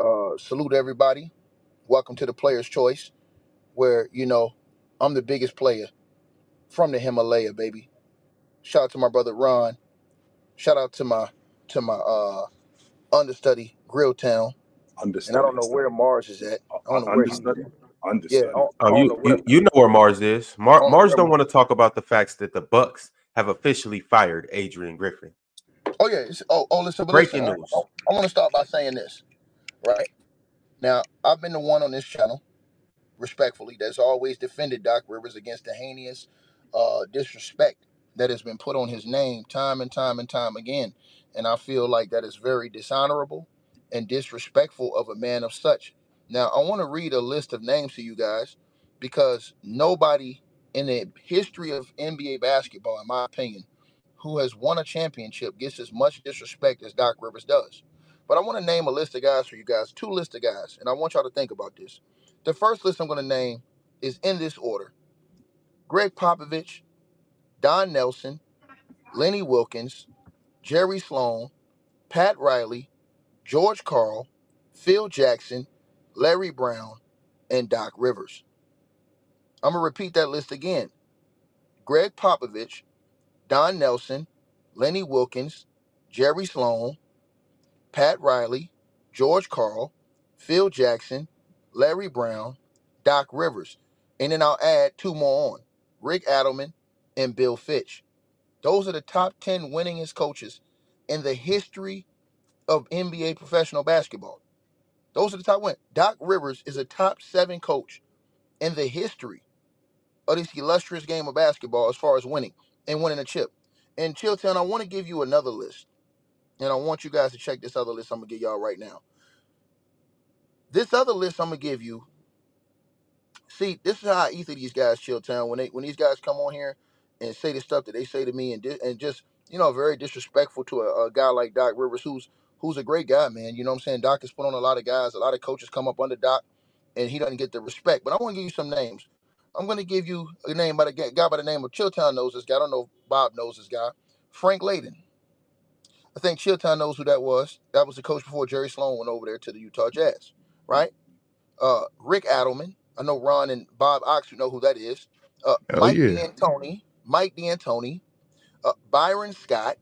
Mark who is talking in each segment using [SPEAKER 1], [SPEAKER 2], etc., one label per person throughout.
[SPEAKER 1] Uh, salute everybody. Welcome to the Player's Choice, where you know I'm the biggest player from the Himalaya, baby. Shout out to my brother Ron. Shout out to my to my uh understudy Grill Town. And I
[SPEAKER 2] Understudy.
[SPEAKER 1] don't know where Mars is at. I don't know where he's
[SPEAKER 2] Understudy.
[SPEAKER 1] at. Yeah, I
[SPEAKER 2] Understudy.
[SPEAKER 1] don't, I
[SPEAKER 3] Oh,
[SPEAKER 1] don't know
[SPEAKER 3] you,
[SPEAKER 1] where.
[SPEAKER 3] you you know where Mars is.
[SPEAKER 1] I
[SPEAKER 3] Mar-
[SPEAKER 1] don't know
[SPEAKER 3] Mars
[SPEAKER 1] where.
[SPEAKER 3] don't want to talk about the facts that the Bucks have officially fired Adrian Griffin.
[SPEAKER 1] Oh yeah. It's, oh oh listen, but listen.
[SPEAKER 3] Breaking
[SPEAKER 1] I,
[SPEAKER 3] news.
[SPEAKER 1] I, I want to start by saying this. Right now, I've been the one on this channel, respectfully, that's always defended Doc Rivers against the heinous uh, disrespect that has been put on his name time and time and time again. And I feel like that is very dishonorable and disrespectful of a man of such. Now, I want to read a list of names to you guys because nobody in the history of NBA basketball, in my opinion, who has won a championship gets as much disrespect as Doc Rivers does. But I want to name a list of guys for you guys, two list of guys, and I want y'all to think about this. The first list I'm going to name is in this order Gregg Popovich, Don Nelson, Lenny Wilkens, Jerry Sloan, Pat Riley, George Karl, Phil Jackson, Larry Brown, and Doc Rivers. I'm going to repeat that list again Gregg Popovich, Don Nelson, Lenny Wilkens, Jerry Sloan, Pat Riley, George Karl, Phil Jackson, Larry Brown, Doc Rivers. And then I'll add two more on Rick Adelman and Bill Fitch. Those are the top 10 winningest coaches in the history of NBA professional basketball. Those are the top one. Doc Rivers is a top seven coach in the history of this illustrious game of basketball as far as winning and winning a chip. And Chilltown, I want to give you another list. And I want you guys to check this other list I'm to give y'all right now. This other list I'm to give you see, this is how to these guys, Chilltown. When they when these guys come on here and say the stuff that they say to me and di- and just you know very disrespectful to a, a guy like Doc Rivers, who's who's a great guy, man. You know what I'm saying? Doc has put on a lot of guys, a lot of coaches come up under Doc, and he doesn't get the respect. But I want to give you some names. I'm going to give you a name by the guy by the name of Chilltown knows this guy. I don't know if Bob knows this guy. Frank Layden. I think Chilltown knows who that was. That was the coach before Jerry Sloan went over there to the Utah Jazz, right? Uh, Rick Adelman. I know Ron and Bob Ox, you know who that is. Uh,
[SPEAKER 4] Hell
[SPEAKER 1] Mike
[SPEAKER 4] yeah.
[SPEAKER 1] D'Antoni, Mike D'Antoni, uh, Byron Scott,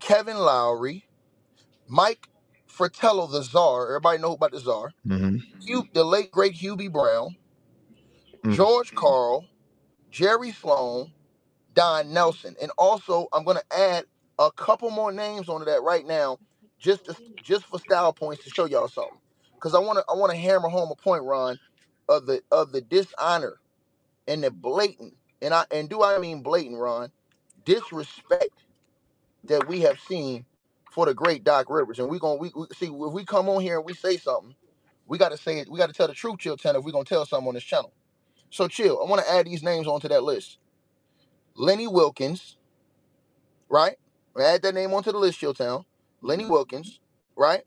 [SPEAKER 1] Kevin Loughery, Mike Fratello, the Czar. Everybody know about the Czar.
[SPEAKER 4] hmm
[SPEAKER 1] Hugh, the late great Hubie Brown,
[SPEAKER 4] Mm.
[SPEAKER 1] George Karl, Jerry Sloan, Don Nelson, and also I'm going to add a couple more names onto that right now, just to, just for style points to show y'all something. Because I want to I want to hammer home a point, Ron, of the of the dishonor and the blatant, and I and do I mean blatant, Ron, disrespect that we have seen for the great Doc Rivers. And we gonna we, we see if we come on here and we say something, we got to say it. We got to tell the truth, Chill Ten, if we're gonna tell something on this channel. So chill. I want to add these names onto that list. Lenny Wilkens, right? Add that name onto the list, Chilltown. Lenny Wilkens, right?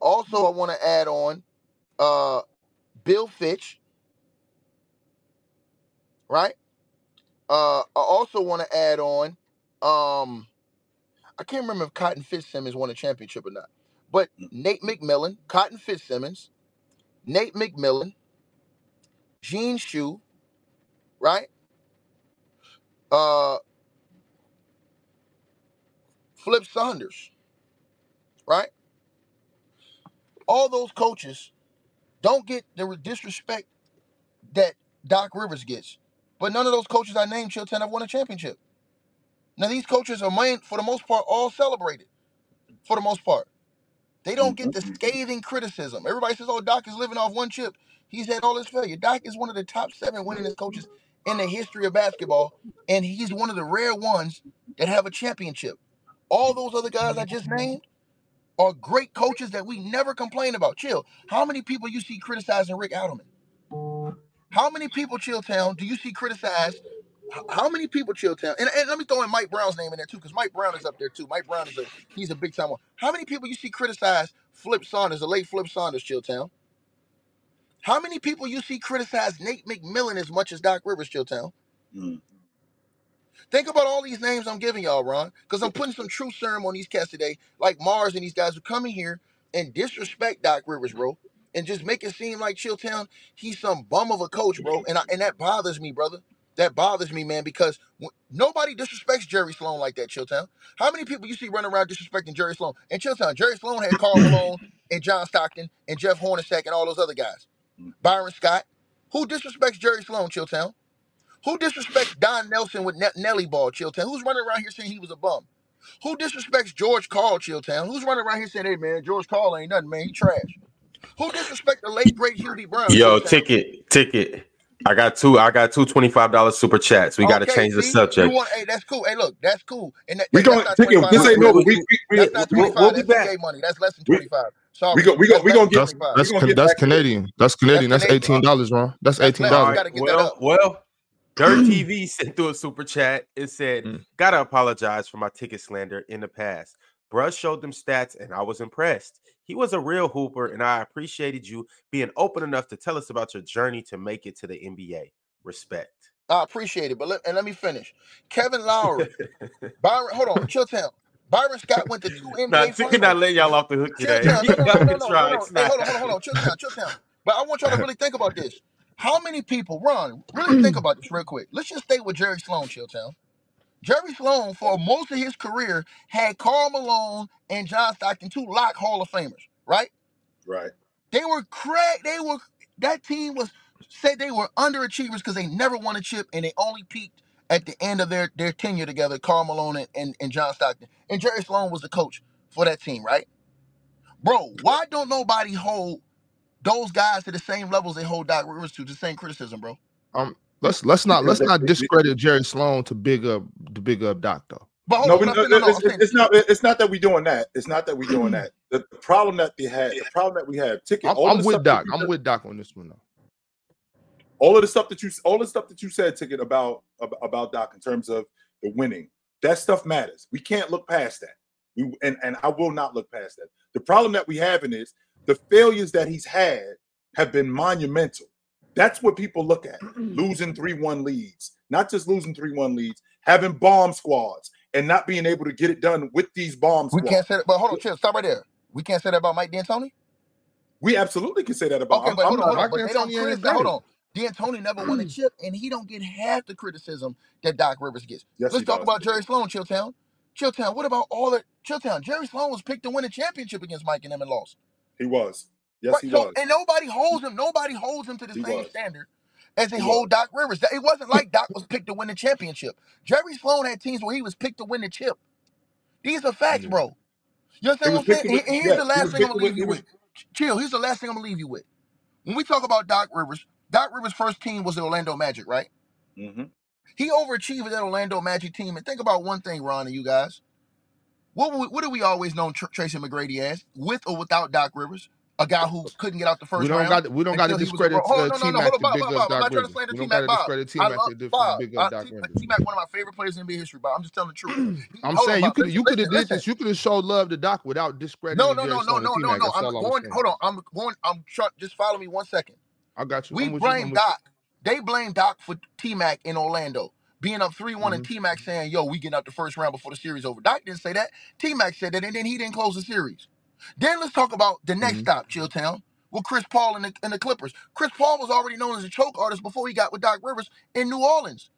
[SPEAKER 1] Also, I want to add on uh Bill Fitch, right? Uh I also want to add on um I can't remember if Cotton Fitzsimmons won a championship or not. But Nate McMillan, Cotton Fitzsimmons, Nate McMillan, Gene Shue, right? Uh Flip Saunders, right? All those coaches don't get the disrespect that Doc Rivers gets. But none of those coaches I named, Chilltown, have won a championship. Now these coaches are main, for the most part, all celebrated. For the most part, they don't get the mm-hmm. scathing criticism. Everybody says, "Oh, Doc is living off one chip. He's had all his failure." Doc is one of the top seven winningest coaches in the history of basketball, and he's one of the rare ones that have a championship. All those other guys I just named are great coaches that we never complain about. Chill. How many people you see criticizing Rick Adelman? How many people, Chilltown, do you see criticize? How many people, Chilltown? And, and let me throw in Mike Brown's name in there too, because Mike Brown is up there too. Mike Brown is a he's a big time one. How many people you see criticize Flip Saunders, the late Flip Saunders, Chilltown? How many people you see criticize Nate McMillan as much as Doc Rivers, Chilltown?
[SPEAKER 2] Mm.
[SPEAKER 1] Think about all these names I'm giving y'all, Ron, because I'm putting some truth serum on these cats today, like Mars and these guys who come in here and disrespect Doc Rivers, bro, and just make it seem like Chilltown he's some bum of a coach, bro, and I, and that bothers me, brother. That bothers me, man, because w- nobody disrespects Jerry Sloan like that, Chilltown. How many people you see running around disrespecting Jerry Sloan? And Chilltown, Jerry Sloan had Karl Malone and John Stockton and Jeff Hornacek and all those other guys. Byron Scott. Who disrespects Jerry Sloan, Chilltown? Who disrespects Don Nelson with Ne- Nelly Ball, Chilltown? Who's running around here saying he was a bum? Who disrespects George Karl, Chilltown? Who's running around here saying, hey, man, George Karl ain't nothing, man, he trash? Who disrespects the late, great Hubie Brown?
[SPEAKER 3] Yo,
[SPEAKER 1] Chilltown?
[SPEAKER 3] ticket, ticket. I got two. I got two twenty-five dollars super chats. We got to
[SPEAKER 1] Okay,
[SPEAKER 3] change the
[SPEAKER 1] see?
[SPEAKER 3] subject.
[SPEAKER 1] Want, hey, that's cool. Hey, look, that's cool. And that,
[SPEAKER 2] We
[SPEAKER 1] that's
[SPEAKER 2] going
[SPEAKER 1] not
[SPEAKER 2] ticket.
[SPEAKER 1] 25
[SPEAKER 2] This ain't no,
[SPEAKER 1] dollars.
[SPEAKER 2] we we we
[SPEAKER 1] That's not
[SPEAKER 2] we'll,
[SPEAKER 1] 25.
[SPEAKER 2] we'll be
[SPEAKER 1] that's
[SPEAKER 2] back.
[SPEAKER 1] NBA money. That's less than
[SPEAKER 2] We-
[SPEAKER 1] 25. Sorry.
[SPEAKER 2] We go we go
[SPEAKER 1] That's
[SPEAKER 2] we
[SPEAKER 1] less
[SPEAKER 2] gonna
[SPEAKER 1] than
[SPEAKER 2] get
[SPEAKER 4] That's
[SPEAKER 1] 25.
[SPEAKER 4] that's
[SPEAKER 2] gonna
[SPEAKER 4] Can-
[SPEAKER 2] get
[SPEAKER 4] that's
[SPEAKER 2] back to it.
[SPEAKER 4] Canadian. That's Canadian. That's
[SPEAKER 1] Canadian.
[SPEAKER 4] eighteen dollars, Ron. That's
[SPEAKER 1] That's
[SPEAKER 4] eighteen
[SPEAKER 1] less.
[SPEAKER 4] dollars.
[SPEAKER 1] You gotta get that
[SPEAKER 3] well,
[SPEAKER 1] up.
[SPEAKER 3] well, Dirt TV sent through a super chat. It said,
[SPEAKER 4] Mm.
[SPEAKER 3] "Gotta apologize for my ticket slander in the past. Brush showed them stats, and I was impressed. He was a real hooper, and I appreciated you being open enough to tell us about your journey to make it to the NBA. Respect."
[SPEAKER 1] I appreciate it, but let, and let me finish. Kevin Loughery, Byron, hold on, Chilltown. Byron Scott went to two NBA
[SPEAKER 3] Nah, ticket
[SPEAKER 1] finals.
[SPEAKER 3] not letting y'all off the hook today.
[SPEAKER 1] Chilltown, no, no, no,
[SPEAKER 3] Y'all
[SPEAKER 1] no,
[SPEAKER 3] can
[SPEAKER 1] no,
[SPEAKER 3] try
[SPEAKER 1] no, no. Hey, hold on, hold on, hold on. Chilltown, Chilltown. But I want y'all to really think about this. How many people, Ron, really think about this real quick. Let's just stay with Jerry Sloan, Chilltown. Jerry Sloan, for most of his career, had Karl Malone and John Stockton, two lock Hall of Famers, right?
[SPEAKER 2] Right.
[SPEAKER 1] They were crack. They were that team was said they were underachievers because they never won a chip and they only peaked at the end of their, their tenure together, Karl Malone and, and, and John Stockton. And Jerry Sloan was the coach for that team, right? Bro, why don't nobody hold those guys to the same levels they hold Doc Rivers to, the same criticism, bro?
[SPEAKER 4] Um, let's let's not let's not discredit Jerry Sloan to big up to big up Doc though.
[SPEAKER 1] But
[SPEAKER 2] No, we,
[SPEAKER 1] no,
[SPEAKER 2] no,
[SPEAKER 1] no, no,
[SPEAKER 2] it's, it's- it's not. It's not that we're doing that. It's not that we're doing that. The, the problem that they had, the problem that we have, ticket.
[SPEAKER 4] I'm, I'm with Doc. I'm with Doc on this one though.
[SPEAKER 2] all of the stuff that you, all the stuff that you said, ticket about about Doc in terms of the winning. That stuff matters. We can't look past that. We and and I will not look past that. The problem that we have in is the failures that he's had have been monumental. That's what people look at. losing 3-1 leads, not just losing 3-1 leads, having bomb squads and not being able to get it done with these bomb
[SPEAKER 1] we
[SPEAKER 2] squads.
[SPEAKER 1] can't say that. But hold on, chill, stop right there. We can't say that about Mike D'Antoni?
[SPEAKER 2] We absolutely can say that about.
[SPEAKER 1] Okay,
[SPEAKER 2] I'm-
[SPEAKER 1] but
[SPEAKER 2] I'm
[SPEAKER 1] hold on,
[SPEAKER 2] not-
[SPEAKER 1] hold on.
[SPEAKER 4] Mike
[SPEAKER 1] But they don't
[SPEAKER 4] D'Antoni ain't
[SPEAKER 1] criticize. Hold
[SPEAKER 4] great.
[SPEAKER 1] on. D'Antoni never won a mm. chip, and he don't get half the criticism that Doc Rivers gets.
[SPEAKER 2] Yes,
[SPEAKER 1] Let's
[SPEAKER 2] he
[SPEAKER 1] talk
[SPEAKER 2] does.
[SPEAKER 1] about Jerry Sloan, Chilltown. Chilltown, what about all the Chilltown? Jerry Sloan was picked to win a championship against Mike and them and lost.
[SPEAKER 2] He was. Yes,
[SPEAKER 1] Right,
[SPEAKER 2] he
[SPEAKER 1] so,
[SPEAKER 2] was.
[SPEAKER 1] and nobody holds him. Nobody holds him to the
[SPEAKER 2] He
[SPEAKER 1] same
[SPEAKER 2] was.
[SPEAKER 1] standard as they
[SPEAKER 2] He
[SPEAKER 1] hold Doc Rivers. It wasn't like Doc was picked to win the championship. Jerry Sloan had teams where he was picked to win the chip. These are facts,
[SPEAKER 4] Yeah.
[SPEAKER 1] bro. You understand what I'm saying?
[SPEAKER 2] picked to win-
[SPEAKER 1] and here's
[SPEAKER 2] yeah,
[SPEAKER 1] the
[SPEAKER 2] he
[SPEAKER 1] last
[SPEAKER 2] was
[SPEAKER 1] thing I'm
[SPEAKER 2] picked
[SPEAKER 1] gonna
[SPEAKER 2] to
[SPEAKER 1] leave you
[SPEAKER 2] was-
[SPEAKER 1] with. Chill. Here's the last thing I'm gonna leave you with. When we talk about Doc Rivers, Doc Rivers' first team was the Orlando Magic, right?
[SPEAKER 2] Mhm.
[SPEAKER 1] He overachieved with that Orlando Magic team. And think about one thing, Ron and you guys. What we, what do we always know Tr- Tracy McGrady as, with or without Doc Rivers? A guy who couldn't get out the first
[SPEAKER 4] We don't
[SPEAKER 1] round.
[SPEAKER 4] got we don't got to
[SPEAKER 1] until he was a
[SPEAKER 4] discredit
[SPEAKER 1] pro- Hold on,
[SPEAKER 4] uh,
[SPEAKER 1] no, no,
[SPEAKER 4] T
[SPEAKER 1] no,
[SPEAKER 4] Mac
[SPEAKER 1] hold on,
[SPEAKER 4] to
[SPEAKER 1] Bob, Bob, Bob. I'm not trying to slander T Mac.
[SPEAKER 4] got
[SPEAKER 1] Bob,
[SPEAKER 4] discredit T
[SPEAKER 1] I
[SPEAKER 4] Mac
[SPEAKER 1] love
[SPEAKER 4] to
[SPEAKER 1] Bob.
[SPEAKER 4] big
[SPEAKER 1] Uh,
[SPEAKER 4] Doc
[SPEAKER 1] T Mac, one of my favorite players in NBA history. Bob, I'm just telling the truth.
[SPEAKER 4] I'm saying you could you could have did this. You could have showed love to Doc without discrediting
[SPEAKER 1] No, no, no, no, no, no, no. I'm
[SPEAKER 4] I
[SPEAKER 1] going. Hold on. I'm going. I'm trying. Just follow me one second.
[SPEAKER 4] I got you.
[SPEAKER 1] We
[SPEAKER 4] I'm with you.
[SPEAKER 1] blame
[SPEAKER 4] I'm with you.
[SPEAKER 1] Doc. They blame Doc for T Mac in Orlando being up three one, and
[SPEAKER 4] Mm-hmm.
[SPEAKER 1] T Mac saying, "Yo, we getting out the first round before the series over." Doc didn't say that. T Mac said that, and then he didn't close the series. Then let's talk about the next
[SPEAKER 4] Mhm.
[SPEAKER 1] stop, Chilltown, with Chris Paul and the, and the Clippers. Chris Paul was already known as a choke artist before he got with Doc Rivers in New Orleans.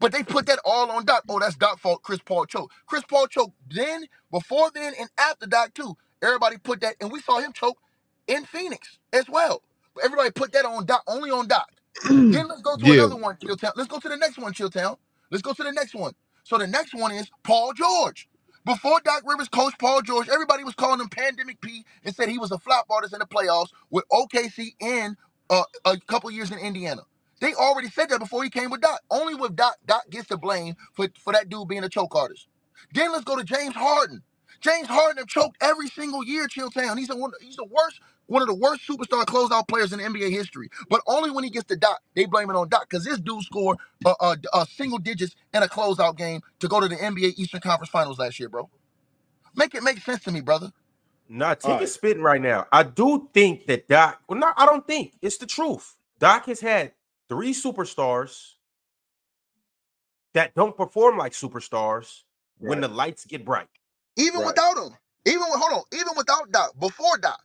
[SPEAKER 1] But they put that all on Doc. Oh, that's Doc fault. Chris Paul choke. Chris Paul choke then, before then, and after Doc too. Everybody put that, and we saw him choke in Phoenix as well. But everybody put that on Doc, only on Doc. then let's go to
[SPEAKER 4] Yeah.
[SPEAKER 1] another one, Chilltown. Let's go to the next one, Chilltown. Let's go to the next one. So the next one is Paul George. Before Doc Rivers coached Paul George, everybody was calling him Pandemic P and said he was a flop artist in the playoffs with OKC and uh, a couple years in Indiana. They already said that before he came with Doc. Only with Doc, Doc gets the blame for, for that dude being a choke artist. Then let's go to James Harden. James Harden have choked every single year, Chilltown. He's a, one, he's the worst, one of the worst superstar closeout players in NBA history. But only when he gets to Doc, they blame it on Doc because this dude scored a, a, a single digits in a closeout game to go to the NBA Eastern Conference Finals last year, bro. Make it make sense to me, brother.
[SPEAKER 3] Nah, take
[SPEAKER 2] All right.
[SPEAKER 3] spitting right now. I do think that Doc. Well, no, I don't think it's the truth. Doc has had three superstars that don't perform like superstars
[SPEAKER 2] right.
[SPEAKER 3] when the lights get bright.
[SPEAKER 1] Even
[SPEAKER 2] right.
[SPEAKER 1] without him, even with, hold on, even without Doc, before Doc,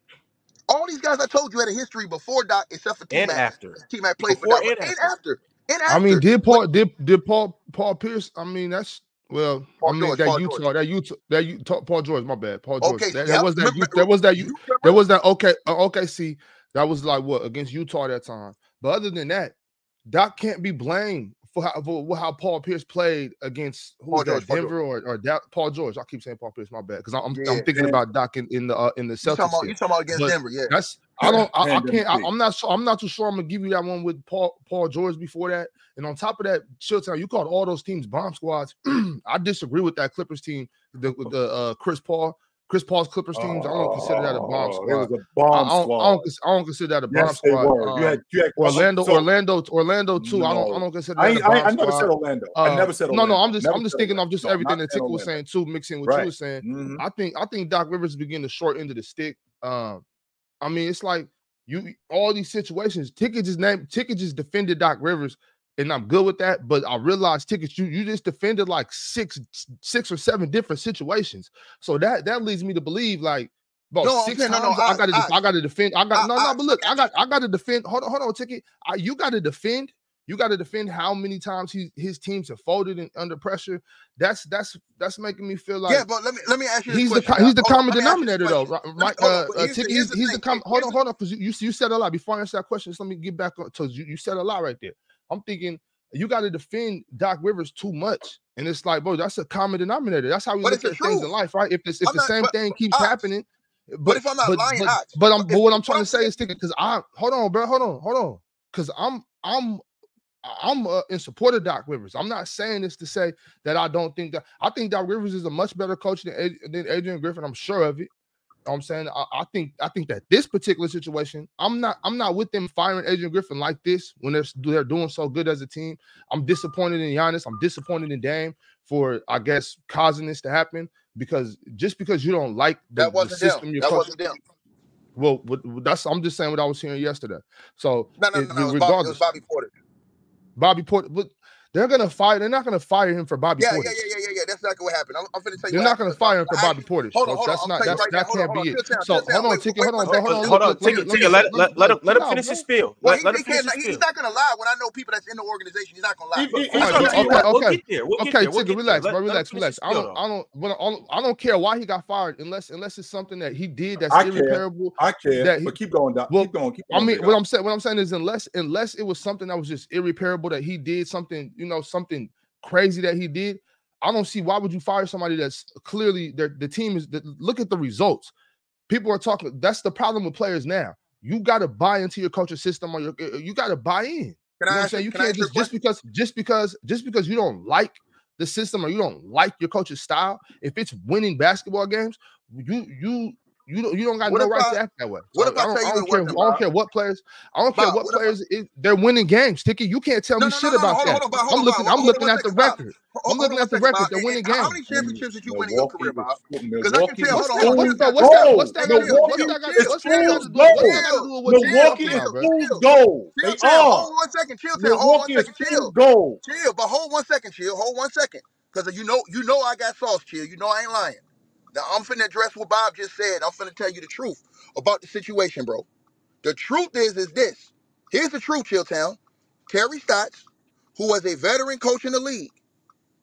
[SPEAKER 1] all these guys I told you had a history before Doc, except for T-Mac.
[SPEAKER 3] And after.
[SPEAKER 1] T-Mac played
[SPEAKER 3] before for
[SPEAKER 1] Doc.
[SPEAKER 3] And,
[SPEAKER 1] and
[SPEAKER 3] after.
[SPEAKER 1] And after.
[SPEAKER 4] I mean, did Paul did, did Paul Paul Pierce? I mean, that's well,
[SPEAKER 1] Paul
[SPEAKER 4] I mean
[SPEAKER 1] George,
[SPEAKER 4] that, Utah, that Utah, that Utah, that Paul George. My bad, Paul George.
[SPEAKER 1] Okay,
[SPEAKER 4] that, that was that. That was that. That was that. Okay, uh, okay. See, that was like what against Utah that time. But other than that, Doc can't be blamed for how, for how Paul Pierce played against who was that Denver Or, or da- Paul George. I keep saying Paul Pierce. My bad, because I'm,
[SPEAKER 1] yeah,
[SPEAKER 4] I'm
[SPEAKER 2] thinking
[SPEAKER 4] about Doc in, in the uh, in the Celtics.
[SPEAKER 1] You talking about, you talking about against
[SPEAKER 4] but
[SPEAKER 1] Denver? Yeah,
[SPEAKER 4] that's I don't I, I can't I, am not sure I'm not too sure I'm gonna give you that one with Paul Paul George before that. And on top of that, Chilltown, you called all those teams bomb squads. I disagree with that Clippers team the, the uh, Chris Paul. Chris Paul's Clippers teams, I don't consider that a oh, bomb
[SPEAKER 2] squad. It was a bomb
[SPEAKER 4] I,
[SPEAKER 2] squad.
[SPEAKER 4] I don't, I, don't, I don't consider that a bomb
[SPEAKER 2] yes,
[SPEAKER 4] squad.
[SPEAKER 2] They were.
[SPEAKER 4] Um, you
[SPEAKER 2] had, you had uh,
[SPEAKER 4] Orlando,
[SPEAKER 2] so,
[SPEAKER 4] Orlando, Orlando too. No. I don't, I don't consider that.
[SPEAKER 2] I, a
[SPEAKER 4] bomb
[SPEAKER 2] I, I never
[SPEAKER 4] squad.
[SPEAKER 2] said Orlando.
[SPEAKER 4] Uh, I
[SPEAKER 2] never said. Orlando.
[SPEAKER 4] No, no, I'm just,
[SPEAKER 2] never
[SPEAKER 4] I'm just thinking
[SPEAKER 2] Orlando.
[SPEAKER 4] of just
[SPEAKER 2] no,
[SPEAKER 4] everything that Tick was saying too, mixing with
[SPEAKER 2] right.
[SPEAKER 4] you were saying.
[SPEAKER 2] Mm-hmm.
[SPEAKER 4] I think, I think Doc Rivers is beginning to short end of the stick. Um, I mean, it's like you all these situations. Ticket just named Ticket just defended Doc Rivers and I'm good with that. But I realized tickets, you you just defended like six six or seven different situations. So that that leads me to believe like about
[SPEAKER 1] no,
[SPEAKER 4] six
[SPEAKER 1] saying,
[SPEAKER 4] times
[SPEAKER 1] no, no,
[SPEAKER 4] I,
[SPEAKER 1] I
[SPEAKER 4] gotta I,
[SPEAKER 1] I,
[SPEAKER 4] I, gotta defend. I got no no, but look, I got I gotta defend. Hold on, hold on, ticket. you gotta defend. You gotta defend how many times he, his teams have folded in, under pressure. That's that's that's making me feel like
[SPEAKER 1] yeah. But let me let me ask you.
[SPEAKER 4] He's
[SPEAKER 1] uh,
[SPEAKER 4] the he's the common denominator though, right?
[SPEAKER 1] right
[SPEAKER 4] he's,
[SPEAKER 1] the,
[SPEAKER 4] common. Hold on, hold on, because you, you you said a lot before I answer that question. So let me get back to you, you said a lot right there. I'm thinking you got to defend Doc Rivers too much. And it's like, bro, that's a common denominator. That's how we
[SPEAKER 1] but
[SPEAKER 4] look at things in life, right? If this, if the
[SPEAKER 1] not,
[SPEAKER 4] same
[SPEAKER 1] but,
[SPEAKER 4] thing keeps happening,
[SPEAKER 1] but, but, if I'm not
[SPEAKER 4] but,
[SPEAKER 1] lying,
[SPEAKER 4] but, but I'm, but what I'm trying to say is thinking because I hold on, bro, hold on, hold on, because I'm, I'm. I'm uh, in support of Doc Rivers. I'm not saying this to say that I don't think that I think Doc Rivers is a much better coach than, than Adrian Griffin. I'm sure of it know I'm saying I, I, think I think that this particular situation, I'm not I'm not with them firing Adrian Griffin like this when they're they're doing so good as a team. I'm disappointed in Giannis. I'm disappointed in Dame for I guess causing this to happen because just because you don't like the,
[SPEAKER 1] that wasn't the
[SPEAKER 4] system,
[SPEAKER 1] them. that wasn't them.
[SPEAKER 4] Well, that's I'm just saying what I was hearing yesterday. So
[SPEAKER 1] no, no, no, no it,
[SPEAKER 4] regardless,
[SPEAKER 1] Bobby, Bobby Portis.
[SPEAKER 4] Bobby Portis, but they're gonna fire. They're not gonna fire him for Bobby
[SPEAKER 1] yeah,
[SPEAKER 4] Porter.
[SPEAKER 1] Yeah, yeah, yeah, not gonna happen. I'm, I'm finna tell you. You're
[SPEAKER 4] not gonna fire him for Bobby Portis.
[SPEAKER 1] Hold on, hold on.
[SPEAKER 4] That's not. That's,
[SPEAKER 1] right
[SPEAKER 4] that can't be it. So hold on,
[SPEAKER 1] Tika.
[SPEAKER 4] Hold on, hold on,
[SPEAKER 3] hold on.
[SPEAKER 4] Let let
[SPEAKER 3] let him let him finish his spiel. Let him finish his spiel.
[SPEAKER 1] He's not gonna lie. When I know people that's in the organization, he's not gonna lie.
[SPEAKER 4] Okay, okay, okay.
[SPEAKER 3] Tika,
[SPEAKER 4] relax, bro. Relax, relax. I don't, I don't, I don't care why he got fired unless unless it's something that he did that's irreparable.
[SPEAKER 2] I care.
[SPEAKER 4] That he,
[SPEAKER 2] but keep going,
[SPEAKER 4] Well,
[SPEAKER 2] keep going. Keep going
[SPEAKER 4] I
[SPEAKER 2] mean,
[SPEAKER 4] what I'm saying, what I'm saying is unless unless it was something that was just irreparable that he did something, you know, something crazy that he did. I don't see why would you fire somebody that's clearly the team is. Look at the results. People are talking. That's the problem with players now. You got to buy into your culture system, or your, uh, you got to buy in.
[SPEAKER 1] Can
[SPEAKER 4] you know
[SPEAKER 1] I,
[SPEAKER 4] what I'm saying?
[SPEAKER 1] You can
[SPEAKER 4] can't just, just because just because just because you don't like the system or you don't like your coach's style, if it's winning basketball games, you you you don't, you don't got
[SPEAKER 1] what
[SPEAKER 4] no right
[SPEAKER 1] I,
[SPEAKER 4] to act that way.
[SPEAKER 1] What if I, I, I
[SPEAKER 4] don't, care, I don't care what players. I don't care
[SPEAKER 1] Bob,
[SPEAKER 4] what,
[SPEAKER 1] what
[SPEAKER 4] players. Is, they're winning games. Ticky, you can't tell
[SPEAKER 1] no,
[SPEAKER 4] me
[SPEAKER 1] no,
[SPEAKER 4] shit
[SPEAKER 1] no,
[SPEAKER 4] about that.
[SPEAKER 1] On, on,
[SPEAKER 4] I'm looking. I'm looking at the record. I'm looking at the record. They're winning
[SPEAKER 1] games. How many championships did you win in your career, Bob? Because I can tell.
[SPEAKER 4] What's that? What's that? What's that?
[SPEAKER 2] Milwaukee is gold.
[SPEAKER 1] Chill, chill. Hold one second. Chill. Chill. Hold one second. Chill.
[SPEAKER 2] Gold.
[SPEAKER 1] Chill. But hold one second. Chill. Hold one second. Because you know, you know, I got sauce. Chill. You know, I ain't lying. Now I'm finna address what Bob just said. I'm finna tell you the truth about the situation, bro. The truth is, is this. Here's the truth, Chilltown. Terry Stotts, who was a veteran coach in the league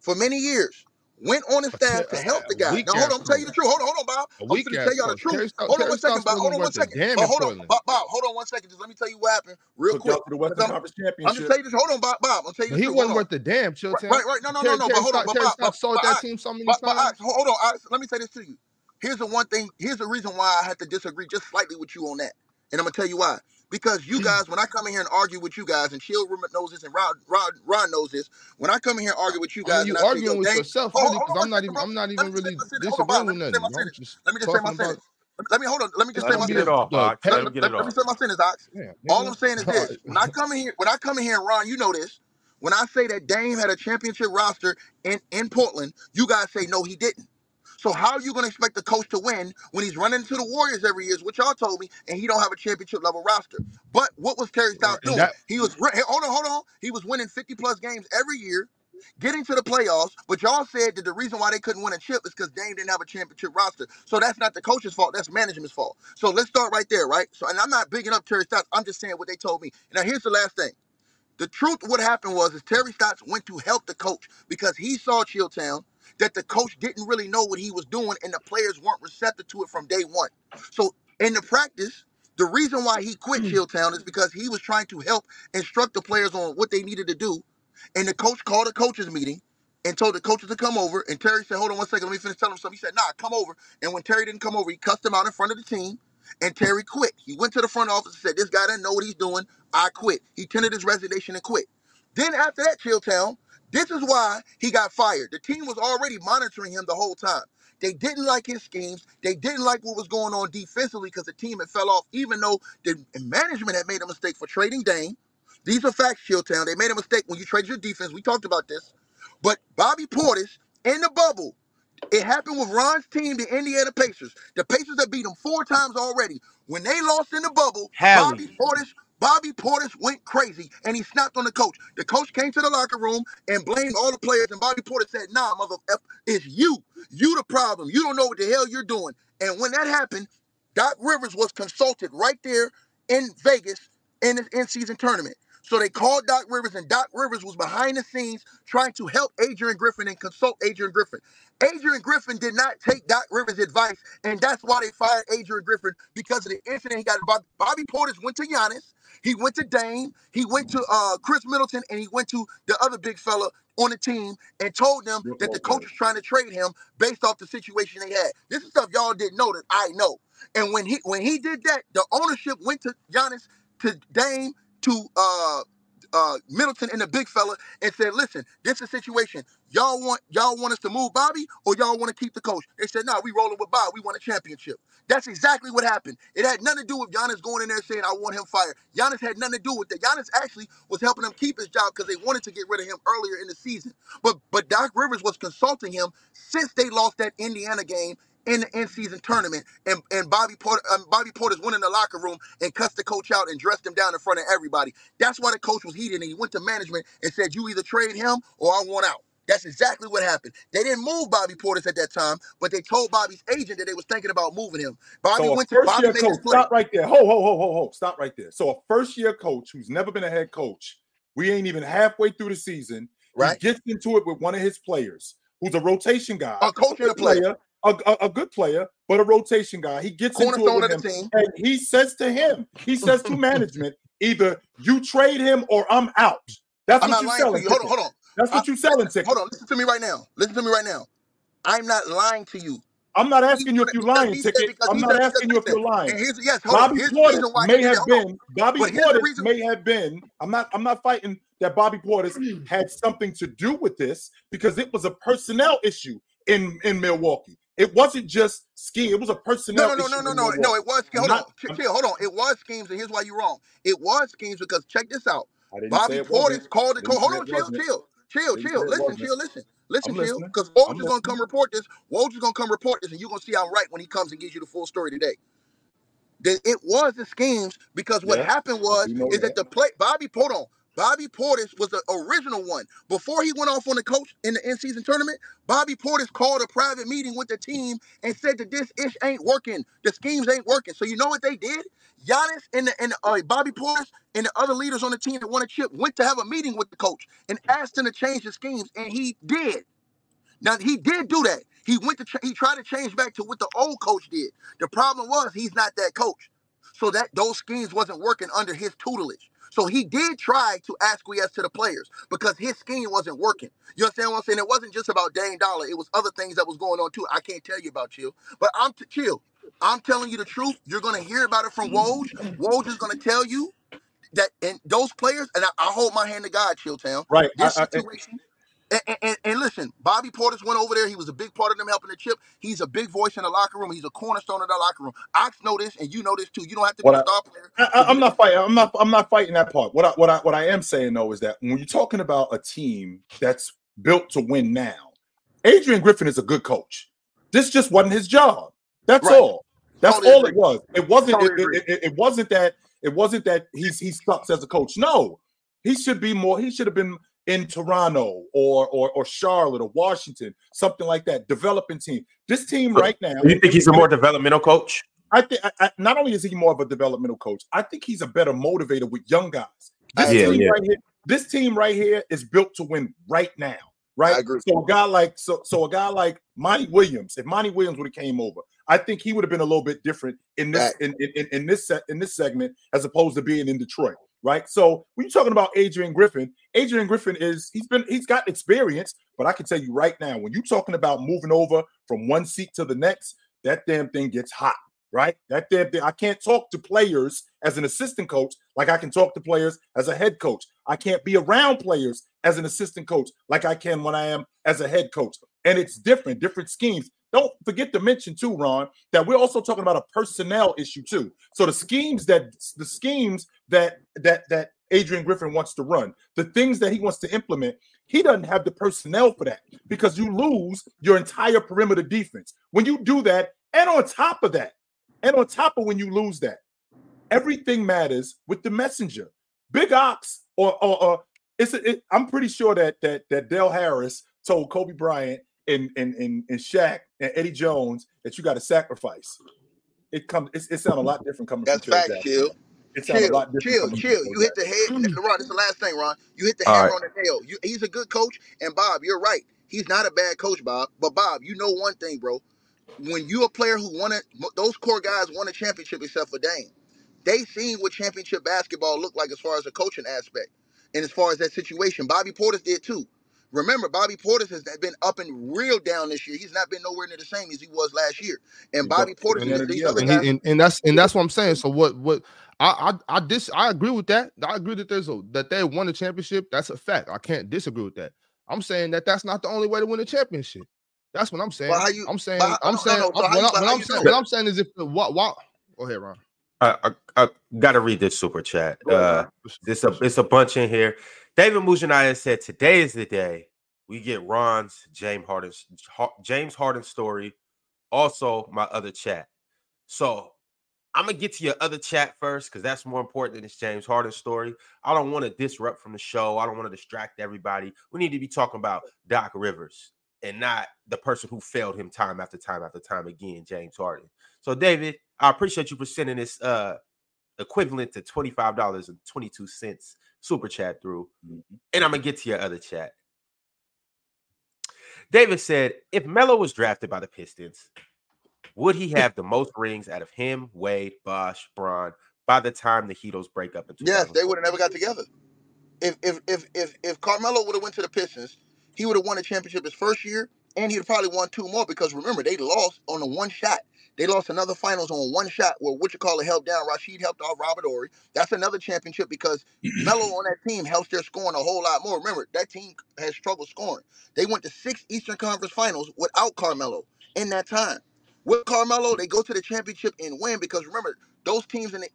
[SPEAKER 1] for many years, went on his staff to help the guy. Now, hold on, I'm telling you the truth. Hold on, hold on, Bob. I'm going
[SPEAKER 4] to
[SPEAKER 1] tell y'all the truth. Hold on one second, Bob. Hold on one second.
[SPEAKER 4] Oh,
[SPEAKER 1] hold on, Bob, Bob. Hold on one second. Just let me tell you what happened real
[SPEAKER 2] Took
[SPEAKER 1] quick.
[SPEAKER 2] For the Western Conference
[SPEAKER 1] Championship. I'm
[SPEAKER 2] just
[SPEAKER 1] telling you this. Hold on, Bob. Bob, I'm telling you.
[SPEAKER 4] He
[SPEAKER 1] truth. He wasn't
[SPEAKER 4] worth the damn,
[SPEAKER 1] chill.
[SPEAKER 4] Right,
[SPEAKER 1] right, right. No, no, no, no. But hold on, Bob.
[SPEAKER 4] Bob sold that team so many times.
[SPEAKER 1] Hold on. Let me say this to you. Here's the one thing. Here's the reason why I had to disagree just slightly with you on that, and I'm gonna tell you why. Because you mm. guys, when I come in here and argue with you guys, and Chill knows this, and Rod, Rod, Rod knows this, when I come in here and argue with you guys,
[SPEAKER 4] I mean, you arguing with yourself, really, because I'm not even, I'm not even really disagreeing with nothing.
[SPEAKER 1] Let me just say my sentence. Let me hold on. Let me just
[SPEAKER 4] let
[SPEAKER 1] say my sentence.
[SPEAKER 3] Off, let, let,
[SPEAKER 1] let,
[SPEAKER 3] off.
[SPEAKER 1] let me say my sentence, Ox.
[SPEAKER 4] Yeah,
[SPEAKER 1] All I'm saying is this: when I come in here, when I come in here, Ron, you know this. When I say that Dame had a championship roster in in Portland, you guys say no, he didn't. So how are you going to expect the coach to win when he's running to the Warriors every year, is what y'all told me, and he don't have a championship level roster? But what was Terry Stotts
[SPEAKER 4] Right.
[SPEAKER 1] Doing?
[SPEAKER 4] that
[SPEAKER 1] He was hey, hold on, hold on. He was winning 50 plus games every year, getting to the playoffs. But y'all said that the reason why they couldn't win a chip is because Dame didn't have a championship roster. So that's not the coach's fault. That's management's fault. So let's start right there, right? So and I'm not bigging up Terry Stotts. I'm just saying what they told me. Now here's the last thing. The truth, what happened was, is Terry Stotts went to help the coach because he saw Chilltown that the coach didn't really know what he was doing and the players weren't receptive to it from day one. So in the practice, the reason why he quit hmm. Chilltown is because he was trying to help instruct the players on what they needed to do. And the coach called a coaches meeting and told the coaches to come over. And Terry said, Hold on one second, let me finish telling him something. He said, Nah, come over. And when Terry didn't come over, he cussed him out in front of the team. And Terry quit. He went to the front office and said, This guy doesn't know what he's doing. I quit. He tendered his resignation and quit. Then after that, Chilltown, this is why he got fired. The team was already monitoring him the whole time. They didn't like his schemes. They didn't like what was going on defensively because the team had fell off, even though the management had made a mistake for trading Dame. These are facts, Chilltown. They made a mistake when you traded your defense. We talked about this. But Bobby Portis in the bubble, it happened with Ron's team, the Indiana Pacers. The Pacers have beat them four times already. When they lost in the bubble,
[SPEAKER 3] Hallie.
[SPEAKER 1] Bobby Portis Bobby Portis went crazy and he snapped on the coach. The coach came to the locker room and blamed all the players. And Bobby Portis said, Nah, mother it's you. You the problem. You don't know what the hell you're doing. And when that happened, Doc Rivers was consulted right there in Vegas in the in season tournament. So they called Doc Rivers, and Doc Rivers was behind the scenes trying to help Adrian Griffin and consult Adrian Griffin. Adrian Griffin did not take Doc Rivers' advice, and that's why they fired Adrian Griffin because of the incident he got. Bobby, Bobby Portis went to Giannis, he went to Dame, he went to uh, Khris Middleton, and he went to the other big fella on the team and told them that the coach was trying to trade him based off the situation they had. This is stuff y'all didn't know that I know. And when he when he did that, the ownership went to Giannis, to Dame, to uh uh Middleton and the big fella and said, listen, this is a situation. Y'all want y'all want us to move Bobby or y'all want to keep the coach? They said, no, nah, we rolling with Bob. We want a championship. That's exactly what happened. It had nothing to do with Giannis going in there saying, I want him fired. Giannis had nothing to do with that. Giannis actually was helping him keep his job because they wanted to get rid of him earlier in the season. But but Doc Rivers was consulting him since they lost that Indiana game in the in-season tournament, and, and Bobby Portis, um, Bobby Portis went in the locker room and cussed the coach out and dressed him down in front of everybody. That's why the coach was heated, and he went to management and said, "You either trade him or I want out." That's exactly what happened. They didn't move Bobby Portis at that time, but they told Bobby's agent that they was thinking about moving him. Bobby
[SPEAKER 2] So
[SPEAKER 1] went to
[SPEAKER 2] first
[SPEAKER 1] Bobby
[SPEAKER 2] year
[SPEAKER 1] made
[SPEAKER 2] coach, stop right there. Ho, ho, ho, ho, ho. Stop right there. So a first year coach who's never been a head coach, we ain't even halfway through the season.
[SPEAKER 1] Right.
[SPEAKER 2] He gets into it with one of his players, who's a rotation guy,
[SPEAKER 1] A coach and a
[SPEAKER 2] good
[SPEAKER 1] player,
[SPEAKER 2] a, a, a good player, but a rotation guy. He gets into it with him,
[SPEAKER 1] team.
[SPEAKER 2] and he says to him, he says to management, either you trade him or I'm out. That's
[SPEAKER 1] I'm
[SPEAKER 2] what you're selling.
[SPEAKER 1] you. Hold on, hold on.
[SPEAKER 2] That's what
[SPEAKER 1] I-
[SPEAKER 2] you're selling, ticket.
[SPEAKER 1] Hold on. Listen to me right now. Listen to me right now. I'm not lying to you.
[SPEAKER 2] I'm not asking you if you're lying, ticket. I'm not asking you if you're lying.
[SPEAKER 1] Yes.
[SPEAKER 2] Bobby
[SPEAKER 1] Here's
[SPEAKER 2] Portis may have been Bobby Portis may have been. I'm not I'm not fighting that Bobby Portis had something to do with this because it was a personnel issue in in Milwaukee. It wasn't just ski. It was a personnel
[SPEAKER 1] No, no, no, no, no, no, no. It was hold
[SPEAKER 2] not-
[SPEAKER 1] on, chill, hold on. It was schemes, and here's why you're wrong. It was schemes because check this out. Bobby Portis called the
[SPEAKER 2] Didn't.
[SPEAKER 1] Hold on,
[SPEAKER 2] it
[SPEAKER 1] chill, chill, chill, chill. Listen, chill, listen, listen, chill. Because Woj is gonna come report this. Woj is gonna come report this, and you're gonna see I'm right when he comes and gives you the full story today. That it was the schemes because what
[SPEAKER 2] Yeah,
[SPEAKER 1] happened was is that
[SPEAKER 2] that.
[SPEAKER 1] the play Bobby hold on. Bobby Portis was the original one. Before he went off on the coach in the in-season tournament, Bobby Portis called a private meeting with the team and said that this ish ain't working. The schemes ain't working. So you know what they did? Giannis and the, and uh, Bobby Portis and the other leaders on the team that won a chip went to have a meeting with the coach and asked him to change the schemes, and he did. Now he did do that. He went to he tried to change back to what the old coach did. The problem was he's not that coach, so that those schemes wasn't working under his tutelage. So he did try to acquiesce to the players because his scheme wasn't working. You understand what I'm saying? It wasn't just about Dame Dolla. It was other things that was going on too. I can't tell you about chill, but I'm t- chill. I'm telling you the truth. You're gonna hear about it from Woj. Woj is gonna tell you that and those players, and I, I hold my hand to God, Chilltown.
[SPEAKER 2] Right. I,
[SPEAKER 1] This
[SPEAKER 2] I,
[SPEAKER 1] situation. And, and, and listen, Bobby Portis went over there. He was a big part of them helping the chip. He's a big voice in the locker room. He's a cornerstone of the locker room. I know this, and you know this too. You don't have to be
[SPEAKER 2] What
[SPEAKER 1] a
[SPEAKER 2] I-
[SPEAKER 1] star player.
[SPEAKER 2] I, I, am not fighting. I'm not. I'm not fighting that part. What I, what I what I am saying though is that when you're talking about a team that's built to win now, Adrian Griffin is a good coach. This just wasn't his job. That's
[SPEAKER 1] Right.
[SPEAKER 2] all. That's
[SPEAKER 1] Totally
[SPEAKER 2] all
[SPEAKER 1] agree.
[SPEAKER 2] it was. It wasn't.
[SPEAKER 1] Totally
[SPEAKER 2] it, it, it, it wasn't that. It wasn't that he's he sucks as a coach. No, he should be more. He should have been in Toronto or or or Charlotte or Washington, something like that. Developing team. This team right now.
[SPEAKER 3] You think he's a more developmental coach?
[SPEAKER 2] I think I, I, not only is he more of a developmental coach, I think he's a better motivator with young guys. This
[SPEAKER 3] Yeah,
[SPEAKER 2] team
[SPEAKER 3] yeah.
[SPEAKER 2] right here, this team right here is built to win right now. Right.
[SPEAKER 1] I agree.
[SPEAKER 2] So a guy like so so a guy like Monty Williams, if Monty Williams would have came over, I think he would have been a little bit different in this
[SPEAKER 1] Fact.
[SPEAKER 2] in, in, in this set in this segment as opposed to being in Detroit. Right. So when you're talking about Adrian Griffin, Adrian Griffin is he's been he's got experience, but I can tell you right now, when you're talking about moving over from one seat to the next, that damn thing gets hot right? That damn thing. I can't talk to players as an assistant coach like I can talk to players as a head coach. I can't be around players as an assistant coach like I can when I am as a head coach. And it's different, different schemes. Don't forget to mention too, Ron, that we're also talking about a personnel issue too. So the schemes that the schemes that that that Adrian Griffin wants to run, the things that he wants to implement, he doesn't have the personnel for that because you lose your entire perimeter defense. When you do that, and on top of that, and on top of when you lose that, everything matters with the messenger. Big Ox, or or, or it's it, I'm pretty sure that that that Del Harris told Kobe Bryant and and and, and Shaq and Eddie Jones that you got to sacrifice. It comes. It, it sounds a lot different coming
[SPEAKER 1] That's
[SPEAKER 2] from Jackson.
[SPEAKER 1] chill.
[SPEAKER 2] It sounds a lot different.
[SPEAKER 1] chill, chill. You hit the head, Ron. Is the last thing, Ron. You hit the
[SPEAKER 3] All
[SPEAKER 1] hammer
[SPEAKER 3] right.
[SPEAKER 1] on the nail. You, he's a good coach, and Bob, you're right. He's not a bad coach, Bob. But Bob, you know one thing, bro. When you a player who won it, those core guys won a championship except for Dame. They seen what championship basketball looked like as far as the coaching aspect, and as far as that situation. Bobby Portis did too. Remember, Bobby Portis has been up and real down this year. He's not been nowhere near the same as he was last year. And Bobby Portis and these other
[SPEAKER 4] and,
[SPEAKER 1] guys.
[SPEAKER 4] he, and and that's and that's what I'm saying. So what what I I I dis I agree with that. I agree that there's a that they won the championship. That's a fact. I can't disagree with that. I'm saying that that's not the only way to win a championship. That's what I'm saying.
[SPEAKER 1] You?
[SPEAKER 4] I'm saying I'm saying
[SPEAKER 1] no, no,
[SPEAKER 4] I'm- what, I,
[SPEAKER 1] but
[SPEAKER 4] what
[SPEAKER 1] how
[SPEAKER 4] I'm saying
[SPEAKER 1] know?
[SPEAKER 4] what I'm saying is if what what go ahead, Ron.
[SPEAKER 3] I, I, I gotta read this super chat. Uh, This a it's a bunch in here. David Mujanaya said today is the day we get Ron's James Harden's James Harden story. Also, my other chat. So I'm gonna get to your other chat first because that's more important than this James Harden story. I don't want to disrupt from the show. I don't want to distract everybody. We need to be talking about Doc Rivers and not the person who failed him time after time after time again, James Harden. So, David, I appreciate you for sending this uh equivalent to $25.22 super chat through.
[SPEAKER 2] Mhm.
[SPEAKER 3] And I'm gonna get to your other chat. David said, if Melo was drafted by the Pistons, would he have the most rings out of him, Wade, Bosh, Bron by the time the Heatles break up in
[SPEAKER 1] Yes, they would have never got together. If if if if if Carmelo would have went to the Pistons, he would have won a championship his first year, and he'd probably won two more because remember they lost on a one shot. They lost another finals on one shot where what you call it helped down. Rasheed helped off Robert Horry. That's another championship because Melo on that team helps their scoring a whole lot more. Remember that team has trouble scoring. They went to six Eastern Conference Finals without Carmelo in that time. With Carmelo, they go to the championship and win because remember those teams in the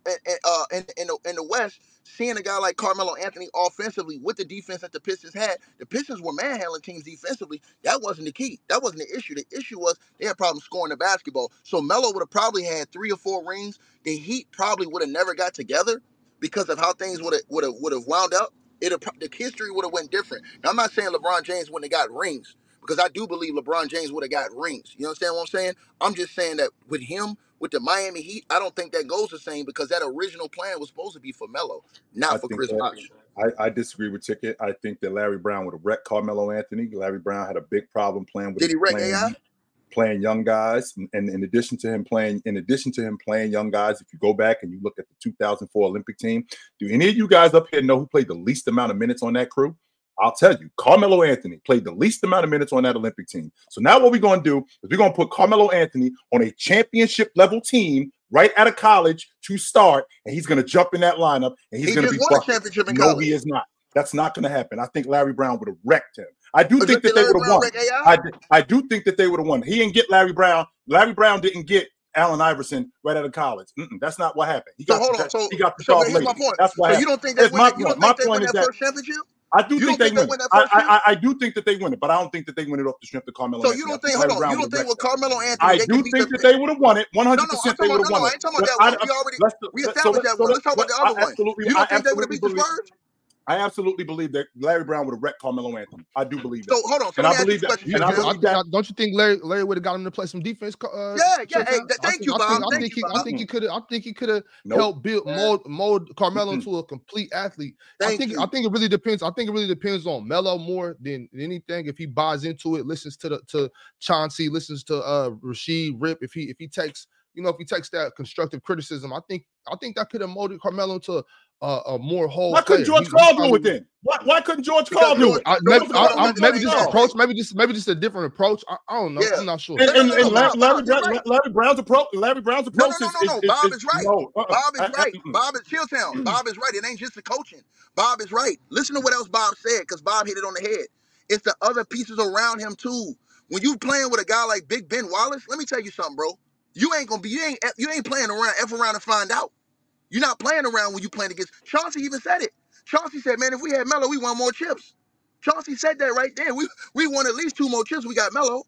[SPEAKER 1] uh, in, in the in the West, seeing a guy like Carmelo Anthony offensively with the defense that the Pistons had, the Pistons were manhandling teams defensively. That wasn't the key. That wasn't the issue. The issue was they had problems scoring the basketball. So Melo would have probably had three or four rings. The Heat probably would have never got together because of how things would have would have would have wound up. It the history would have went different. Now I'm not saying LeBron James wouldn't have got rings because I do believe LeBron James would have got rings. You understand what I'm saying? I'm just saying that with him, with the Miami Heat, I don't think that goes the same because that original plan was supposed to be for Melo, not
[SPEAKER 2] I
[SPEAKER 1] for Chris Bosh.
[SPEAKER 2] I, I disagree with Ticket. I think that Larry Brown would have wrecked Carmelo Anthony. Larry Brown had a big problem playing with
[SPEAKER 1] Did he wreck
[SPEAKER 2] playing,
[SPEAKER 1] AI?
[SPEAKER 2] playing young guys, and, and in addition to him playing, in addition to him playing young guys, if you go back and you look at the 2004 Olympic team, do any of you guys up here know who played the least amount of minutes on that crew? I'll tell you, Carmelo Anthony played the least amount of minutes on that Olympic team. So now what we're going to do is we're going to put Carmelo Anthony on a championship level team right out of college to start, and he's going to jump in that lineup and he's
[SPEAKER 1] He
[SPEAKER 2] going to be
[SPEAKER 1] won a championship in
[SPEAKER 2] No,
[SPEAKER 1] college.
[SPEAKER 2] he is not. That's not going to happen. I think Larry Brown would have wrecked him. I do oh,
[SPEAKER 1] But
[SPEAKER 2] think that they would have won. I, I do think that they would have won. He didn't get Larry Brown. Larry Brown didn't get Allen Iverson right out of college. Mm-mm, that's not what happened. He
[SPEAKER 1] So hold on. So,
[SPEAKER 2] he got the
[SPEAKER 1] so
[SPEAKER 2] sharp
[SPEAKER 1] but here's my point.
[SPEAKER 2] That's what
[SPEAKER 1] So you don't think they
[SPEAKER 2] Here's my point. My point is
[SPEAKER 1] that championship?
[SPEAKER 2] I do
[SPEAKER 1] You
[SPEAKER 2] think they
[SPEAKER 1] think
[SPEAKER 2] win.
[SPEAKER 1] win that
[SPEAKER 2] I, I. I, I do think that they win it, but I don't think that they win it off the strength of Carmelo.
[SPEAKER 1] So
[SPEAKER 2] Anthony.
[SPEAKER 1] you don't think?
[SPEAKER 2] Larry
[SPEAKER 1] Hold on. You don't think with. Carmelo Anthony
[SPEAKER 2] I do think that they would have won it. One hundred percent, they would have
[SPEAKER 1] no, no.
[SPEAKER 2] won
[SPEAKER 1] I
[SPEAKER 2] it.
[SPEAKER 1] ain't talking about that one. We already we established that one. Let's talk about the other one. You don't think they would have beat the. Spurs?
[SPEAKER 2] I absolutely believe that Larry Brown would have wrecked Carmelo Anthony. I do believe that.
[SPEAKER 1] So hold on. So
[SPEAKER 2] And I
[SPEAKER 1] ask
[SPEAKER 2] believe that-
[SPEAKER 4] You-
[SPEAKER 2] and I
[SPEAKER 4] you-
[SPEAKER 1] Chill.
[SPEAKER 4] I
[SPEAKER 2] that-
[SPEAKER 4] don't you think Larry Larry would have got him to play some defense? Uh,
[SPEAKER 1] Yeah, yeah, hey,
[SPEAKER 4] Showtime?
[SPEAKER 1] th-
[SPEAKER 4] I
[SPEAKER 1] thank
[SPEAKER 4] think-
[SPEAKER 1] you,
[SPEAKER 4] I
[SPEAKER 1] Bob.
[SPEAKER 4] think, I think
[SPEAKER 1] you,
[SPEAKER 4] he, I think he could have. I think he could have
[SPEAKER 2] Nope.
[SPEAKER 4] helped build
[SPEAKER 1] Yeah.
[SPEAKER 4] mold mold Carmelo into a complete athlete. I think
[SPEAKER 1] you.
[SPEAKER 4] I think it really depends. I think it really depends on Melo more than anything. If he buys into it, listens to the to Chauncey, listens to uh Rasheed Rip. If he if he takes you know if he takes that constructive criticism, I think I think that could have molded Carmelo into a, a, a more whole.
[SPEAKER 2] Why couldn't
[SPEAKER 4] player.
[SPEAKER 2] George
[SPEAKER 4] He- he
[SPEAKER 2] Karl do it then? Why, why couldn't George
[SPEAKER 1] Because
[SPEAKER 2] Karl do it?
[SPEAKER 4] I, maybe,
[SPEAKER 1] Karl
[SPEAKER 4] I, I,
[SPEAKER 1] let
[SPEAKER 4] maybe just approach, maybe just maybe just a different approach. I, I don't know.
[SPEAKER 1] Yeah.
[SPEAKER 4] I'm not sure.
[SPEAKER 2] And,
[SPEAKER 1] No, no,
[SPEAKER 2] and,
[SPEAKER 1] no,
[SPEAKER 2] and
[SPEAKER 1] no,
[SPEAKER 2] Larry, Larry,
[SPEAKER 1] Bob, you're
[SPEAKER 2] Brown-
[SPEAKER 1] right.
[SPEAKER 2] Larry Brown's approach, Larry Brown's approach
[SPEAKER 1] no,
[SPEAKER 2] is,
[SPEAKER 1] no, no,
[SPEAKER 2] is, is,
[SPEAKER 1] Bob
[SPEAKER 2] is-
[SPEAKER 1] is right.
[SPEAKER 2] no, uh-uh.
[SPEAKER 1] Bob is
[SPEAKER 2] I- I-
[SPEAKER 1] right. Bob is Chilltown. Bob is right. It ain't just the coaching. Bob is right. Listen to what else Bob said, because Bob hit it on the head. It's the other pieces around him too. When you playing with a guy like Big Ben Wallace, let me tell you something, bro. You ain't gonna be. You ain't. You ain't playing around. F around and find out. You're not playing around when you're playing against. Chauncey even said it. Chauncey said, "Man, if we had Melo, we won more chips." Chauncey said that right there. We we won at least two more chips. We got Melo.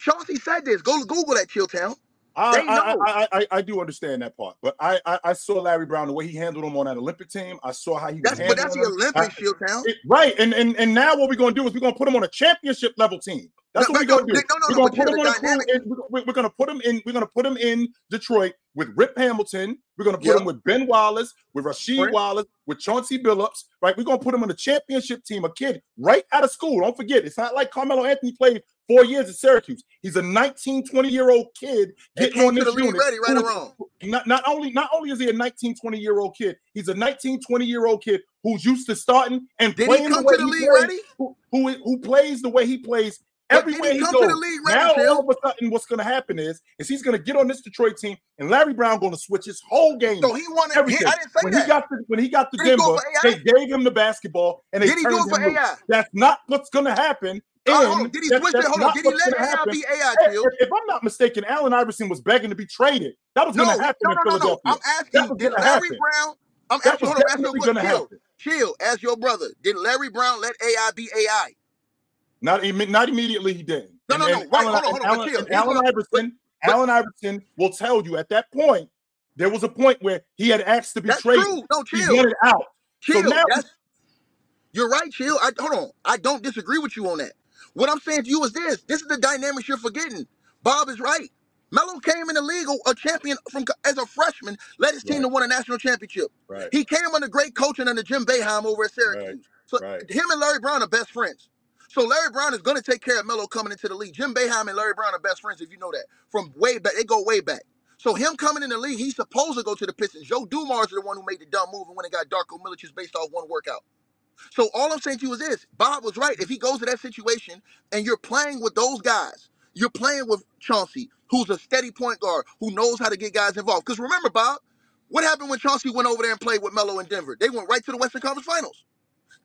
[SPEAKER 1] Chauncey said this. Go to Google that Chilltown.
[SPEAKER 2] I, I. I, I, I do understand that part, but I, I, I saw Larry Brown the way he handled him on that Olympic team. I saw how he was
[SPEAKER 1] That's but that's the
[SPEAKER 2] I-
[SPEAKER 1] Chilltown.
[SPEAKER 2] right, and, and and now what we're gonna do is we're gonna put him on a championship level team. That's
[SPEAKER 1] No,
[SPEAKER 2] what we're
[SPEAKER 1] no,
[SPEAKER 2] gonna do.
[SPEAKER 1] no,
[SPEAKER 2] we're gonna put him on a crew. we're, gonna put him in. We're gonna put him in Detroit with Rip Hamilton. We're gonna put
[SPEAKER 1] Yep.
[SPEAKER 2] him with Ben Wallace, with Rasheed
[SPEAKER 1] Right.
[SPEAKER 2] Wallace, with Chauncey Billups. Right, we're gonna put him on a championship team. A kid right out of school. Don't forget, it's not like Carmelo Anthony played four years at Syracuse. He's a 19, 20 year old kid getting on this
[SPEAKER 1] the
[SPEAKER 2] unit.
[SPEAKER 1] ready, right
[SPEAKER 2] who
[SPEAKER 1] or wrong.
[SPEAKER 2] not, not only not only is he a 19 20 year old kid he's a 19 20 year old kid who's used to starting and
[SPEAKER 1] Did
[SPEAKER 2] playing
[SPEAKER 1] come
[SPEAKER 2] the way
[SPEAKER 1] to the
[SPEAKER 2] he
[SPEAKER 1] league
[SPEAKER 2] plays,
[SPEAKER 1] ready?
[SPEAKER 2] who, who who plays the way he plays everywhere
[SPEAKER 1] he
[SPEAKER 2] he, goes
[SPEAKER 1] the league
[SPEAKER 2] now all of a sudden what's going to happen is is he's going to get on this detroit team and larry brown going to switch his whole game
[SPEAKER 1] So he wanted. He,
[SPEAKER 2] everything
[SPEAKER 1] I didn't say
[SPEAKER 2] when
[SPEAKER 1] that.
[SPEAKER 2] he got to when he got to
[SPEAKER 1] Did
[SPEAKER 2] denver
[SPEAKER 1] it for AI?
[SPEAKER 2] they gave him the basketball and they
[SPEAKER 1] Did he do it for
[SPEAKER 2] loose.
[SPEAKER 1] AI?
[SPEAKER 2] that's not what's going to happen
[SPEAKER 1] Oh, Did he
[SPEAKER 2] that-
[SPEAKER 1] switch it? Hold on. Did he let AI
[SPEAKER 2] happen.
[SPEAKER 1] be AI,
[SPEAKER 2] If, if I'm not mistaken, Allen Iverson was begging to be traded. That was
[SPEAKER 1] No,
[SPEAKER 2] going
[SPEAKER 1] no,
[SPEAKER 2] to happen
[SPEAKER 1] no,
[SPEAKER 2] in
[SPEAKER 1] no, no.
[SPEAKER 2] Philadelphia.
[SPEAKER 1] I'm asking, did Larry
[SPEAKER 2] happen.
[SPEAKER 1] Brown? I'm
[SPEAKER 2] That
[SPEAKER 1] asking.
[SPEAKER 2] was
[SPEAKER 1] Hold on. Ask your
[SPEAKER 2] definitely gonna
[SPEAKER 1] Chill.
[SPEAKER 2] happen.
[SPEAKER 1] Chill. Ask your brother. Did Larry Brown let AI be AI?
[SPEAKER 2] Not imme- not immediately he didn't.
[SPEAKER 1] No,
[SPEAKER 2] And-
[SPEAKER 1] no, no.
[SPEAKER 2] and
[SPEAKER 1] Wait,
[SPEAKER 2] Allen,
[SPEAKER 1] hold on, hold on, but
[SPEAKER 2] Allen,
[SPEAKER 1] chill.
[SPEAKER 2] and
[SPEAKER 1] Here's
[SPEAKER 2] Allen
[SPEAKER 1] what-
[SPEAKER 2] Iverson,
[SPEAKER 1] but-
[SPEAKER 2] Allen Iverson will tell you at that point there was a point where he had asked to be
[SPEAKER 1] That's
[SPEAKER 2] traded.
[SPEAKER 1] true. No,
[SPEAKER 2] He
[SPEAKER 1] chill.
[SPEAKER 2] wanted out.
[SPEAKER 1] Chill.
[SPEAKER 2] So now-
[SPEAKER 1] you're right, chill. I hold on. I don't disagree with you on that. What I'm saying to you is this: this is the dynamics you're forgetting. Bob is right. Melo came in the league a champion from as a freshman, led his team
[SPEAKER 2] Right.
[SPEAKER 1] to win a national championship.
[SPEAKER 2] Right.
[SPEAKER 1] He came under great coaching under Jim Boeheim over at Syracuse. Right. So
[SPEAKER 2] right.
[SPEAKER 1] him and Larry Brown are best friends. So Larry Brown is going to take care of Melo coming into the league. Jim Boeheim and Larry Brown are best friends, if you know that, from way back. They go way back. So him coming in the league, he's supposed to go to the Pistons. Joe Dumars is the one who made the dumb move and when it got Darko Milicic based off one workout. So all I'm saying to you is this: Bob was right. If he goes to that situation and you're playing with those guys, you're playing with Chauncey, who's a steady point guard who knows how to get guys involved. Because remember, Bob, what happened when Chauncey went over there and played with Melo in Denver? They went right to the Western Conference Finals.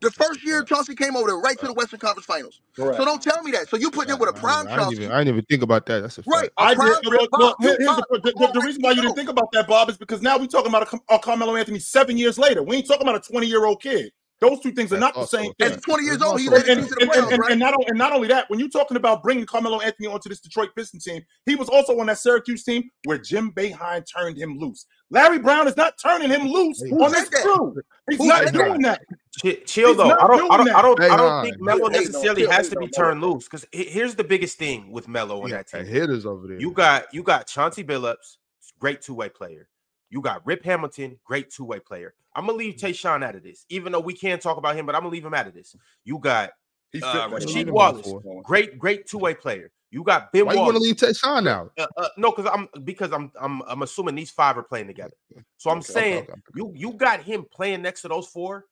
[SPEAKER 1] The first year Chauncey came over there, right to the Western Conference Finals.
[SPEAKER 2] Correct.
[SPEAKER 1] So don't tell me that. So you put them with a prime
[SPEAKER 4] I didn't,
[SPEAKER 1] Chauncey,
[SPEAKER 4] even, I didn't even think about that. That's a fact.
[SPEAKER 1] right? A
[SPEAKER 2] I
[SPEAKER 1] prime
[SPEAKER 2] did. Well,
[SPEAKER 1] Bob,
[SPEAKER 2] well, here's the,
[SPEAKER 1] Bob,
[SPEAKER 2] the, the, the reason why you didn't think about that, Bob, is because now we're talking about a, a Carmelo Anthony seven years later. We ain't talking about a 20 year old kid. Those two things are
[SPEAKER 4] That's
[SPEAKER 2] not the same thing.
[SPEAKER 1] At 20 years
[SPEAKER 4] That's
[SPEAKER 1] old, he
[SPEAKER 4] also
[SPEAKER 1] led
[SPEAKER 4] a
[SPEAKER 2] and,
[SPEAKER 1] team to the
[SPEAKER 2] and- and-
[SPEAKER 1] playoffs,
[SPEAKER 2] and-
[SPEAKER 1] right?
[SPEAKER 2] and not, and not only that, when you're talking about bringing Carmelo Anthony onto this Detroit Pistons team, he was also on that Syracuse team where Jim Boeheim turned him loose. Larry Brown is not turning him loose
[SPEAKER 4] Who
[SPEAKER 2] on
[SPEAKER 1] said
[SPEAKER 2] this
[SPEAKER 1] that?
[SPEAKER 2] crew. He's
[SPEAKER 1] Who
[SPEAKER 2] not
[SPEAKER 1] said
[SPEAKER 2] doing that.
[SPEAKER 3] Ch- chill though. I don't. I don't. I don't. I don't think
[SPEAKER 1] nah.
[SPEAKER 3] Melo
[SPEAKER 1] Hey, no,
[SPEAKER 3] necessarily
[SPEAKER 1] chill,
[SPEAKER 3] has to be
[SPEAKER 1] no,
[SPEAKER 3] turned loose. Because here's the biggest thing with Melo on
[SPEAKER 4] Yeah,
[SPEAKER 3] that
[SPEAKER 4] and
[SPEAKER 3] team.
[SPEAKER 4] hitters over there.
[SPEAKER 3] You got you got Chauncey Billups, great two way player. You got Rip Hamilton, great two way player. I'm gonna leave Tayshaun out of this, even though we can't talk about him, but I'm gonna leave him out of this. You got
[SPEAKER 2] He
[SPEAKER 3] uh. Rasheed Wallace, great great two way player. You got Ben
[SPEAKER 4] Why you want to leave Tayshaun out?
[SPEAKER 3] Uh, uh, no, because I'm because I'm I'm I'm assuming these five are playing together. So I'm
[SPEAKER 2] Okay, okay,
[SPEAKER 3] saying
[SPEAKER 4] okay.
[SPEAKER 3] you you got him playing next to those four.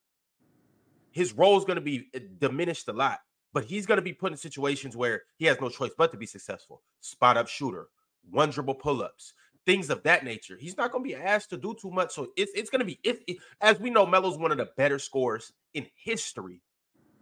[SPEAKER 3] His role is going to be uh, diminished a lot, but he's going to be put in situations where he has no choice but to be successful. Spot up shooter, one dribble pull ups, things of that nature. He's not going to be asked to do too much, so it's it's going to be if, if as we know, Melo's one of the better scorers in history.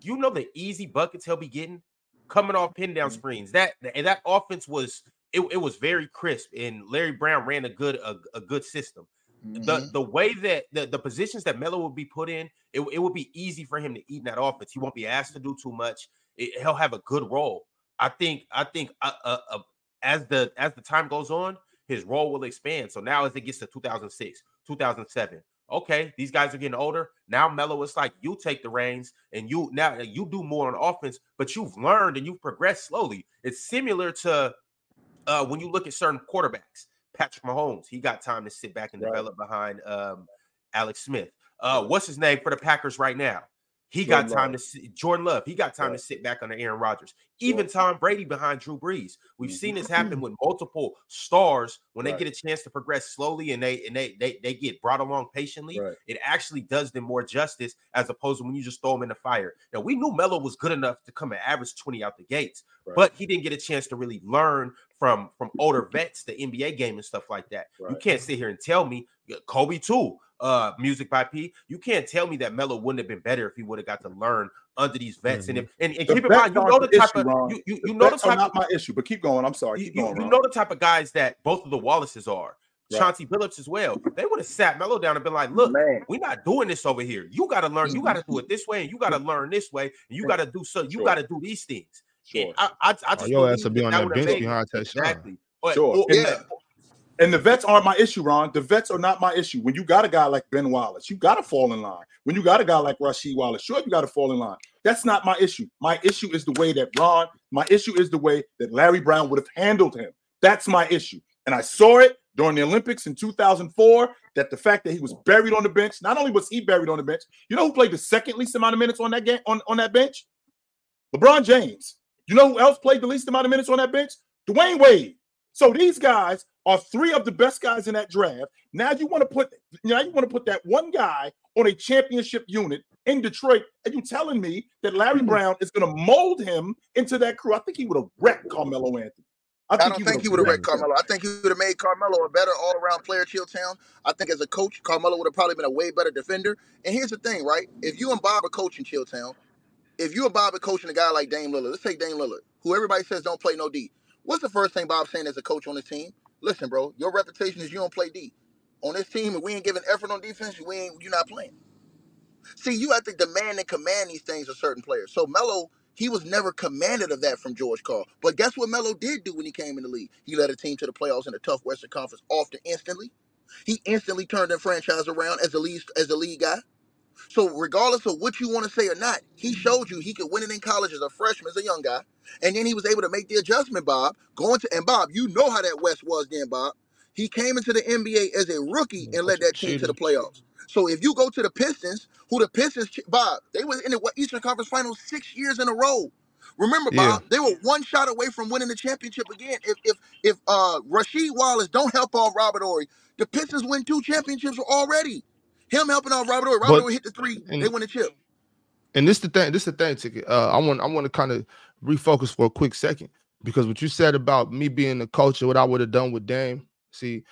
[SPEAKER 3] You know the easy buckets he'll be getting coming off pin down screens. That and that offense was it, it was very crisp, and Larry Brown ran a good a, a good system. The the way that the, the positions that Melo would be put in, it, it would be easy for him to eat in that offense. He won't be asked to do too much. It- he'll have a good role. I think I think uh, uh, uh, as the as the time goes on, his role will expand. So now as it gets to 2006, 2007, okay, these guys are getting older. Now Melo, it's like you take the reins and you now you do more on offense, but you've learned and you've progressed slowly. It's similar to uh, when you look at certain quarterbacks. Patrick Mahomes, he got time to sit back and
[SPEAKER 2] Right.
[SPEAKER 3] develop behind um, Alex Smith. Uh, what's his name for the Packers right now? He
[SPEAKER 2] Jordan
[SPEAKER 3] got time
[SPEAKER 2] Love.
[SPEAKER 3] to sit, Jordan Love. He got time
[SPEAKER 2] Right.
[SPEAKER 3] to sit back under Aaron Rodgers. Even Tom Brady behind Drew Brees. We've seen this happen with multiple stars when they get a chance to progress slowly and they and they they, they get brought along patiently. It actually does them more justice as opposed to when you just throw them in the fire. Now we knew Melo was good enough to come and average 20 out the gates, but he didn't get a chance to really learn from from older vets, the NBA game and stuff like that. You can't sit here and tell me Kobe too. Uh, music by P. You can't tell me that Melo wouldn't have been better if he would have got to learn under these vets. And if and, and keep in mind, you know the type
[SPEAKER 2] issue,
[SPEAKER 3] of
[SPEAKER 2] Ron.
[SPEAKER 3] you, you, you know the type
[SPEAKER 2] not
[SPEAKER 3] of
[SPEAKER 2] my issue, but keep going. I'm sorry.
[SPEAKER 3] you,
[SPEAKER 2] Keep
[SPEAKER 3] you-
[SPEAKER 2] going,
[SPEAKER 3] you
[SPEAKER 2] Ron.
[SPEAKER 3] know the type of guys that both of the Wallaces are.
[SPEAKER 2] Right.
[SPEAKER 3] Chauncey Billups as well. They would have sat Melo down and been like, "Look,
[SPEAKER 1] Man.
[SPEAKER 3] we're not doing this over here. You got to learn. You got to do it this way, and you got to learn this way, and you got to do so. You got to do these things."
[SPEAKER 2] Sure.
[SPEAKER 3] And I, I, I
[SPEAKER 4] Oh, your ass
[SPEAKER 3] believe
[SPEAKER 4] will be on
[SPEAKER 3] that
[SPEAKER 4] that bench
[SPEAKER 3] made-
[SPEAKER 4] behind Tayshaun.
[SPEAKER 3] exactly. But-
[SPEAKER 2] Sure.
[SPEAKER 3] or-
[SPEAKER 2] And
[SPEAKER 3] and-
[SPEAKER 2] And the vets aren't my issue, Ron. The vets are not my issue. When you got a guy like Ben Wallace, you got to fall in line. When you got a guy like Rasheed Wallace, sure, you got to fall in line. That's not my issue. My issue is the way that Ron, my issue is the way that Larry Brown would have handled him. That's my issue. And I saw it during the Olympics in 2004 that the fact that he was buried on the bench, not only was he buried on the bench, you know who played the second least amount of minutes on that game on, on that bench? LeBron James. You know who else played the least amount of minutes on that bench? Dwyane Wade. So these guys are three of the best guys in that draft. Now you want to put now you want to put that one guy on a championship unit in Detroit, and you telling me that Larry hmm. Brown is going to mold him into that crew? I think he would have wrecked Carmelo Anthony.
[SPEAKER 1] I don't think he would have
[SPEAKER 2] wrecked
[SPEAKER 1] wrecked. Carmelo. I think he would have made Carmelo a better all around player, Chilltown. I think as a coach, Carmelo would have probably been a way better defender. And here's the thing, right? If you and Bob are coaching Chilltown, if you and Bob coaching a guy like Dame Lillard, let's take Dame Lillard, who everybody says don't play no D. What's the first thing Bob's saying as a coach on his team? Listen, bro, your reputation is you don't play D. On this team, if we ain't giving effort on defense, we ain't you're not playing. See, you have to demand and command these things of certain players. So Melo, he was never commanded of that from George Karl. But guess what Melo did do when he came in the league? He led a team to the playoffs in a tough Western Conference often instantly. He instantly turned their franchise around as the lead as the lead guy. So regardless of what you want to say or not, he showed you he could win it in college as a freshman, as a young guy, and then he was able to make the adjustment. Bob going to and Bob, you know how that West was then, Bob. He came into the NBA as a rookie and led that team to the playoffs. So if you go to the Pistons, who the Pistons, Bob, they was in the Eastern Conference Finals six years in a row. Remember, Bob, they were one shot away from winning the championship again. If if if uh Rasheed Wallace don't help off Robert Horry, the Pistons win two championships already. Him helping out Robert Horry, Robert Horry hit the three,
[SPEAKER 4] and-
[SPEAKER 1] they win the chip.
[SPEAKER 4] and this the thing this is the thing ticket. Uh i want i want to kind of refocus for a quick second because what you said about me being the coach and what i would have done with dame see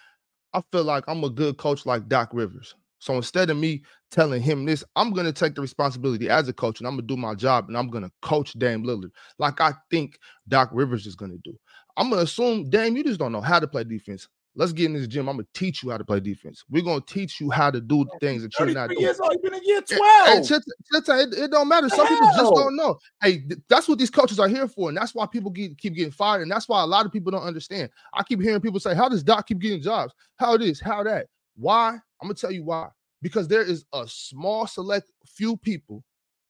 [SPEAKER 4] i feel like i'm a good coach like doc rivers. So instead of me telling him this i'm going to take the responsibility as a coach and i'm going to do my job and i'm going to coach dame lillard like i think doc rivers is going to do. I'm going to assume dame you just don't know how to play defense let's get in this gym i'm going to teach you how to play defense we're going to teach you how to do things that you're not doing
[SPEAKER 2] years old. Been in year
[SPEAKER 4] Hey,
[SPEAKER 2] 12.
[SPEAKER 4] Chita, Chita, it, it don't matter. Some people just don't know. Hey, th- that's what these coaches are here for, and that's why people get, keep getting fired, and that's why a lot of people don't understand. I keep hearing people say, "How does Doc keep getting jobs? How this? How that? Why?" I'm gonna tell you why. Because there is a small select few people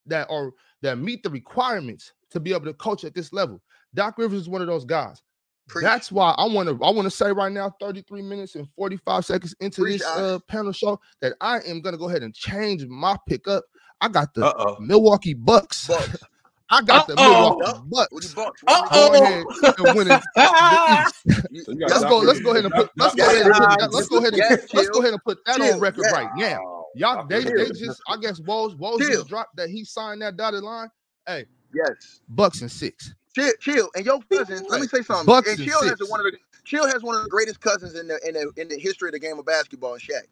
[SPEAKER 4] that are that meet the requirements to be able to coach at this level. Doc Rivers is one of those guys.
[SPEAKER 1] Preach.
[SPEAKER 4] That's why I want to I want to say right now 33 minutes and 45 seconds into
[SPEAKER 1] Preach,
[SPEAKER 4] this uh, panel show that I am going to go ahead and change my pickup. I got the
[SPEAKER 3] Uh oh.
[SPEAKER 4] Milwaukee Bucks.
[SPEAKER 1] Bucks.
[SPEAKER 4] I got the
[SPEAKER 3] Uh-oh.
[SPEAKER 4] Milwaukee Bucks.
[SPEAKER 1] What you Bucks?
[SPEAKER 3] Uh-oh.
[SPEAKER 4] Go ahead and win it. the East.
[SPEAKER 1] You-
[SPEAKER 2] So you got
[SPEAKER 4] Let's go. Let's go ahead and put. Let's go ahead and put that. Let's go ahead and let's go ahead and put that on record right now. Y'all, they, they just. I guess Woj Woj
[SPEAKER 1] Chill.
[SPEAKER 4] just dropped that he signed that dotted line. Hey,
[SPEAKER 1] Yes.
[SPEAKER 4] Bucks and six.
[SPEAKER 1] Chill, chill. And your cousins, let me say something.
[SPEAKER 4] Bucks
[SPEAKER 1] and
[SPEAKER 4] and
[SPEAKER 1] Chill has one of the Chill has one of the greatest cousins in the in the in the history of the game of basketball, and Shaq.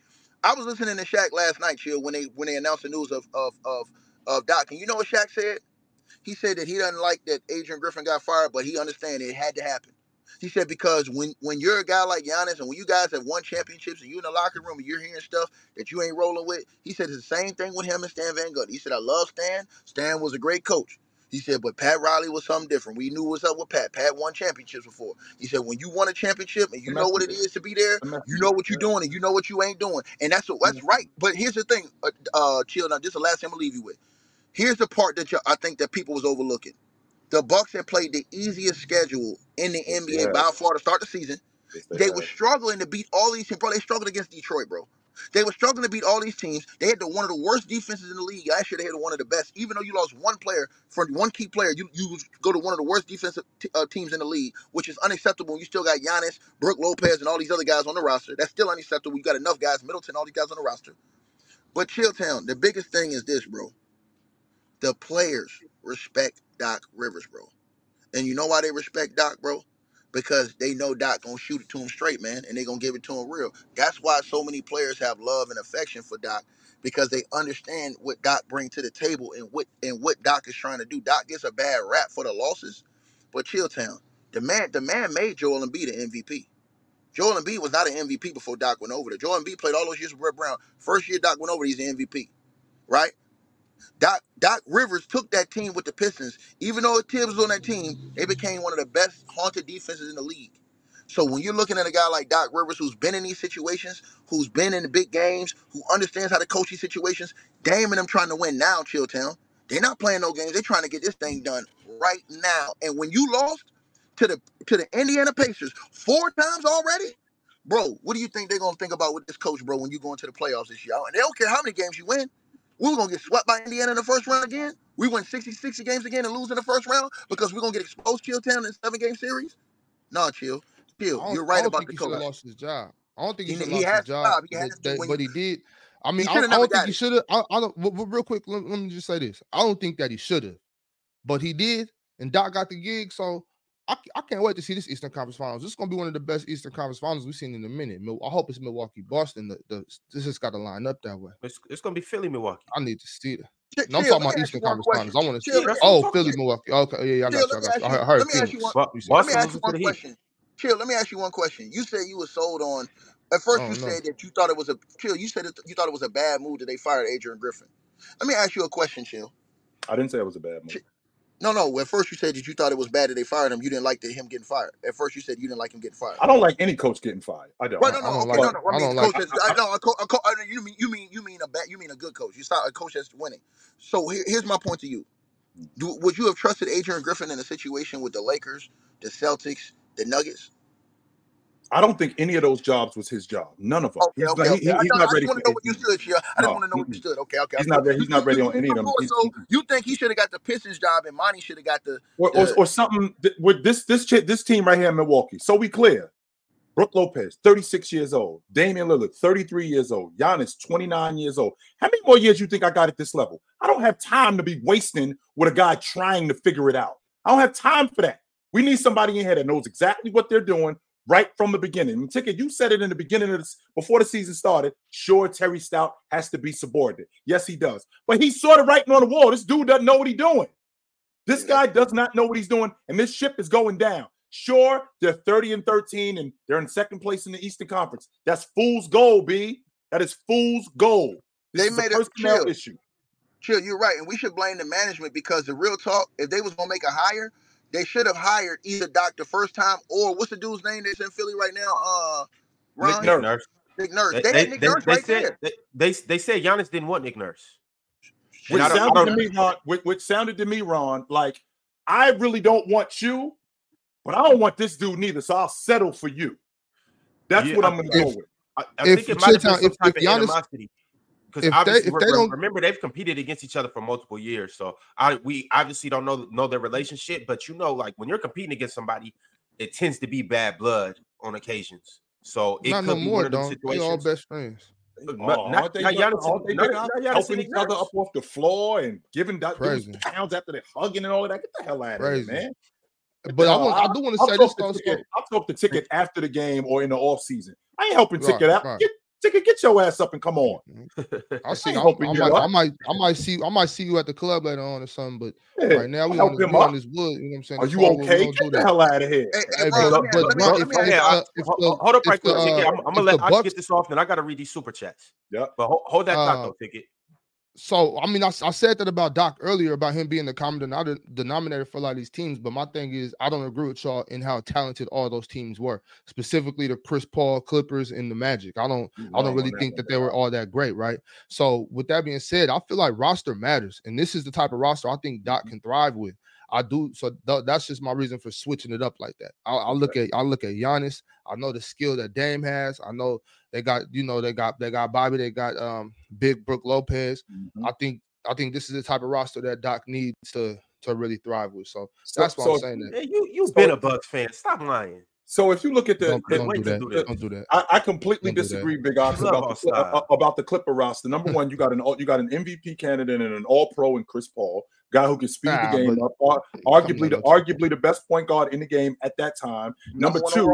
[SPEAKER 1] I was listening to Shaq last night, Chill, when they when they announced the news of of of of Doc. And you know what Shaq said? He said that he doesn't like that Adrian Griffin got fired, but he understands it had to happen. He said because when when you're a guy like Giannis and when you guys have won championships and you're in the locker room and you're hearing stuff that you ain't rolling with, he said it's the same thing with him and Stan Van Gundy. He said I love Stan. Stan was a great coach. He said, but Pat Riley was something different. We knew what's up with Pat. Pat won championships before. He said, when you won a championship and you know what it is to be there, you know what you're doing and you know what you ain't doing. And that's what that's right. But here's the thing, uh, uh chill now. This is the last thing I'm gonna leave you with. Here's the part that you I think that people was overlooking. The Bucks had played the easiest schedule in the NBA by far to start the season. They were struggling to beat all these teams. Bro, they struggled against Detroit, bro. They were struggling to beat all these teams. They had the one of the worst defenses in the league. Last year, they had one of the best. Even though you lost one player from one key player, you you go to one of the worst defensive t- uh, teams in the league, which is unacceptable. You still got Giannis, Brooke Lopez, and all these other guys on the roster. That's still unacceptable. You got enough guys, Middleton, all these guys on the roster. But Chilltown, the biggest thing is this, bro. The players respect Doc Rivers, bro. And you know why they respect Doc, bro? Because they know Doc gonna shoot it to him straight, man, and they gonna give it to him real. That's why so many players have love and affection for Doc, because they understand what Doc bring to the table and what and what Doc is trying to do. Doc gets a bad rap for the losses, but Chilltown, the man, the man made Joel Embiid an MVP. Joel Embiid was not an MVP before Doc went over there. Joel Embiid played all those years with Brett Brown. First year Doc went over, he's an MVP, right? Doc Doc Rivers took that team with the Pistons. Even though Thibs was on that team, they became one of the best haunted defenses in the league. So when you're looking at a guy like Doc Rivers, who's been in these situations, who's been in the big games, who understands how to coach these situations, Dame and them trying to win now, Chilltown. They're not playing no games. They're trying to get this thing done right now. And when you lost to the to the Indiana Pacers four times already, bro, what do you think they're gonna think about with this coach, bro, when you go into the playoffs this year? And they don't care how many games you win. We were gonna get swept by Indiana in the first round again. We win 60, 60 games again and lose in the first round because we're gonna get exposed Chill Town in a seven game series. No, chill. Chill. You're
[SPEAKER 4] I
[SPEAKER 1] right
[SPEAKER 4] don't
[SPEAKER 1] about
[SPEAKER 4] think
[SPEAKER 1] the
[SPEAKER 4] he should have
[SPEAKER 1] coach.
[SPEAKER 4] lost his job. I don't think he
[SPEAKER 1] He-
[SPEAKER 4] should
[SPEAKER 1] he
[SPEAKER 4] lost
[SPEAKER 1] has
[SPEAKER 4] his job.
[SPEAKER 1] He has
[SPEAKER 4] but,
[SPEAKER 1] to
[SPEAKER 4] that- but he did. I mean, I, I don't think he should have. I, I don't. Real quick, let, let me just say this: I don't think that he should have, but he did, and Doc got the gig. So I, I can't wait to see this Eastern Conference Finals. This is gonna be one of the best Eastern Conference Finals we've seen in a minute. I hope it's Milwaukee, Boston. The, the this has got to line up that way.
[SPEAKER 3] It's, it's gonna be Philly, Milwaukee.
[SPEAKER 4] I need to see that.
[SPEAKER 1] Chill,
[SPEAKER 4] No, I'm talking about Eastern Conference
[SPEAKER 1] question.
[SPEAKER 4] Finals. I want to
[SPEAKER 1] Chill,
[SPEAKER 4] see.
[SPEAKER 1] let
[SPEAKER 4] Oh, Philly,
[SPEAKER 1] one-
[SPEAKER 4] Milwaukee. Okay, yeah, yeah, I
[SPEAKER 1] Chill,
[SPEAKER 4] got you. I
[SPEAKER 1] let me
[SPEAKER 4] got
[SPEAKER 1] ask
[SPEAKER 4] you. I heard,
[SPEAKER 1] let me ask you one-
[SPEAKER 3] But
[SPEAKER 4] You said-
[SPEAKER 1] Let me ask you one question. Chill, let me ask you one question. You said you were sold on. At first,
[SPEAKER 4] I
[SPEAKER 1] you
[SPEAKER 4] don't
[SPEAKER 1] said that you thought it was a chill. You said that you thought it was a bad move that they fired Adrian Griffin. Let me ask you a question, chill.
[SPEAKER 2] I didn't say it was a bad move.
[SPEAKER 1] No, no. At first, you said that you thought it was bad that they fired him. You didn't like the, him getting fired. At first, you said you didn't like him getting fired.
[SPEAKER 2] I don't like any coach getting fired. I don't.
[SPEAKER 1] Well, no,
[SPEAKER 4] I
[SPEAKER 1] no,
[SPEAKER 4] don't
[SPEAKER 1] okay,
[SPEAKER 4] like-
[SPEAKER 1] no, no. I
[SPEAKER 4] I
[SPEAKER 1] mean, coach
[SPEAKER 4] like-
[SPEAKER 1] that's, I, no, a co- a co- I, you mean you mean you mean a bad, you mean a good coach. You saw a coach that's winning. So here, here's my point to you. Mm. Do, would you have trusted Adrian Griffin in a situation with the Lakers, the Celtics, the Nuggets?
[SPEAKER 2] I don't think any of those jobs was his job. None of them.
[SPEAKER 1] Okay,
[SPEAKER 2] he's
[SPEAKER 1] okay,
[SPEAKER 2] not,
[SPEAKER 1] okay.
[SPEAKER 2] he-
[SPEAKER 1] I,
[SPEAKER 2] he's not ready
[SPEAKER 1] just want to know where you stood, Chia. I just
[SPEAKER 2] No,
[SPEAKER 1] want to know what you stood. Okay, okay.
[SPEAKER 2] He's not ready- he's not ready on any of them.
[SPEAKER 1] So, you think he should have got the Pistons job and Monty should have got the
[SPEAKER 2] or, or,
[SPEAKER 1] the-
[SPEAKER 2] or something with this this this team right here in Milwaukee. So we clear. Brooke Lopez, 36 years old. Damian Lillard, 33 years old. Giannis, 29 years old. How many more years you think I got at this level? I don't have time to be wasting with a guy trying to figure it out. I don't have time for that. We need somebody in here that knows exactly what they're doing right from the beginning. And Ticket, you said it in the beginning of this before the season started. Sure, Terry Stout has to be subordinate. Yes, he does. But he's sort of writing on the wall. This dude doesn't know what he's doing. This guy does not know what he's doing, and this ship is going down. Sure, they're 30 and 13, and they're in second place in the Eastern Conference. That's fool's gold, B. That is fool's gold. This
[SPEAKER 1] They made
[SPEAKER 2] a personnel
[SPEAKER 1] chill.
[SPEAKER 2] issue.
[SPEAKER 1] Chill, you're right, and we should blame the management because the real talk, if they was gonna make a hire, they should have hired either Doc the first time or what's the dude's name that's in Philly right now? Uh, Ron
[SPEAKER 2] Nick Nurse.
[SPEAKER 3] Nurse.
[SPEAKER 1] Nick Nurse.
[SPEAKER 3] They,
[SPEAKER 1] They,
[SPEAKER 3] they,
[SPEAKER 1] had Nick
[SPEAKER 3] they-
[SPEAKER 1] Nurse
[SPEAKER 3] they
[SPEAKER 1] right
[SPEAKER 3] said
[SPEAKER 1] there.
[SPEAKER 3] they, they they said Giannis didn't want Nick Nurse.
[SPEAKER 2] Which
[SPEAKER 3] And I don't- I
[SPEAKER 2] sounded to me, Ron, which, which sounded to me, Ron, like I really don't want you, but I don't want this dude neither. So I'll settle for you. That's
[SPEAKER 3] Yeah,
[SPEAKER 2] what
[SPEAKER 3] I-
[SPEAKER 2] I'm going to go with.
[SPEAKER 3] I, I
[SPEAKER 4] If
[SPEAKER 3] think it might have been some
[SPEAKER 4] if-
[SPEAKER 3] type
[SPEAKER 4] if
[SPEAKER 3] of
[SPEAKER 4] Giannis-
[SPEAKER 3] animosity. Because
[SPEAKER 4] if they-
[SPEAKER 3] obviously,
[SPEAKER 4] if
[SPEAKER 3] re-
[SPEAKER 4] they
[SPEAKER 3] re-
[SPEAKER 4] don't-
[SPEAKER 3] remember they've competed against each other for multiple years. So I we obviously don't know know their relationship, but you know, like when you're competing against somebody, it tends to be bad blood on occasions. So it
[SPEAKER 4] Not
[SPEAKER 3] could
[SPEAKER 4] no
[SPEAKER 3] be
[SPEAKER 4] more,
[SPEAKER 3] one of them
[SPEAKER 4] dog. They all
[SPEAKER 3] situations.
[SPEAKER 4] best friends.
[SPEAKER 3] Uh, Look,
[SPEAKER 2] Oh,
[SPEAKER 3] not- not-
[SPEAKER 2] aren't they,
[SPEAKER 3] not Giannis
[SPEAKER 2] aren't they
[SPEAKER 3] and- not- not
[SPEAKER 2] helping each other up off the floor and giving that pounds after they're hugging and all of that? Get the hell out of
[SPEAKER 4] Crazy.
[SPEAKER 2] here, man.
[SPEAKER 4] Uh, but I want. I do want to
[SPEAKER 2] I'll
[SPEAKER 4] say this
[SPEAKER 2] ticket. I'll talk the ticket after the game or in the off season. I ain't helping
[SPEAKER 4] Right,
[SPEAKER 2] ticket out.
[SPEAKER 4] right.
[SPEAKER 2] Get ticket, get your ass up and come on.
[SPEAKER 4] I'll see.
[SPEAKER 2] ain't
[SPEAKER 4] I,
[SPEAKER 2] hoping
[SPEAKER 4] I
[SPEAKER 2] you
[SPEAKER 4] might,
[SPEAKER 2] up.
[SPEAKER 4] I might. I might see. I might see you at the club later on or something. But
[SPEAKER 2] Yeah,
[SPEAKER 4] right now we
[SPEAKER 2] help
[SPEAKER 4] on, this,
[SPEAKER 2] him
[SPEAKER 4] we on this wood. You know what I'm saying?
[SPEAKER 2] Are
[SPEAKER 4] This
[SPEAKER 2] you
[SPEAKER 4] hardwood,
[SPEAKER 2] okay? Get the hell out of here.
[SPEAKER 3] I- Hold up right
[SPEAKER 4] the,
[SPEAKER 3] quick,
[SPEAKER 4] uh,
[SPEAKER 3] I'm, I'm gonna let
[SPEAKER 4] I
[SPEAKER 3] Ash get this off, then I gotta read these super chats.
[SPEAKER 2] Yep.
[SPEAKER 3] But hold, hold that thought
[SPEAKER 4] Uh,
[SPEAKER 3] though, Ticket
[SPEAKER 4] so I mean, I, I, said that about Doc earlier about him being the common denominator for a lot of these teams, but my thing is I don't agree with y'all in how talented all those teams were, specifically the Chris Paul Clippers and the Magic. I don't, I don't really think that they were all that great, right? So with that being said, I feel like roster matters, and this is the type of roster I think Doc can thrive with. I do so. Th- that's just my reason for switching it up like that. I, look at I look at Giannis. I know the skill that Dame has. I know they got you know they got they got Bobby. They got um Big Brooke Lopez.
[SPEAKER 2] Mm-hmm.
[SPEAKER 4] I think I think this is the type of roster that Doc needs to to really thrive with. So,
[SPEAKER 2] so
[SPEAKER 4] that's why
[SPEAKER 2] so,
[SPEAKER 4] I'm saying that.
[SPEAKER 3] Man, you you've
[SPEAKER 2] so,
[SPEAKER 3] been a Bucks fan. Stop lying.
[SPEAKER 2] So if you look at the,
[SPEAKER 4] don't,
[SPEAKER 2] the,
[SPEAKER 4] don't, do, that.
[SPEAKER 3] Do, that.
[SPEAKER 4] don't do that.
[SPEAKER 2] I, I completely
[SPEAKER 4] don't
[SPEAKER 2] disagree, Big Ox, about the, uh, about the Clipper roster. Number one, you got an you got an MVP candidate and an All Pro in Chris Paul guy who can speed
[SPEAKER 4] nah,
[SPEAKER 2] the game up, arguably the arguably the best point guard in the game at that time. Number two,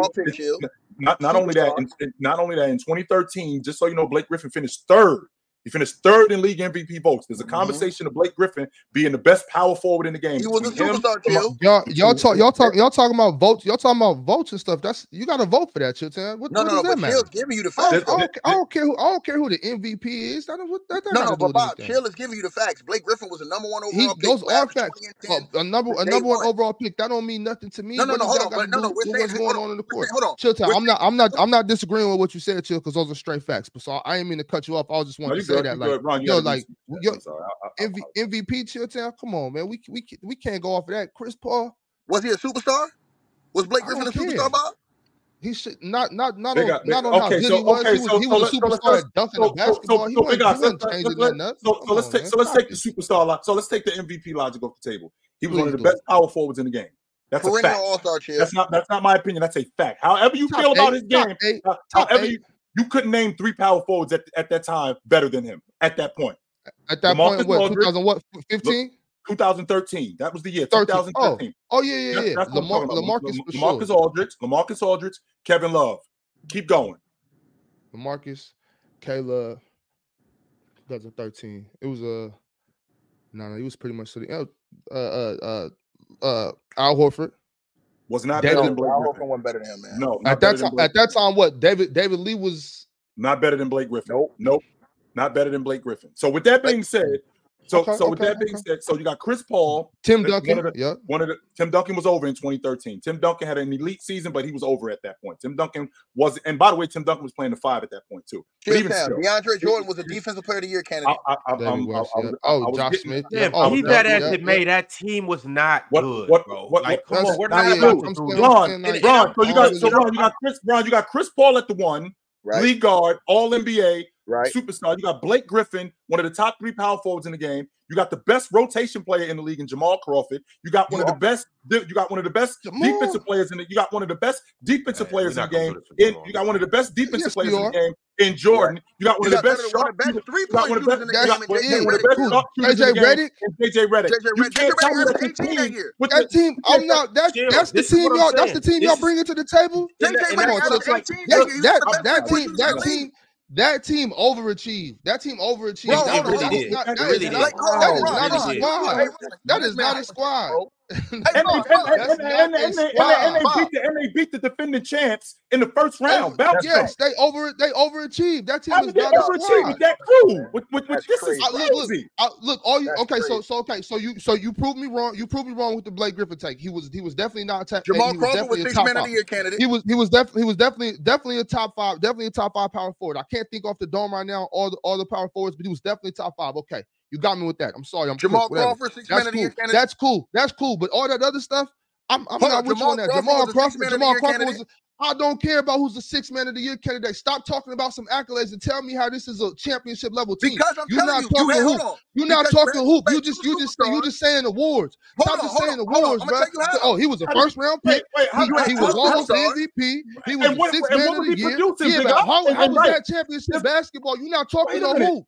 [SPEAKER 2] not not only that, in, not only that, in 2013, just so you know, Blake Griffin finished third he finished third in league MVP votes. There's a
[SPEAKER 5] mm-hmm.
[SPEAKER 2] conversation of Blake Griffin being the best power forward in the game.
[SPEAKER 5] He was a superstar,
[SPEAKER 4] Y'all, y'all talk, y'all talk, y'all talking about votes. Y'all talking about votes and stuff. That's you got to vote for that, Chilltown. What,
[SPEAKER 5] no,
[SPEAKER 4] what
[SPEAKER 5] no, no, but giving you the facts.
[SPEAKER 4] I don't, I don't, care who, I don't care who the MVP is. That, that, that, that
[SPEAKER 5] no, but Bob, Chill is giving you the facts. Blake Griffin was the number one overall. He, pick
[SPEAKER 4] those are facts. A number, a number one overall pick. That don't mean nothing to me.
[SPEAKER 5] No, no, no, hold on, no, no.
[SPEAKER 4] What's going
[SPEAKER 5] on
[SPEAKER 4] in the court?
[SPEAKER 5] Hold on, Chilltown.
[SPEAKER 4] I'm not, I'm not, I'm not disagreeing with what you said, Chill, because those are straight facts. But so I ain't mean to cut you off. I was
[SPEAKER 2] just
[SPEAKER 4] wanting say that. Like,
[SPEAKER 2] go, Ron,
[SPEAKER 4] yo, like yo, MV, MVP chill town. Come on, man. We we we can't go off of that. Chris Paul.
[SPEAKER 5] Was he a superstar? Was Blake Griffin a superstar, Bob?
[SPEAKER 4] He should not not not
[SPEAKER 2] big
[SPEAKER 4] on,
[SPEAKER 2] up,
[SPEAKER 4] not on
[SPEAKER 2] okay, how
[SPEAKER 4] good
[SPEAKER 2] so,
[SPEAKER 4] he was.
[SPEAKER 2] Okay,
[SPEAKER 4] he was,
[SPEAKER 2] so,
[SPEAKER 4] he was
[SPEAKER 2] so a
[SPEAKER 4] superstar so, dunking
[SPEAKER 2] so,
[SPEAKER 4] the basketball.
[SPEAKER 2] So,
[SPEAKER 4] he
[SPEAKER 2] so,
[SPEAKER 4] wasn't,
[SPEAKER 2] God,
[SPEAKER 4] he wasn't
[SPEAKER 2] so,
[SPEAKER 4] changing let, let,
[SPEAKER 2] so, so let's
[SPEAKER 4] on,
[SPEAKER 2] take
[SPEAKER 4] man.
[SPEAKER 2] so let's take the superstar logic. So let's take the MVP logic off the table. He was one of the best power forwards in the game. That's
[SPEAKER 5] Perennial
[SPEAKER 2] a
[SPEAKER 5] fact. All-star cheer.
[SPEAKER 2] That's not that's not my opinion. That's a fact. However you
[SPEAKER 4] top
[SPEAKER 2] feel
[SPEAKER 4] eight,
[SPEAKER 2] about
[SPEAKER 4] his
[SPEAKER 2] game,
[SPEAKER 4] eight,
[SPEAKER 2] however you you couldn't name three power forwards at, at that time better than him at that point.
[SPEAKER 4] At that point, what, 2015,
[SPEAKER 2] 2013. That was the year. 2013.
[SPEAKER 4] Oh. oh, yeah,
[SPEAKER 2] yeah,
[SPEAKER 4] yeah.
[SPEAKER 2] That's, that's
[SPEAKER 4] Lamar, Lamarcus,
[SPEAKER 2] Lamarcus
[SPEAKER 4] sure.
[SPEAKER 2] Aldridge, Lamarcus Aldridge, Kevin Love. Keep going.
[SPEAKER 4] Lamarcus, Kayla, 2013. It was a uh, no, no, it was pretty much city. Uh, uh, uh, uh, Al Horford
[SPEAKER 2] was not
[SPEAKER 4] David,
[SPEAKER 2] better than Blake Griffin.
[SPEAKER 5] better than him, man.
[SPEAKER 2] No,
[SPEAKER 4] at that time, at that time, what David David Lee was
[SPEAKER 2] not better than Blake Griffin.
[SPEAKER 5] Nope,
[SPEAKER 2] nope, not better than Blake Griffin. So with that being said, so,
[SPEAKER 4] okay,
[SPEAKER 2] so
[SPEAKER 4] okay, with
[SPEAKER 2] that being said, so you got Chris Paul,
[SPEAKER 4] Tim Duncan. Yeah,
[SPEAKER 2] one of the Tim Duncan was over in 2013. Tim Duncan had an elite season, but he was over at that point. Tim Duncan was, and by the way, Tim Duncan was playing the five at that point too. But even still,
[SPEAKER 5] DeAndre Jordan was a defensive player of the year candidate.
[SPEAKER 2] I, I, I,
[SPEAKER 4] oh,
[SPEAKER 2] was, yeah.
[SPEAKER 4] oh, Josh
[SPEAKER 2] getting,
[SPEAKER 4] Smith.
[SPEAKER 3] Yeah,
[SPEAKER 4] oh,
[SPEAKER 3] he that ass it made that team was not
[SPEAKER 2] what,
[SPEAKER 3] good,
[SPEAKER 2] what,
[SPEAKER 3] bro.
[SPEAKER 2] What,
[SPEAKER 3] like, come on, we're not about
[SPEAKER 2] Ron, Ron. So you got, so you got Chris, Ron, you got Chris Paul at the one,
[SPEAKER 5] Right.
[SPEAKER 2] lead guard, All NBA
[SPEAKER 5] right?
[SPEAKER 2] Superstar. You got Blake Griffin, one of the top three power forwards in the game. You got the best rotation player in the league in Jamal Crawford. You got one of the best. You got one of the best
[SPEAKER 4] Jamal.
[SPEAKER 2] defensive players in it. You got one of the best defensive
[SPEAKER 3] hey,
[SPEAKER 2] players in the game. In, you got one of the best defensive
[SPEAKER 4] yes,
[SPEAKER 2] players in the game in Jordan. You got one of the best shot. You got one of the best. You got one of the.
[SPEAKER 4] JJ Redick
[SPEAKER 2] JJ Redick. You can't tell me that team.
[SPEAKER 4] That team. I'm not. That's that's the team y'all. That's the team y'all bringing to the table.
[SPEAKER 3] That.
[SPEAKER 4] That team. That team that team overachieved. That team overachieved. That,
[SPEAKER 2] really
[SPEAKER 4] that is not a squad. That is not a squad
[SPEAKER 2] and they beat the defending champs in the first round.
[SPEAKER 4] Yes, they over they overachieved. That team
[SPEAKER 2] was
[SPEAKER 4] is not overachieved
[SPEAKER 2] with that crew. With, with, with this
[SPEAKER 5] crazy.
[SPEAKER 2] is crazy.
[SPEAKER 4] I, look, look, I, look, all you
[SPEAKER 5] That's
[SPEAKER 4] okay.
[SPEAKER 5] Crazy.
[SPEAKER 4] So so okay. So you so you proved me wrong. You proved me wrong with the Blake Griffin take. He was he was definitely not ta-
[SPEAKER 5] Jamal Crawford was,
[SPEAKER 4] a top
[SPEAKER 5] man of the year candidate.
[SPEAKER 4] He was he was definitely he was definitely definitely a top five definitely a top five power forward. I can't think off the dome right now all the all the power forwards, but he was definitely top five. Okay. You got me with that. I'm sorry. I'm
[SPEAKER 5] Jamal
[SPEAKER 4] cool,
[SPEAKER 5] Crawford, six
[SPEAKER 4] That's
[SPEAKER 5] man cool. of the year
[SPEAKER 4] That's cool. That's cool. But all that other stuff, I'm, I'm not with
[SPEAKER 5] Jamal you
[SPEAKER 4] on that. Jamal Crawford, Jamal Crawford was. Don't care about who's the six man of the year candidate. Stop talking about some accolades and tell me how this is a championship level team.
[SPEAKER 5] Because I'm
[SPEAKER 4] you're not
[SPEAKER 5] you,
[SPEAKER 4] talking
[SPEAKER 5] you,
[SPEAKER 4] hoop. You're
[SPEAKER 5] because
[SPEAKER 4] not
[SPEAKER 5] talking
[SPEAKER 4] hoop. You just you just you just saying awards.
[SPEAKER 5] Hold
[SPEAKER 4] Stop
[SPEAKER 5] on,
[SPEAKER 4] just saying
[SPEAKER 5] on,
[SPEAKER 4] awards, bro. Oh, he was a first round pick. He, was
[SPEAKER 2] how,
[SPEAKER 4] almost MVP. He was
[SPEAKER 2] six
[SPEAKER 4] man of the year. Yeah, how was that championship basketball? You're not talking
[SPEAKER 2] about
[SPEAKER 4] hoop.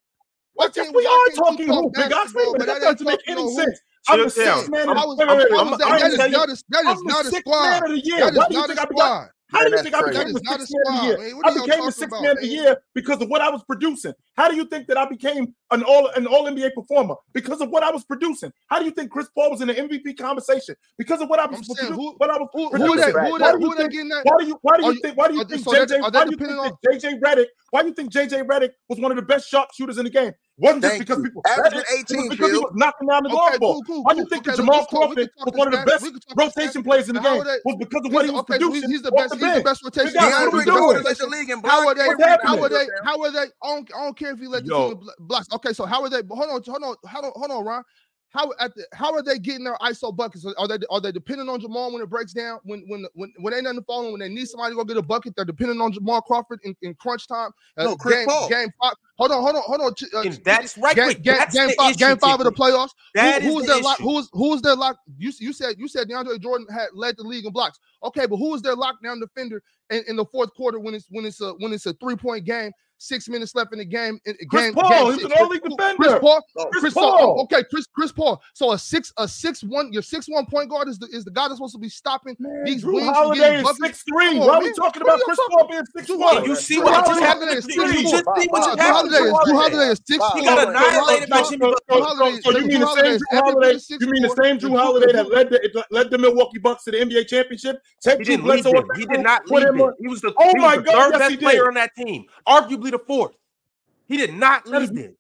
[SPEAKER 2] What yes, we are talking hoop, nigga.
[SPEAKER 4] But
[SPEAKER 2] that doesn't make any sense. I'm a
[SPEAKER 3] six
[SPEAKER 2] man.
[SPEAKER 4] I was,
[SPEAKER 2] I
[SPEAKER 4] was, that is not a, that is not squad. That is not a squad.
[SPEAKER 2] How do you think I became a six man of the year? I became a six man of the year because of what I was producing. How do you think that I became an all an all NBA performer because of what I was producing? How do you think Chris Paul was in the MVP conversation because of what I was
[SPEAKER 4] producing?
[SPEAKER 2] What I was
[SPEAKER 4] who,
[SPEAKER 2] producing?
[SPEAKER 4] Who, who that,
[SPEAKER 2] why do you why do you think why do you think JJ why do you think JJ Redick why do you think JJ Redick was one of the best sharpshooters in the game? Wasn't just because
[SPEAKER 5] you.
[SPEAKER 2] people
[SPEAKER 5] averaging 18
[SPEAKER 2] because he was knocking down the
[SPEAKER 4] okay,
[SPEAKER 2] golf ball.
[SPEAKER 4] Cool, cool,
[SPEAKER 2] Why do you think
[SPEAKER 4] okay,
[SPEAKER 2] that Jamal Crawford was one of the best rotation players in the game? Was because of what he was
[SPEAKER 4] okay,
[SPEAKER 2] producing.
[SPEAKER 4] He's the best. He's the best rotation.
[SPEAKER 2] What are we doing?
[SPEAKER 5] The league and
[SPEAKER 4] how are they? How are they? How are they? I don't, I don't care if he let the team blocks. Okay, so how are they? Hold on, hold on, hold on, hold on, Ron. How at the, how are they getting their ISO buckets? Are they are they depending on Jamal when it breaks down? When when when when ain't nothing falling? When they need somebody to go get a bucket, they're depending on Jamal Crawford in, in crunch time. Uh,
[SPEAKER 5] no, Chris
[SPEAKER 4] game,
[SPEAKER 5] Paul.
[SPEAKER 4] Game five. Hold on, hold on, hold on. Uh,
[SPEAKER 3] that's right.
[SPEAKER 4] Game, game,
[SPEAKER 3] that's
[SPEAKER 4] game five, game five of the playoffs.
[SPEAKER 3] That
[SPEAKER 4] who,
[SPEAKER 3] who's
[SPEAKER 4] is their
[SPEAKER 3] the
[SPEAKER 4] lock? Who's who's their lock? You, you said you said DeAndre Jordan had led the league in blocks. Okay, but who is their lockdown defender in, in the fourth quarter when it's when it's a when it's a three point game? Six minutes left in the game. In,
[SPEAKER 2] Chris
[SPEAKER 4] game,
[SPEAKER 2] Paul,
[SPEAKER 4] game
[SPEAKER 2] he's an all-league defender.
[SPEAKER 4] Chris Paul,
[SPEAKER 5] oh,
[SPEAKER 2] Chris,
[SPEAKER 4] Chris
[SPEAKER 2] Paul.
[SPEAKER 4] Oh, Paul. okay, Chris Chris Paul. So a six a six one your six one point guard is the is the guy that's supposed to be stopping
[SPEAKER 2] Man,
[SPEAKER 4] these
[SPEAKER 2] Jrue
[SPEAKER 4] wings
[SPEAKER 2] Holiday is six three. Why are we talking about Chris Paul being six one?
[SPEAKER 3] You see what just see what just happened?
[SPEAKER 4] Holiday is Jrue
[SPEAKER 3] Holiday
[SPEAKER 4] is six.
[SPEAKER 3] He got annihilated by Jimmy Butler.
[SPEAKER 2] So you mean the same
[SPEAKER 4] Jrue
[SPEAKER 2] Holiday? You mean the same
[SPEAKER 4] Jrue
[SPEAKER 2] Holiday that led the led the Milwaukee Bucks to the NBA championship? Take Drew Bledsoe.
[SPEAKER 3] He did not lead them. He was the
[SPEAKER 2] oh my god,
[SPEAKER 3] best player on that team, arguably the fourth. He did not lead them.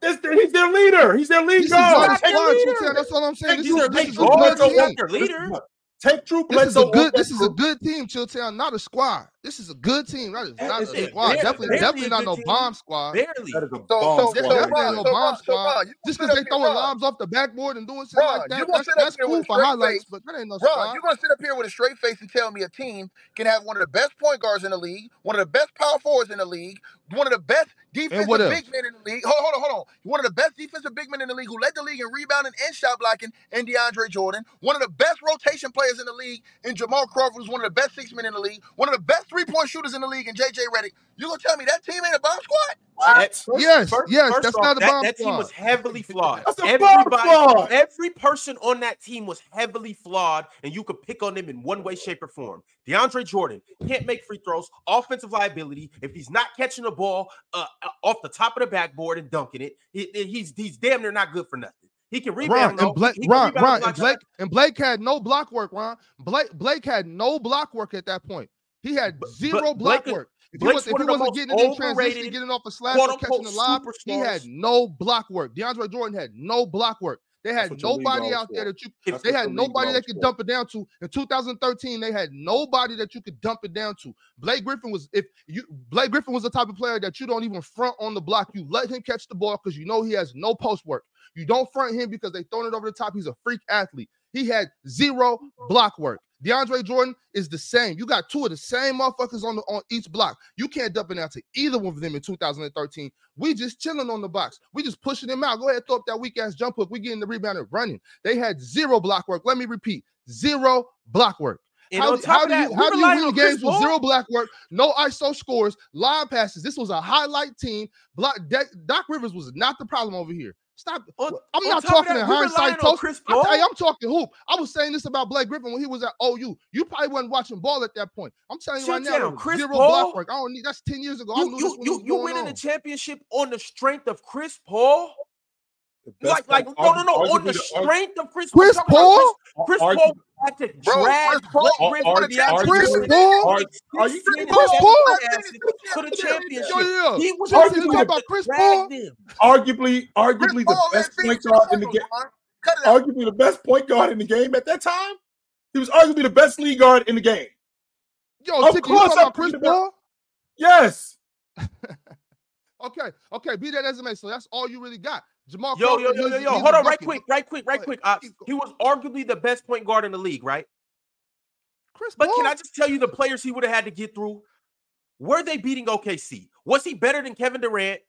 [SPEAKER 2] This, he's their leader. He's their lead guard.
[SPEAKER 4] That's what I'm saying. This is, this is
[SPEAKER 3] their leader.
[SPEAKER 2] Take Drew Bledsoe.
[SPEAKER 4] This is a good. This is a good team, Chilltown. Not a squad. This is a good team. Not
[SPEAKER 3] a,
[SPEAKER 4] not a squad.
[SPEAKER 3] Barely,
[SPEAKER 4] definitely,
[SPEAKER 3] barely
[SPEAKER 4] definitely not no
[SPEAKER 3] team.
[SPEAKER 4] bomb squad.
[SPEAKER 3] Barely.
[SPEAKER 2] That is a bomb
[SPEAKER 5] so, so,
[SPEAKER 4] definitely right, no
[SPEAKER 5] so
[SPEAKER 4] bomb
[SPEAKER 5] so
[SPEAKER 4] squad.
[SPEAKER 5] So
[SPEAKER 4] Just because they throwing lobs off the backboard and doing shit like that, that's, that's cool for highlights.
[SPEAKER 5] Face.
[SPEAKER 4] But that ain't no
[SPEAKER 5] Ron,
[SPEAKER 4] squad.
[SPEAKER 5] You're gonna sit up here with a straight face and tell me a team can have one of the best point guards in the league, one of the best power forwards in the league, one of the best Defensive big men in the league. Hold, hold on, hold on. One of the best defensive big men in the league who led the league in rebounding and shot blocking and DeAndre Jordan. One of the best rotation players in the league in Jamal Crawford, who's one of the best six men in the league. One of the best three point shooters in the league in JJ Redick. You gonna tell me that team ain't a bomb squad?
[SPEAKER 3] What?
[SPEAKER 2] First,
[SPEAKER 4] yes,
[SPEAKER 3] first,
[SPEAKER 4] yes,
[SPEAKER 3] first
[SPEAKER 4] that's
[SPEAKER 3] off,
[SPEAKER 4] not a bomb
[SPEAKER 3] that,
[SPEAKER 4] squad.
[SPEAKER 3] That team was heavily flawed.
[SPEAKER 2] that's a Everybody, bomb squad.
[SPEAKER 3] Every person on that team was heavily flawed, and you could pick on them in one way, shape, or form. DeAndre Jordan can't make free throws, offensive liability. If he's not catching the ball, uh, off the top of the backboard and dunking it. He, he's he's damn near not good for nothing. He can rebound. Ron, though.
[SPEAKER 4] and Blake, Ron, Ron, and Blake, and Blake had no block work. Ron, Blake, Blake had no block work at that point. He had zero
[SPEAKER 3] but,
[SPEAKER 4] block
[SPEAKER 3] Blake,
[SPEAKER 4] work. If
[SPEAKER 3] Blake's
[SPEAKER 4] he, was,
[SPEAKER 3] not
[SPEAKER 4] getting in transition, getting off a slash, or catching the lob, he had no block work. DeAndre Jordan had no block work. They had nobody out
[SPEAKER 2] for.
[SPEAKER 4] there that you.
[SPEAKER 2] That's
[SPEAKER 4] they had
[SPEAKER 2] the
[SPEAKER 4] nobody that could
[SPEAKER 2] for.
[SPEAKER 4] dump it down to. In 2013, they had nobody that you could dump it down to. Blake Griffin was if you Blake Griffin was the type of player that you don't even front on the block. You let him catch the ball because you know he has no post work. You don't front him because they thrown it over the top. He's a freak athlete. He had zero block work. DeAndre Jordan is the same. You got two of the same motherfuckers on the, on each block. You can't dump it out to either one of them in 2013. We just chilling on the box. We just pushing them out. Go ahead, throw up that weak ass jump hook. We getting the rebound and running. They had zero block work. Let me repeat, zero block work.
[SPEAKER 3] And
[SPEAKER 4] how, how do you, how do you win games with zero block work, no ISO scores, line passes? This was a highlight team. Block Doc Rivers was not the problem over here. Stop.
[SPEAKER 3] On,
[SPEAKER 4] I'm not talking
[SPEAKER 3] that,
[SPEAKER 4] in hindsight. Toast. I, am talking hoop. I was saying this about Blake Griffin when he was at OU. You probably wasn't watching ball at that point. I'm telling you right now,
[SPEAKER 3] Chris
[SPEAKER 4] zero
[SPEAKER 3] Paul,
[SPEAKER 4] block work. I don't need that's 10 years ago.
[SPEAKER 3] You, you, you, you winning
[SPEAKER 4] on.
[SPEAKER 3] the championship on the strength of Chris Paul? Like, like, no, no, no. On the strength of Chris,
[SPEAKER 4] Chris Paul,
[SPEAKER 3] Chris, Paul had to drag
[SPEAKER 5] Chris Paul,
[SPEAKER 2] are you
[SPEAKER 4] Chris Paul
[SPEAKER 3] to the championship? He was
[SPEAKER 4] talking about Chris Paul.
[SPEAKER 2] Arguably, arguably the best point guard in the game. Arguably the best point guard in the game at that time. He was arguably the best lead guard in the game.
[SPEAKER 4] Yo,
[SPEAKER 2] of course,
[SPEAKER 4] about Chris Paul.
[SPEAKER 2] Yes.
[SPEAKER 4] okay, okay. Be that as it may. So that's all you really got. Jamal.
[SPEAKER 3] Yo,
[SPEAKER 4] Crawford,
[SPEAKER 3] yo, yo, yo, yo. Hold on, right quick, right quick, right quick. Uh, he was arguably the best point guard in the league, right?
[SPEAKER 4] Chris,
[SPEAKER 3] but can I just tell you the players he would have had to get through? Were they beating OKC? Was he better than Kevin Durant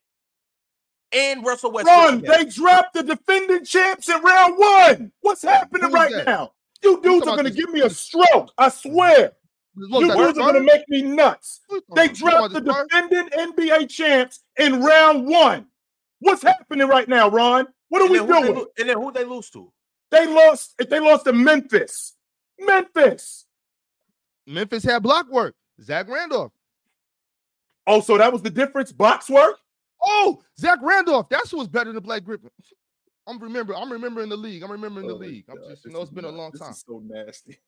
[SPEAKER 3] and Russell Westbrook?
[SPEAKER 2] Run! They dropped the defending champs in round one. What's happening
[SPEAKER 4] Who's
[SPEAKER 2] right
[SPEAKER 4] that?
[SPEAKER 2] now? You dudes are
[SPEAKER 4] gonna
[SPEAKER 2] give me a stroke. I swear. You dudes are
[SPEAKER 4] gonna
[SPEAKER 2] make me nuts. They dropped the defending NBA champs in round one. What's happening right now, Ron? What are
[SPEAKER 3] and
[SPEAKER 2] we doing?
[SPEAKER 3] They, and then who they lose to?
[SPEAKER 2] They lost. Eh, they lost to Memphis. Memphis. Memphis
[SPEAKER 4] had block work. Zach Randolph.
[SPEAKER 2] Oh, so that was the difference. Box work.
[SPEAKER 4] Oh, Zach Randolph. That's who was better than Blake Griffin. I'm remember. I'm remembering the league. I'm remembering the
[SPEAKER 2] Oh my
[SPEAKER 4] league. I'm just, you know, it's been a
[SPEAKER 2] not-
[SPEAKER 4] long
[SPEAKER 2] this
[SPEAKER 4] time.
[SPEAKER 2] is so nasty.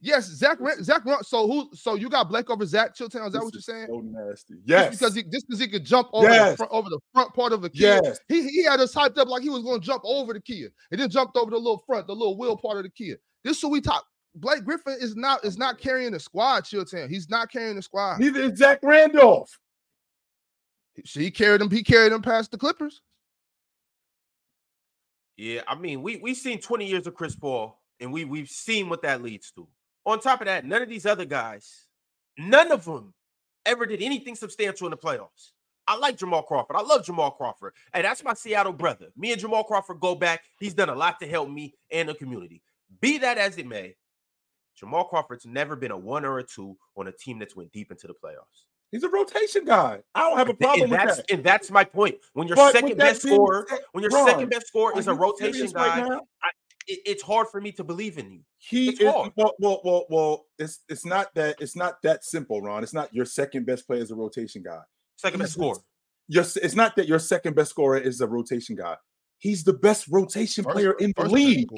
[SPEAKER 4] Yes, Zach. Zach. So who? So you got Blake over Zach Chilltown? Is that
[SPEAKER 2] This
[SPEAKER 4] what you're saying?
[SPEAKER 2] So nasty.
[SPEAKER 4] Just
[SPEAKER 2] Yes.
[SPEAKER 4] because he just because he could jump over the front over the front part of the Kia.
[SPEAKER 2] yes.
[SPEAKER 4] He he had us hyped up like he was going to jump over the Kia, and then jumped over the little front, the little wheel part of the Kia. This is what we talk. Blake Griffin is not is not carrying the squad. Chilltown. He's not carrying the squad.
[SPEAKER 2] Neither is Zach Randolph.
[SPEAKER 4] So he carried him. He carried him past the Clippers.
[SPEAKER 3] Yeah, I mean, we we've seen 20 years of Chris Paul, and we we've seen what that leads to. On top of that, none of these other guys, none of them ever did anything substantial in the playoffs. I like Jamal Crawford. I love Jamal Crawford. Hey, that's my Seattle brother. Me and Jamal Crawford go back. He's done a lot to help me and the community. Be that as it may, Jamal Crawford's never been a one or a two on a team that's went deep into the playoffs.
[SPEAKER 2] He's a rotation guy. I don't have a
[SPEAKER 3] And
[SPEAKER 2] problem with
[SPEAKER 3] that's
[SPEAKER 2] that.
[SPEAKER 3] and that's my point. When your
[SPEAKER 2] But
[SPEAKER 3] second best
[SPEAKER 2] being
[SPEAKER 3] scorer,
[SPEAKER 2] said,
[SPEAKER 3] when your
[SPEAKER 2] Ron,
[SPEAKER 3] second best scorer is a rotation guy,
[SPEAKER 2] right now?
[SPEAKER 3] it, it's hard for me to believe in you.
[SPEAKER 2] He
[SPEAKER 3] It's
[SPEAKER 2] is
[SPEAKER 3] hard.
[SPEAKER 2] well, well, well, well. It's it's not that it's not that simple, Ron. It's not your second best player is a rotation guy.
[SPEAKER 3] Second best
[SPEAKER 2] He's-
[SPEAKER 3] scorer.
[SPEAKER 2] Your, it's not that your second best scorer is a rotation guy. He's the best rotation
[SPEAKER 4] First-
[SPEAKER 2] player in the league.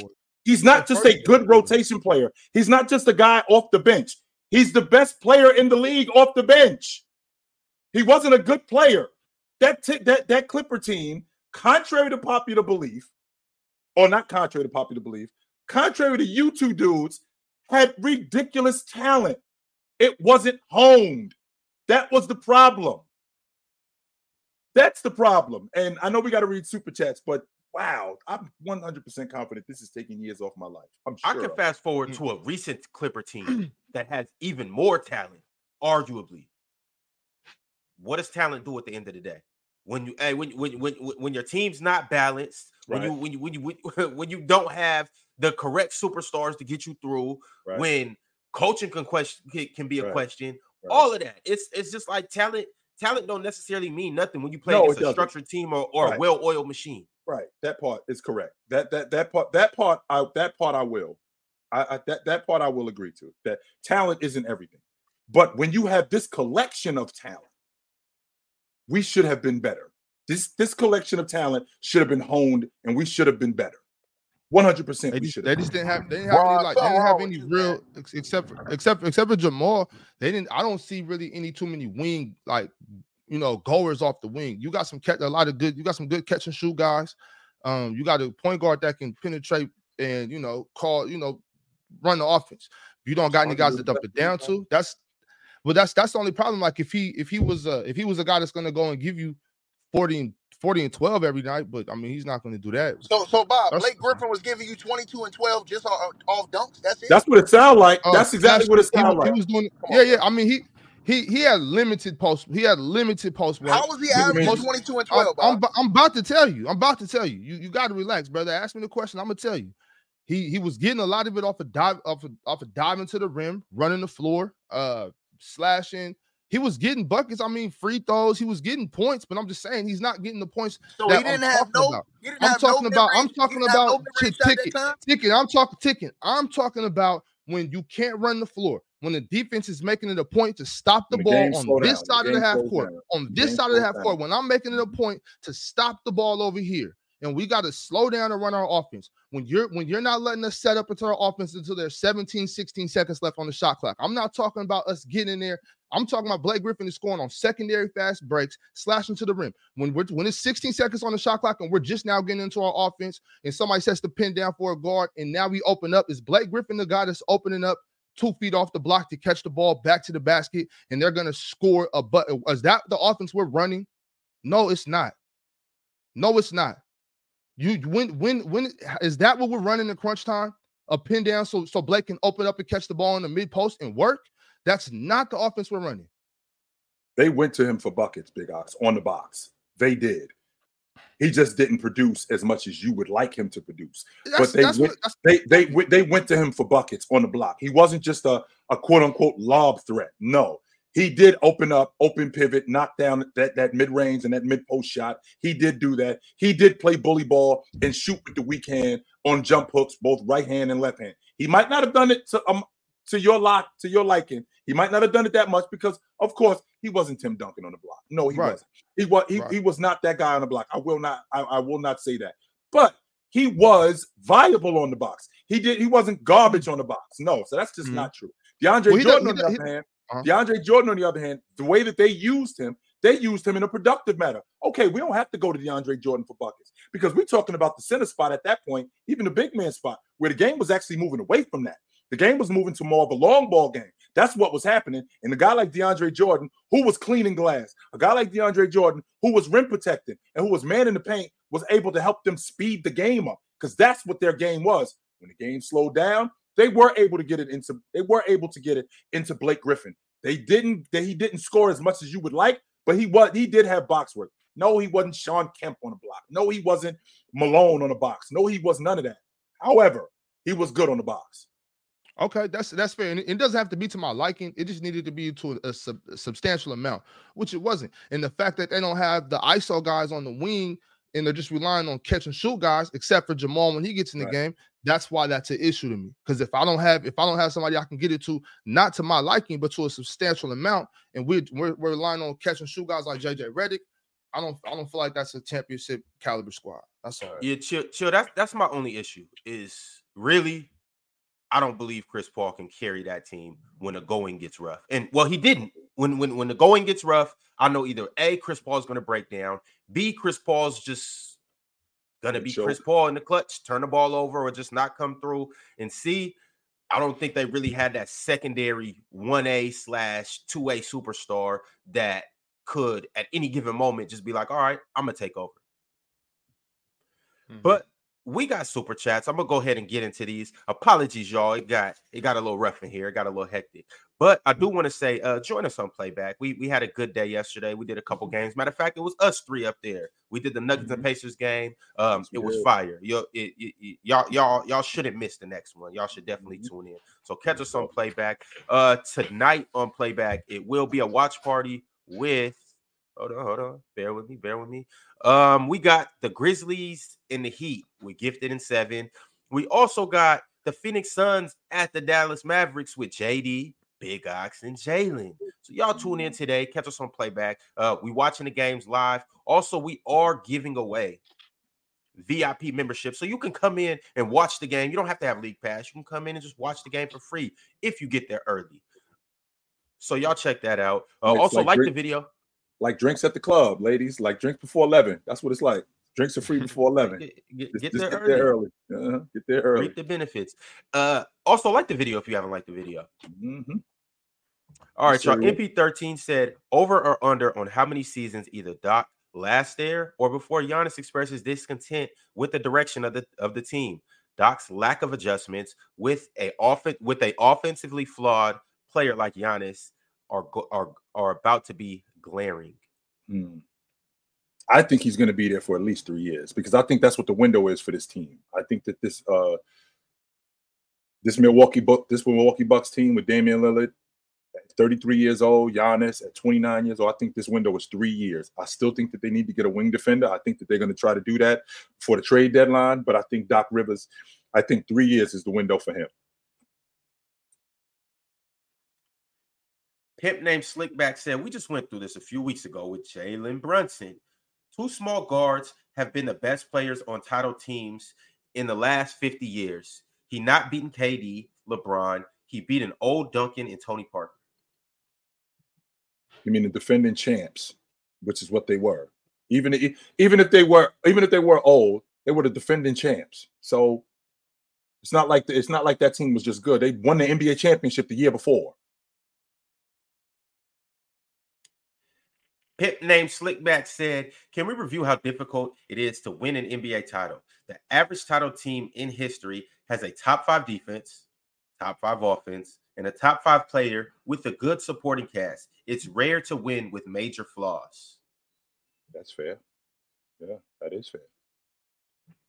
[SPEAKER 2] He's not
[SPEAKER 4] The
[SPEAKER 2] just a good
[SPEAKER 4] scorer.
[SPEAKER 2] rotation player. He's not just a guy off the bench. He's the best player in the league off the bench. He wasn't a good player. That t- that that Clipper team, contrary to popular belief, or not contrary to popular belief, contrary to you two dudes, had ridiculous talent. It wasn't honed. That was the problem. That's the problem. And I know we got to read super chats, but wow, I'm 100% confident this is taking years off my life. I'm sure. I can
[SPEAKER 3] fast forward
[SPEAKER 4] Mm.
[SPEAKER 3] to a recent Clipper team that has even more talent, arguably. What does talent do at the end of the day? When you hey, when when when when your team's not balanced, when you when you when you when, you don't have the correct superstars to get you through,
[SPEAKER 2] Right.
[SPEAKER 3] when coaching can question can- be a
[SPEAKER 2] Right.
[SPEAKER 3] question,
[SPEAKER 2] Right.
[SPEAKER 3] all of that. It's it's just like talent. Talent don't necessarily mean nothing when you play
[SPEAKER 2] No,
[SPEAKER 3] against a structured team or, or a well-oiled machine.
[SPEAKER 2] Right. That part is correct. That that that part that part I that part I will. I, I that that part I will agree to. That talent isn't everything. But when you have this collection of talent, we should have been better. This this collection of talent should have been honed and we should have been better. 100%
[SPEAKER 4] They
[SPEAKER 2] we should.
[SPEAKER 4] They just didn't have they didn't have
[SPEAKER 5] Ron,
[SPEAKER 4] any like they didn't have any real except for except except for Jamal. They didn't. I don't see really any too many wing like you know goers off the wing. You got some catch a lot of good. You got some good catch and shoot guys. Um, you got a point guard that can penetrate and you know call you know run the offense. You don't got any guys to dump it down to. That's well, that's that's the only problem. Like if he if he was uh if he was a guy that's gonna go and give you 40 and 40 and 12 every night, but I mean he's not gonna do that.
[SPEAKER 5] So, so Bob,
[SPEAKER 4] That's-
[SPEAKER 5] Blake Griffin was giving you 22 and 12 just off, off dunks. That's it.
[SPEAKER 2] That's what it sounds like.
[SPEAKER 4] Oh,
[SPEAKER 2] That's exactly what it
[SPEAKER 4] he,
[SPEAKER 2] sounds
[SPEAKER 4] was- he was doing. Yeah, yeah. I mean, he he he had limited post. He had limited post work.
[SPEAKER 5] How was he
[SPEAKER 4] He was
[SPEAKER 5] averaging 22 and
[SPEAKER 4] I'm,
[SPEAKER 5] 12,
[SPEAKER 4] I'm, I'm about to tell you. I'm about to tell you. You you got to relax, brother. Ask me the question. I'm gonna tell you. He he was getting a lot of it off a dive off a, off a diving to the rim, running the floor, uh, slashing. He was getting buckets. I mean, free throws. He was getting points, but I'm just saying he's not getting the points.
[SPEAKER 5] So
[SPEAKER 4] that
[SPEAKER 5] he didn't
[SPEAKER 4] I'm
[SPEAKER 5] have
[SPEAKER 4] talking
[SPEAKER 5] no.
[SPEAKER 4] about.
[SPEAKER 5] He didn't
[SPEAKER 4] I'm
[SPEAKER 5] have no
[SPEAKER 4] talking about- I'm talking
[SPEAKER 5] didn't no
[SPEAKER 4] about
[SPEAKER 5] mid-range
[SPEAKER 4] to
[SPEAKER 5] shot that
[SPEAKER 4] ticket. ticking. I'm talking ticking. I'm talking about when you can't run the floor, when the defense is making it a point to stop the
[SPEAKER 2] The
[SPEAKER 4] ball on this
[SPEAKER 2] down. The
[SPEAKER 4] side of the half court,
[SPEAKER 2] down.
[SPEAKER 4] on this side of the half
[SPEAKER 2] down.
[SPEAKER 4] court, when I'm making it a point to stop the ball over here, and we got to slow down and run our offense. When you're when you're not letting us set up into our offense until there's 17, 16 seconds left on the shot clock. I'm not talking about us getting in there. I'm talking about Blake Griffin is scoring on secondary fast breaks, slashing to the rim. When we're when it's 16 seconds on the shot clock and we're just now getting into our offense, and somebody sets the pin down for a guard, and now we open up. Is Blake Griffin the guy that's opening up two feet off the block to catch the ball back to the basket, and they're gonna score a but is that the offense we're running? No, it's not. No, it's not. You when when when is that what we're running in crunch time? A pin down so so Blake can open up and catch the ball in the mid post and work. That's not the offense we're running.
[SPEAKER 2] They went to him for buckets, Big Ox, on the box. They did. He just didn't produce as much as you would like him to produce.
[SPEAKER 4] That's,
[SPEAKER 2] they went-
[SPEAKER 4] what
[SPEAKER 2] They they went- they went to him for buckets on the block. He wasn't just a, a quote unquote lob threat. No, he did open up, open pivot, knock down that that mid range and that mid post shot. He did do that. He did play bully ball and shoot with the weak hand on jump hooks, both right hand and left hand. He might not have done it to um to your lock to your liking. He might not have done it that much because, of course, he wasn't Tim Duncan on the block. No, he
[SPEAKER 4] Right.
[SPEAKER 2] wasn't. He was he,
[SPEAKER 4] Right.
[SPEAKER 2] he was not that guy on the block. I will not I, I will not say that. But he was viable on the box. He did he wasn't garbage on the box. No, so that's just
[SPEAKER 4] Mhm.
[SPEAKER 2] not true. DeAndre
[SPEAKER 4] Well,
[SPEAKER 2] Jordan, on the other hand,
[SPEAKER 4] Uh-huh.
[SPEAKER 2] DeAndre Jordan, on the other hand, the way that they used him, they used him in a productive manner. Okay, we don't have to go to DeAndre Jordan for buckets because we're talking about the center spot at that point, even the big man spot, where the game was actually moving away from that. The game was moving to more of a long ball game. That's what was happening. And a guy like DeAndre Jordan, who was cleaning glass, a guy like DeAndre Jordan, who was rim protecting and who was man in the paint, was able to help them speed the game up because that's what their game was. When the game slowed down, they were able to get it into they were able to get it into Blake Griffin. They didn't they, he didn't score as much as you would like, but he was he did have box work. No, he wasn't Shawn Kemp on the block. No, he wasn't Malone on the box. No, he was none of that. However, he was good on the box.
[SPEAKER 4] Okay, that's that's fair. And it, it doesn't have to be to my liking. It just needed to be to a, sub, a substantial amount, which it wasn't. And the fact that they don't have the ISO guys on the wing and they're just relying on catch and shoot guys, except for Jamal when he gets in the
[SPEAKER 2] Right.
[SPEAKER 4] game, that's why that's an issue to me. Because if I don't have if I don't have somebody I can get it to, not to my liking, but to a substantial amount, and we're we're, we're relying on catch and shoot guys like JJ Redick, I don't I don't feel like that's a championship caliber squad. That's all right.
[SPEAKER 3] Yeah, chill, chill. That's that's my only issue. Is really, I don't believe Chris Paul can carry that team when the going gets rough. And well, he didn't. When when when the going gets rough, I know either a Chris Paul is going to break down, b Chris Paul's just going to be. Chris Paul in the clutch, turn the ball over, or just not come through. And c I don't think they really had that secondary one A slash two A superstar that could at any given moment just be like, all right, I'm gonna take over.
[SPEAKER 4] Mhm.
[SPEAKER 3] But we got super chats. I'm gonna go ahead and get into these. Apologies, y'all. It got it got a little rough in here. It got a little hectic. But I do want to say, uh, join us on playback. We we had a good day yesterday. We did a couple games. Matter of fact, it was us three up there. We did the Nuggets and Pacers game. Um, it was fire. Yo, it, it- it- y'all y'all y'all shouldn't miss the next one. Y'all should definitely tune in. So catch us on playback. Uh, tonight on playback, it will be a watch party with. Hold on, hold on. Bear with me. Bear with me. Um, we got the Grizzlies and the Heat with Gifted and Seven. We also got the Phoenix Suns at the Dallas Mavericks with JD, Big Ox, and Jalen. So y'all tune in today. Catch us on playback. Uh, we watching the games live. Also, we are giving away VIP membership, so you can come in and watch the game. You don't have to have league pass. You can come in and just watch the game for free if you get there early. So y'all check that out. Uh, also,
[SPEAKER 2] like
[SPEAKER 3] like the video.
[SPEAKER 2] Like drinks at the club, ladies. Like drinks before 11. That's what it's like. Drinks are free before 11.
[SPEAKER 3] Get, get-
[SPEAKER 2] Just,
[SPEAKER 3] get
[SPEAKER 2] just
[SPEAKER 3] there
[SPEAKER 2] get
[SPEAKER 3] early.
[SPEAKER 2] there early. Uh-huh. Get there early.
[SPEAKER 3] Reap the benefits. Uh, also like the video if you haven't liked the video.
[SPEAKER 2] Mhm.
[SPEAKER 3] All right, y'all. MP13 said over or under on how many seasons either Doc last there or before Giannis expresses discontent with the direction of the of the team. Doc's lack of adjustments with a offen- with a offensively flawed player like Giannis are go- are are about to be glaring.
[SPEAKER 2] Hmm. I think he's going to be there for at least three years because I think that's what the window is for this team. I think that this uh this Milwaukee Buck this Milwaukee Bucks team with Damian Lillard at 33 years old, Giannis at 29 years old. I think this window is three years. I still think that they need to get a wing defender. I think that they're going to try to do that for the trade deadline, but I think Doc Rivers, I think three years is the window for him.
[SPEAKER 3] Pimp named Slickback said, We just went through this a few weeks ago with Jalen Brunson. Two small guards have been the best players on title teams in the last 50 years. He not beaten KD, LeBron. He beat an old Duncan and Tony Parker.
[SPEAKER 2] You mean the defending champs, which is what they were. Even i- even if they were even if they were old, they were the defending champs. So it's not like the, it's not like that team was just good. They won the NBA championship the year before.
[SPEAKER 3] Pip named Slickback said, Can we review how difficult it is to win an NBA title? The average title team in history has a top five defense, top five offense, and a top five player with a good supporting cast. It's rare to win with major flaws.
[SPEAKER 2] That's fair. Yeah, that is fair.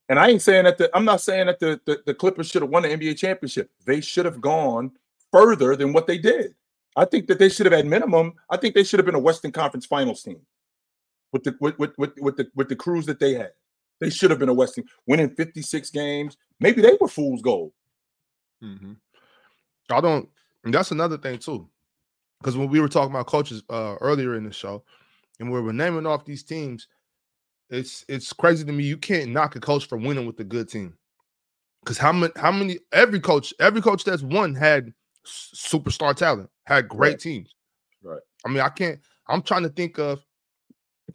[SPEAKER 2] And I ain't saying that the I'm not saying that the the, the Clippers should have won the NBA championship. They should have gone further than what they did. I think that they should have at minimum. I think they should have been a Western Conference Finals team with the with with with, with the with the crews that they had. They should have been a Western winning 56 games. Maybe they were fool's gold.
[SPEAKER 4] Mhm. I don't, that's another thing too. because when we were talking about coaches uh, earlier in the show, and we were naming off these teams, it's it's crazy to me. You can't knock a coach for winning with a good team. Because how many how many every coach every coach that's won had superstar talent, had great
[SPEAKER 2] Right.
[SPEAKER 4] teams.
[SPEAKER 2] Right.
[SPEAKER 4] I mean, I can't. I'm trying to think of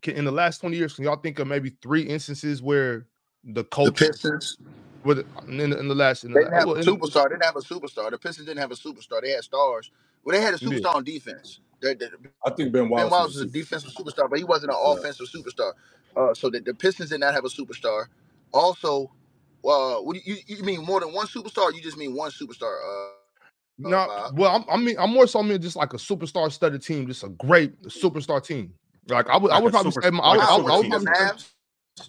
[SPEAKER 4] can, in the last 20 years. Can y'all think of maybe three instances where the
[SPEAKER 5] The
[SPEAKER 4] coach
[SPEAKER 5] Pistons.
[SPEAKER 4] with in the, in the last in
[SPEAKER 5] They
[SPEAKER 4] the,
[SPEAKER 5] didn't have
[SPEAKER 4] well,
[SPEAKER 5] a
[SPEAKER 4] in the-
[SPEAKER 5] superstar. They didn't have a superstar. The Pistons didn't have a superstar. They had stars. Well, they had a
[SPEAKER 4] Yeah.
[SPEAKER 5] superstar on defense. They, they,
[SPEAKER 2] I think Ben
[SPEAKER 5] Ben
[SPEAKER 2] Wallace,
[SPEAKER 5] Wallace
[SPEAKER 2] was
[SPEAKER 5] was a defensive superstar, but he wasn't an
[SPEAKER 2] Yeah.
[SPEAKER 5] offensive superstar. Uh, so the, the Pistons did not have a superstar. Also, uh, what do you, you mean more than one superstar? Or you just mean one superstar? Uh,
[SPEAKER 4] No,
[SPEAKER 5] Bob.
[SPEAKER 4] well, I'm, I mean, I'm more so I mean just like a superstar studded team, just a great superstar team. Like I would, I would probably
[SPEAKER 3] super-
[SPEAKER 4] say, my- I would,
[SPEAKER 3] like a
[SPEAKER 4] I would, I would
[SPEAKER 3] super
[SPEAKER 5] the
[SPEAKER 3] team.
[SPEAKER 4] say,
[SPEAKER 5] Mavs.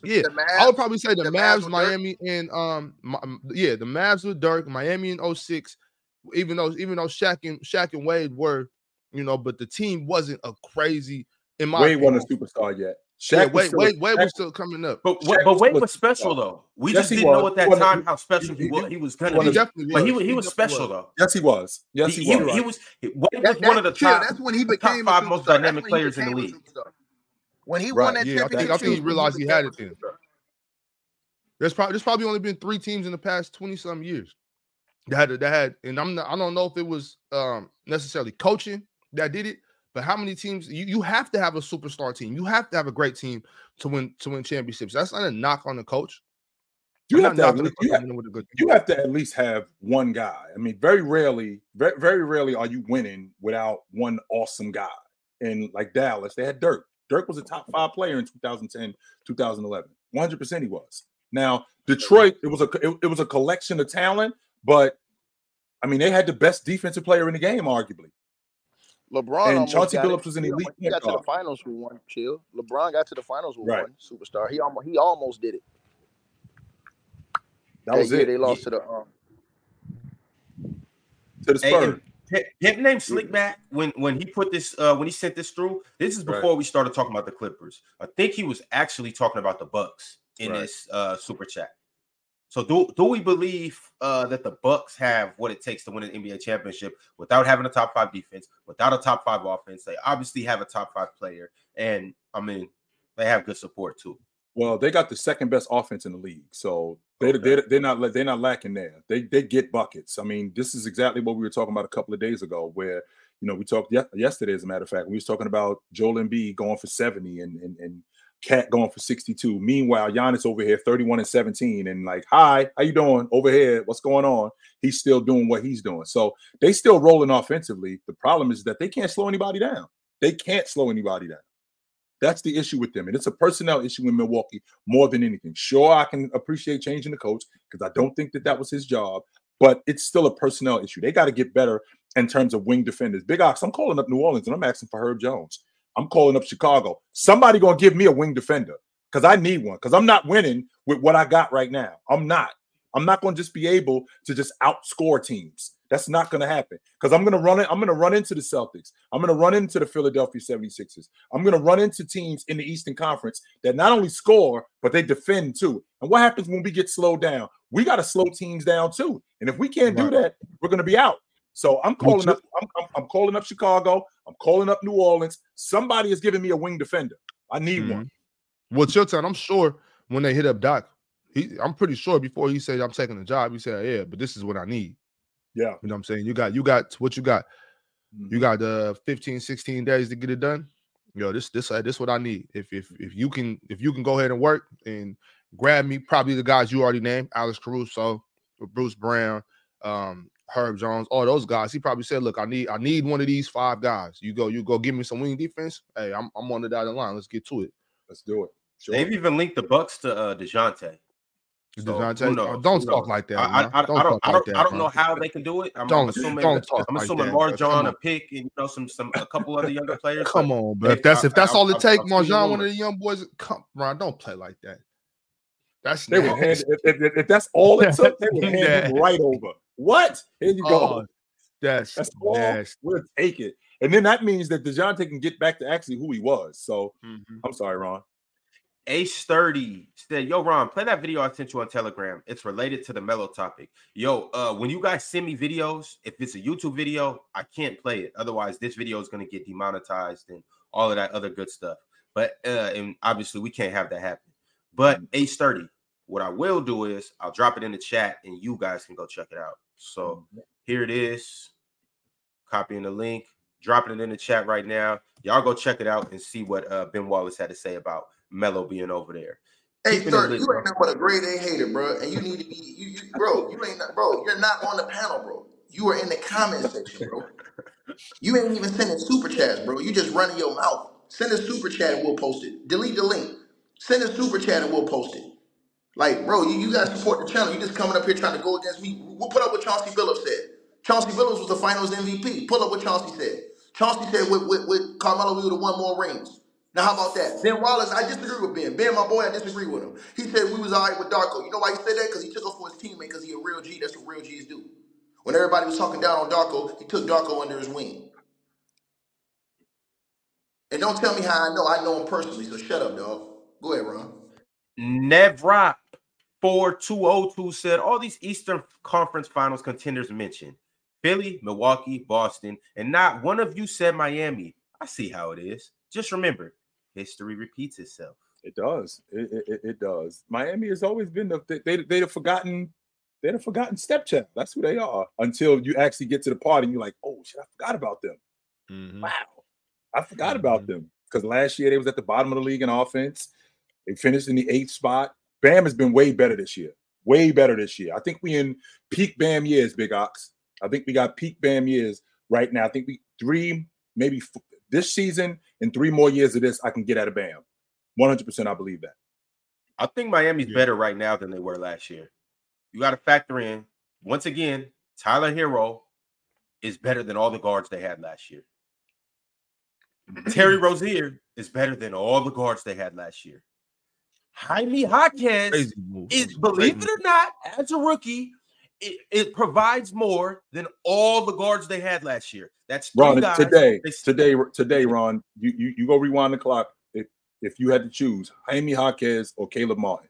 [SPEAKER 4] yeah,
[SPEAKER 5] The Mavs.
[SPEAKER 4] I would probably say the,
[SPEAKER 5] the Mavs
[SPEAKER 4] Mavs,
[SPEAKER 5] with Dirk?
[SPEAKER 4] Miami, and um, Mi- um, yeah, the Mavs with Dirk, Miami in 06, even though even though Shaq and Shaq and Wade were, you know, but the team wasn't a crazy in my
[SPEAKER 2] Wade wasn't a superstar yet.
[SPEAKER 4] Yeah,
[SPEAKER 2] Shaq was
[SPEAKER 4] Wade,
[SPEAKER 2] still
[SPEAKER 4] Wade, Wade
[SPEAKER 2] Shaq-
[SPEAKER 4] was still coming up.
[SPEAKER 3] But,
[SPEAKER 2] Shaq
[SPEAKER 3] but
[SPEAKER 2] was
[SPEAKER 3] Wade
[SPEAKER 2] still a
[SPEAKER 3] was special though. We
[SPEAKER 2] Yes,
[SPEAKER 3] just didn't know at that
[SPEAKER 2] He wasn't-
[SPEAKER 3] time how special
[SPEAKER 2] he-
[SPEAKER 3] he was.
[SPEAKER 2] he-
[SPEAKER 3] He was gonna
[SPEAKER 4] He
[SPEAKER 3] be. But
[SPEAKER 4] was.
[SPEAKER 3] he was he was
[SPEAKER 4] definitely
[SPEAKER 3] special though.
[SPEAKER 2] Yes, he was. Yes, he,
[SPEAKER 3] he,
[SPEAKER 2] was.
[SPEAKER 3] he was Wade
[SPEAKER 5] That,
[SPEAKER 3] was one of the
[SPEAKER 5] that, chill,
[SPEAKER 3] top.
[SPEAKER 5] that's when he became
[SPEAKER 3] top
[SPEAKER 5] became
[SPEAKER 3] five most dynamic
[SPEAKER 5] That's when he
[SPEAKER 3] players in the league.
[SPEAKER 5] When he
[SPEAKER 2] Right.
[SPEAKER 5] won that
[SPEAKER 4] Yeah, I think-
[SPEAKER 5] championship,
[SPEAKER 4] I think he realized he had it then. There's probably there's probably only been three teams in the past 20 some years that had that had, and I'm not, I don't know if it was um necessarily coaching that did it, but how many teams you, you have to have a superstar team. You have to have a great team to win to win championships. That's not a knock on the coach.
[SPEAKER 2] You have, to least, you, have,
[SPEAKER 4] with a good
[SPEAKER 2] you have to at least have one guy. I mean, very rarely, very, very rarely are you winning without one awesome guy. And like Dallas, they had Dirk. Dirk was a top five player in 2010, 2011. 100% he was. Now, Detroit, it was a it, it was a collection of talent, but I mean, they had the best defensive player in the game, arguably.
[SPEAKER 5] LeBron
[SPEAKER 2] And
[SPEAKER 5] almost
[SPEAKER 2] Chauncey Billups was an
[SPEAKER 5] He
[SPEAKER 2] elite
[SPEAKER 5] He got to the finals with one. Chill. LeBron got to the finals with
[SPEAKER 2] Right.
[SPEAKER 5] one superstar. He almost he almost did it.
[SPEAKER 2] That was
[SPEAKER 5] year
[SPEAKER 2] it.
[SPEAKER 5] They lost to the um,
[SPEAKER 2] To the Spurs.
[SPEAKER 3] and Pip, Pip named Slickback when when he put this uh when he sent this through. This is
[SPEAKER 2] Right.
[SPEAKER 3] before we started talking about the Clippers. I think he was actually talking about the Bucks in
[SPEAKER 2] Right.
[SPEAKER 3] this uh super chat. So do do we believe uh that the Bucks have what it takes to win an NBA championship without having a top five defense, without a top five offense? They obviously have a top five player, and I mean they have good support too.
[SPEAKER 2] Well, they got the second best offense in the league, so they
[SPEAKER 3] Okay.
[SPEAKER 2] they they're not they're not lacking there. They they get buckets. I mean, this is exactly what we were talking about a couple of days ago, where you know we talked yesterday, as a matter of fact, we was talking about Joel Embiid going for seventy and and and Cat going for sixty two. Meanwhile, Giannis over here thirty one and seventeen, and like, hi, how you doing over here? What's going on? He's still doing what he's doing. So they still rolling offensively. The problem is that they can't slow anybody down. They can't slow anybody down. That's the issue with them. And it's a personnel issue in Milwaukee more than anything. Sure, I can appreciate changing the coach because I don't think that that was his job, but it's still a personnel issue. They got to get better in terms of wing defenders. Big Ox, I'm calling up New Orleans and I'm asking for Herb Jones. I'm calling up Chicago. Somebody to give me a wing defender because I need one because I'm not winning with what I got right now. I'm not. I'm not going to just be able to just outscore teams. That's not going to happen because I'm to run it. I'm going to run into the Celtics. I'm going to run into the Philadelphia 76ers. I'm going to run into teams in the Eastern Conference that not only score, but they defend too. And what happens when we get slowed down? We got to slow teams down too. And if we can't do that, we're going to be out. So I'm calling up. I'm, I'm, I'm calling up Chicago. I'm calling up New Orleans. Somebody is giving me a wing defender. I need one.
[SPEAKER 4] Mhm. Well, Chilltown, I'm sure when they hit up Doc, he, I'm pretty sure before he said I'm taking the job, he said, "Yeah, but this is what I need."
[SPEAKER 2] Yeah.
[SPEAKER 4] You know what I'm saying? You got you got what you got.
[SPEAKER 2] Mhm.
[SPEAKER 4] You got uh 15, 16 days to get it done. Yo, this this uh, this what I need. If if if you can if you can go ahead and work and grab me, probably the guys you already named, Alex Caruso, Bruce Brown, um, Herb Jones, all those guys. He probably said, "Look, I need I need one of these five guys. You go you go give me some wing defense. Hey, I'm I'm on the dotted line. Let's get to it."
[SPEAKER 2] Let's do it. Sure.
[SPEAKER 3] They've even linked the Bucks to uh Dejounte. So,
[SPEAKER 4] DeJounte, oh, don't talk like that.
[SPEAKER 3] I, I. I, I don't,
[SPEAKER 4] talk
[SPEAKER 3] I
[SPEAKER 4] like
[SPEAKER 3] don't,
[SPEAKER 4] that,
[SPEAKER 3] I don't know how they can do it. I'm, I'm
[SPEAKER 4] Don't-
[SPEAKER 3] assuming,
[SPEAKER 4] don't talk
[SPEAKER 3] I'm
[SPEAKER 4] like
[SPEAKER 3] assuming
[SPEAKER 4] that,
[SPEAKER 3] Marjon, a pick, and you know some, some, a couple other younger players.
[SPEAKER 4] Come
[SPEAKER 3] but
[SPEAKER 4] on, but if that's
[SPEAKER 3] I-
[SPEAKER 4] if that's
[SPEAKER 3] I-
[SPEAKER 4] all
[SPEAKER 3] I-
[SPEAKER 4] it take,
[SPEAKER 3] I've
[SPEAKER 4] Marjon, one of the young boys, come, Ron, don't play like that. That's
[SPEAKER 2] They will hand if, if, if that's all it took, they would hand him right over. What? Here you go.
[SPEAKER 4] Oh, that's
[SPEAKER 2] that's all.
[SPEAKER 4] nasty.
[SPEAKER 2] We'll take it. And then that means that DeJounte can get back to actually who he was. So
[SPEAKER 4] Mhm.
[SPEAKER 2] I'm sorry, Ron.
[SPEAKER 3] Ace Sturdy said, Yo, Ron, play that video I sent you on Telegram. It's related to the mellow topic. Yo, uh, when you guys send me videos, if it's a YouTube video, I can't play it. Otherwise, this video is going to get demonetized and all of that other good stuff. But uh, and obviously we can't have that happen. But Ace Sturdy, what I will do is I'll drop it in the chat and you guys can go check it out. So here it is. Copying the link, dropping it in the chat right now. Y'all go check it out and see what uh, Ben Wallace had to say about Melo being over there.
[SPEAKER 1] Hey,
[SPEAKER 3] Keeping it
[SPEAKER 1] sir,
[SPEAKER 3] lit,
[SPEAKER 1] you
[SPEAKER 3] bro.
[SPEAKER 1] ain't nothing but a grade A hater, bro. And you need to be, you, you, bro. You ain't, not, bro. You're not on the panel, bro. You are in the comment section, bro. You ain't even sending super chats, bro. You just running your mouth. Send a super chat and we'll post it. Delete the link. Send a super chat and we'll post it. Like, bro, you, you guys support the channel. You just coming up here trying to go against me. We'll put up what Chauncey Billups said. Chauncey Billups was the finals MVP. Pull up what Chauncey said. Chauncey said with, with, with Carmelo we would have won more rings. Now how about that? Ben Wallace, I disagree with Ben. Ben, my boy, I disagree with him. He said we was all right with Darko. You know why he said that? Because he took up for his teammate because he a real G. That's what real G's do. When everybody was talking down on Darko, he took Darko under his wing. And don't tell me how I know. I know him personally, so shut up, dog. Go ahead, Ron.
[SPEAKER 3] Nevrop 4202 said all these Eastern Conference Finals contenders mentioned Philly, Milwaukee, Boston, and not one of you said Miami. I see how it is. Just remember, history repeats itself.
[SPEAKER 2] It does. It, it, it- it does. Miami has always been the they they they'd have forgotten they'd have forgotten stepchild. That's who they are until you actually get to the party and you're like, oh shit, I forgot about them.
[SPEAKER 4] Mhm.
[SPEAKER 2] Wow, I forgot about them because last year they was at the bottom of the league in offense. They finished in the eighth spot. Bam has been way better this year. Way better this year. I think we in peak Bam years, Big Ox. I think we got peak Bam years right now. I think we three, maybe f- this season and three more years of this, I can get out of Bam. 100% I believe that.
[SPEAKER 3] I think Miami's
[SPEAKER 4] Yeah.
[SPEAKER 3] better right now than they were last year. You got to factor in, once again, Tyler Herro is better than all the guards they had last year. Terry Rozier is better than all the guards they had last year. Jaime Jaquez is, believe it or not, as a rookie, it, it provides more than all the guards they had last year. That's
[SPEAKER 2] Ron,
[SPEAKER 3] guys.
[SPEAKER 2] today,
[SPEAKER 3] They-
[SPEAKER 2] today, today, Ron, you, you you go rewind the clock. If if you had to choose Jaime Jaquez or Caleb Martin.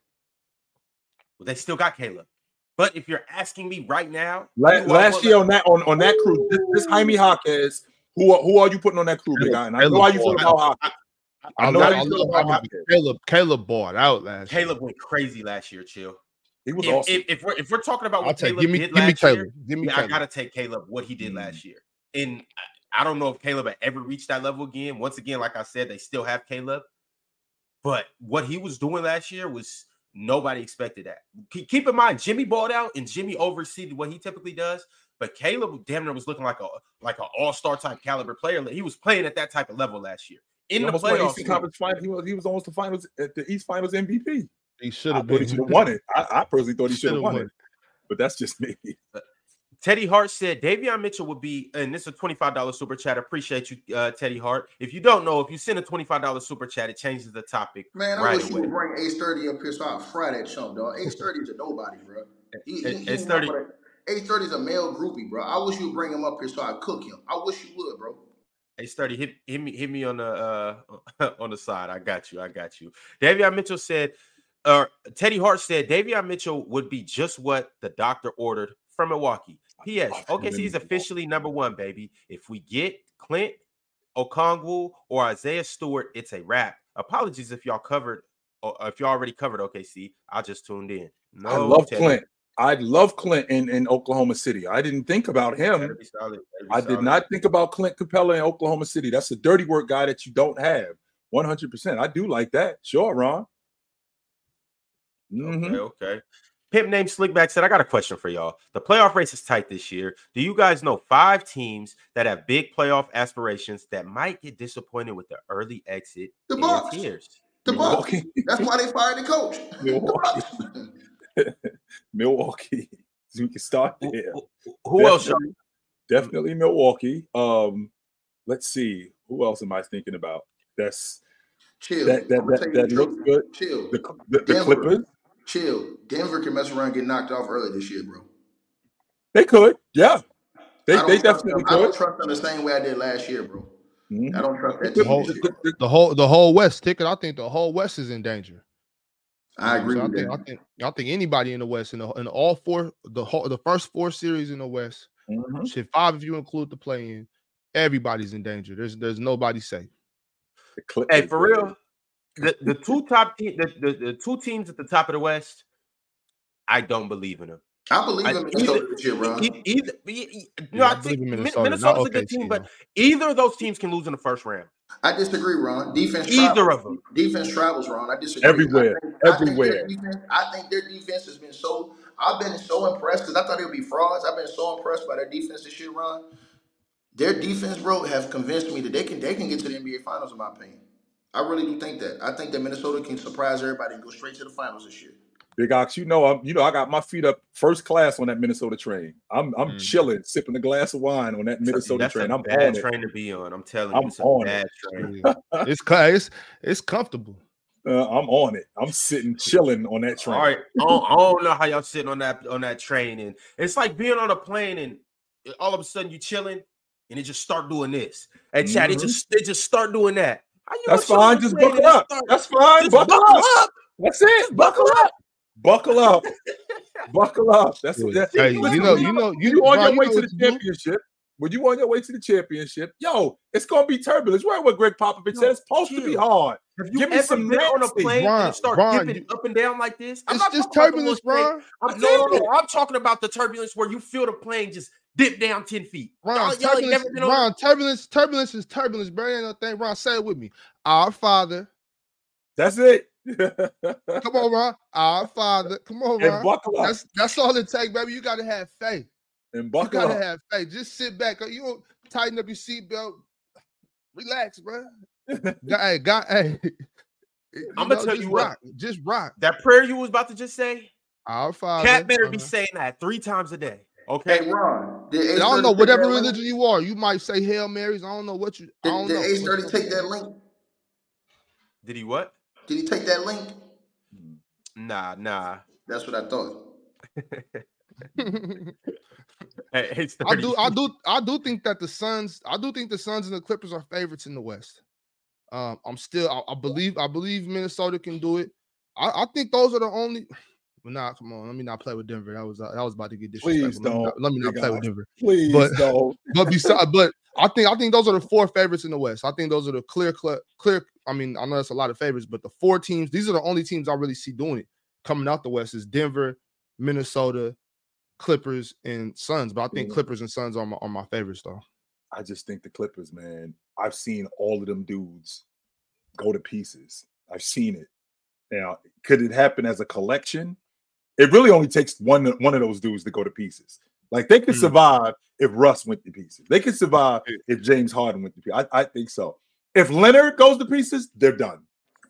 [SPEAKER 3] Well, they still got Caleb. But if you're asking me right now,
[SPEAKER 2] La-
[SPEAKER 3] who do I
[SPEAKER 2] last
[SPEAKER 3] want
[SPEAKER 2] year on that on, on that crew, this, this Jaime Jaquez, who are, who are you putting on that crew, big guy? And I know how you feel about Jaquez. I
[SPEAKER 4] I
[SPEAKER 2] know
[SPEAKER 4] love,
[SPEAKER 2] how
[SPEAKER 4] I
[SPEAKER 2] you
[SPEAKER 4] love how Caleb Caleb bought out last. year.
[SPEAKER 3] Caleb went crazy last year, chill.
[SPEAKER 2] He was
[SPEAKER 3] If,
[SPEAKER 2] awesome.
[SPEAKER 3] if, if we're if we're talking about
[SPEAKER 4] I'll
[SPEAKER 3] what
[SPEAKER 4] take.
[SPEAKER 3] Caleb
[SPEAKER 4] Give me
[SPEAKER 3] did
[SPEAKER 4] give me
[SPEAKER 3] last
[SPEAKER 4] Caleb.
[SPEAKER 3] year,
[SPEAKER 4] Give me
[SPEAKER 3] yeah, I gotta take Caleb what he did
[SPEAKER 2] Mm.
[SPEAKER 3] last year. And I, I don't know if Caleb had ever reached that level again. Once again, like I said, they still have Caleb, but what he was doing last year was nobody expected that. Keep, keep in mind, Jimmy balled out and Jimmy overseeded what he typically does. But Caleb damn near was looking like a like an all star type caliber player. He was playing at that type of level last year in
[SPEAKER 2] He
[SPEAKER 3] the
[SPEAKER 2] almost
[SPEAKER 3] playoffs.
[SPEAKER 2] Eastern Conference final. He was he was almost the finals at the East Finals MVP.
[SPEAKER 4] He should have
[SPEAKER 2] thought he
[SPEAKER 4] been.
[SPEAKER 2] should have won it. I, I personally thought he should have
[SPEAKER 4] Shoulda
[SPEAKER 2] won
[SPEAKER 4] won.
[SPEAKER 2] it, but that's just me.
[SPEAKER 3] Teddy Hart said Davion Mitchell would be, and this is a $25 super chat. Appreciate you, uh, Teddy Hart. If you don't know, if you send a $25 super chat, it changes the topic.
[SPEAKER 1] Man, I
[SPEAKER 3] Right
[SPEAKER 1] wish you would bring Ace Thirty up here so I'd fry that chump, dog. Ace Thirty is a nobody, bro. He, he,
[SPEAKER 3] A- Ace 30
[SPEAKER 1] a- Ace Thirty is a male groupie, bro. I wish you would bring him up here so I'd cook him. I wish you would, bro.
[SPEAKER 3] Hey, Sturdy, hit, hit me, hit me on the uh on the side. I got you. I got you. Davion Mitchell said, or Teddy Hart said, Davion Mitchell would be just what the doctor ordered from Milwaukee. P.S. OKC is officially number one, baby. If we get Clint, Okongwu, or Isaiah Stewart, it's a wrap. Apologies if y'all covered, or if y'all already covered OKC. I just tuned in. No,
[SPEAKER 2] I love
[SPEAKER 3] Teddy.
[SPEAKER 2] Clint. I love Clint in, in Oklahoma City. I didn't think about him.
[SPEAKER 3] Solid,
[SPEAKER 2] I did not think about Clint Capela in Oklahoma City. That's a dirty work guy that you don't have. 100%. I do like that. Sure, Ron. Mhm.
[SPEAKER 3] Okay, okay. Pimp named Slickback said, I got a question for y'all. The playoff race is tight this year. Do you guys know five teams that have big playoff aspirations that might get disappointed with the early exit
[SPEAKER 1] The
[SPEAKER 3] and
[SPEAKER 1] Bucks. The Bucks. That's why they fired the coach. The
[SPEAKER 2] Milwaukee.
[SPEAKER 1] Bucks.
[SPEAKER 2] We can start
[SPEAKER 3] Who,
[SPEAKER 2] there.
[SPEAKER 3] who- who else?
[SPEAKER 2] Definitely, definitely Milwaukee. Um, let's see. Who else am I thinking about? That's
[SPEAKER 1] Chill.
[SPEAKER 2] that that that, that looks good.
[SPEAKER 1] Chill.
[SPEAKER 2] The, the, the
[SPEAKER 1] Denver.
[SPEAKER 2] Clippers.
[SPEAKER 1] Chill. Denver can mess around and get knocked off early this year, bro.
[SPEAKER 2] They could. Yeah. They they definitely
[SPEAKER 1] them. I don't
[SPEAKER 2] could.
[SPEAKER 1] trust them the same way I did last year, bro.
[SPEAKER 2] Mhm.
[SPEAKER 5] I don't trust that
[SPEAKER 4] The
[SPEAKER 5] team.
[SPEAKER 4] whole,
[SPEAKER 5] this year.
[SPEAKER 4] the whole the whole West ticket. I think the whole West is in danger.
[SPEAKER 5] I agree
[SPEAKER 4] So I think,
[SPEAKER 5] that.
[SPEAKER 4] I think I think anybody in the West in, the, in all four the whole the first four series in the West,
[SPEAKER 2] Mhm.
[SPEAKER 4] shit five if you include the play in, everybody's in danger. There's there's nobody safe.
[SPEAKER 3] Hey, for real, the, the two top te- the, the, the two teams at the top of the West, I don't believe in them.
[SPEAKER 5] I believe
[SPEAKER 3] I-
[SPEAKER 5] in Minnesota this year, bro.
[SPEAKER 3] Either, no,
[SPEAKER 4] I
[SPEAKER 3] I think
[SPEAKER 4] Minnesota,
[SPEAKER 3] Minnesota's a good team, but either of those teams can lose in the first round.
[SPEAKER 5] I disagree, Ron. Defense
[SPEAKER 3] Either
[SPEAKER 5] travels.
[SPEAKER 3] of them.
[SPEAKER 5] Defense travels, Ron. I disagree.
[SPEAKER 2] Everywhere,
[SPEAKER 5] I think, I think
[SPEAKER 2] everywhere.
[SPEAKER 5] defense, I think their defense has been so. I've been so impressed because I thought they would be frauds. I've been so impressed by their defense this year, Ron. Their defense, bro, have convinced me that they can they can get to the NBA Finals. In my opinion, I really do think that. I think that Minnesota can surprise everybody and go straight to the finals this year.
[SPEAKER 2] Big Ox, you know, I'm you know, I got my feet up first class on that Minnesota train. I'm I'm
[SPEAKER 4] Mhm.
[SPEAKER 2] chilling, sipping a glass of wine on that Minnesota
[SPEAKER 3] That's
[SPEAKER 2] train.
[SPEAKER 3] a
[SPEAKER 2] I'm
[SPEAKER 3] bad
[SPEAKER 2] on it.
[SPEAKER 3] train to be on. I'm telling
[SPEAKER 2] I'm
[SPEAKER 3] you, it's a
[SPEAKER 2] on it.
[SPEAKER 3] train.
[SPEAKER 4] it's co- it's it's comfortable.
[SPEAKER 2] Uh, I'm on it. I'm sitting chilling on that train.
[SPEAKER 3] All right, I don't, I don't know how y'all sitting on that on that train, and it's like being on a plane, and all of a sudden you're chilling, and it just start doing this. Hey, Chad, it
[SPEAKER 2] Mhm.
[SPEAKER 3] just they just start doing that. How you
[SPEAKER 2] That's
[SPEAKER 3] gonna chill on
[SPEAKER 2] fine. Just buckle up.
[SPEAKER 3] start-
[SPEAKER 2] That's fine.
[SPEAKER 3] just
[SPEAKER 2] Buckle,
[SPEAKER 3] buckle
[SPEAKER 2] up.
[SPEAKER 3] up.
[SPEAKER 2] That's it. Buckle up. Buckle up. Buckle up. That's what that.
[SPEAKER 4] Hey,
[SPEAKER 2] Listen,
[SPEAKER 4] you know, you know, you,
[SPEAKER 2] you on
[SPEAKER 4] Ron,
[SPEAKER 2] your
[SPEAKER 4] you
[SPEAKER 2] way to the
[SPEAKER 4] to do.
[SPEAKER 2] championship, when you on your way to the championship, yo, it's gonna be turbulence. Right what Gregg Popovich said. It's supposed to be hard.
[SPEAKER 3] Have you
[SPEAKER 2] Give me
[SPEAKER 3] ever
[SPEAKER 2] some
[SPEAKER 3] been on a plane and
[SPEAKER 4] Ron,
[SPEAKER 3] it start
[SPEAKER 4] Ron,
[SPEAKER 3] dipping
[SPEAKER 4] you-
[SPEAKER 3] up and down like this? I'm
[SPEAKER 4] It's
[SPEAKER 3] not
[SPEAKER 4] just
[SPEAKER 3] talking about the
[SPEAKER 4] turbulence,
[SPEAKER 3] straight-
[SPEAKER 4] Ron.
[SPEAKER 3] I'm, no, no, no. I'm talking about the turbulence where you feel the plane just dip down 10 feet.
[SPEAKER 4] Ron,
[SPEAKER 3] Y'all, y'all ain't
[SPEAKER 4] turbulence,
[SPEAKER 3] never been on
[SPEAKER 4] Ron, turbulence, turbulence is turbulence, bro. Ain't no thing. Ron, say it with me. Our Father.
[SPEAKER 2] That's it.
[SPEAKER 4] Come on, Ron. Our Father. Come on, Ron. That's that's all it takes, baby. You gotta have faith.
[SPEAKER 2] and buckle
[SPEAKER 4] You
[SPEAKER 2] buckle
[SPEAKER 4] gotta
[SPEAKER 2] up.
[SPEAKER 4] have faith. Just sit back. You don't tighten up your seatbelt. Relax, bro. Hey, God, hey. you
[SPEAKER 3] I'ma
[SPEAKER 4] know,
[SPEAKER 3] tell
[SPEAKER 4] just
[SPEAKER 3] you what.
[SPEAKER 4] rock. Just rock.
[SPEAKER 3] that prayer you was about to just say.
[SPEAKER 4] Our Father.
[SPEAKER 3] Cat better be
[SPEAKER 4] uh-huh.
[SPEAKER 3] saying that three times a day. Okay.
[SPEAKER 5] Hey, Ron, did
[SPEAKER 4] And
[SPEAKER 5] Ace
[SPEAKER 4] I don't know whatever religion you are. You might say Hail Marys. I don't know what you. I
[SPEAKER 5] Did,
[SPEAKER 4] don't
[SPEAKER 5] did
[SPEAKER 4] know.
[SPEAKER 5] Ace 30 take that link?
[SPEAKER 3] Did he what?
[SPEAKER 5] Did he take that link?
[SPEAKER 3] Nah, nah.
[SPEAKER 5] That's what I thought.
[SPEAKER 3] Hey, it's
[SPEAKER 4] I do, I do, I do think that the Suns, I do think the Suns and the Clippers are favorites in the West. Um, I'm still, I, I believe, I believe Minnesota can do it. I, I think those are the only. Well, nah, come on, let me not play with Denver. That was, uh, that was about to get
[SPEAKER 2] Please
[SPEAKER 4] disrespectful. Let me not,
[SPEAKER 2] don't.
[SPEAKER 4] let me not
[SPEAKER 2] Big
[SPEAKER 4] play with. Denver.
[SPEAKER 2] Please
[SPEAKER 4] But-
[SPEAKER 2] don't.
[SPEAKER 4] But besides, but I think, I think those are the four favorites in the West. I think those are the clear, clear, clear. I mean, I know that's a lot of favorites, but the four teams, these are the only teams I really see doing it coming out the West is Denver, Minnesota, Clippers, and Suns. But I think
[SPEAKER 2] Yeah.
[SPEAKER 4] Clippers and Suns are my, are my favorites though.
[SPEAKER 2] I just think the Clippers, man. I've seen all of them dudes go to pieces. I've seen it. Now, could it happen as a collection? It really only takes one one of those dudes to go to pieces. Like they could
[SPEAKER 4] Mm.
[SPEAKER 2] survive if Russ went to pieces. They could survive if James Harden went to pieces. I, I think so. If Leonard goes to pieces, they're done.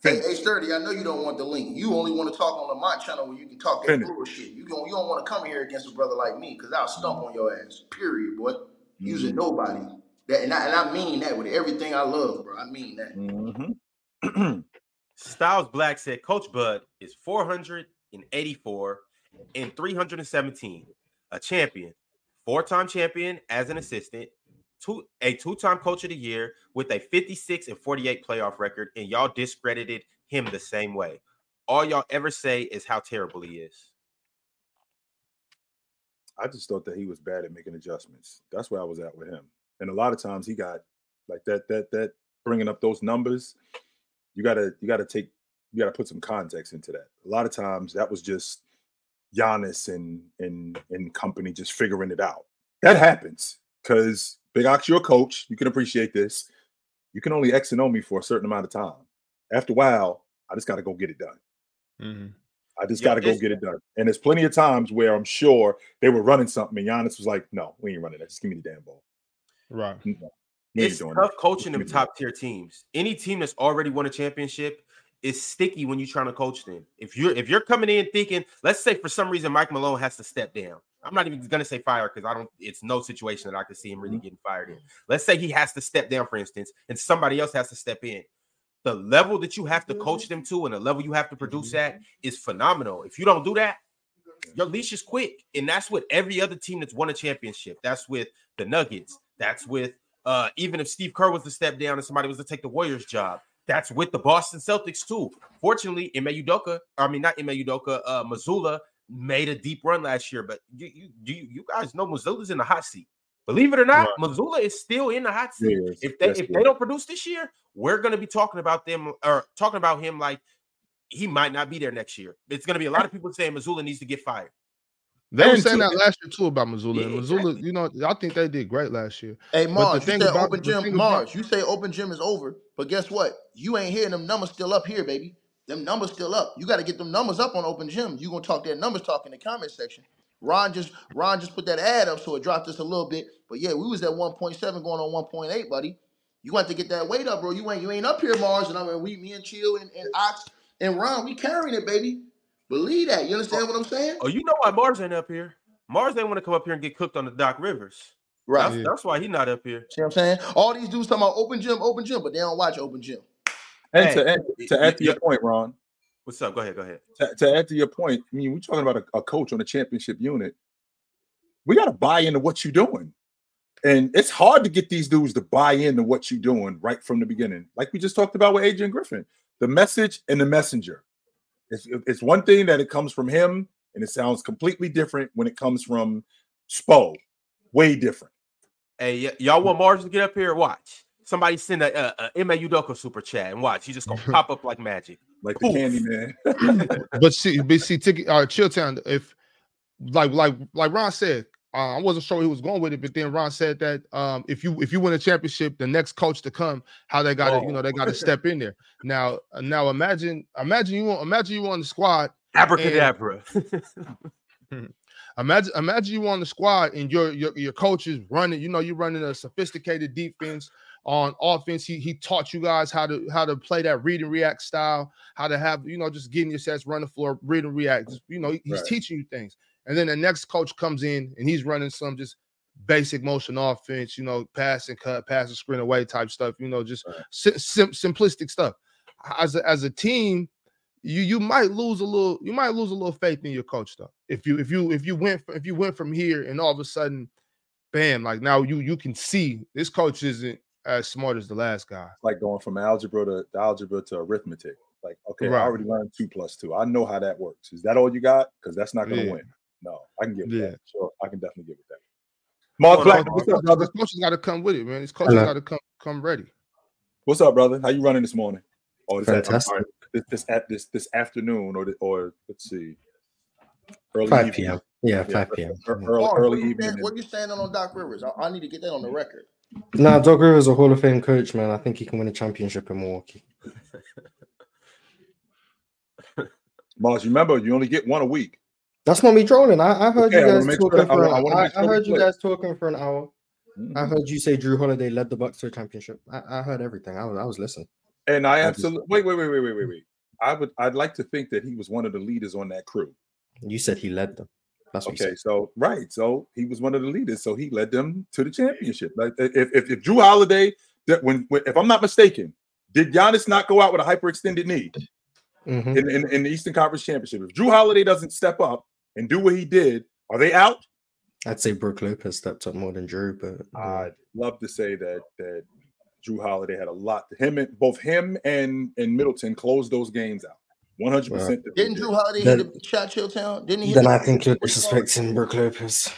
[SPEAKER 5] Hey,
[SPEAKER 2] Finished.
[SPEAKER 5] Ace 30, I know you don't want the link. You only want to talk on the my channel where you can talk that
[SPEAKER 2] Finish.
[SPEAKER 5] bullshit. You don't, you don't want to come here against a brother like me because I'll stump on your ass. Period, boy. Using
[SPEAKER 2] Mhm.
[SPEAKER 5] nobody. That and I, and I mean that with everything I love, bro. I mean that.
[SPEAKER 2] Mhm.
[SPEAKER 3] Styles Black said Coach Bud is 484 and 317, a champion, four-time champion as an assistant, two a two-time coach of the year with a 56 and 48 playoff record, and y'all discredited him the same way. All y'all ever say is how terrible he is.
[SPEAKER 2] I just thought that he was bad at making adjustments. That's where I was at with him. And a lot of times he got like that that that bringing up those numbers. You gotta you gotta take you gotta put some context into that. A lot of times that was just Giannis and and and company just figuring it out. That happens because Big Ox, you're a coach. You can appreciate this. You can only X and O me for a certain amount of time. After a while, I just got to go get it done. Mm-hmm. I just
[SPEAKER 3] Yeah,
[SPEAKER 2] got to go get it done. And there's plenty of times where I'm sure they were running something, and Giannis was like, "No, we ain't running that. Just give me the damn ball."
[SPEAKER 4] Right.
[SPEAKER 2] No,
[SPEAKER 3] It's tough
[SPEAKER 2] that.
[SPEAKER 3] coaching them
[SPEAKER 2] the
[SPEAKER 3] top tier teams. Any team that's already won a championship is sticky when you're trying to coach them. If you're if you're coming in thinking, let's say for some reason Mike Malone has to step down. I'm not even gonna say fire because I don't. It's no situation that I can see him really
[SPEAKER 2] Mm-hmm.
[SPEAKER 3] getting fired in. Let's say he has to step down, for instance, and somebody else has to step in. The level that you have to coach them to and the level you have to produce at is phenomenal. If you don't do that, your leash is quick, and that's with every other team that's won a championship. That's with the Nuggets. That's with Uh, even if Steve Kerr was to step down and somebody was to take the Warriors job, that's with the Boston Celtics too. Fortunately, Ime Udoka, I mean not Ime Udoka, uh, Mazzulla made a deep run last year, but you you you, you guys know Mazzulla's in the hot seat. Believe it or not,
[SPEAKER 2] Right.
[SPEAKER 3] Mazzulla is still in the hot seat.
[SPEAKER 2] Yes,
[SPEAKER 3] If they if
[SPEAKER 2] yes.
[SPEAKER 3] they don't produce this year, we're gonna be talking about them or talking about him like he might not be there next year. It's gonna be a lot of people saying Mazzulla needs to get fired.
[SPEAKER 4] They were saying
[SPEAKER 2] too-
[SPEAKER 4] that last year too about Mazzulla. And
[SPEAKER 3] Yeah,
[SPEAKER 4] Mazzulla, you know, I think they did great last year.
[SPEAKER 5] Hey
[SPEAKER 4] the
[SPEAKER 5] Mars, you
[SPEAKER 4] thing
[SPEAKER 5] said
[SPEAKER 4] about-
[SPEAKER 5] open gym.
[SPEAKER 4] thing about-
[SPEAKER 5] you say open gym is over, but guess what? You ain't hearing them numbers still up here, baby. Them numbers still up. You got to get them numbers up on open gym. You gonna talk that numbers talk in the comment section. Ron just Ron just put that ad up, so it dropped us a little bit. But yeah, we was at 1.7 going on 1.8, buddy. You got to get that weight up, bro. You ain't you ain't up here, Mars. And I mean, we, me and Chill and, and Ox and Ron, we carrying it, baby. Believe that. You understand what I'm saying?
[SPEAKER 3] Oh, you know why Mars ain't up here? Mars ain't want to come up here and get cooked on the Doc Rivers.
[SPEAKER 5] Right.
[SPEAKER 3] That's,
[SPEAKER 4] Yeah.
[SPEAKER 3] that's why he's not up here.
[SPEAKER 5] See what I'm saying? All these dudes talking about open gym, open gym, but they don't watch open gym.
[SPEAKER 2] And
[SPEAKER 3] Hey,
[SPEAKER 2] to, add, to add to your point, Ron,
[SPEAKER 3] What's up? Go ahead. Go ahead.
[SPEAKER 2] to, to add to your point, I mean, we're talking about a, a coach on a championship unit. We got to buy into what you're doing. And it's hard to get these dudes to buy into what you're doing right from the beginning. Like we just talked about with Adrian Griffin, the message and the messenger. It's, it's one thing that it comes from him, and it sounds completely different when it comes from Spo. Way different.
[SPEAKER 3] Hey, y- y'all want Mars to get up here? Watch. Somebody send a, a, a Ime Udoka super chat and watch. He's just gonna pop up like magic.
[SPEAKER 2] Like the candy man.
[SPEAKER 4] But see, but see, ticket, uh, Chilltown. If like like like Ron said, uh, I wasn't sure he was going with it, but then Ron said that um, if you if you win a championship, the next coach to come, how they got to you know they got to step in there. Now uh, now imagine imagine you on imagine you on the squad.
[SPEAKER 3] Abracadabra.
[SPEAKER 4] Imagine imagine you on the squad and your your your coach is running. You know you're running a sophisticated defense. On offense, he he taught you guys how to how to play that read and react style, how to have you know just getting your sets, run the floor, read and react. Just, you know he's
[SPEAKER 2] Right.
[SPEAKER 4] teaching you things. And then the next coach comes in and he's running some just basic motion offense, you know, pass and cut, pass and screen away type stuff, you know, just
[SPEAKER 2] Right.
[SPEAKER 4] sim- sim- simplistic stuff. As a, as a team, you you might lose a little, you might lose a little faith in your coach though. If you if you if you went from, if you went from here and all of a sudden, bam, like now you you can see this coach isn't as smart as the last guy.
[SPEAKER 2] like going from algebra to to algebra to arithmetic. Like, okay,
[SPEAKER 4] Right.
[SPEAKER 2] I already learned two plus two. I know how that works. Is that all you got? Because that's not going to
[SPEAKER 4] Yeah.
[SPEAKER 2] win. No, I can get with
[SPEAKER 4] Yeah.
[SPEAKER 2] that. Sure, I can definitely get with that. Mark
[SPEAKER 3] Hold
[SPEAKER 2] Black,
[SPEAKER 3] on,
[SPEAKER 2] what's
[SPEAKER 4] This
[SPEAKER 2] up, brother?
[SPEAKER 4] coach has got to come with it, man. This coach got to come come ready.
[SPEAKER 2] What's up, brother? How you running this morning? Or this,
[SPEAKER 6] Fantastic.
[SPEAKER 2] sorry, this this at this this afternoon, or the, or let's see, early
[SPEAKER 6] 5 p.m. Yeah,
[SPEAKER 2] Yeah,
[SPEAKER 6] 5 p.m.
[SPEAKER 2] ear-
[SPEAKER 6] Yeah.
[SPEAKER 2] Early,
[SPEAKER 5] Mars,
[SPEAKER 2] early
[SPEAKER 5] what you
[SPEAKER 2] evening.
[SPEAKER 5] stand- what you standing on Doc Rivers? I, I need to get that on the record.
[SPEAKER 6] Nah, Doc Rivers a Hall of Fame coach, man. I think he can win a championship in Milwaukee.
[SPEAKER 2] Mars, remember you only get one a week.
[SPEAKER 6] That's not me trolling. I, I heard
[SPEAKER 2] Okay,
[SPEAKER 6] you guys
[SPEAKER 2] sure
[SPEAKER 6] talking
[SPEAKER 2] I
[SPEAKER 6] for.
[SPEAKER 2] I
[SPEAKER 6] an- I, I heard you guys talking for an hour.
[SPEAKER 2] Mhm.
[SPEAKER 6] I heard you say Jrue Holiday led the Bucks to a championship. I, I heard everything. I was, I was listening.
[SPEAKER 2] And I
[SPEAKER 6] I
[SPEAKER 2] absolutely wait, wait, wait, wait, wait, wait, wait. I would I'd like to think that he was one of the leaders on that crew.
[SPEAKER 6] You said he led them. That's what
[SPEAKER 2] Okay, so right, so he was one of the leaders, so he led them to the championship. Like if if, if Jrue Holiday, that when, when if I'm not mistaken, did Giannis not go out with a hyperextended knee
[SPEAKER 6] Mhm.
[SPEAKER 2] in, in, in the Eastern Conference Championship? If Jrue Holiday doesn't step up and do what he did, are they out?
[SPEAKER 6] I'd say Brook Lopez stepped up more than Jrue, but yeah.
[SPEAKER 2] I'd love to say that that Jrue Holiday had a lot. Him and both him and and Middleton closed those games out. One hundred percent.
[SPEAKER 5] Didn't Jrue Holiday
[SPEAKER 6] Then-
[SPEAKER 5] hit the shot Chilltown? Didn't he?
[SPEAKER 6] then
[SPEAKER 5] the-
[SPEAKER 6] I think you're
[SPEAKER 5] what you
[SPEAKER 6] disrespecting Brook Lopez.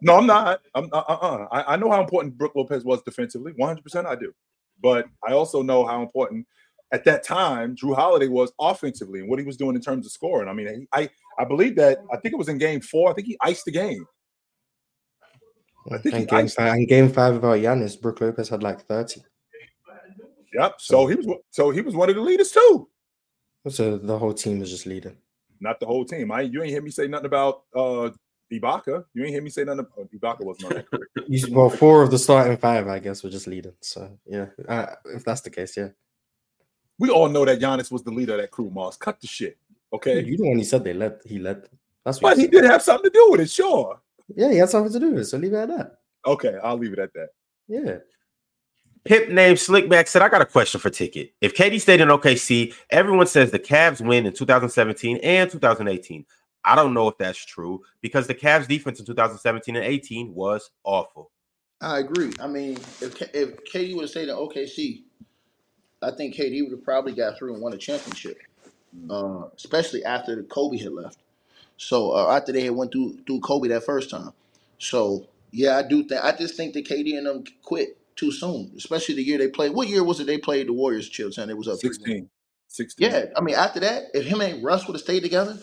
[SPEAKER 2] No, I'm not. I'm uh, uh, uh. I, I know how important Brook Lopez was defensively. 100 percent I do. But I also know how important at that time Jrue Holiday was offensively and what he was doing in terms of scoring. I mean, he- I I believe that I think it was in game four. I think he iced the game. I think he
[SPEAKER 6] And game,
[SPEAKER 2] iced
[SPEAKER 6] five, and game five about Giannis, Brook Lopez had like 30.
[SPEAKER 2] Yep. So he was so he was one of the leaders too.
[SPEAKER 6] So the whole team is just leading.
[SPEAKER 2] Not the whole team. I you ain't hear me say nothing about uh Ibaka. You ain't hear me say nothing. About, Ibaka wasn't on that.
[SPEAKER 6] well, four of the starting five, I guess, were just leading. So yeah, uh, if that's the case, yeah.
[SPEAKER 2] we all know that Giannis was the leader of that crew. Mars, cut the shit. Okay.
[SPEAKER 6] You the one he said they led. He led. That's what.
[SPEAKER 2] But
[SPEAKER 6] you
[SPEAKER 2] he did have something to do with it, sure.
[SPEAKER 6] Yeah, he had something to do with it. So leave it at that.
[SPEAKER 2] Okay, I'll leave it at that.
[SPEAKER 6] Yeah.
[SPEAKER 3] Pip named Slickback said, I got a question for Ticket. If KD stayed in OKC, everyone says the Cavs win in 2017 and 2018. I don't know if that's true because the Cavs defense in 2017 and 18 was awful.
[SPEAKER 1] I agree. I mean, if if KD would have stayed in OKC, I think KD would have probably got through and won a championship. Uh, especially after Kobe had left. So uh, after they had went through through Kobe that first time. So yeah, I do think I just think that KD and them quit too soon, especially the year they played. What year was it they played the Warriors? Chilltown. It was up three.
[SPEAKER 2] 16. 16.
[SPEAKER 1] Yeah, I mean after that, if him and Russ would have stayed together,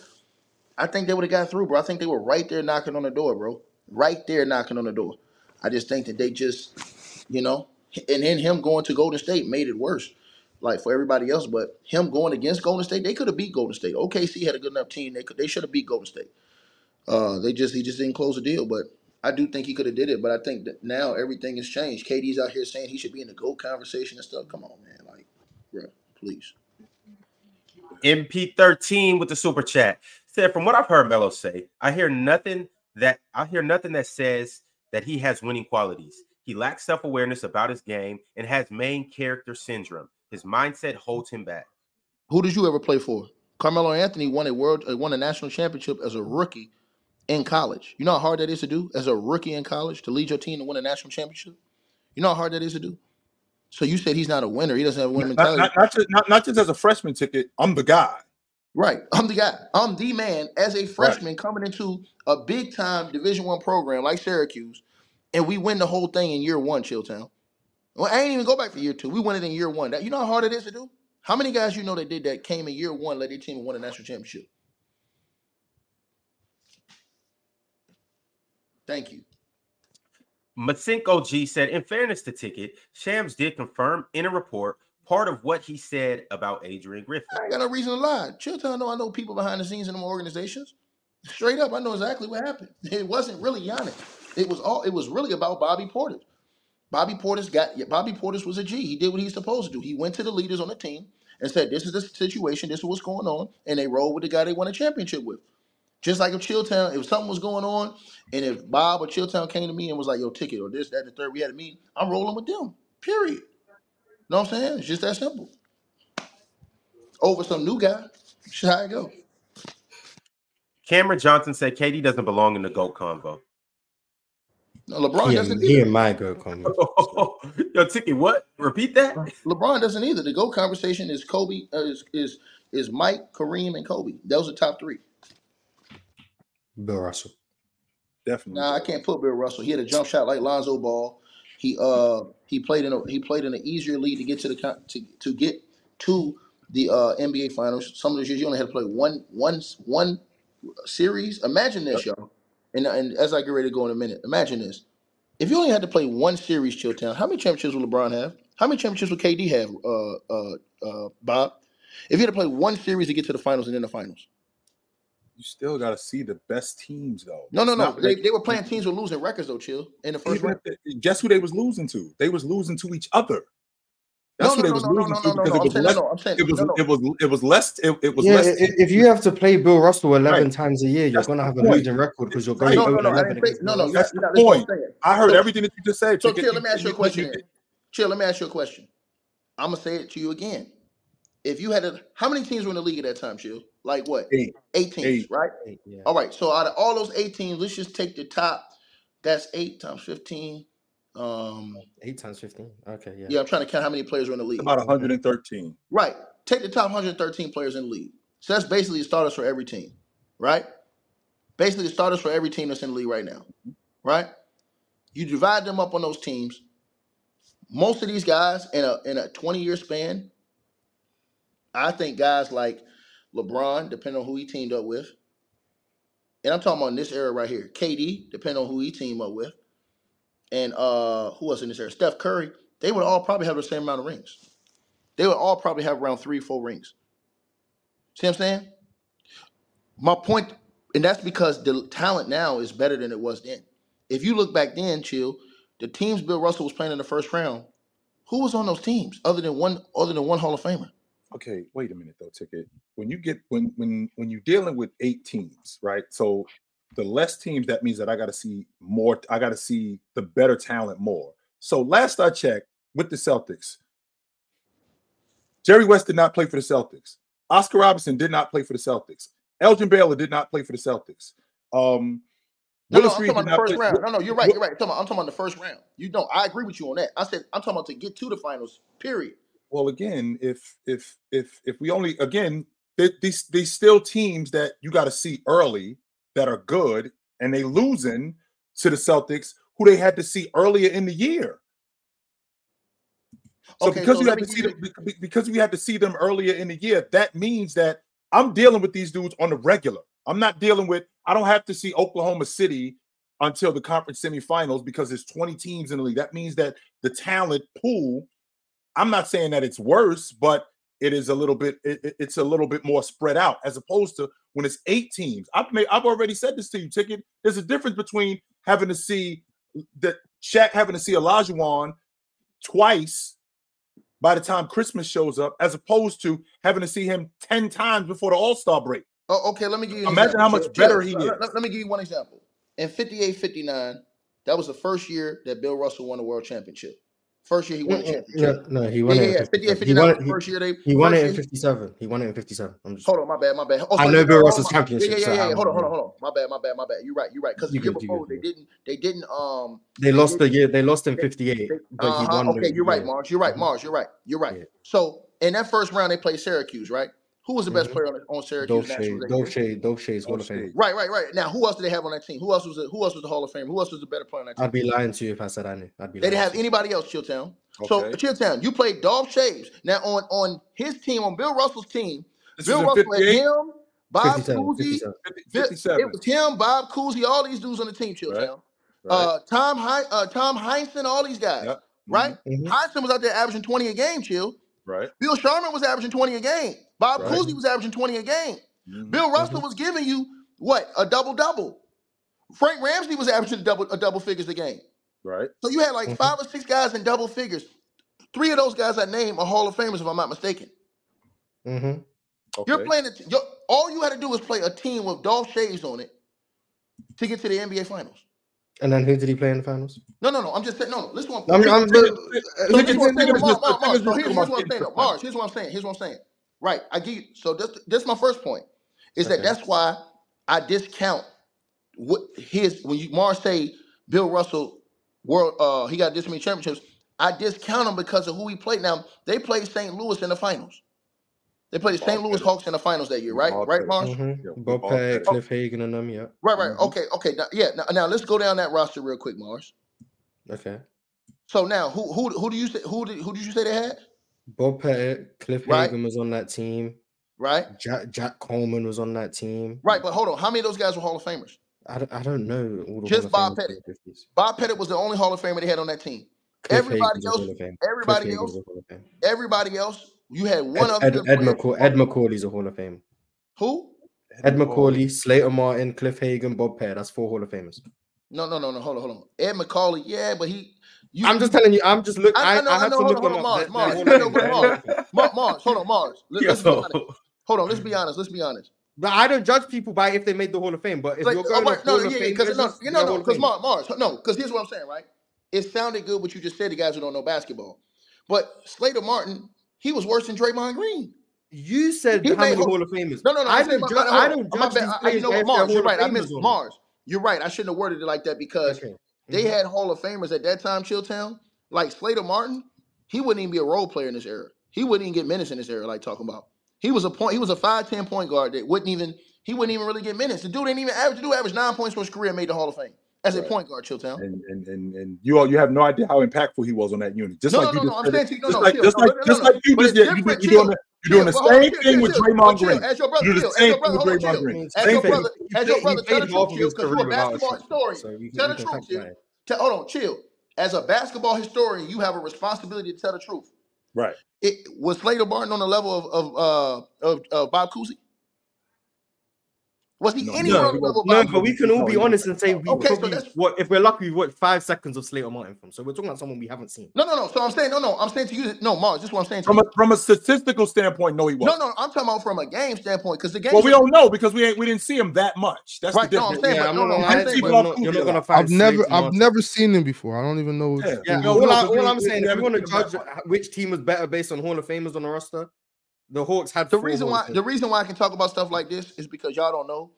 [SPEAKER 1] I think they would have got through, bro. I think they were right there knocking on the door, bro. Right there knocking on the door. I just think that they just, you know, and then him going to Golden State made it worse, like for everybody else. But him going against Golden State, they could have beat Golden State. OKC had a good enough team. They could, they should have beat Golden State. Uh, they just he just didn't close the deal. But I do think he could have did it. But I think that now everything has changed. KD's out here saying he should be in the GOAT conversation and stuff. Come on, man. Like, bro, please.
[SPEAKER 3] MP13 with the super chat said, from what I've heard Melo say, I hear nothing that I hear nothing that says that he has winning qualities. He lacks self-awareness about his game and has main character syndrome. His mindset holds him back.
[SPEAKER 1] Who did you ever play for? Carmelo Anthony won a world, uh, won a national championship as a rookie in college. You know how hard that is to do as a rookie in college to lead your team to win a national championship. You know how hard that is to do. So you said he's not a winner. He doesn't have a winning
[SPEAKER 2] Not,
[SPEAKER 1] mentality.
[SPEAKER 2] not, not, just, not, not just as a freshman ticket, I'm the guy.
[SPEAKER 1] Right. I'm the guy. I'm the man as a freshman coming into a big time Division One program like Syracuse, and we win the whole thing in year one, Chilltown. Well, I ain't even go back for year two. We won it in year one. That you know how hard it is to do? How many guys you know that did that came in year one, led their team and won a national championship? Thank you.
[SPEAKER 3] Masinko G said, in fairness to Ticket, Shams did confirm in a report part of what he said about Adrian Griffin.
[SPEAKER 1] I ain't got no reason to lie. Chilltown know I know people behind the scenes in them organizations. Straight up, I know exactly what happened. It wasn't really Giannis. It was all. It was really about Bobby Portis. Bobby Portis got. Bobby Portis was a G. He did what he's supposed to do. He went to the leaders on the team and said, "This is the situation. This is what's going on," and they rolled with the guy they won a championship with. Just like if Chilltown, if something was going on, and if Bob or Chilltown came to me and was like, "Yo, ticket or this, that, and the third, we had a meeting," I'm rolling with them. Period. Know what I'm saying? It's just that simple. Over some new guy. That's how it go.
[SPEAKER 3] Cameron Johnson said KD doesn't belong in the GOAT convo.
[SPEAKER 1] No, LeBron
[SPEAKER 6] He
[SPEAKER 1] doesn't
[SPEAKER 6] and, he
[SPEAKER 1] either.
[SPEAKER 6] and my go comment.
[SPEAKER 3] Yo, Ticket, what? Repeat that?
[SPEAKER 1] LeBron doesn't either. The GOAT conversation is Kobe, uh, is, is is Mike, Kareem, and Kobe. Those are top three.
[SPEAKER 6] Bill Russell.
[SPEAKER 2] Definitely.
[SPEAKER 1] Nah, I can't put Bill Russell. He had a jump shot like Lonzo Ball. He uh he played in a he played in an easier league to get to the to, to get to the uh NBA finals. Some of those years you only had to play one one one series. Imagine this, y'all. And and as I get ready to go in a minute, imagine this. If you only had to play one series, Chilltown, how many championships will LeBron have? How many championships will KD have, uh, uh, uh, Bob? If you had to play one series to get to the finals and then the finals.
[SPEAKER 2] You still got to see the best teams, though.
[SPEAKER 1] No, no, no. They,
[SPEAKER 2] like-
[SPEAKER 1] they were playing teams with losing records, though, Chill, in the first round.
[SPEAKER 2] they- guess who they was losing to? They was losing to each other.
[SPEAKER 1] No,
[SPEAKER 2] That's
[SPEAKER 1] no,
[SPEAKER 2] who they
[SPEAKER 1] no,
[SPEAKER 2] was
[SPEAKER 1] no, no,
[SPEAKER 2] losing
[SPEAKER 1] no,
[SPEAKER 2] to
[SPEAKER 1] no, no,
[SPEAKER 2] because
[SPEAKER 1] no.
[SPEAKER 2] it
[SPEAKER 1] I'm
[SPEAKER 2] was
[SPEAKER 1] saying,
[SPEAKER 2] less.
[SPEAKER 1] no, no. I'm saying,
[SPEAKER 2] It was
[SPEAKER 1] no, no.
[SPEAKER 2] it was it was less. It, it was
[SPEAKER 6] Yeah,
[SPEAKER 2] less.
[SPEAKER 6] i- if you have to play Bill Russell 11
[SPEAKER 2] Right.
[SPEAKER 6] times a year, you're
[SPEAKER 2] That's
[SPEAKER 6] going to
[SPEAKER 2] the
[SPEAKER 6] have a
[SPEAKER 2] point.
[SPEAKER 6] losing record because you're
[SPEAKER 2] Right.
[SPEAKER 6] going
[SPEAKER 1] No, no,
[SPEAKER 6] 0
[SPEAKER 1] no. I
[SPEAKER 6] 11
[SPEAKER 1] didn't say,
[SPEAKER 6] against
[SPEAKER 1] no,
[SPEAKER 6] Bill
[SPEAKER 1] no.
[SPEAKER 6] Russell.
[SPEAKER 1] That's
[SPEAKER 2] That's the
[SPEAKER 1] not that's what I'm
[SPEAKER 2] point.
[SPEAKER 1] saying.
[SPEAKER 2] I heard
[SPEAKER 1] So-
[SPEAKER 2] everything that you just said.
[SPEAKER 1] So,
[SPEAKER 2] Chicken.
[SPEAKER 1] Chill, let me ask you a question. Chill, let me ask you a question. I'm gonna say it to you again. If you had a, how many teams were in the league at that time, Chill? Like what?
[SPEAKER 2] Eight.
[SPEAKER 1] Eight teams,
[SPEAKER 2] Eight.
[SPEAKER 1] right?
[SPEAKER 6] Yeah.
[SPEAKER 1] All right. So out of all those eight teams, let's just take the top. That's eight times fifteen. Um,
[SPEAKER 6] 8 times 15. Okay, yeah.
[SPEAKER 1] yeah, I'm trying to count how many players are in the league.
[SPEAKER 2] About 113.
[SPEAKER 1] Right. Take the top 113 players in the league. So that's basically the starters for every team, right? Basically the starters for every team that's in the league right now, right? You divide them up on those teams. Most of these guys in a in a 20 year span, I think guys like LeBron, depending on who he teamed up with, and I'm talking about in this era right here, KD, depending on who he teamed up with, and uh who else in this era? Steph Curry, they would all probably have the same amount of rings. They would all probably have around three, four rings. See what I'm saying? My point, and that's because the talent now is better than it was then. If you look back then, chill, the teams Bill Russell was playing in the first round, who was on those teams other than one other than one Hall of Famer?
[SPEAKER 2] Okay, wait a minute though, ticket. When you get when when when you're dealing with eight teams, right? So the less teams, that means that I got to see more. I got to see the better talent more. So last I checked with the Celtics, Jerry West did not play for the Celtics. Oscar Robinson did not play for the Celtics. Elgin Baylor did not play for the Celtics. Um,
[SPEAKER 1] No, no,
[SPEAKER 2] Willis
[SPEAKER 1] I'm
[SPEAKER 2] Reed
[SPEAKER 1] talking
[SPEAKER 2] did
[SPEAKER 1] about the first
[SPEAKER 2] play-
[SPEAKER 1] round. No, no, you're right. You're right. I'm talking, about, I'm talking about the first round. You don't. I agree with you on that. I said I'm talking about to get to the finals. Period.
[SPEAKER 2] Well, again, if if if if we only again these these still teams that you got to see early that are good, and they losing to the Celtics, who they had to see earlier in the year. So
[SPEAKER 1] Okay,
[SPEAKER 2] because
[SPEAKER 1] so
[SPEAKER 2] you had to see them, be- be- because we had to see them earlier in the year, that means that I'm dealing with these dudes on the regular. I'm not dealing with. I don't have to see Oklahoma City until the conference semifinals because there's 20 teams in the league. That means that the talent pool. I'm not saying that it's worse, but it is a little bit. It, it- it's a little bit more spread out as opposed to when it's eight teams. I've made. I've already said this to you, Ticket. There's a difference between having to see that Shaq having to see Olajuwon twice by the time Christmas shows up, as opposed to having to see him 10 times before the All-Star break.
[SPEAKER 1] Oh, okay, let me give you.
[SPEAKER 2] Imagine how much better he
[SPEAKER 1] Let-
[SPEAKER 2] is.
[SPEAKER 1] Let, me give you one example. In 58, 59, that was the first year that Bill Russell won the world championship. First year he won the championship.
[SPEAKER 6] No, no, he won
[SPEAKER 1] yeah,
[SPEAKER 6] it.
[SPEAKER 1] yeah.
[SPEAKER 6] in
[SPEAKER 1] 58,
[SPEAKER 6] 57. He
[SPEAKER 1] 59
[SPEAKER 6] won it. He,
[SPEAKER 1] first year they.
[SPEAKER 6] he won it in 57. He won it in 57. I'm just.
[SPEAKER 1] Hold on, my bad, my bad. Oh,
[SPEAKER 6] I know Bill Russell's championship,
[SPEAKER 1] Yeah, yeah, yeah. yeah.
[SPEAKER 6] I
[SPEAKER 1] Hold on, hold on, hold on. My bad, my bad, my bad. You're right, you're right. Because the
[SPEAKER 6] You
[SPEAKER 1] year before they didn't, they didn't. Um,
[SPEAKER 6] They lost the year. They lost in 58,
[SPEAKER 1] they-
[SPEAKER 6] but he
[SPEAKER 1] uh-huh,
[SPEAKER 6] won.
[SPEAKER 1] Okay,
[SPEAKER 6] the
[SPEAKER 1] you're right. Mars. You're right,
[SPEAKER 6] Mhm.
[SPEAKER 1] Mars. You're right. You're right.
[SPEAKER 6] Yeah.
[SPEAKER 1] So in that first round, they played Syracuse, right? Who was the best
[SPEAKER 6] Mhm.
[SPEAKER 1] player on, on Syracuse?
[SPEAKER 6] Dolce,
[SPEAKER 1] Nationals that year?
[SPEAKER 6] Dolce, Dolce's Hall of
[SPEAKER 2] Dolce.
[SPEAKER 6] Fame.
[SPEAKER 1] Right, right, right. Now, who else did they have on that team? Who else was the, who else was the Hall of Fame? Who else was the better player on that team?
[SPEAKER 6] I'd be lying to you if I said I knew. I'd be.
[SPEAKER 1] They didn't have
[SPEAKER 6] you.
[SPEAKER 1] anybody else, Chilltown. So
[SPEAKER 2] Okay.
[SPEAKER 1] Chilltown, you played Dolph Schayes. Now on on his team, on Bill Russell's team,
[SPEAKER 2] This
[SPEAKER 1] Bill
[SPEAKER 2] is in
[SPEAKER 1] Russell had him, Bob
[SPEAKER 6] 57,
[SPEAKER 1] Cousy.
[SPEAKER 6] 57.
[SPEAKER 2] 57.
[SPEAKER 1] It was him, Bob Cousy, all these dudes on the team, Chilltown.
[SPEAKER 2] right?
[SPEAKER 1] Uh, Tom Hein- uh, Tom Heinsohn, all these guys,
[SPEAKER 2] Yep.
[SPEAKER 1] right?
[SPEAKER 6] Mhm.
[SPEAKER 1] Heinsohn was out there averaging 20 a game, chill.
[SPEAKER 2] Right.
[SPEAKER 1] Bill Sharman was averaging 20 a game. Bob
[SPEAKER 2] Right.
[SPEAKER 1] Cousy was averaging 20 a game.
[SPEAKER 2] Mhm.
[SPEAKER 1] Bill Russell was giving you what? A double double. Frank Ramsey was averaging a double a double figures a game.
[SPEAKER 2] Right.
[SPEAKER 1] So you had like
[SPEAKER 6] Mhm.
[SPEAKER 1] five or six guys in double figures. Three of those guys I named are Hall of Famers, if I'm not mistaken.
[SPEAKER 6] Mhm.
[SPEAKER 2] Okay.
[SPEAKER 1] You're playing it. You're, all you had to do was play a team with Dolph Schayes on it to get to the NBA Finals.
[SPEAKER 6] And then who did he play in the finals?
[SPEAKER 1] No, no, no. I'm just saying. No, no. Listen,
[SPEAKER 6] I'm,
[SPEAKER 1] I'm,
[SPEAKER 6] I'm,
[SPEAKER 2] so
[SPEAKER 6] who
[SPEAKER 1] so
[SPEAKER 6] did
[SPEAKER 1] here's what I'm saying. Mars,
[SPEAKER 2] just-
[SPEAKER 1] Mars, Mars. So here's, here's what I'm saying. though. Mars, here's what I'm saying. Here's what I'm saying. Right. I give you. So this this my first point is that
[SPEAKER 6] Okay.
[SPEAKER 1] that's why I discount what his when you Mars say Bill Russell world uh he got this many championships. I discount him because of who he played. Now they played St. Louis in the finals. They played the St. Louis Hawks in the finals that year, right? Right,
[SPEAKER 2] Ball-headed.
[SPEAKER 1] Mars?
[SPEAKER 2] Yeah, we
[SPEAKER 6] Bob Pettit. Cliff Hagan, and them. Yeah.
[SPEAKER 1] Right, right.
[SPEAKER 2] Mhm.
[SPEAKER 1] Okay, okay. Now, yeah. Now, now let's go down that roster real quick, Mars.
[SPEAKER 6] Okay.
[SPEAKER 1] So now, who who who do you say who did who did you say they had?
[SPEAKER 6] Bob Pettit, Cliff
[SPEAKER 1] Right.
[SPEAKER 6] Hagan was on that team.
[SPEAKER 1] Right,
[SPEAKER 6] Jack Jack Coleman was on that team.
[SPEAKER 1] right. But hold on, how many of those guys were Hall of Famers?
[SPEAKER 6] I don't, I don't know all the
[SPEAKER 1] Just Bob Pettit.
[SPEAKER 6] from the 50s.
[SPEAKER 1] Bob Pettit was the only Hall of Famer they had on that team.
[SPEAKER 6] Cliff
[SPEAKER 1] Everybody
[SPEAKER 6] Hagan's
[SPEAKER 1] else-
[SPEAKER 6] Hall of Fame.
[SPEAKER 1] everybody
[SPEAKER 6] Cliff
[SPEAKER 1] else-
[SPEAKER 6] Hagan's a Hall of Fame.
[SPEAKER 1] Everybody else, you had one
[SPEAKER 6] Ed,
[SPEAKER 1] other
[SPEAKER 6] Ed,
[SPEAKER 1] good
[SPEAKER 6] Ed,
[SPEAKER 1] player.
[SPEAKER 6] McCaw- Ed Macauley's a Hall of Fame.
[SPEAKER 1] Who?
[SPEAKER 6] Ed Macauley, Slater Martin, Cliff Hagan, Bob Pettit. That's four Hall of Famers.
[SPEAKER 1] No, no, no, no. Hold on, hold on. Ed Macauley. Yeah, but he. You,
[SPEAKER 6] I'm just telling you. I'm just looking.
[SPEAKER 1] I-
[SPEAKER 6] I,
[SPEAKER 1] I know,
[SPEAKER 6] I,
[SPEAKER 1] I
[SPEAKER 6] have
[SPEAKER 1] know,
[SPEAKER 6] to
[SPEAKER 1] hold
[SPEAKER 6] look
[SPEAKER 1] on, hold on, Mars,
[SPEAKER 6] They're-
[SPEAKER 1] Mars,
[SPEAKER 6] they're
[SPEAKER 1] no,
[SPEAKER 6] Hall
[SPEAKER 1] but
[SPEAKER 6] of
[SPEAKER 1] Mars. Mars, hold on, Mars. Let, us be honest. Hold on, let's be honest. Let's be honest.
[SPEAKER 6] But I don't judge people by if they made the Hall of Fame. But if
[SPEAKER 1] Like,
[SPEAKER 6] you're
[SPEAKER 1] oh,
[SPEAKER 6] going
[SPEAKER 1] wait,
[SPEAKER 6] off
[SPEAKER 1] no,
[SPEAKER 6] Hall
[SPEAKER 1] yeah,
[SPEAKER 6] of
[SPEAKER 1] yeah,
[SPEAKER 6] Fame,
[SPEAKER 1] because
[SPEAKER 6] it's
[SPEAKER 1] no, you
[SPEAKER 6] they're
[SPEAKER 1] know,
[SPEAKER 6] Hall
[SPEAKER 1] no, because
[SPEAKER 6] Famers.
[SPEAKER 1] Mars, Mars, no, because here's what I'm saying, right? It sounded good what you just said to guys who don't know basketball, but Slater Martin, he was worse than Draymond Green.
[SPEAKER 6] You said
[SPEAKER 1] He
[SPEAKER 6] how many
[SPEAKER 1] Hall-
[SPEAKER 6] of Famers?
[SPEAKER 1] No, no, no.
[SPEAKER 6] I
[SPEAKER 1] saying
[SPEAKER 6] don't
[SPEAKER 1] hold
[SPEAKER 6] I
[SPEAKER 1] on.
[SPEAKER 6] don't judge
[SPEAKER 1] bad. I- I- You know what, Mars? You're right. I missed. Mars. You're right. I shouldn't have worded it like that because
[SPEAKER 6] Okay.
[SPEAKER 1] they
[SPEAKER 6] Mhm.
[SPEAKER 1] had Hall of Famers at that time, Chilltown. Like Slater Martin, he wouldn't even be a role player in this era. He wouldn't even get minutes in this era, like talking about. He was a point. He was a five ten point guard that wouldn't even. He wouldn't even really get minutes. The dude didn't even average. The dude averaged nine points for his career and made the Hall of Fame as a point guard. Chilltown.
[SPEAKER 2] and and and and you all you have no idea how impactful he was on that unit. Just
[SPEAKER 1] No,
[SPEAKER 2] like
[SPEAKER 1] no,
[SPEAKER 2] you
[SPEAKER 1] no,
[SPEAKER 2] just
[SPEAKER 1] no. I'm saying
[SPEAKER 2] it.
[SPEAKER 1] to you, no,
[SPEAKER 2] just
[SPEAKER 1] no,
[SPEAKER 2] like
[SPEAKER 1] chill.
[SPEAKER 2] just
[SPEAKER 1] No,
[SPEAKER 2] like
[SPEAKER 1] no, no,
[SPEAKER 2] just like you just
[SPEAKER 1] it's
[SPEAKER 2] did. you, you're doing the, you're doing the
[SPEAKER 1] Chill. Well,
[SPEAKER 2] same
[SPEAKER 1] chill,
[SPEAKER 2] thing
[SPEAKER 1] chill,
[SPEAKER 2] with
[SPEAKER 1] chill.
[SPEAKER 2] Draymond
[SPEAKER 1] chill.
[SPEAKER 2] Green.
[SPEAKER 1] As your brother,
[SPEAKER 2] You do the same thing with
[SPEAKER 1] hold on,
[SPEAKER 2] Draymond
[SPEAKER 1] chill.
[SPEAKER 2] Green.
[SPEAKER 1] As your brother, as your brother, tell the truth, chill, because you're a basketball historian.
[SPEAKER 6] so we can-
[SPEAKER 1] Tell the truth, chill.
[SPEAKER 6] check it.
[SPEAKER 1] Tell, hold on, chill. As a basketball historian, you have a responsibility to tell the truth.
[SPEAKER 2] Right.
[SPEAKER 1] It was Slater Martin on the level of of uh of, of Bob Cousy? Was he
[SPEAKER 2] No,
[SPEAKER 1] anywhere
[SPEAKER 6] no,
[SPEAKER 1] on the level
[SPEAKER 6] No, but we can all be honest and say we
[SPEAKER 1] Okay, so
[SPEAKER 6] probably
[SPEAKER 1] that's-
[SPEAKER 6] what if we're lucky we've watched five seconds of Slater Martin from. So we're talking about someone we haven't seen.
[SPEAKER 1] No, no, no. So I'm saying, no, no. I'm saying to you, no, Mars. This is what I'm saying to
[SPEAKER 2] From
[SPEAKER 1] you.
[SPEAKER 2] a from a statistical standpoint, no, he wasn't.
[SPEAKER 1] no. I'm talking about from a game standpoint because the game.
[SPEAKER 2] Well, we don't know because we ain't we didn't see him that much. That's
[SPEAKER 1] Right,
[SPEAKER 2] the
[SPEAKER 1] no, I'm saying,
[SPEAKER 6] yeah,
[SPEAKER 1] but
[SPEAKER 6] I'm
[SPEAKER 1] no,
[SPEAKER 6] not
[SPEAKER 1] no,
[SPEAKER 6] gonna
[SPEAKER 1] I'm
[SPEAKER 6] lie,
[SPEAKER 1] saying,
[SPEAKER 6] but
[SPEAKER 1] but-
[SPEAKER 6] you're not, you're not gonna find.
[SPEAKER 4] I've never, I've
[SPEAKER 6] Martin.
[SPEAKER 4] never seen him before. I don't even know.
[SPEAKER 2] Yeah.
[SPEAKER 6] Yeah,
[SPEAKER 2] No,
[SPEAKER 6] all, I,
[SPEAKER 2] but
[SPEAKER 6] all
[SPEAKER 2] you-
[SPEAKER 6] I'm saying, if
[SPEAKER 2] haven't
[SPEAKER 6] you want to judge which team was better based on Hall of Famers on the roster, the Hawks had
[SPEAKER 1] the reason why the reason why I can talk about stuff like this is because y'all don't know.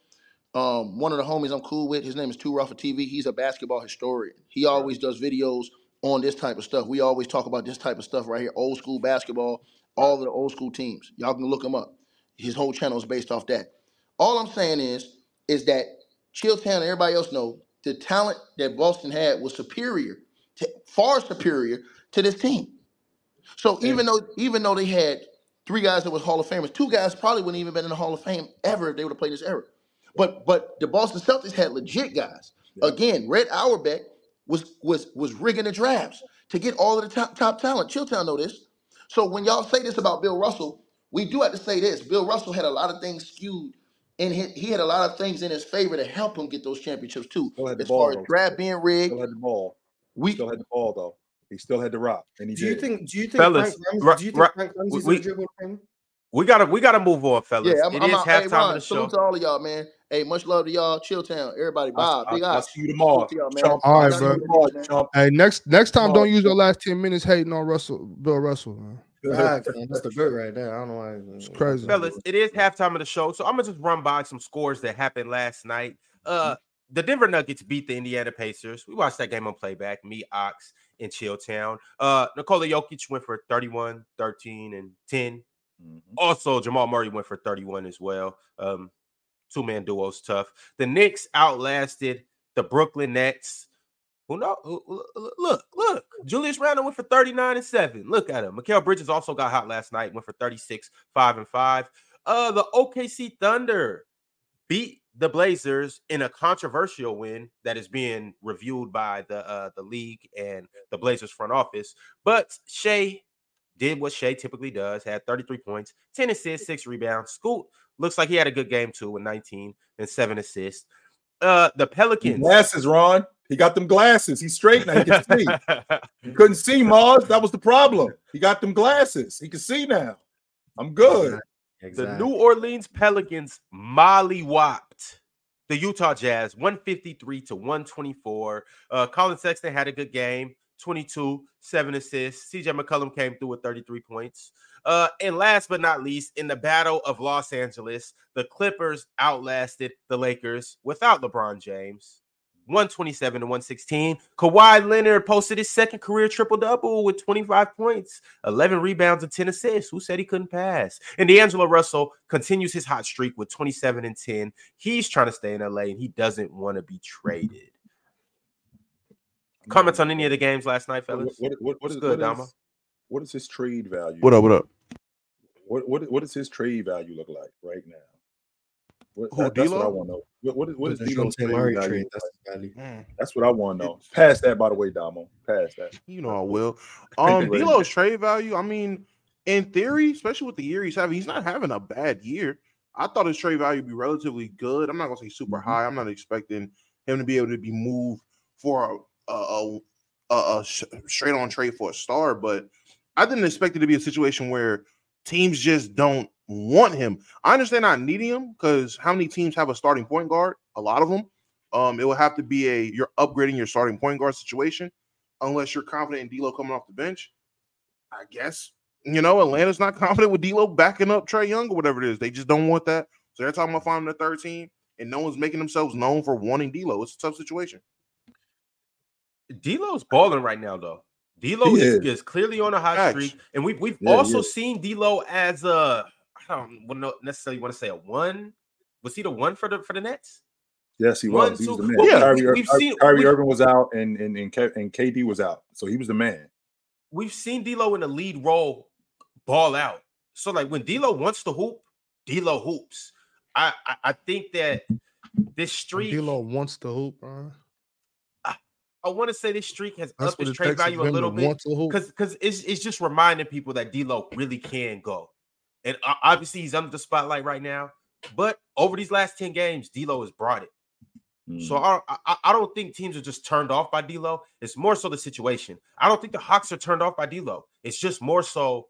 [SPEAKER 1] Um, one of the homies I'm cool with, his name is Too Two Rafa TV. He's a basketball historian. He always does videos on this type of stuff. We always talk about this type of stuff right here, old school basketball, all of the old school teams. Y'all can look him up. His whole channel is based off that. All I'm saying is, is that Chilltown and everybody else know the talent that Boston had was superior, to, far superior to this team. So even though even though they had three guys that was Hall of Famers, two guys probably wouldn't even been in the Hall of Fame ever if they would have played this era. But but the Boston Celtics had legit guys.
[SPEAKER 2] Yeah.
[SPEAKER 1] Again, Red Auerbach was was was rigging the drafts to get all of the top top talent. Chilltown know this. So when y'all say this about Bill Russell, we do have to say this. Bill Russell had a lot of things skewed, and he, he had a lot of things in his favor to help him get those championships too.
[SPEAKER 2] Still had the
[SPEAKER 1] As
[SPEAKER 2] ball,
[SPEAKER 1] far as draft being rigged,
[SPEAKER 2] Still had the ball.
[SPEAKER 1] we
[SPEAKER 2] Still had the ball though. He still had to rock, and he
[SPEAKER 6] Do you think? Do you think?
[SPEAKER 3] Fellas,
[SPEAKER 6] Frank Ramsey,
[SPEAKER 3] Ra-
[SPEAKER 6] do you think Frank Ramsey's
[SPEAKER 3] we-
[SPEAKER 6] eligible to play?
[SPEAKER 3] We gotta we gotta move on, fellas.
[SPEAKER 1] yeah, I'm,
[SPEAKER 3] It
[SPEAKER 1] I'm
[SPEAKER 3] is
[SPEAKER 1] out. Hey,
[SPEAKER 3] halftime
[SPEAKER 1] Ron,
[SPEAKER 3] of the show.
[SPEAKER 1] to all of y'all, man. Hey, much love to y'all. Chill town, everybody.
[SPEAKER 2] I'll,
[SPEAKER 1] Bob, big
[SPEAKER 2] I'll, I'll see you tomorrow.
[SPEAKER 1] Salute to y'all, man.
[SPEAKER 2] Chump.
[SPEAKER 4] All right, bro.
[SPEAKER 2] you tomorrow, chump.
[SPEAKER 4] Hey, next next time,
[SPEAKER 2] Oh,
[SPEAKER 4] don't use your last ten minutes hating on Russell, Bill Russell. Man.
[SPEAKER 6] Facts, man. That's the goat right there. I don't know why.
[SPEAKER 4] It's crazy.
[SPEAKER 3] Fellas, it is halftime of the show, so I'm gonna just run by some scores that happened last night. Uh, the Denver Nuggets beat the Indiana Pacers. We watched that game on playback. Me, Ox, and Chilltown. Uh, Nikola Jokic went for 31, 13, and 10.
[SPEAKER 2] Mhm.
[SPEAKER 3] Also, Jamal Murray went for 31 as well. Um, two man duo's tough. The Knicks outlasted the Brooklyn Nets. Who know? Look, look, look. Julius Randle went for 39 and 7. Look at him. Mikal Bridges also got hot last night, went for 36, 5 and 5. Uh, the OKC Thunder beat the Blazers in a controversial win that is being reviewed by the uh, the league and the Blazers front office. But Shai did what Shai typically does, had 33 points, 10 assists, six rebounds. Scoot looks like he had a good game too with 19 and seven assists. Uh, the Pelicans.
[SPEAKER 2] Glasses, Ron. He got them glasses. He's straight now. He can see. He couldn't see Mars. That was the problem. He got them glasses. He can see now. I'm good.
[SPEAKER 3] The New Orleans Pelicans mollywopped the Utah Jazz 153 to 124. Uh, Collin Sexton had a good game 22, seven assists. CJ McCollum came through with 33 points. Uh, and last but not least, in the Battle of Los Angeles, the Clippers outlasted the Lakers without LeBron James. 127 to 116. Kawhi Leonard posted his second career triple double with 25 points, 11 rebounds, and 10 assists. Who said he couldn't pass? And D'Angelo Russell continues his hot streak with 27 and 10. He's trying to stay in LA and he doesn't want to be traded. Comments on any of the games last night, fellas?
[SPEAKER 2] what, what, what
[SPEAKER 3] What's good,
[SPEAKER 2] what
[SPEAKER 3] Dama?
[SPEAKER 2] what is his trade value?
[SPEAKER 7] What up? What up?
[SPEAKER 2] What, what, what does his trade value look like right now? What,
[SPEAKER 7] Who,
[SPEAKER 2] that- that's what I want to know. What, what, is- what is D'Lo's trade
[SPEAKER 6] Murray
[SPEAKER 2] value?
[SPEAKER 6] trade. That's
[SPEAKER 2] like?
[SPEAKER 6] the.
[SPEAKER 2] That's what I want to know. Pass that, by the way, Damo. Pass that.
[SPEAKER 7] You know I will. Um, D'Lo's trade value. I mean, in theory, especially with the year he's having, he's not having a bad year. I thought his trade value would be relatively good. I'm not gonna say super
[SPEAKER 2] Mhm.
[SPEAKER 7] high. I'm not expecting him to be able to be moved for a, a, a, a, a sh- straight on trade for a star, but I didn't expect it to be a situation where teams just don't want him. I understand not needing him because how many teams have a starting point guard? A lot of them. Um, it will have to be a you're upgrading your starting point guard situation, unless you're confident in D'Lo coming off the bench. I guess you know Atlanta's not confident with D'Lo backing up Trae Young or whatever it is. They just don't want that, so they're talking about finding the third team, and no one's making themselves known for wanting D'Lo. It's a tough situation.
[SPEAKER 3] D'Lo's balling right now, though. D'Lo
[SPEAKER 2] He
[SPEAKER 3] is,
[SPEAKER 2] is.
[SPEAKER 3] is clearly on a hot
[SPEAKER 7] Facts.
[SPEAKER 3] streak, and we've we've
[SPEAKER 2] Yeah,
[SPEAKER 3] also
[SPEAKER 2] is.
[SPEAKER 3] seen D'Lo as a I don't necessarily want to say a one. Was he the one for the for the Nets?
[SPEAKER 2] Yes, he
[SPEAKER 3] One,
[SPEAKER 2] was. He was the man.
[SPEAKER 3] well,
[SPEAKER 2] Kyrie,
[SPEAKER 3] we-
[SPEAKER 2] Ir-
[SPEAKER 3] we've
[SPEAKER 2] Kyrie-
[SPEAKER 3] seen-
[SPEAKER 2] Kyrie
[SPEAKER 3] we've-
[SPEAKER 2] Irving was out, and and and, K, and KD was out, so he was the man.
[SPEAKER 3] We've seen D'Lo in the lead role ball out. So like when D'Lo wants to hoop, D'Lo hoops. I I, I think that this streak.
[SPEAKER 4] D'Lo wants to hoop, bro.
[SPEAKER 3] I want to say this streak has
[SPEAKER 4] That's
[SPEAKER 3] upped
[SPEAKER 4] what
[SPEAKER 3] his trade
[SPEAKER 4] takes
[SPEAKER 3] value a little bit.
[SPEAKER 4] want to hoop.
[SPEAKER 3] because because it's, it's just reminding people that D'Lo really can go, and uh, obviously he's under the spotlight right now. But over these last ten games, D'Lo has brought it. So
[SPEAKER 2] Mm.
[SPEAKER 3] I, I I don't think teams are just turned off by D'Lo. It's more so the situation. I don't think the Hawks are turned off by D'Lo. It's just more so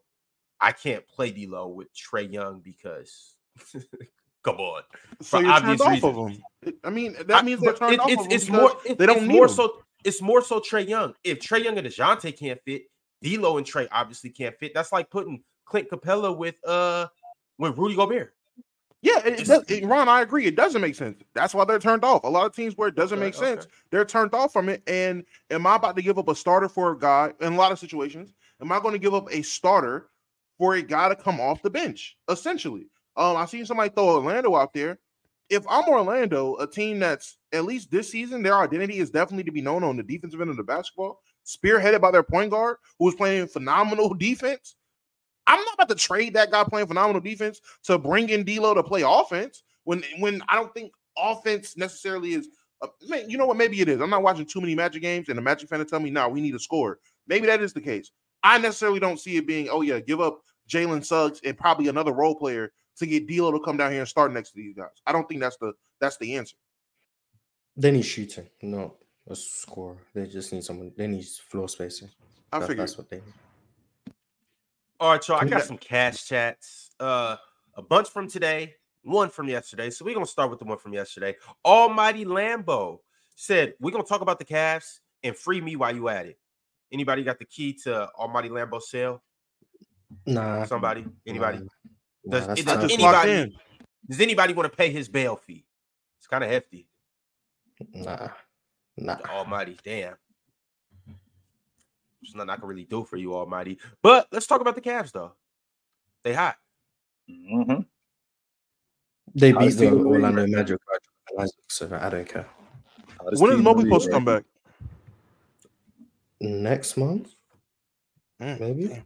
[SPEAKER 3] I can't play D'Lo with Trae Young because come on.
[SPEAKER 7] So
[SPEAKER 3] For
[SPEAKER 7] you're turned
[SPEAKER 3] obvious
[SPEAKER 7] off of
[SPEAKER 3] reasons.
[SPEAKER 7] I mean, that
[SPEAKER 3] I-
[SPEAKER 7] means they're
[SPEAKER 3] but
[SPEAKER 7] turned
[SPEAKER 3] it-
[SPEAKER 7] off
[SPEAKER 3] it's,
[SPEAKER 7] of him
[SPEAKER 3] it's more it-
[SPEAKER 7] they don't
[SPEAKER 3] it's
[SPEAKER 7] need
[SPEAKER 3] more
[SPEAKER 7] him.
[SPEAKER 3] so it's more so Trae Young. If Trae Young and DeJounte can't fit, D'Lo and Trae obviously can't fit. That's like putting Clint Capela with uh with Rudy Gobert.
[SPEAKER 7] Yeah, it, it does, it- Ron, I agree. It doesn't make sense. That's why they're turned off. A lot of teams where it doesn't
[SPEAKER 3] Okay,
[SPEAKER 7] make sense, they're turned off from it. And am I about to give up a starter for a guy in a lot of situations? Am I going to give up a starter for a guy to come off the bench? Essentially, um, I seen somebody throw Orlando out there. If I'm Orlando, a team that's at least this season, their identity is definitely to be known on the defensive end of the basketball, spearheaded by their point guard, who is playing phenomenal defense. I'm not about to trade that guy playing phenomenal defense to bring in D'Lo to play offense when when I don't think offense necessarily is. Man, you know what? Maybe it is. I'm not watching too many Magic games, and the Magic fan to tell me, "No, we need a score." Maybe that is the case. I necessarily don't see it being, "Oh yeah, give up Jalen Suggs and probably another role player to get D'Lo to come down here and start next to these guys." I don't think that's the that's the answer.
[SPEAKER 6] They need shooting, no a score. They just need someone. They need floor spacing.
[SPEAKER 7] I
[SPEAKER 6] That-
[SPEAKER 7] figured.
[SPEAKER 6] that's what they need.
[SPEAKER 3] All right, y'all. I got some cash chats. Uh, a bunch from today, one from yesterday. So we're gonna start with the one from yesterday. Almighty Lambo said, We're gonna talk about the Cavs and free me while you at it. Anybody got the key to Almighty Lambo sale?
[SPEAKER 6] Nah.
[SPEAKER 3] Somebody? Anybody?
[SPEAKER 6] Nah,
[SPEAKER 3] Does-
[SPEAKER 6] that's
[SPEAKER 3] it does
[SPEAKER 6] tough.
[SPEAKER 7] just locked
[SPEAKER 3] anybody-
[SPEAKER 7] in.
[SPEAKER 3] Does anybody want to pay his bail fee? It's kind of hefty.
[SPEAKER 6] Nah. Nah.
[SPEAKER 3] Almighty, damn. There's nothing I can really do for you, Almighty. But let's talk about the Cavs though. They hot.
[SPEAKER 2] Mm-hmm.
[SPEAKER 6] They beat the
[SPEAKER 2] Team
[SPEAKER 6] Orlando? Magic, so I don't care.
[SPEAKER 7] When is
[SPEAKER 2] Team
[SPEAKER 7] Mobley supposed to come back?
[SPEAKER 6] Next month,
[SPEAKER 7] Mm,
[SPEAKER 6] maybe.
[SPEAKER 7] damn.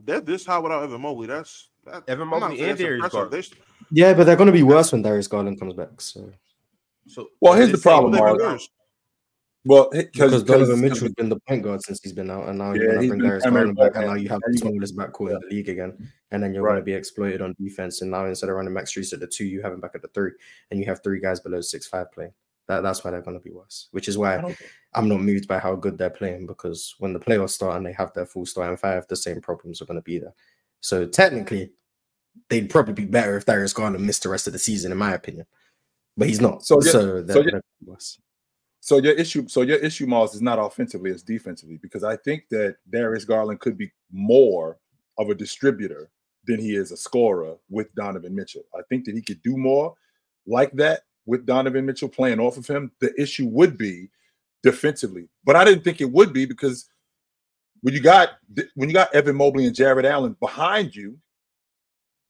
[SPEAKER 7] They're this high without Evan Mobley. That's that,
[SPEAKER 3] Evan
[SPEAKER 7] I'm not
[SPEAKER 3] Mobley and Darius. Garland.
[SPEAKER 6] Yeah, but they're going to be worse when Darius Garland comes back. So
[SPEAKER 3] So
[SPEAKER 2] Well, here's the problem, Mark. Well,
[SPEAKER 6] because Donovan Mitchell's been the point guard since he's been out, and now
[SPEAKER 2] Yeah,
[SPEAKER 6] you're going to bring Darius Garland back, and now you have the smallest backcourt in the league again, and then you're
[SPEAKER 2] Right.
[SPEAKER 6] going to be exploited on defense. And now instead of running Max Strus at the two, you have him back at the three, and you have three guys below six five playing. That, that's why they're going to be worse. Which is why I'm not moved by how good they're playing because when the playoffs start and they have their full starting five, the same problems are going to be there. So technically, they'd probably be better if Darius Garland missed the rest of the season, in my opinion. But he's not.
[SPEAKER 2] So
[SPEAKER 6] So,
[SPEAKER 2] yeah- so yeah-. So your issue, so your issue, Miles, is not offensively, it's defensively, because I think that Darius Garland could be more of a distributor than he is a scorer with Donovan Mitchell. I think that he could do more like that with Donovan Mitchell playing off of him. The issue would be defensively, but I didn't think it would be because when you got when you got Evan Mobley and Jarrett Allen behind you,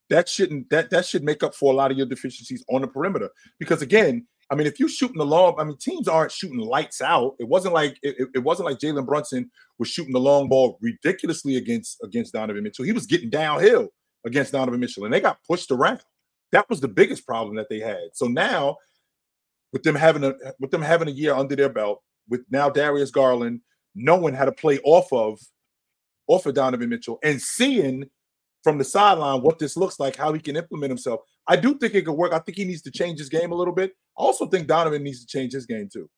[SPEAKER 2] that shouldn't that that should make up for a lot of your deficiencies on the perimeter. Because again, I mean, if you're shooting the long, I mean, teams aren't shooting lights out. It wasn't like it, it- wasn't like Jalen Brunson was shooting the long ball ridiculously against against Donovan Mitchell. He was getting downhill against Donovan Mitchell, and they got pushed around. That was the biggest problem that they had. So now, with them having a with them having a year under their belt, with now Darius Garland knowing how to play off of off of Donovan Mitchell and seeing from the sideline what this looks like, how he can implement himself. I do think it could work. I think he needs to change his game a little bit. I also think Donovan needs to change his game too.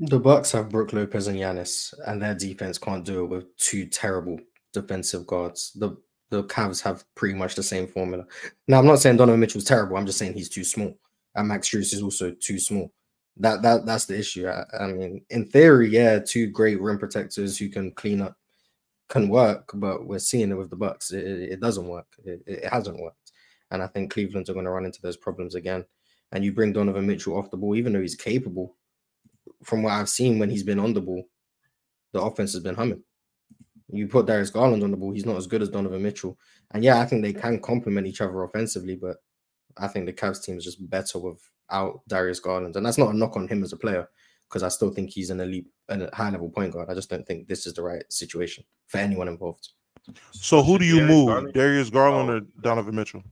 [SPEAKER 6] The Bucks have Brook Lopez and Giannis, and their defense can't do it with two terrible defensive guards. The the Cavs have pretty much the same formula. Now, I'm not saying Donovan Mitchell's terrible. I'm just saying he's too small, and Max Strus is also too small. That that that's the issue. I, I mean, in theory, yeah, two great rim protectors who can clean up can work, but we're seeing it with the Bucks. It, it, doesn't work. It, it hasn't worked, and I think Cleveland's are going to run into those problems again. And you bring Donovan Mitchell off the ball, even though he's capable from what I've seen when he's been on the ball, the offense has been humming. You put Darius Garland on the ball, he's not as good as Donovan Mitchell. And yeah, I think they can complement each other offensively, but I think the Cavs team is just better without Darius Garland. And that's not a knock on him as a player, because I still think he's an elite and a high level point guard. I just don't think this is the right situation for anyone involved.
[SPEAKER 7] So who do you
[SPEAKER 3] Darius
[SPEAKER 7] move,
[SPEAKER 3] Garland?
[SPEAKER 7] Darius Garland
[SPEAKER 3] Oh.
[SPEAKER 7] or Donovan Mitchell?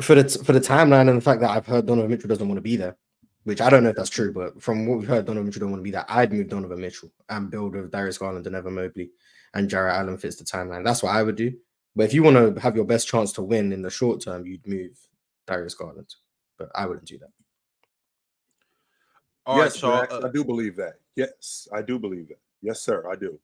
[SPEAKER 6] For the for the timeline and the fact that I've heard Donovan Mitchell doesn't want to be there, which I don't know if that's true, but from what we've heard, Donovan Mitchell don't want to be there. I'd move Donovan Mitchell and build with Darius Garland and Evan Mobley and Jarrett Allen fits the timeline. That's what I would do. But if you want to have your best chance to win in the short term, you'd move Darius Garland. But I wouldn't do that.
[SPEAKER 3] All right,
[SPEAKER 2] yes,
[SPEAKER 3] y'all.
[SPEAKER 2] Max,
[SPEAKER 3] uh,
[SPEAKER 2] I do believe that. Yes, I do believe that. Yes, sir, I do.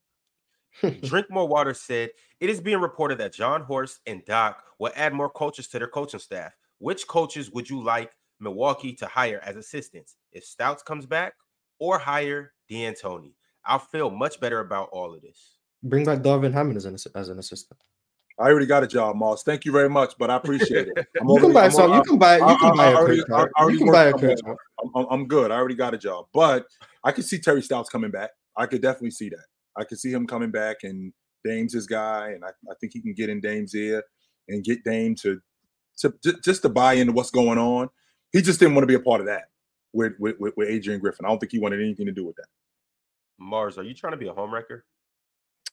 [SPEAKER 3] Drink More Water said it is being reported that Jon Horst and Doc will add more coaches to their coaching staff. Which coaches would you like Milwaukee to hire as assistants if Stotts comes back or hire D'Antoni? I'll feel much better about all of this.
[SPEAKER 6] Bring back Darvin Hammond as an as an assistant.
[SPEAKER 2] I already got a job, Moss. Thank you very much, but I appreciate it. I'm
[SPEAKER 6] You can buy
[SPEAKER 2] I'm
[SPEAKER 6] some. You can buy.
[SPEAKER 2] I-
[SPEAKER 6] You can
[SPEAKER 2] I-
[SPEAKER 6] buy
[SPEAKER 2] I
[SPEAKER 6] a
[SPEAKER 2] already-
[SPEAKER 6] coach.
[SPEAKER 2] I already
[SPEAKER 6] You can buy a
[SPEAKER 2] on
[SPEAKER 6] coach.
[SPEAKER 2] that.
[SPEAKER 6] right?
[SPEAKER 2] I'm, I'm- I'm good. I already got a job, but I could see Terry Stotts coming back. I could definitely see that. I could see him coming back, and Dame's his guy, and I, I think he can get in Dame's ear and get Dame to, to ju- just to buy into what's going on. He just didn't want to be a part of that with with, with, with Adrian Griffin. I don't think he wanted anything to do with that.
[SPEAKER 3] Mars, are you trying to be a homewrecker?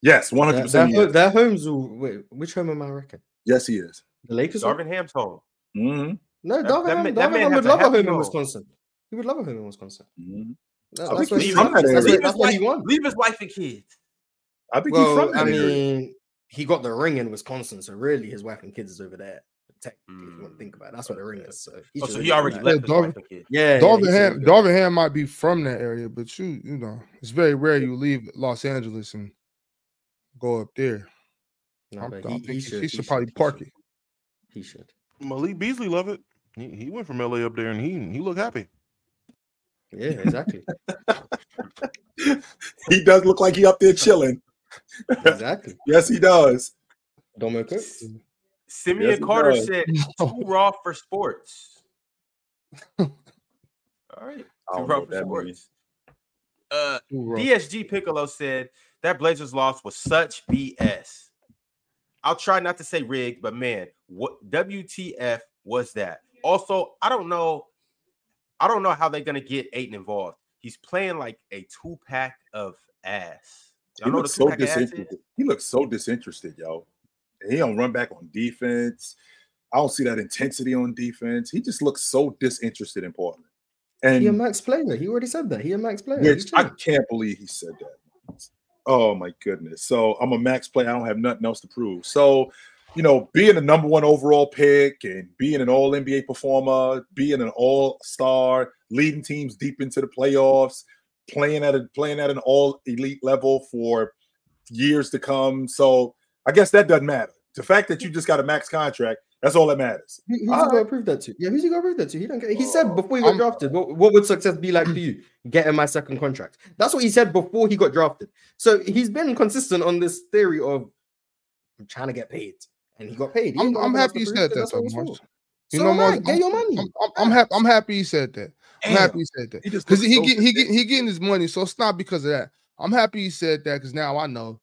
[SPEAKER 2] Yes, one hundred percent.
[SPEAKER 6] their, their homes. Will, wait, which home am I reckon?
[SPEAKER 2] Yes, he is.
[SPEAKER 6] The Lakers. home?
[SPEAKER 3] Darvin Ham's home.
[SPEAKER 2] hmm
[SPEAKER 6] No,
[SPEAKER 3] That-
[SPEAKER 6] Darvin
[SPEAKER 3] that
[SPEAKER 6] Ham.
[SPEAKER 3] that
[SPEAKER 6] Darvin Ham would love a
[SPEAKER 3] happy
[SPEAKER 6] home in
[SPEAKER 3] home.
[SPEAKER 6] Wisconsin. He would love a home in Wisconsin.
[SPEAKER 2] hmm
[SPEAKER 6] That- that's what he
[SPEAKER 2] from
[SPEAKER 6] That's
[SPEAKER 2] area.
[SPEAKER 6] what, that's what he wants.
[SPEAKER 3] Leave his wife and kids.
[SPEAKER 2] I think he's from
[SPEAKER 6] I
[SPEAKER 2] that area.
[SPEAKER 6] mean, he got the ring in Wisconsin, so really his wife and kids is over there. Technically, if you want to think about it, that's what the ring is. So he,
[SPEAKER 3] Oh, so
[SPEAKER 6] really
[SPEAKER 3] he already left
[SPEAKER 4] Yeah,
[SPEAKER 3] his
[SPEAKER 4] Darvin-
[SPEAKER 3] wife and kids.
[SPEAKER 6] Yeah, yeah,
[SPEAKER 4] Darvin
[SPEAKER 6] he should
[SPEAKER 4] Ham,
[SPEAKER 6] go.
[SPEAKER 4] Darvin Ham might be from that area, but you, you know, it's very rare you leave Los Angeles and go up there.
[SPEAKER 6] No,
[SPEAKER 4] I'm-
[SPEAKER 6] but
[SPEAKER 4] I
[SPEAKER 6] he,
[SPEAKER 4] think
[SPEAKER 6] he
[SPEAKER 4] he-
[SPEAKER 6] should.
[SPEAKER 4] he should probably park it.
[SPEAKER 6] He should.
[SPEAKER 7] Malik Beasley love it. He, he went from LA up there and he he looked happy.
[SPEAKER 6] Yeah, exactly.
[SPEAKER 2] he does look like he up there chilling.
[SPEAKER 6] exactly.
[SPEAKER 2] Yes, he does.
[SPEAKER 6] Domo Cook.
[SPEAKER 3] Simeon
[SPEAKER 2] Yes, he
[SPEAKER 3] Carter
[SPEAKER 2] does.
[SPEAKER 3] said, too raw for sports. All right. Too raw for sports.
[SPEAKER 2] means.
[SPEAKER 3] Uh, DSG Piccolo said that Blazers loss was such BS. I'll try not to say rigged, but man, what WTF was that? Also, I don't know. I don't know how they're gonna get Ayton involved. He's playing like a two pack of ass.
[SPEAKER 2] He
[SPEAKER 3] Y'all know what
[SPEAKER 2] looks
[SPEAKER 3] a
[SPEAKER 2] so
[SPEAKER 3] two-pack of ass is?
[SPEAKER 2] disinterested. He looks so disinterested, yo. And he don't run back on defense. I don't see that intensity on defense. He just looks so disinterested in Portland.
[SPEAKER 6] And He a
[SPEAKER 2] And
[SPEAKER 6] max player. He already said that. He a max player.
[SPEAKER 2] which I can't believe he said that. Oh my goodness. So I'm a max player. I don't have nothing else to prove. So, you know, being a number one overall pick and being an all NBA performer, being an all star, leading teams deep into the playoffs, playing at a playing at an all elite level for years to come. So I guess that doesn't matter. The fact that you just got a max contract, that's all that matters.
[SPEAKER 6] Who- Who's
[SPEAKER 2] All
[SPEAKER 6] he gonna prove that to? Yeah, who's he gonna prove that to? He don't get. He said oh, before he got
[SPEAKER 4] I'm-
[SPEAKER 6] drafted, what, what would success be like for you? Getting my second contract. That's what he said before he got drafted. So he's been consistent on this theory of I'm trying to get paid, and he got paid. He
[SPEAKER 4] I'm, I'm happy
[SPEAKER 6] to
[SPEAKER 4] he said
[SPEAKER 6] so
[SPEAKER 4] that
[SPEAKER 6] that's
[SPEAKER 4] though,
[SPEAKER 6] what it's
[SPEAKER 4] Mars.
[SPEAKER 6] for.
[SPEAKER 4] You
[SPEAKER 6] So
[SPEAKER 4] know, Mars,
[SPEAKER 6] what? Get your money.
[SPEAKER 4] I'm, I'm, I'm happy. I'm happy he said that. I'm
[SPEAKER 2] Damn.
[SPEAKER 4] happy he said that because
[SPEAKER 2] looks
[SPEAKER 4] he
[SPEAKER 2] so
[SPEAKER 4] get, he get, he getting his money, so it's not because of that. I'm happy he said that because now I know.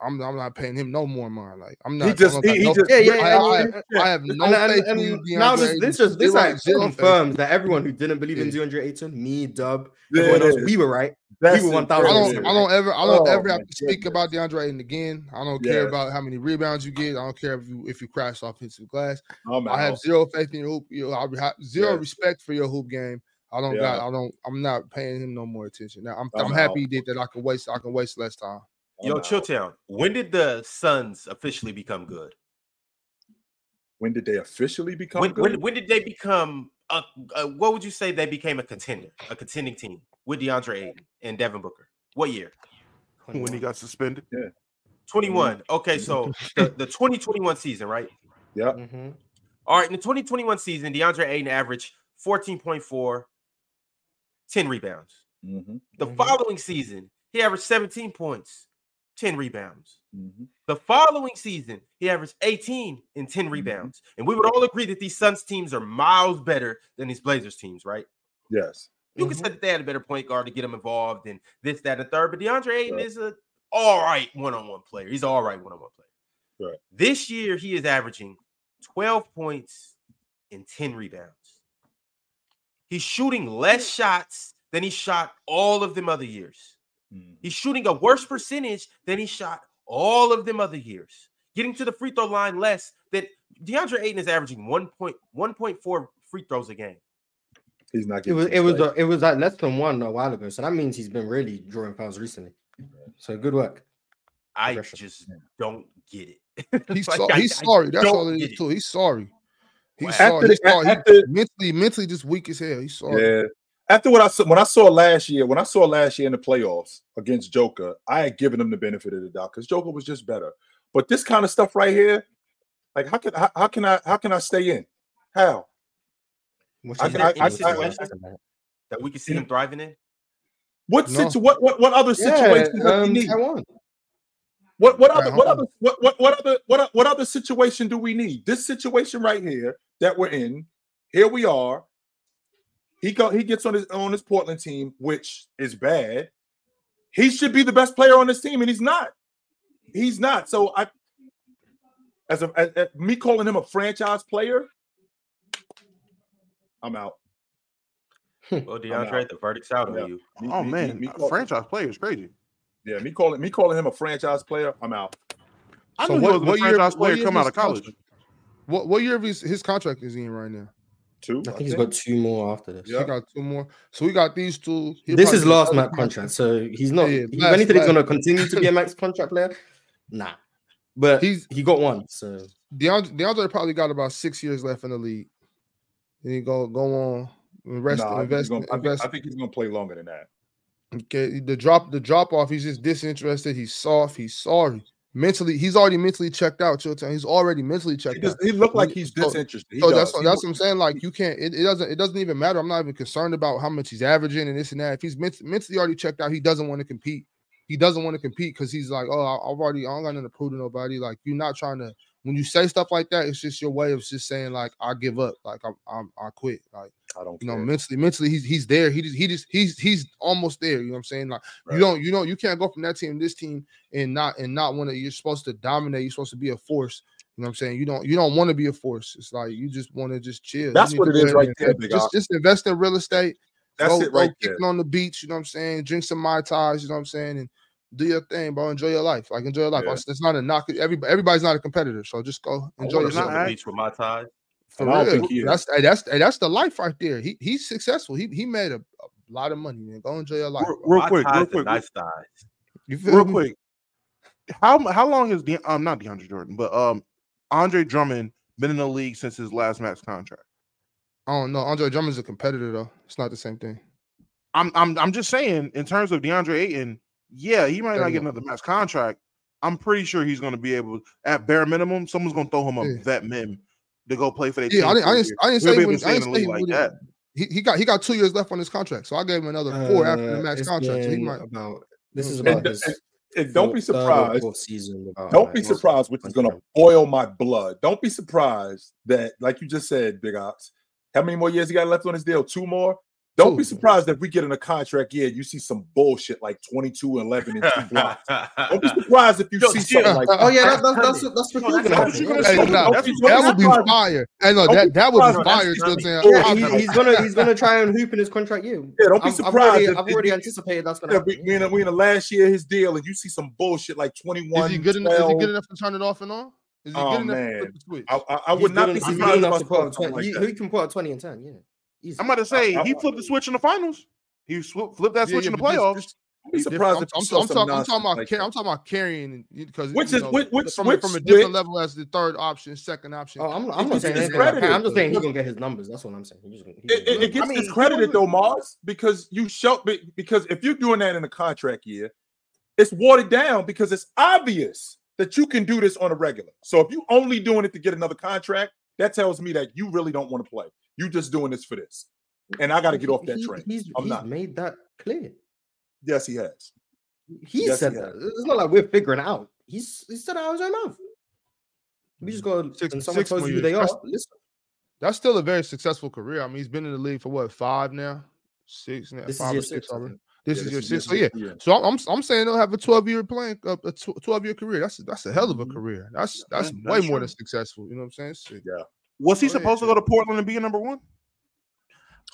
[SPEAKER 4] I'm, I'm not paying him no more money. Like I'm not. I
[SPEAKER 2] just- he- he
[SPEAKER 4] no-
[SPEAKER 2] just-
[SPEAKER 6] Yeah, yeah,
[SPEAKER 4] I,
[SPEAKER 6] yeah,
[SPEAKER 4] I,
[SPEAKER 6] yeah,
[SPEAKER 4] I, I have no
[SPEAKER 6] And, and-
[SPEAKER 4] faith
[SPEAKER 6] and
[SPEAKER 4] in you,
[SPEAKER 6] now this this just this like
[SPEAKER 4] zero
[SPEAKER 6] confirms that everyone who didn't believe in DeAndre Ayton, me, Dub,
[SPEAKER 2] Yeah,
[SPEAKER 6] everyone else, we were right.
[SPEAKER 2] That's
[SPEAKER 6] were 1000
[SPEAKER 4] I don't. I don't ever. I don't
[SPEAKER 2] Oh,
[SPEAKER 4] ever have
[SPEAKER 2] my
[SPEAKER 4] to speak
[SPEAKER 2] goodness.
[SPEAKER 4] about DeAndre Ayton again. I don't care about how many rebounds you get. I don't care if you if you crash offensive glass.
[SPEAKER 2] I'm
[SPEAKER 4] I have zero faith in your hoop. You know, I have zero
[SPEAKER 2] Yes.
[SPEAKER 4] respect for your hoop game. I don't
[SPEAKER 2] Yeah.
[SPEAKER 4] got. I don't. I'm not paying him no more attention. Now I'm.
[SPEAKER 2] I'm
[SPEAKER 4] I'm, happy he did that. I can waste. I can waste less time.
[SPEAKER 3] Yo,
[SPEAKER 2] I'm.
[SPEAKER 3] Chilltown, when did the Suns officially become good?
[SPEAKER 2] When did they officially become
[SPEAKER 3] When,
[SPEAKER 2] good?
[SPEAKER 3] when, when did they become a, a what would you say they became a contender, a contending team with DeAndre Ayton and Devin Booker? What year?
[SPEAKER 7] When he got suspended. Yeah.
[SPEAKER 3] 21. Okay, so the, the 2021 season, right?
[SPEAKER 2] yeah.
[SPEAKER 6] Mhm.
[SPEAKER 3] All right, in the 2021 season, DeAndre Ayton averaged 14.4, 10 rebounds.
[SPEAKER 2] Mm-hmm.
[SPEAKER 3] The
[SPEAKER 6] Mhm.
[SPEAKER 3] following season, he averaged 17 points, 10 rebounds.
[SPEAKER 2] Mm-hmm.
[SPEAKER 3] The following season, he averaged 18 and 10 rebounds. And we would all agree that these Suns teams are miles better than these Blazers teams, right?
[SPEAKER 2] Yes.
[SPEAKER 3] You
[SPEAKER 6] Mhm.
[SPEAKER 3] can say that they had a better point guard to get him involved and this, that, and the third. But DeAndre Ayton
[SPEAKER 2] Right.
[SPEAKER 3] is a all right one-on-one player. He's all right one-on-one player.
[SPEAKER 2] Right.
[SPEAKER 3] This year, he is averaging 12 points and 10 rebounds. He's shooting less shots than he shot all of them other years.
[SPEAKER 2] Mhm.
[SPEAKER 3] He's shooting a worse percentage than he shot all of them other years. Getting to the free throw line less than DeAndre Ayton is averaging 1.1.4 free throws a game.
[SPEAKER 2] He's not getting
[SPEAKER 6] It
[SPEAKER 2] getting
[SPEAKER 6] was it was
[SPEAKER 2] play.
[SPEAKER 6] uh, it was at less than one a while ago, so that means he's been really drawing fouls recently. So good work.
[SPEAKER 3] I just don't get it.
[SPEAKER 4] He's
[SPEAKER 3] Like,
[SPEAKER 4] so, he's
[SPEAKER 3] I
[SPEAKER 4] sorry. That's all it
[SPEAKER 3] get
[SPEAKER 4] too. He's sorry. He's
[SPEAKER 3] Wow.
[SPEAKER 4] sorry.
[SPEAKER 2] After
[SPEAKER 4] He's
[SPEAKER 2] the-
[SPEAKER 4] sorry. He
[SPEAKER 2] after-
[SPEAKER 4] mentally, mentally just weak as hell. He's sorry.
[SPEAKER 2] Yeah. After what I saw, when I saw last year, when I saw last year in the playoffs against Joker, I had given him the benefit of the doubt because Joker was just better. But this kind of stuff right here, like how can how, how can I how can I stay in? How?
[SPEAKER 6] What's
[SPEAKER 2] I-
[SPEAKER 3] I- I- I- That we can see him thriving in.
[SPEAKER 2] What
[SPEAKER 4] No.
[SPEAKER 2] situ- what, what what other
[SPEAKER 6] Yeah,
[SPEAKER 2] situation does he
[SPEAKER 6] um,
[SPEAKER 2] need?
[SPEAKER 6] Taiwan.
[SPEAKER 2] What what other what other what what what other what what other situation do we need? This situation right here that we're in. Here we are. He go he gets on his on his Portland team, which is bad. He should be the best player on this team, and he's not. He's not. So I, as a as, as- me calling him a franchise player, I'm out. Hmm.
[SPEAKER 3] Well, DeAndre, the verdict's out
[SPEAKER 2] Yeah.
[SPEAKER 3] on you.
[SPEAKER 2] Oh, me-
[SPEAKER 7] Oh
[SPEAKER 2] me- me-
[SPEAKER 7] man,
[SPEAKER 2] me
[SPEAKER 7] a
[SPEAKER 2] call-
[SPEAKER 7] franchise player is crazy.
[SPEAKER 2] Yeah, me calling me calling him a franchise player, I'm out.
[SPEAKER 7] I
[SPEAKER 4] So
[SPEAKER 7] knew he
[SPEAKER 4] what-
[SPEAKER 7] wasn't
[SPEAKER 4] what
[SPEAKER 7] a
[SPEAKER 4] year-
[SPEAKER 7] franchise
[SPEAKER 4] what
[SPEAKER 7] player
[SPEAKER 4] year
[SPEAKER 7] coming out of college.
[SPEAKER 4] contract? What what year of his, his contract is he in right now?
[SPEAKER 2] Two.
[SPEAKER 6] I think he's got two more after this.
[SPEAKER 2] Yeah.
[SPEAKER 4] He got two more. So we got these two. He'll
[SPEAKER 6] This is last max contract, so he's not.
[SPEAKER 4] Yeah,
[SPEAKER 6] if anything, he's going to continue to be a max contract player. Nah, but
[SPEAKER 4] He's-
[SPEAKER 6] he got one. So
[SPEAKER 4] DeAndre, DeAndre probably got about six years left in the league. Then he go go on invest
[SPEAKER 2] Nah, I, think
[SPEAKER 4] invest
[SPEAKER 2] gonna, I, think,
[SPEAKER 4] invest.
[SPEAKER 2] I think he's gonna play longer than that.
[SPEAKER 4] Okay, the drop the drop off. He's just disinterested. He's soft. He's sorry. Mentally, he's already mentally checked out. Chilltown. He's already mentally
[SPEAKER 2] He,
[SPEAKER 4] checked
[SPEAKER 2] does,
[SPEAKER 4] out.
[SPEAKER 2] he looked like he's disinterested. He
[SPEAKER 4] So
[SPEAKER 2] does.
[SPEAKER 4] that's what
[SPEAKER 2] He
[SPEAKER 4] that's what I'm saying. Like you can't. It, it doesn't. It doesn't even matter. I'm not even concerned about how much he's averaging and this and that. If he's mentally already checked out, he doesn't want to compete. He doesn't want to compete because he's like, oh, I've already. I don't got nothing to prove to nobody. Like you're not trying to. When you say stuff like that, it's just your way of just saying like, I give up. Like I'm, I'm I quit. Like
[SPEAKER 2] I don't
[SPEAKER 4] you know, mentally, mentally, he's he's there. He just he just he's he's almost there. You know what I'm saying? Like
[SPEAKER 2] Right.
[SPEAKER 4] you don't you know you can't go from that team to this team and not and not want to. You're supposed to dominate. You're supposed to be a force. You know what I'm saying? You don't you don't want to be a force. It's like you just want to just chill.
[SPEAKER 2] That's what
[SPEAKER 4] it is
[SPEAKER 2] it
[SPEAKER 4] go
[SPEAKER 2] is
[SPEAKER 4] ahead
[SPEAKER 2] right there,
[SPEAKER 4] Just just invest in real estate.
[SPEAKER 2] That's
[SPEAKER 4] go,
[SPEAKER 2] it right
[SPEAKER 4] go
[SPEAKER 2] there.
[SPEAKER 4] kicking on the beach. You know what I'm saying? Drink some mai tais. You know what I'm saying? And do your thing, bro. Enjoy your life. Like enjoy your life.
[SPEAKER 2] Yeah.
[SPEAKER 4] It's it's not a knock. Everybody everybody's not a competitor. So just go
[SPEAKER 3] oh,
[SPEAKER 4] enjoy
[SPEAKER 3] wanna
[SPEAKER 7] not
[SPEAKER 3] on
[SPEAKER 4] yourself.
[SPEAKER 3] the beach with my ties.
[SPEAKER 4] For
[SPEAKER 2] I
[SPEAKER 4] real.
[SPEAKER 2] think he.
[SPEAKER 4] That's that's that's the life right there. He he's successful. He he made a, a lot of money, man. Go enjoy your life.
[SPEAKER 7] Real, real quick,
[SPEAKER 3] ties
[SPEAKER 7] real quick,
[SPEAKER 3] nice ties.
[SPEAKER 4] You feel
[SPEAKER 7] real
[SPEAKER 4] me?
[SPEAKER 7] quick. How how long has De, um not DeAndre Jordan, but um Andre Drummond been in the league since his last max contract?
[SPEAKER 4] I don't know. Andre Drummond's a competitor though. It's not the same thing.
[SPEAKER 7] I'm I'm I'm just saying in terms of DeAndre Ayton, yeah, he might not get another max contract. I'm pretty sure he's going to be able, at bare minimum, someone's going to throw him a
[SPEAKER 4] Yeah.
[SPEAKER 7] vet mim to go play for their
[SPEAKER 4] Yeah,
[SPEAKER 7] team.
[SPEAKER 4] I didn't.
[SPEAKER 7] for
[SPEAKER 4] I
[SPEAKER 7] a
[SPEAKER 4] didn't. I didn't say when, I didn't say
[SPEAKER 7] league
[SPEAKER 4] he
[SPEAKER 7] like that.
[SPEAKER 4] He, he got he got two years left on his contract, so I gave him another four after the
[SPEAKER 6] Uh,
[SPEAKER 4] max contract. So he might.
[SPEAKER 6] about this is about
[SPEAKER 2] And,
[SPEAKER 6] his
[SPEAKER 2] and, and don't be
[SPEAKER 6] fourth- third or
[SPEAKER 2] surprised.
[SPEAKER 6] season without,
[SPEAKER 2] Don't
[SPEAKER 6] like,
[SPEAKER 2] be surprised, which is going to boil my blood. Don't be surprised that, like you just said, Big Ox, how many more years he got left on his deal? Two more. Don't be surprised if we get in a contract year, you see some bullshit like 22 11 and two blocks. Don't be surprised if you
[SPEAKER 3] Yo,
[SPEAKER 2] see
[SPEAKER 3] chill.
[SPEAKER 2] something like
[SPEAKER 6] Oh yeah,
[SPEAKER 3] That's
[SPEAKER 6] that, that's that's
[SPEAKER 3] coming.
[SPEAKER 6] that's what
[SPEAKER 3] No,
[SPEAKER 6] you're
[SPEAKER 3] that's
[SPEAKER 6] gonna
[SPEAKER 3] coming.
[SPEAKER 7] You're gonna
[SPEAKER 4] Hey,
[SPEAKER 7] see-
[SPEAKER 4] no,
[SPEAKER 7] that's
[SPEAKER 2] be-
[SPEAKER 7] what's
[SPEAKER 2] don't
[SPEAKER 4] that would be fire. Hey, no, that that would be fire.
[SPEAKER 3] That's
[SPEAKER 4] You know what I'm saying?
[SPEAKER 3] coming.
[SPEAKER 6] Yeah, oh,
[SPEAKER 4] I'm-
[SPEAKER 6] he's,
[SPEAKER 4] I'm-
[SPEAKER 6] he's gonna he's gonna try and hoop in his contract year.
[SPEAKER 2] Yeah, don't be
[SPEAKER 6] I'm- I've
[SPEAKER 2] surprised
[SPEAKER 6] already,
[SPEAKER 2] if-
[SPEAKER 6] I've already anticipated that's gonna
[SPEAKER 2] Yeah,
[SPEAKER 6] happen.
[SPEAKER 2] we, we, in the, we in the last year of his deal, and you see some bullshit like 21.
[SPEAKER 4] Is he good enough? Is he good enough to turn it off and on? Is he
[SPEAKER 2] Oh,
[SPEAKER 4] good enough
[SPEAKER 2] man.
[SPEAKER 4] to flip the switch?
[SPEAKER 2] I, I, I would not be surprised
[SPEAKER 6] good
[SPEAKER 2] if I
[SPEAKER 6] put
[SPEAKER 2] saw
[SPEAKER 6] up
[SPEAKER 2] something
[SPEAKER 6] 20. He, can put up 20 and 10, yeah. Easy.
[SPEAKER 7] I'm about to say
[SPEAKER 2] I- I-
[SPEAKER 7] he flipped the switch in the finals. He sw- flipped that
[SPEAKER 4] Yeah,
[SPEAKER 7] switch
[SPEAKER 4] yeah,
[SPEAKER 7] in the
[SPEAKER 4] but this-
[SPEAKER 7] playoffs.
[SPEAKER 4] this-
[SPEAKER 2] I'd be
[SPEAKER 4] different.
[SPEAKER 2] surprised
[SPEAKER 4] I'm,
[SPEAKER 2] if you
[SPEAKER 4] I'm, I'm, talking, I'm talking about
[SPEAKER 2] like
[SPEAKER 4] car- I'm talking about carrying because
[SPEAKER 2] Which is-
[SPEAKER 4] know,
[SPEAKER 2] which- which-
[SPEAKER 4] from,
[SPEAKER 2] which
[SPEAKER 4] from a
[SPEAKER 2] switch-
[SPEAKER 4] different level as the third option, second option.
[SPEAKER 6] Oh, I'm, I'm not saying anything. I'm just saying he's gonna get his numbers. That's what I'm saying. He's just, he's
[SPEAKER 2] It,
[SPEAKER 6] gonna
[SPEAKER 2] it, it gets
[SPEAKER 7] I mean, he
[SPEAKER 2] discredited though, Mars, because you show because if you're doing that in a contract year, it's watered down because it's obvious that you can do this on a regular. So if you're only doing it to get another contract, that tells me that you really don't want to play. You just doing this for this, and I got to get off that
[SPEAKER 6] He-
[SPEAKER 2] train.
[SPEAKER 6] He's,
[SPEAKER 2] I'm
[SPEAKER 6] he's
[SPEAKER 2] not.
[SPEAKER 6] made that clear.
[SPEAKER 2] Yes, he has.
[SPEAKER 6] He
[SPEAKER 2] Yes,
[SPEAKER 6] said
[SPEAKER 2] he
[SPEAKER 6] that. It's not like we're figuring out. He's he said it out of his own mouth. We just go
[SPEAKER 4] Six-
[SPEAKER 6] and someone
[SPEAKER 4] six
[SPEAKER 6] tells you they are.
[SPEAKER 4] That's-
[SPEAKER 6] Listen,
[SPEAKER 4] That's still a very successful career. I mean, he's been in the league for what five now, six now,
[SPEAKER 6] this is
[SPEAKER 4] five
[SPEAKER 6] your
[SPEAKER 4] or six
[SPEAKER 6] six. I
[SPEAKER 4] already.
[SPEAKER 6] think.
[SPEAKER 4] This
[SPEAKER 2] Yeah,
[SPEAKER 4] is your
[SPEAKER 2] this
[SPEAKER 4] six. So yeah,
[SPEAKER 2] yeah.
[SPEAKER 4] so I'm I'm, I'm saying they'll have a 12 year playing a 12 year career. That's that's a hell of a
[SPEAKER 2] Mhm.
[SPEAKER 4] career. That's that's
[SPEAKER 7] Yeah,
[SPEAKER 4] way
[SPEAKER 7] that's
[SPEAKER 4] more
[SPEAKER 7] true.
[SPEAKER 4] than successful. You know what I'm saying? Shit.
[SPEAKER 7] Was he
[SPEAKER 4] Oh, yeah,
[SPEAKER 7] supposed to go to Portland and be a number one?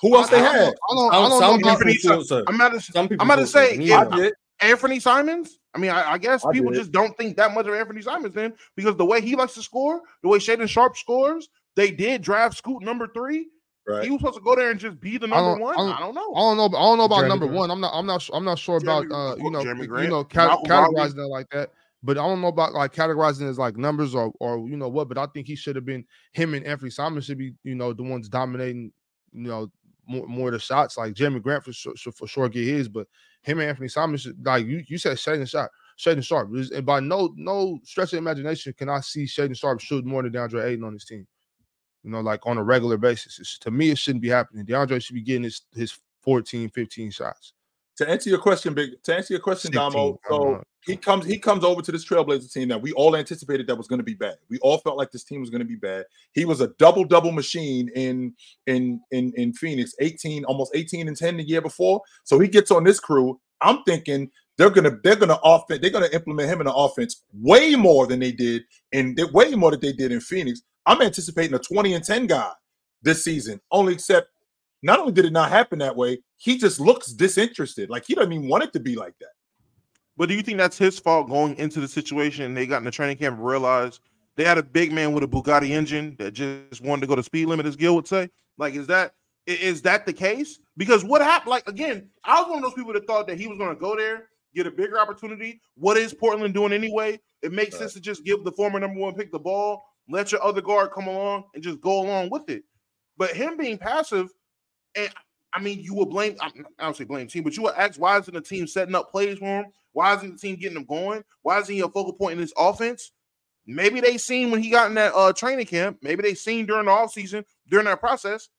[SPEAKER 2] Who else
[SPEAKER 4] I,
[SPEAKER 2] they
[SPEAKER 4] I don't,
[SPEAKER 2] had?
[SPEAKER 4] I don't, I
[SPEAKER 6] Some,
[SPEAKER 4] don't
[SPEAKER 6] some
[SPEAKER 4] know
[SPEAKER 7] Anthony
[SPEAKER 6] people thought so.
[SPEAKER 7] I'm about to,
[SPEAKER 6] Some people
[SPEAKER 7] I'm about to say, yeah,
[SPEAKER 6] either.
[SPEAKER 2] I did.
[SPEAKER 7] Anthony Simons. I mean, I, I guess
[SPEAKER 2] I
[SPEAKER 7] people
[SPEAKER 2] did.
[SPEAKER 7] just don't think that much of Anthony Simons then because the way he likes to score, the way Shaedon Sharpe scores, they did draft Scoot number three.
[SPEAKER 2] Right.
[SPEAKER 7] He was supposed to go there and just be the number
[SPEAKER 4] don't-
[SPEAKER 7] one.
[SPEAKER 4] I don't-
[SPEAKER 7] I don't know.
[SPEAKER 4] I don't know. I don't know about
[SPEAKER 6] Jeremy
[SPEAKER 4] number
[SPEAKER 6] Grant.
[SPEAKER 4] one. I'm not. I'm not. I'm not sure
[SPEAKER 7] Jeremy-
[SPEAKER 4] about uh, you know,
[SPEAKER 7] Jeremy
[SPEAKER 4] you know, categorizing
[SPEAKER 7] Brogdon.
[SPEAKER 4] it like that. But I don't know about like categorizing as like numbers or or you know what. But I think he should have been him and Anthony Simon should be you know the ones dominating. You know more, more the shots. Like Jerami Grant for sure for sure get his, but him and Anthony Simon should like you. You said Shaedon Sharpe. Shaedon Sharpe. And by no no stretch of imagination can I see Shaedon Sharpe shoot more than DeAndre Ayton on his team. You know, like on a regular basis. It's, to me, it shouldn't be happening. DeAndre should be getting his his 14, 15 shots.
[SPEAKER 2] To answer your question, big to answer your question,
[SPEAKER 4] 16,
[SPEAKER 2] Damo. So he comes he comes over to this Trailblazer team that we all anticipated that was going to be bad. We all felt like this team was going to be bad. He was a double double machine in in in in Phoenix, 18 almost 18 and 10 the year before. So he gets on this crew. I'm thinking they're gonna they're gonna offense they're gonna implement him in the offense way more than they did in way more than they did in Phoenix. I'm anticipating a 20 and 10 guy this season. Only except not only did it not happen that way, he just looks disinterested. Like he doesn't even want it to be like that.
[SPEAKER 7] But do you think that's his fault going into the situation? And they got in the training camp and realized they had a big man with a Bugatti engine that just wanted to go to speed limit, as Gil would say. Like, is that is that the case? Because what happened? Like again, I was one of those people that thought that he was going to go there, get a bigger opportunity. What is Portland doing anyway? It makes sense to just give the former number one pick the ball, let your other guard come along, and just go along with it. But him being passive, and I mean, you will blame. I don't say blame team, but you will ask why isn't the team setting up plays for him? Why isn't the team getting him going? Why isn't he a focal point in this offense? Maybe they seen when he got in that uh, training camp. Maybe they seen during the offseason, during that process.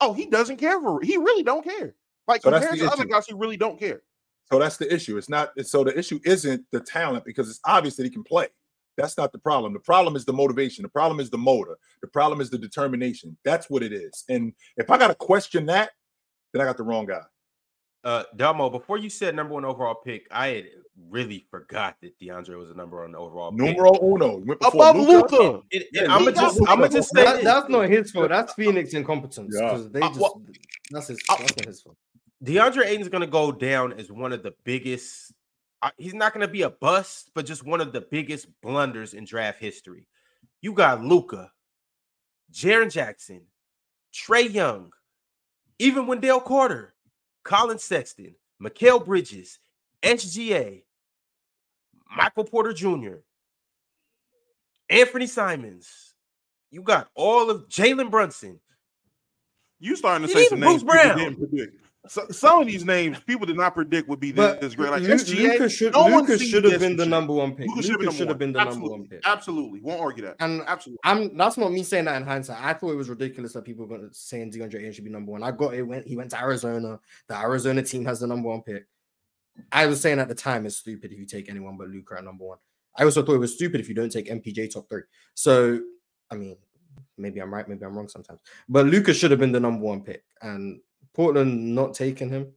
[SPEAKER 7] Oh, he doesn't care for he really don't care. Like
[SPEAKER 2] So
[SPEAKER 7] compared to other guys, he really don't care.
[SPEAKER 2] So that's the issue. It's not so the issue isn't the talent because it's obvious that he can play. That's not the problem. The problem is the motivation. The problem is the motor. The problem is the determination. That's what it is. And if I got to question that, then I got the wrong guy.
[SPEAKER 3] Uh, Delmo, before you said number one overall pick, I had really forgot that DeAndre was a number one overall pick.
[SPEAKER 2] Numero uno. Went before
[SPEAKER 7] Above
[SPEAKER 2] Luka.
[SPEAKER 7] Luca.
[SPEAKER 3] And, and
[SPEAKER 2] Yeah,
[SPEAKER 3] I'm gonna just,
[SPEAKER 7] Luka.
[SPEAKER 3] I'm gonna just say
[SPEAKER 6] That, that's not his fault. That's Phoenix incompetence.
[SPEAKER 2] Yeah.
[SPEAKER 6] Because they
[SPEAKER 7] Uh,
[SPEAKER 6] just
[SPEAKER 7] well-
[SPEAKER 6] that's his
[SPEAKER 7] Uh,
[SPEAKER 6] that's not his fault.
[SPEAKER 3] DeAndre Ayton's going to go down as one of the biggest. He's not going to be a bust, but just one of the biggest blunders in draft history. You got Luka, Jaren Jackson, Trae Young, even Wendell Carter, Collin Sexton, Mikal Bridges, SGA, Michael Porter Jr., Anthony Simons. You got all of Jalen Brunson.
[SPEAKER 7] You starting to say some names
[SPEAKER 3] Bruce Brown.
[SPEAKER 7] So, some of these names people did not predict would be this,
[SPEAKER 6] But
[SPEAKER 7] this great. Like
[SPEAKER 6] Lu-
[SPEAKER 7] SGA,
[SPEAKER 6] should
[SPEAKER 7] no
[SPEAKER 6] should have been the number one pick.
[SPEAKER 7] Luka should
[SPEAKER 6] should have been the number one pick.
[SPEAKER 7] Absolutely, won't argue that.
[SPEAKER 6] And
[SPEAKER 7] Absolutely.
[SPEAKER 6] I'm that's not me saying that in hindsight. I thought it was ridiculous that people were saying DeAndre Ayton should be number one. I got it went he went to Arizona. The Arizona team has the number one pick. I was saying at the time it's stupid if you take anyone but Luka at number one. I also thought it was stupid if you don't take MPJ top three. So I mean, maybe I'm right, maybe I'm wrong sometimes. But Luka should have been the number one pick, and Portland not taking him.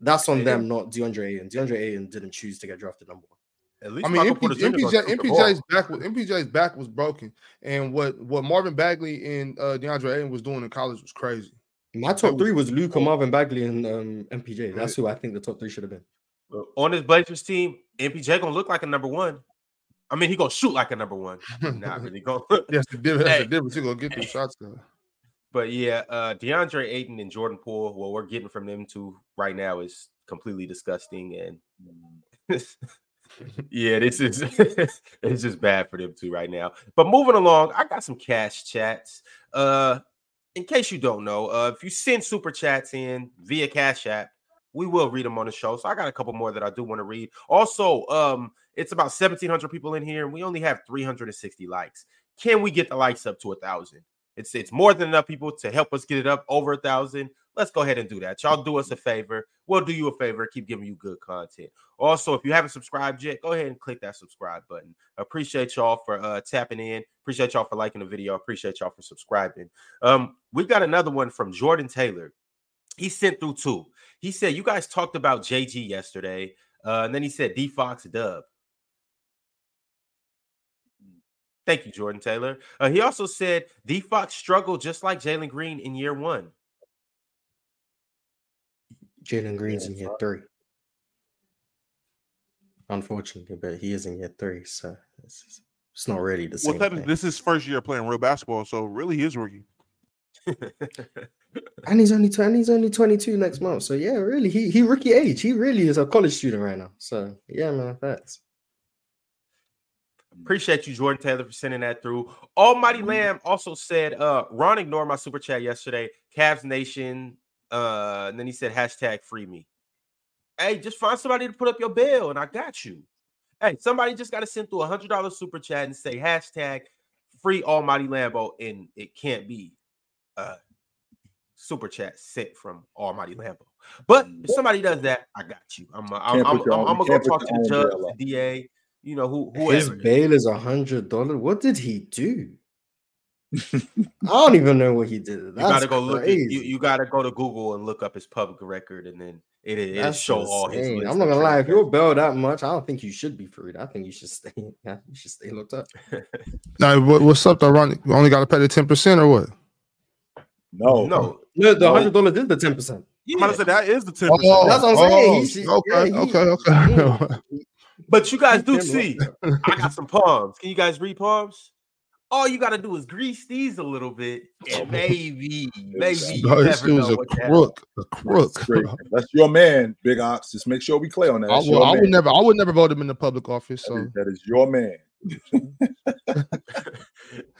[SPEAKER 6] That's on
[SPEAKER 3] They
[SPEAKER 6] them, not DeAndre Ayton. DeAndre Ayton didn't choose to get drafted number one.
[SPEAKER 3] At least
[SPEAKER 4] I mean,
[SPEAKER 3] Michael
[SPEAKER 4] MP,
[SPEAKER 3] Porter Jr. gonna
[SPEAKER 4] MPJ,
[SPEAKER 3] shoot the ball.
[SPEAKER 4] MPJ's back was MPJ's back was broken, and what what Marvin Bagley and uh, DeAndre Ayton was doing in college was crazy.
[SPEAKER 6] My top
[SPEAKER 4] was-
[SPEAKER 6] three was Luka, Marvin Bagley, and um, MPJ. That's who I think the top three should have been.
[SPEAKER 3] on this Blazers team, MPJ gonna look like a number one. I mean, he gonna shoot like a number one. Not really going.
[SPEAKER 4] Yes, the difference. That's
[SPEAKER 3] Hey.
[SPEAKER 4] the difference. You're gonna get those shots though.
[SPEAKER 3] But yeah, uh DeAndre Ayton and Jordan Poole, what we're getting from them two right now is completely disgusting. And yeah, this is it's just bad for them two right now. But moving along, I got some cash chats. Uh in case you don't know, uh if you send super chats in via Cash App, we will read them on the show. So I got a couple more that I do want to read. Also, um, it's about 1,700 people in here, and we only have 360 likes. Can we get the likes up to a thousand? It's it's more than enough people to help us get it up over a thousand. Let's go ahead and do that. Y'all do us a favor. We'll do you a favor. Keep giving you good content. Also, if you haven't subscribed yet, go ahead and click that subscribe button. Appreciate y'all for uh, tapping in. Appreciate y'all for liking the video. Appreciate y'all for subscribing. Um, we got another one from Jordan Taylor. He sent through two. He said, You guys talked about JG yesterday. Uh, and then he said, D Fox dub. Thank you, Jordan Taylor. Uh, he also said, the Fox struggled just like Jalen Green in year one.
[SPEAKER 6] Jalen Green's in year three. Unfortunately, but he is in year three, so it's, it's not really the
[SPEAKER 7] Well,
[SPEAKER 6] same.
[SPEAKER 7] technically,
[SPEAKER 6] thing.
[SPEAKER 7] this is first year playing real basketball, so really he is rookie.
[SPEAKER 6] And he's only 20, he's only 22 next month. So yeah, really, he he rookie age. He really is a college student right now. So yeah, man, that's
[SPEAKER 3] Appreciate you, Jordan Taylor, for sending that through. Almighty Lamb also said, uh, Ron ignored my super chat yesterday. Cavs Nation. Uh, and then he said, hashtag free me. Hey, just find somebody to put up your bill, and I got you. Hey, somebody just got to send through a hundred dollar super chat and say hashtag free Almighty Lambo, and it can't be uh super chat sent from Almighty Lambo. But if somebody does that, I got you. I'm uh, I'm, I'm, I'm, I'm gonna go talk to the judge, the DA, you know who
[SPEAKER 6] His bail is a hundred dollars. What did he do? I don't even know what he did.
[SPEAKER 3] You gotta go look. At,
[SPEAKER 6] crazy.
[SPEAKER 3] you you gotta go to Google and look up his public record, and then it it
[SPEAKER 6] That's
[SPEAKER 3] show all his.
[SPEAKER 6] I'm not gonna lie. If you're
[SPEAKER 3] transactions.
[SPEAKER 6] bailed that much, I don't think you should be freed. I think you should stay. Yeah, you should stay looked up.
[SPEAKER 4] Now, what, what's up, though, Ronnie? You only got to pay the ten percent or what?
[SPEAKER 2] No,
[SPEAKER 3] no,
[SPEAKER 6] No, the hundred dollars is the ten percent.
[SPEAKER 7] I'm about to say that is the 10%.
[SPEAKER 6] That's what I'm oh, saying. He oh, should-
[SPEAKER 4] okay,
[SPEAKER 6] yeah, he-
[SPEAKER 4] okay, okay.
[SPEAKER 3] But you guys do see, I got some palms. Can you guys read palms? All you gotta do is grease these a little bit, and maybe, maybe you
[SPEAKER 4] No, this
[SPEAKER 3] never
[SPEAKER 4] dude's
[SPEAKER 3] know
[SPEAKER 4] a
[SPEAKER 3] what
[SPEAKER 4] crook, a crook.
[SPEAKER 2] That's great. That's your man, Big Ox. Just make sure we clear on that.
[SPEAKER 4] I,
[SPEAKER 2] That's
[SPEAKER 4] would, I would never, I would never vote him in the public office. So
[SPEAKER 2] is- that is your man.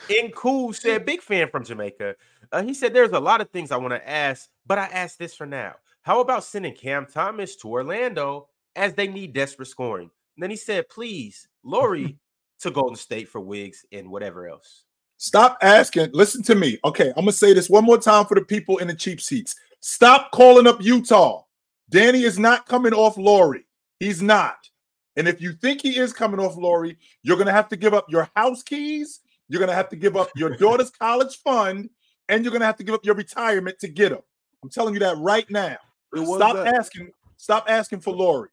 [SPEAKER 3] In cool said, big fan from Jamaica. Uh, he said, There's a lot of things I want to ask, but I ask this for now. How about sending Cam Thomas to Orlando as they need desperate scoring? And then he said, Please, Lauri to Golden State for Wigs and whatever else.
[SPEAKER 2] Stop asking. Listen to me. Okay, I'm gonna say this one more time for the people in the cheap seats. Stop calling up Utah. Danny is not coming off Lauri. He's not. And if you think he is coming off Lauri, you're gonna have to give up your house keys. You're gonna have to give up your daughter's college fund, and you're gonna have to give up your retirement to get him. I'm telling you that right now. Stop
[SPEAKER 7] that-
[SPEAKER 2] asking. Stop asking for Lauri.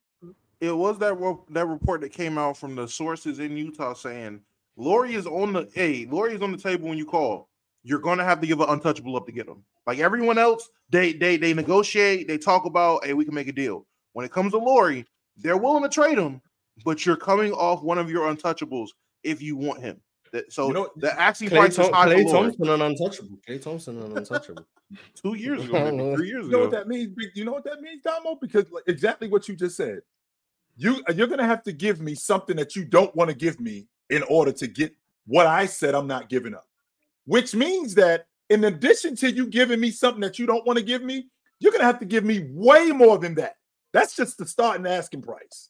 [SPEAKER 7] It was that ro- that report that came out from the sources in Utah saying Lauri is on the hey, Lauri is on the table when you call. You're gonna have to give an untouchable up to get him. Like everyone else, they they they negotiate, they talk about, hey, we can make a deal. When it comes to Lauri, they're willing to trade him, but you're coming off one of your untouchables if you want him. That, so
[SPEAKER 2] You know-
[SPEAKER 7] the asking
[SPEAKER 6] Klay,
[SPEAKER 7] price is high Klay.
[SPEAKER 6] Thompson, an untouchable. Klay Thompson, an untouchable.
[SPEAKER 7] Two years ago, maybe three years ago.
[SPEAKER 2] You know what that means? You know what that means, Damo? Because like, exactly what you just said. You you're gonna have to give me something that you don't want to give me in order to get what I said I'm not giving up. Which means that in addition to you giving me something that you don't want to give me, you're gonna have to give me way more than that. That's just the starting asking price.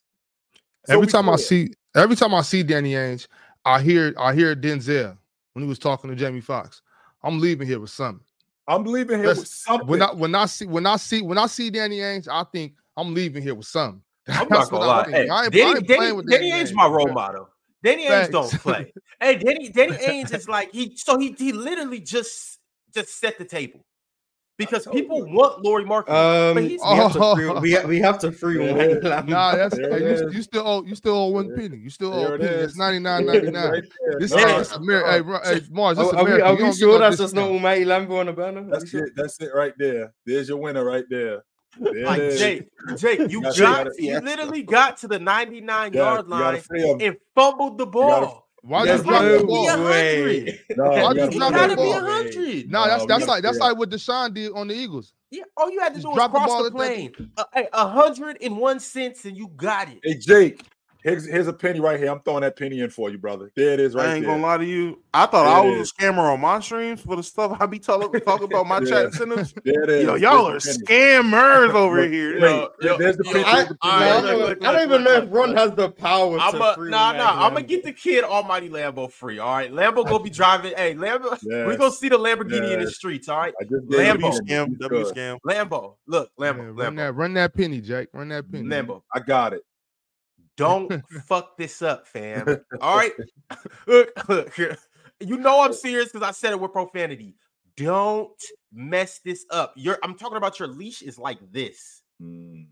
[SPEAKER 2] So
[SPEAKER 4] every time I see, every time I see Danny Ainge, I hear, I hear Denzel when he was talking to Jamie Foxx. I'm leaving here with something.
[SPEAKER 2] I'm leaving here
[SPEAKER 4] That's-
[SPEAKER 2] with something.
[SPEAKER 4] When I when I see when I see when I see Danny Ainge, I think I'm leaving here with something.
[SPEAKER 3] I'm
[SPEAKER 4] That's
[SPEAKER 3] not gonna lie.
[SPEAKER 4] I'm.
[SPEAKER 3] Hey,
[SPEAKER 4] I
[SPEAKER 3] Danny,
[SPEAKER 4] ain't
[SPEAKER 3] Danny, Danny
[SPEAKER 4] Danny
[SPEAKER 3] Ainge my role
[SPEAKER 4] Ainge.
[SPEAKER 3] model. Danny Ainge don't play. hey, Danny, Danny Ainge is like he so he he literally just just set the table because people
[SPEAKER 2] you.
[SPEAKER 3] want Lauri Markkanen.
[SPEAKER 6] Um, we
[SPEAKER 3] he's-
[SPEAKER 6] have to free, we, ha- we have to free one.
[SPEAKER 2] it is.
[SPEAKER 4] Nah, that's hey, you, you still owe you still owe one
[SPEAKER 2] There-
[SPEAKER 4] penny. You still owe
[SPEAKER 2] There
[SPEAKER 4] a
[SPEAKER 2] it
[SPEAKER 4] penny. It's 99
[SPEAKER 2] There it is
[SPEAKER 4] 99.
[SPEAKER 2] right.
[SPEAKER 4] This
[SPEAKER 2] No,
[SPEAKER 4] is
[SPEAKER 3] Hey,
[SPEAKER 4] just America. Hey, bro, hey, Mars, this
[SPEAKER 6] Are, are we, are
[SPEAKER 4] You
[SPEAKER 6] we sure that's just not
[SPEAKER 4] discount.
[SPEAKER 6] Almighty Lambo on the banner?
[SPEAKER 2] That's it. That's it right there. There's your winner right there. There it
[SPEAKER 3] Like
[SPEAKER 2] is.
[SPEAKER 3] Jake, Jake, you
[SPEAKER 2] gotta-
[SPEAKER 3] got
[SPEAKER 2] you gotta-
[SPEAKER 3] you literally got to the 99
[SPEAKER 2] Yeah,
[SPEAKER 3] yard
[SPEAKER 2] you
[SPEAKER 3] line and fumbled the ball.
[SPEAKER 4] Why
[SPEAKER 6] There's
[SPEAKER 4] you drop the ball?
[SPEAKER 6] way.
[SPEAKER 3] hundred.
[SPEAKER 2] No,
[SPEAKER 4] Why
[SPEAKER 2] you
[SPEAKER 4] you
[SPEAKER 2] gotta
[SPEAKER 3] He
[SPEAKER 4] drop the
[SPEAKER 3] gotta
[SPEAKER 2] 'em.
[SPEAKER 3] be
[SPEAKER 4] ball? No, that's
[SPEAKER 2] No, we
[SPEAKER 4] that's like that's like what DeSean did on the Eagles.
[SPEAKER 3] Yeah, all you had to
[SPEAKER 4] Just
[SPEAKER 3] do was
[SPEAKER 4] drop the
[SPEAKER 3] cross
[SPEAKER 4] ball
[SPEAKER 3] the
[SPEAKER 4] at that-
[SPEAKER 3] plane. Uh, hey, a hundred and one cents, and you got it.
[SPEAKER 2] Hey Jake, here's here's a penny right here. I'm throwing that penny in for you, brother. There it is right
[SPEAKER 7] I ain't
[SPEAKER 2] there.
[SPEAKER 7] gonna lie to you. I thought
[SPEAKER 2] There
[SPEAKER 7] I
[SPEAKER 2] it
[SPEAKER 7] was a scammer on my streams for the stuff I be talking talking about my
[SPEAKER 2] Yeah.
[SPEAKER 7] chat incentives.
[SPEAKER 2] There it is.
[SPEAKER 7] Yo, y'all are
[SPEAKER 2] There's the penny.
[SPEAKER 7] scammers over
[SPEAKER 2] Look,
[SPEAKER 7] here.
[SPEAKER 2] wait,
[SPEAKER 3] Yo,
[SPEAKER 2] there's the
[SPEAKER 3] yo,
[SPEAKER 2] penny.
[SPEAKER 3] I- I-
[SPEAKER 6] I don't, I don't even know if Ron has the power
[SPEAKER 3] I'm
[SPEAKER 6] to
[SPEAKER 3] a,
[SPEAKER 6] free
[SPEAKER 3] nah,
[SPEAKER 6] Almighty
[SPEAKER 3] nah. I'm gonna get the kid Almighty Lambo free. All right, Lambo gonna be driving. Hey, Lambo, we
[SPEAKER 2] Yes.
[SPEAKER 3] gonna see the Lamborghini in the streets. All right,
[SPEAKER 2] I just
[SPEAKER 3] Lambo.
[SPEAKER 2] the
[SPEAKER 7] scam,
[SPEAKER 2] penny.
[SPEAKER 7] W scam.
[SPEAKER 3] Lambo. Look,
[SPEAKER 4] Yeah,
[SPEAKER 3] Lambo,
[SPEAKER 4] run
[SPEAKER 3] Lambo,
[SPEAKER 4] that run that penny, Jake. Run that penny.
[SPEAKER 3] Lambo.
[SPEAKER 2] I got it.
[SPEAKER 3] Don't fuck this up, fam. All right, look, look. You know I'm serious because I said it with profanity. Don't mess this up. You're. I'm talking about your leash is like this.
[SPEAKER 2] Mm.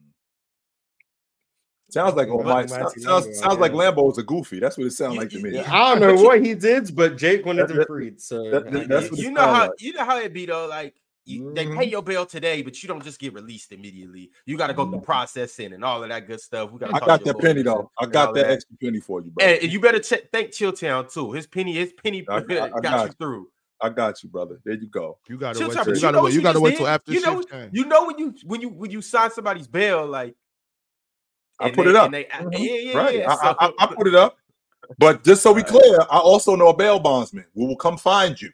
[SPEAKER 2] Sounds like oh
[SPEAKER 6] But-
[SPEAKER 2] my sounds, sounds,
[SPEAKER 6] Lambo,
[SPEAKER 2] sounds like
[SPEAKER 6] yeah.
[SPEAKER 2] Lambo's a goofy. That's what it sounds like to me.
[SPEAKER 6] I don't know what he did, but Jake wanted
[SPEAKER 2] That-
[SPEAKER 6] him
[SPEAKER 2] that-
[SPEAKER 6] So
[SPEAKER 2] that- that-
[SPEAKER 3] You-
[SPEAKER 2] that's what
[SPEAKER 3] you know how
[SPEAKER 2] like.
[SPEAKER 3] you know how it be though. Like you, they
[SPEAKER 2] Mhm.
[SPEAKER 3] pay your bail today, but you don't just get released immediately. You got to go through
[SPEAKER 2] Mhm.
[SPEAKER 3] processing and all of that good stuff. We got.
[SPEAKER 2] I got that penny though. I got that
[SPEAKER 3] that.
[SPEAKER 2] extra penny for you, bro.
[SPEAKER 3] And, and you better check, thank Chilltown too. His penny, his penny
[SPEAKER 2] I- I-
[SPEAKER 3] got,
[SPEAKER 2] I got
[SPEAKER 3] you
[SPEAKER 2] you.
[SPEAKER 3] through.
[SPEAKER 2] I got you, brother. There you go.
[SPEAKER 4] You gotta wait. Till, you
[SPEAKER 3] you
[SPEAKER 4] gotta wait. You
[SPEAKER 3] you
[SPEAKER 4] gotta wait
[SPEAKER 3] did?
[SPEAKER 4] till after
[SPEAKER 3] You know
[SPEAKER 4] six.
[SPEAKER 3] You know when you when you when you sign somebody's bail, like
[SPEAKER 2] I put
[SPEAKER 3] they-
[SPEAKER 2] it up.
[SPEAKER 3] they-
[SPEAKER 2] Mhm.
[SPEAKER 3] yeah, yeah,
[SPEAKER 2] right.
[SPEAKER 3] yeah.
[SPEAKER 2] I, I,
[SPEAKER 3] So-
[SPEAKER 2] I, I put it up. But just so we clear, I also know a bail bondsman. We will come find you.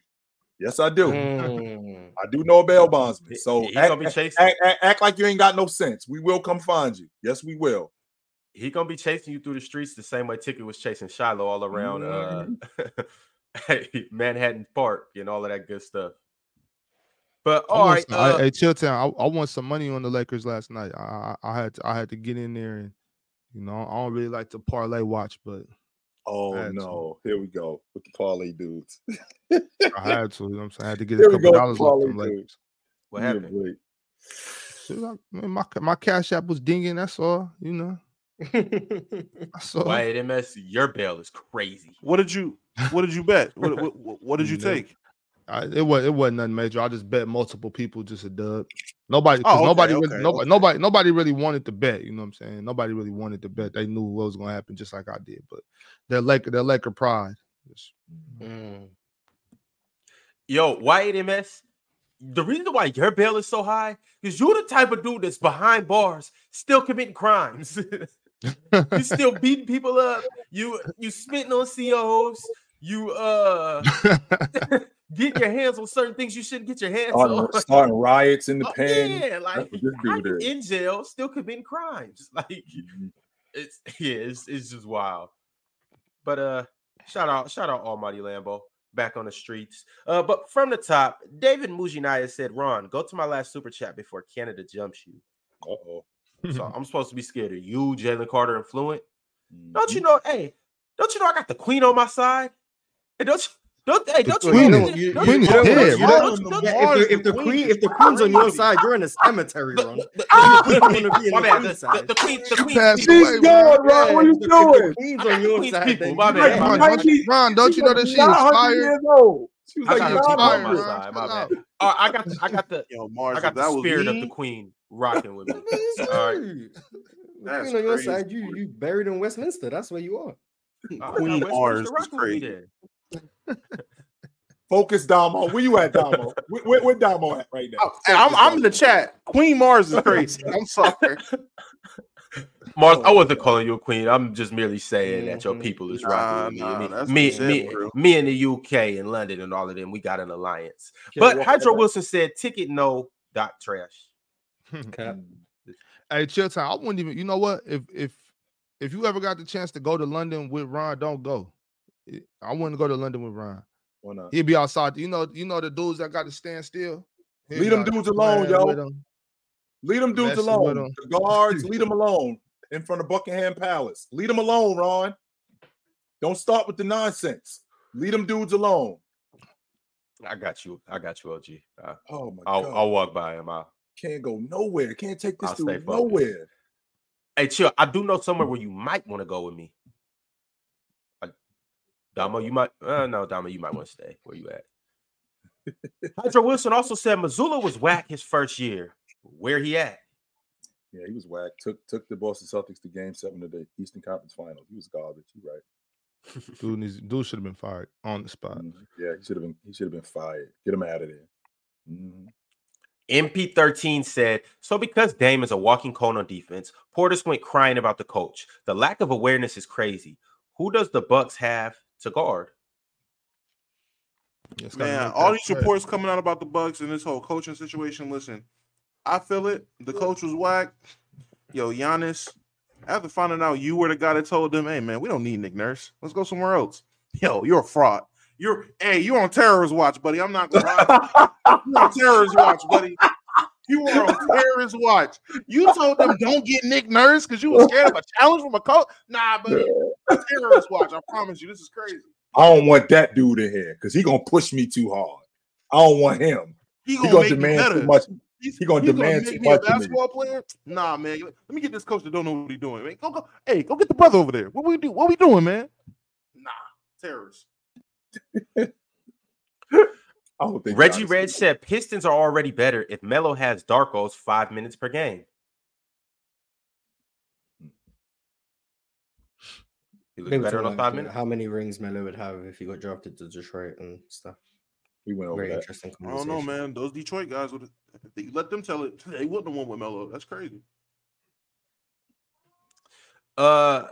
[SPEAKER 2] Yes, I do.
[SPEAKER 6] Mm.
[SPEAKER 2] I do know a bail bondsman. So
[SPEAKER 3] He- he
[SPEAKER 2] act,
[SPEAKER 3] gonna be chasing.
[SPEAKER 2] act, act- act like you ain't got no sense. We will come find you. Yes, we will.
[SPEAKER 3] he gonna be chasing you through the streets the same way Ticket was chasing Shiloh all around uh
[SPEAKER 2] Mm-hmm.
[SPEAKER 3] Manhattan Park and all of that good stuff. But
[SPEAKER 4] I
[SPEAKER 3] all
[SPEAKER 4] want
[SPEAKER 3] right,
[SPEAKER 4] some- I-
[SPEAKER 3] uh,
[SPEAKER 4] hey, chill town. I, I won some money on the Lakers last night. I, I I had to I had to get in there and you know I don't really like to parlay watch, but
[SPEAKER 2] Oh
[SPEAKER 4] Had to.
[SPEAKER 2] no, here we go with the parlay dudes.
[SPEAKER 4] I had to. You know what I'm saying? I had to get
[SPEAKER 2] Here
[SPEAKER 4] a couple
[SPEAKER 2] go,
[SPEAKER 4] dollars off them Lakers.
[SPEAKER 2] dudes.
[SPEAKER 3] what
[SPEAKER 2] Give me a
[SPEAKER 3] happened?
[SPEAKER 2] break.
[SPEAKER 4] Shit, my my cash app was dinging. That's all. You know. That's all.
[SPEAKER 3] Why MS? Your bail is crazy.
[SPEAKER 7] What did you What did you bet? What What, what- what did you
[SPEAKER 4] No.
[SPEAKER 7] take?
[SPEAKER 4] I, it was it wasn't nothing major. I just bet multiple people just a dub. Nobody,
[SPEAKER 7] Oh, okay,
[SPEAKER 4] nobody, really,
[SPEAKER 7] okay,
[SPEAKER 4] nobody,
[SPEAKER 7] okay.
[SPEAKER 4] nobody, nobody really wanted to bet. You know what I'm saying? Nobody really wanted to bet. They knew what was going to happen, just like I did. But their Laker, their Laker pride. just-
[SPEAKER 6] Mm.
[SPEAKER 3] Yo, why MS? The reason why your bail is so high is you're the type of dude that's behind bars, still committing crimes. you still beating people up. You you spitting on COs. You uh get your hands on certain things you shouldn't get your hands
[SPEAKER 2] Starting,
[SPEAKER 3] on.
[SPEAKER 2] starting riots in the
[SPEAKER 3] Oh,
[SPEAKER 2] pen.
[SPEAKER 3] yeah, like
[SPEAKER 2] That's what this
[SPEAKER 3] how
[SPEAKER 2] dude
[SPEAKER 3] you
[SPEAKER 2] is.
[SPEAKER 3] in jail, still committing crimes. Like
[SPEAKER 2] Mhm.
[SPEAKER 3] it's yeah, it's, it's just wild. But uh, shout out, shout out Almighty Lambo back on the streets. Uh, but from the top, David Mujinaya said, "Ron, go to my last super chat before Canada jumps you."
[SPEAKER 2] Uh-oh.
[SPEAKER 3] So I'm supposed to be scared of you, Jalen Carter, and Fluent.
[SPEAKER 2] Mm-hmm.
[SPEAKER 3] Don't you know? Hey, don't you know I got the Queen on my side? And don't you? Don't hey, don't you
[SPEAKER 4] Queen
[SPEAKER 3] know?
[SPEAKER 4] is-
[SPEAKER 6] you-
[SPEAKER 3] don't
[SPEAKER 4] Queen
[SPEAKER 3] you
[SPEAKER 4] is
[SPEAKER 3] know-
[SPEAKER 4] dead,
[SPEAKER 3] don't you
[SPEAKER 4] bro.
[SPEAKER 3] don't you know-
[SPEAKER 6] Yeah, if the, if the
[SPEAKER 7] Queen
[SPEAKER 6] queen
[SPEAKER 7] is
[SPEAKER 6] if the queen's on your
[SPEAKER 3] crazy.
[SPEAKER 6] side, you're in the cemetery,
[SPEAKER 3] The-
[SPEAKER 6] Ron.
[SPEAKER 3] the- the-!
[SPEAKER 6] You wanna be in
[SPEAKER 3] My
[SPEAKER 6] the
[SPEAKER 3] bad.
[SPEAKER 6] queen's
[SPEAKER 3] The,
[SPEAKER 6] side.
[SPEAKER 3] the, the queen, the queen,
[SPEAKER 4] Pass
[SPEAKER 3] people.
[SPEAKER 4] away,
[SPEAKER 2] She's gone, Ron. What are you
[SPEAKER 6] if the- if
[SPEAKER 2] doing?
[SPEAKER 6] the queen's
[SPEAKER 3] I got
[SPEAKER 6] on
[SPEAKER 3] the
[SPEAKER 6] your
[SPEAKER 3] queen's
[SPEAKER 6] side,
[SPEAKER 3] people,
[SPEAKER 6] then
[SPEAKER 3] my
[SPEAKER 6] you
[SPEAKER 3] bad,
[SPEAKER 6] ain't
[SPEAKER 3] my
[SPEAKER 4] Ron,
[SPEAKER 3] bad.
[SPEAKER 6] right.
[SPEAKER 4] don't you, Ron, don't you know that she
[SPEAKER 2] She's not 100
[SPEAKER 4] expired?
[SPEAKER 2] years old. She was
[SPEAKER 3] I
[SPEAKER 2] like
[SPEAKER 3] got
[SPEAKER 4] She
[SPEAKER 3] the
[SPEAKER 2] nine
[SPEAKER 3] people on
[SPEAKER 4] expired,
[SPEAKER 3] my
[SPEAKER 2] hundred.
[SPEAKER 4] Ron.
[SPEAKER 3] side. My
[SPEAKER 4] Chill
[SPEAKER 3] bad.
[SPEAKER 4] out.
[SPEAKER 3] Uh, I got, the, I got the,
[SPEAKER 7] Yo, Mars,
[SPEAKER 3] I got
[SPEAKER 7] if that
[SPEAKER 3] the
[SPEAKER 7] was
[SPEAKER 3] spirit of
[SPEAKER 7] me,
[SPEAKER 3] the queen rocking with me.
[SPEAKER 6] What is
[SPEAKER 3] All right.
[SPEAKER 6] true? The
[SPEAKER 7] That's
[SPEAKER 6] queen on your
[SPEAKER 7] crazy.
[SPEAKER 6] side, you you buried in Westminster. That's where you are.
[SPEAKER 3] I
[SPEAKER 7] Queen
[SPEAKER 3] Westminster
[SPEAKER 7] Mars is
[SPEAKER 3] rocking with me
[SPEAKER 7] crazy.
[SPEAKER 3] There.
[SPEAKER 2] Focus, Damo. Where you at, Damo? where, where, where Damo at right now?
[SPEAKER 7] Oh, I'm, I'm in the chat. Queen Mars is crazy. I'm sorry.
[SPEAKER 3] Mars, I wasn't calling you a queen. I'm just merely saying that your
[SPEAKER 6] Mhm.
[SPEAKER 3] people is rocking
[SPEAKER 7] nah,
[SPEAKER 3] with
[SPEAKER 7] that's
[SPEAKER 3] me. Me, me, me, and the UK and London and all of them, we got an alliance.
[SPEAKER 6] Can't
[SPEAKER 3] But
[SPEAKER 6] walk
[SPEAKER 3] Hydro Wilson said, "Ticket no, dot trash."
[SPEAKER 6] back. Cap.
[SPEAKER 4] Hey, Chilltown. I wouldn't even. You know what? If if if you ever got the chance to go to London with Ron, don't go. It- I wouldn't go to London with Ron.
[SPEAKER 2] Why not?
[SPEAKER 4] He'd be outside. You know, you know the dudes that got to stand still. He'd
[SPEAKER 2] Leave them dudes alone, yo.
[SPEAKER 4] with 'em.
[SPEAKER 2] Leave them dudes
[SPEAKER 4] Messing
[SPEAKER 2] alone.
[SPEAKER 4] them.
[SPEAKER 2] The guards, leave them alone in front of Buckingham Palace. Leave them alone, Ron. Don't start with the nonsense. Leave them dudes alone.
[SPEAKER 3] I got you. I got you, OG. Uh,
[SPEAKER 2] Oh my
[SPEAKER 3] I'll,
[SPEAKER 2] god.
[SPEAKER 3] I'll walk by him. I'll,
[SPEAKER 2] Can't go nowhere. Can't take this
[SPEAKER 3] I'll
[SPEAKER 2] dude nowhere.
[SPEAKER 3] Hey, chill. I do know somewhere where you might want to go with me. I, Damo, you might. Uh, no, Damo, you might want to stay. Where you at? Hydro Wilson also said Mazzulla was whack his first year. Where he at?
[SPEAKER 2] Yeah, he was whack. Took took the Boston Celtics to game seven of the Eastern Conference Finals. He was garbage. You right.
[SPEAKER 4] Dude, needs, dude should have been fired on the spot.
[SPEAKER 2] Mhm. Yeah, he should have been he should have been fired. Get him out of there. Mhm.
[SPEAKER 3] MP13 said, so because Dame is a walking cone on defense, Portis went crying about the coach. The lack of awareness is crazy. Who does the Bucks have to guard?
[SPEAKER 4] It's
[SPEAKER 7] Man, all these
[SPEAKER 4] trade.
[SPEAKER 7] reports coming out about the Bucks and this whole coaching situation. Listen, I feel it. The coach was whack. Yo, Giannis, after finding out you were the guy that told them, hey man, we don't need Nick Nurse. Let's go somewhere else. Yo, you're a fraud. You're hey, you're on terrorist watch, buddy. I'm not gonna lie. You're on terrorist watch, buddy. You were on terrorist watch. You told them don't get Nick Nurse because you were scared of a challenge from a coach. Nah, buddy. Terrorist watch. I promise you, this is crazy.
[SPEAKER 2] I don't want that dude in here because he gonna push me too hard. I don't want him.
[SPEAKER 7] He
[SPEAKER 2] He
[SPEAKER 7] gonna,
[SPEAKER 2] gonna
[SPEAKER 7] make
[SPEAKER 2] demand too much.
[SPEAKER 7] He's,
[SPEAKER 2] He gonna
[SPEAKER 7] he's
[SPEAKER 2] demand
[SPEAKER 7] make
[SPEAKER 2] too
[SPEAKER 7] me a
[SPEAKER 2] much me.
[SPEAKER 7] basketball player. Nah, man. Let me get this coach that don't know what he's doing. Man. Go, go. Hey, go get the brother over there. What we do? What we doing, man? Nah, terrorists.
[SPEAKER 2] I don't think
[SPEAKER 3] Reggie Red said Pistons are already better if Melo has Darko's five minutes per game. He looks
[SPEAKER 6] They were
[SPEAKER 3] better in
[SPEAKER 6] talking
[SPEAKER 3] those five minutes.
[SPEAKER 6] How many rings Melo would have if he got drafted to Detroit and stuff.
[SPEAKER 2] We went over
[SPEAKER 6] Very
[SPEAKER 2] that.
[SPEAKER 6] interesting
[SPEAKER 7] I don't know, man. Those Detroit guys would. If they let them tell it, they wouldn't have won with Melo. That's crazy.
[SPEAKER 3] Uh,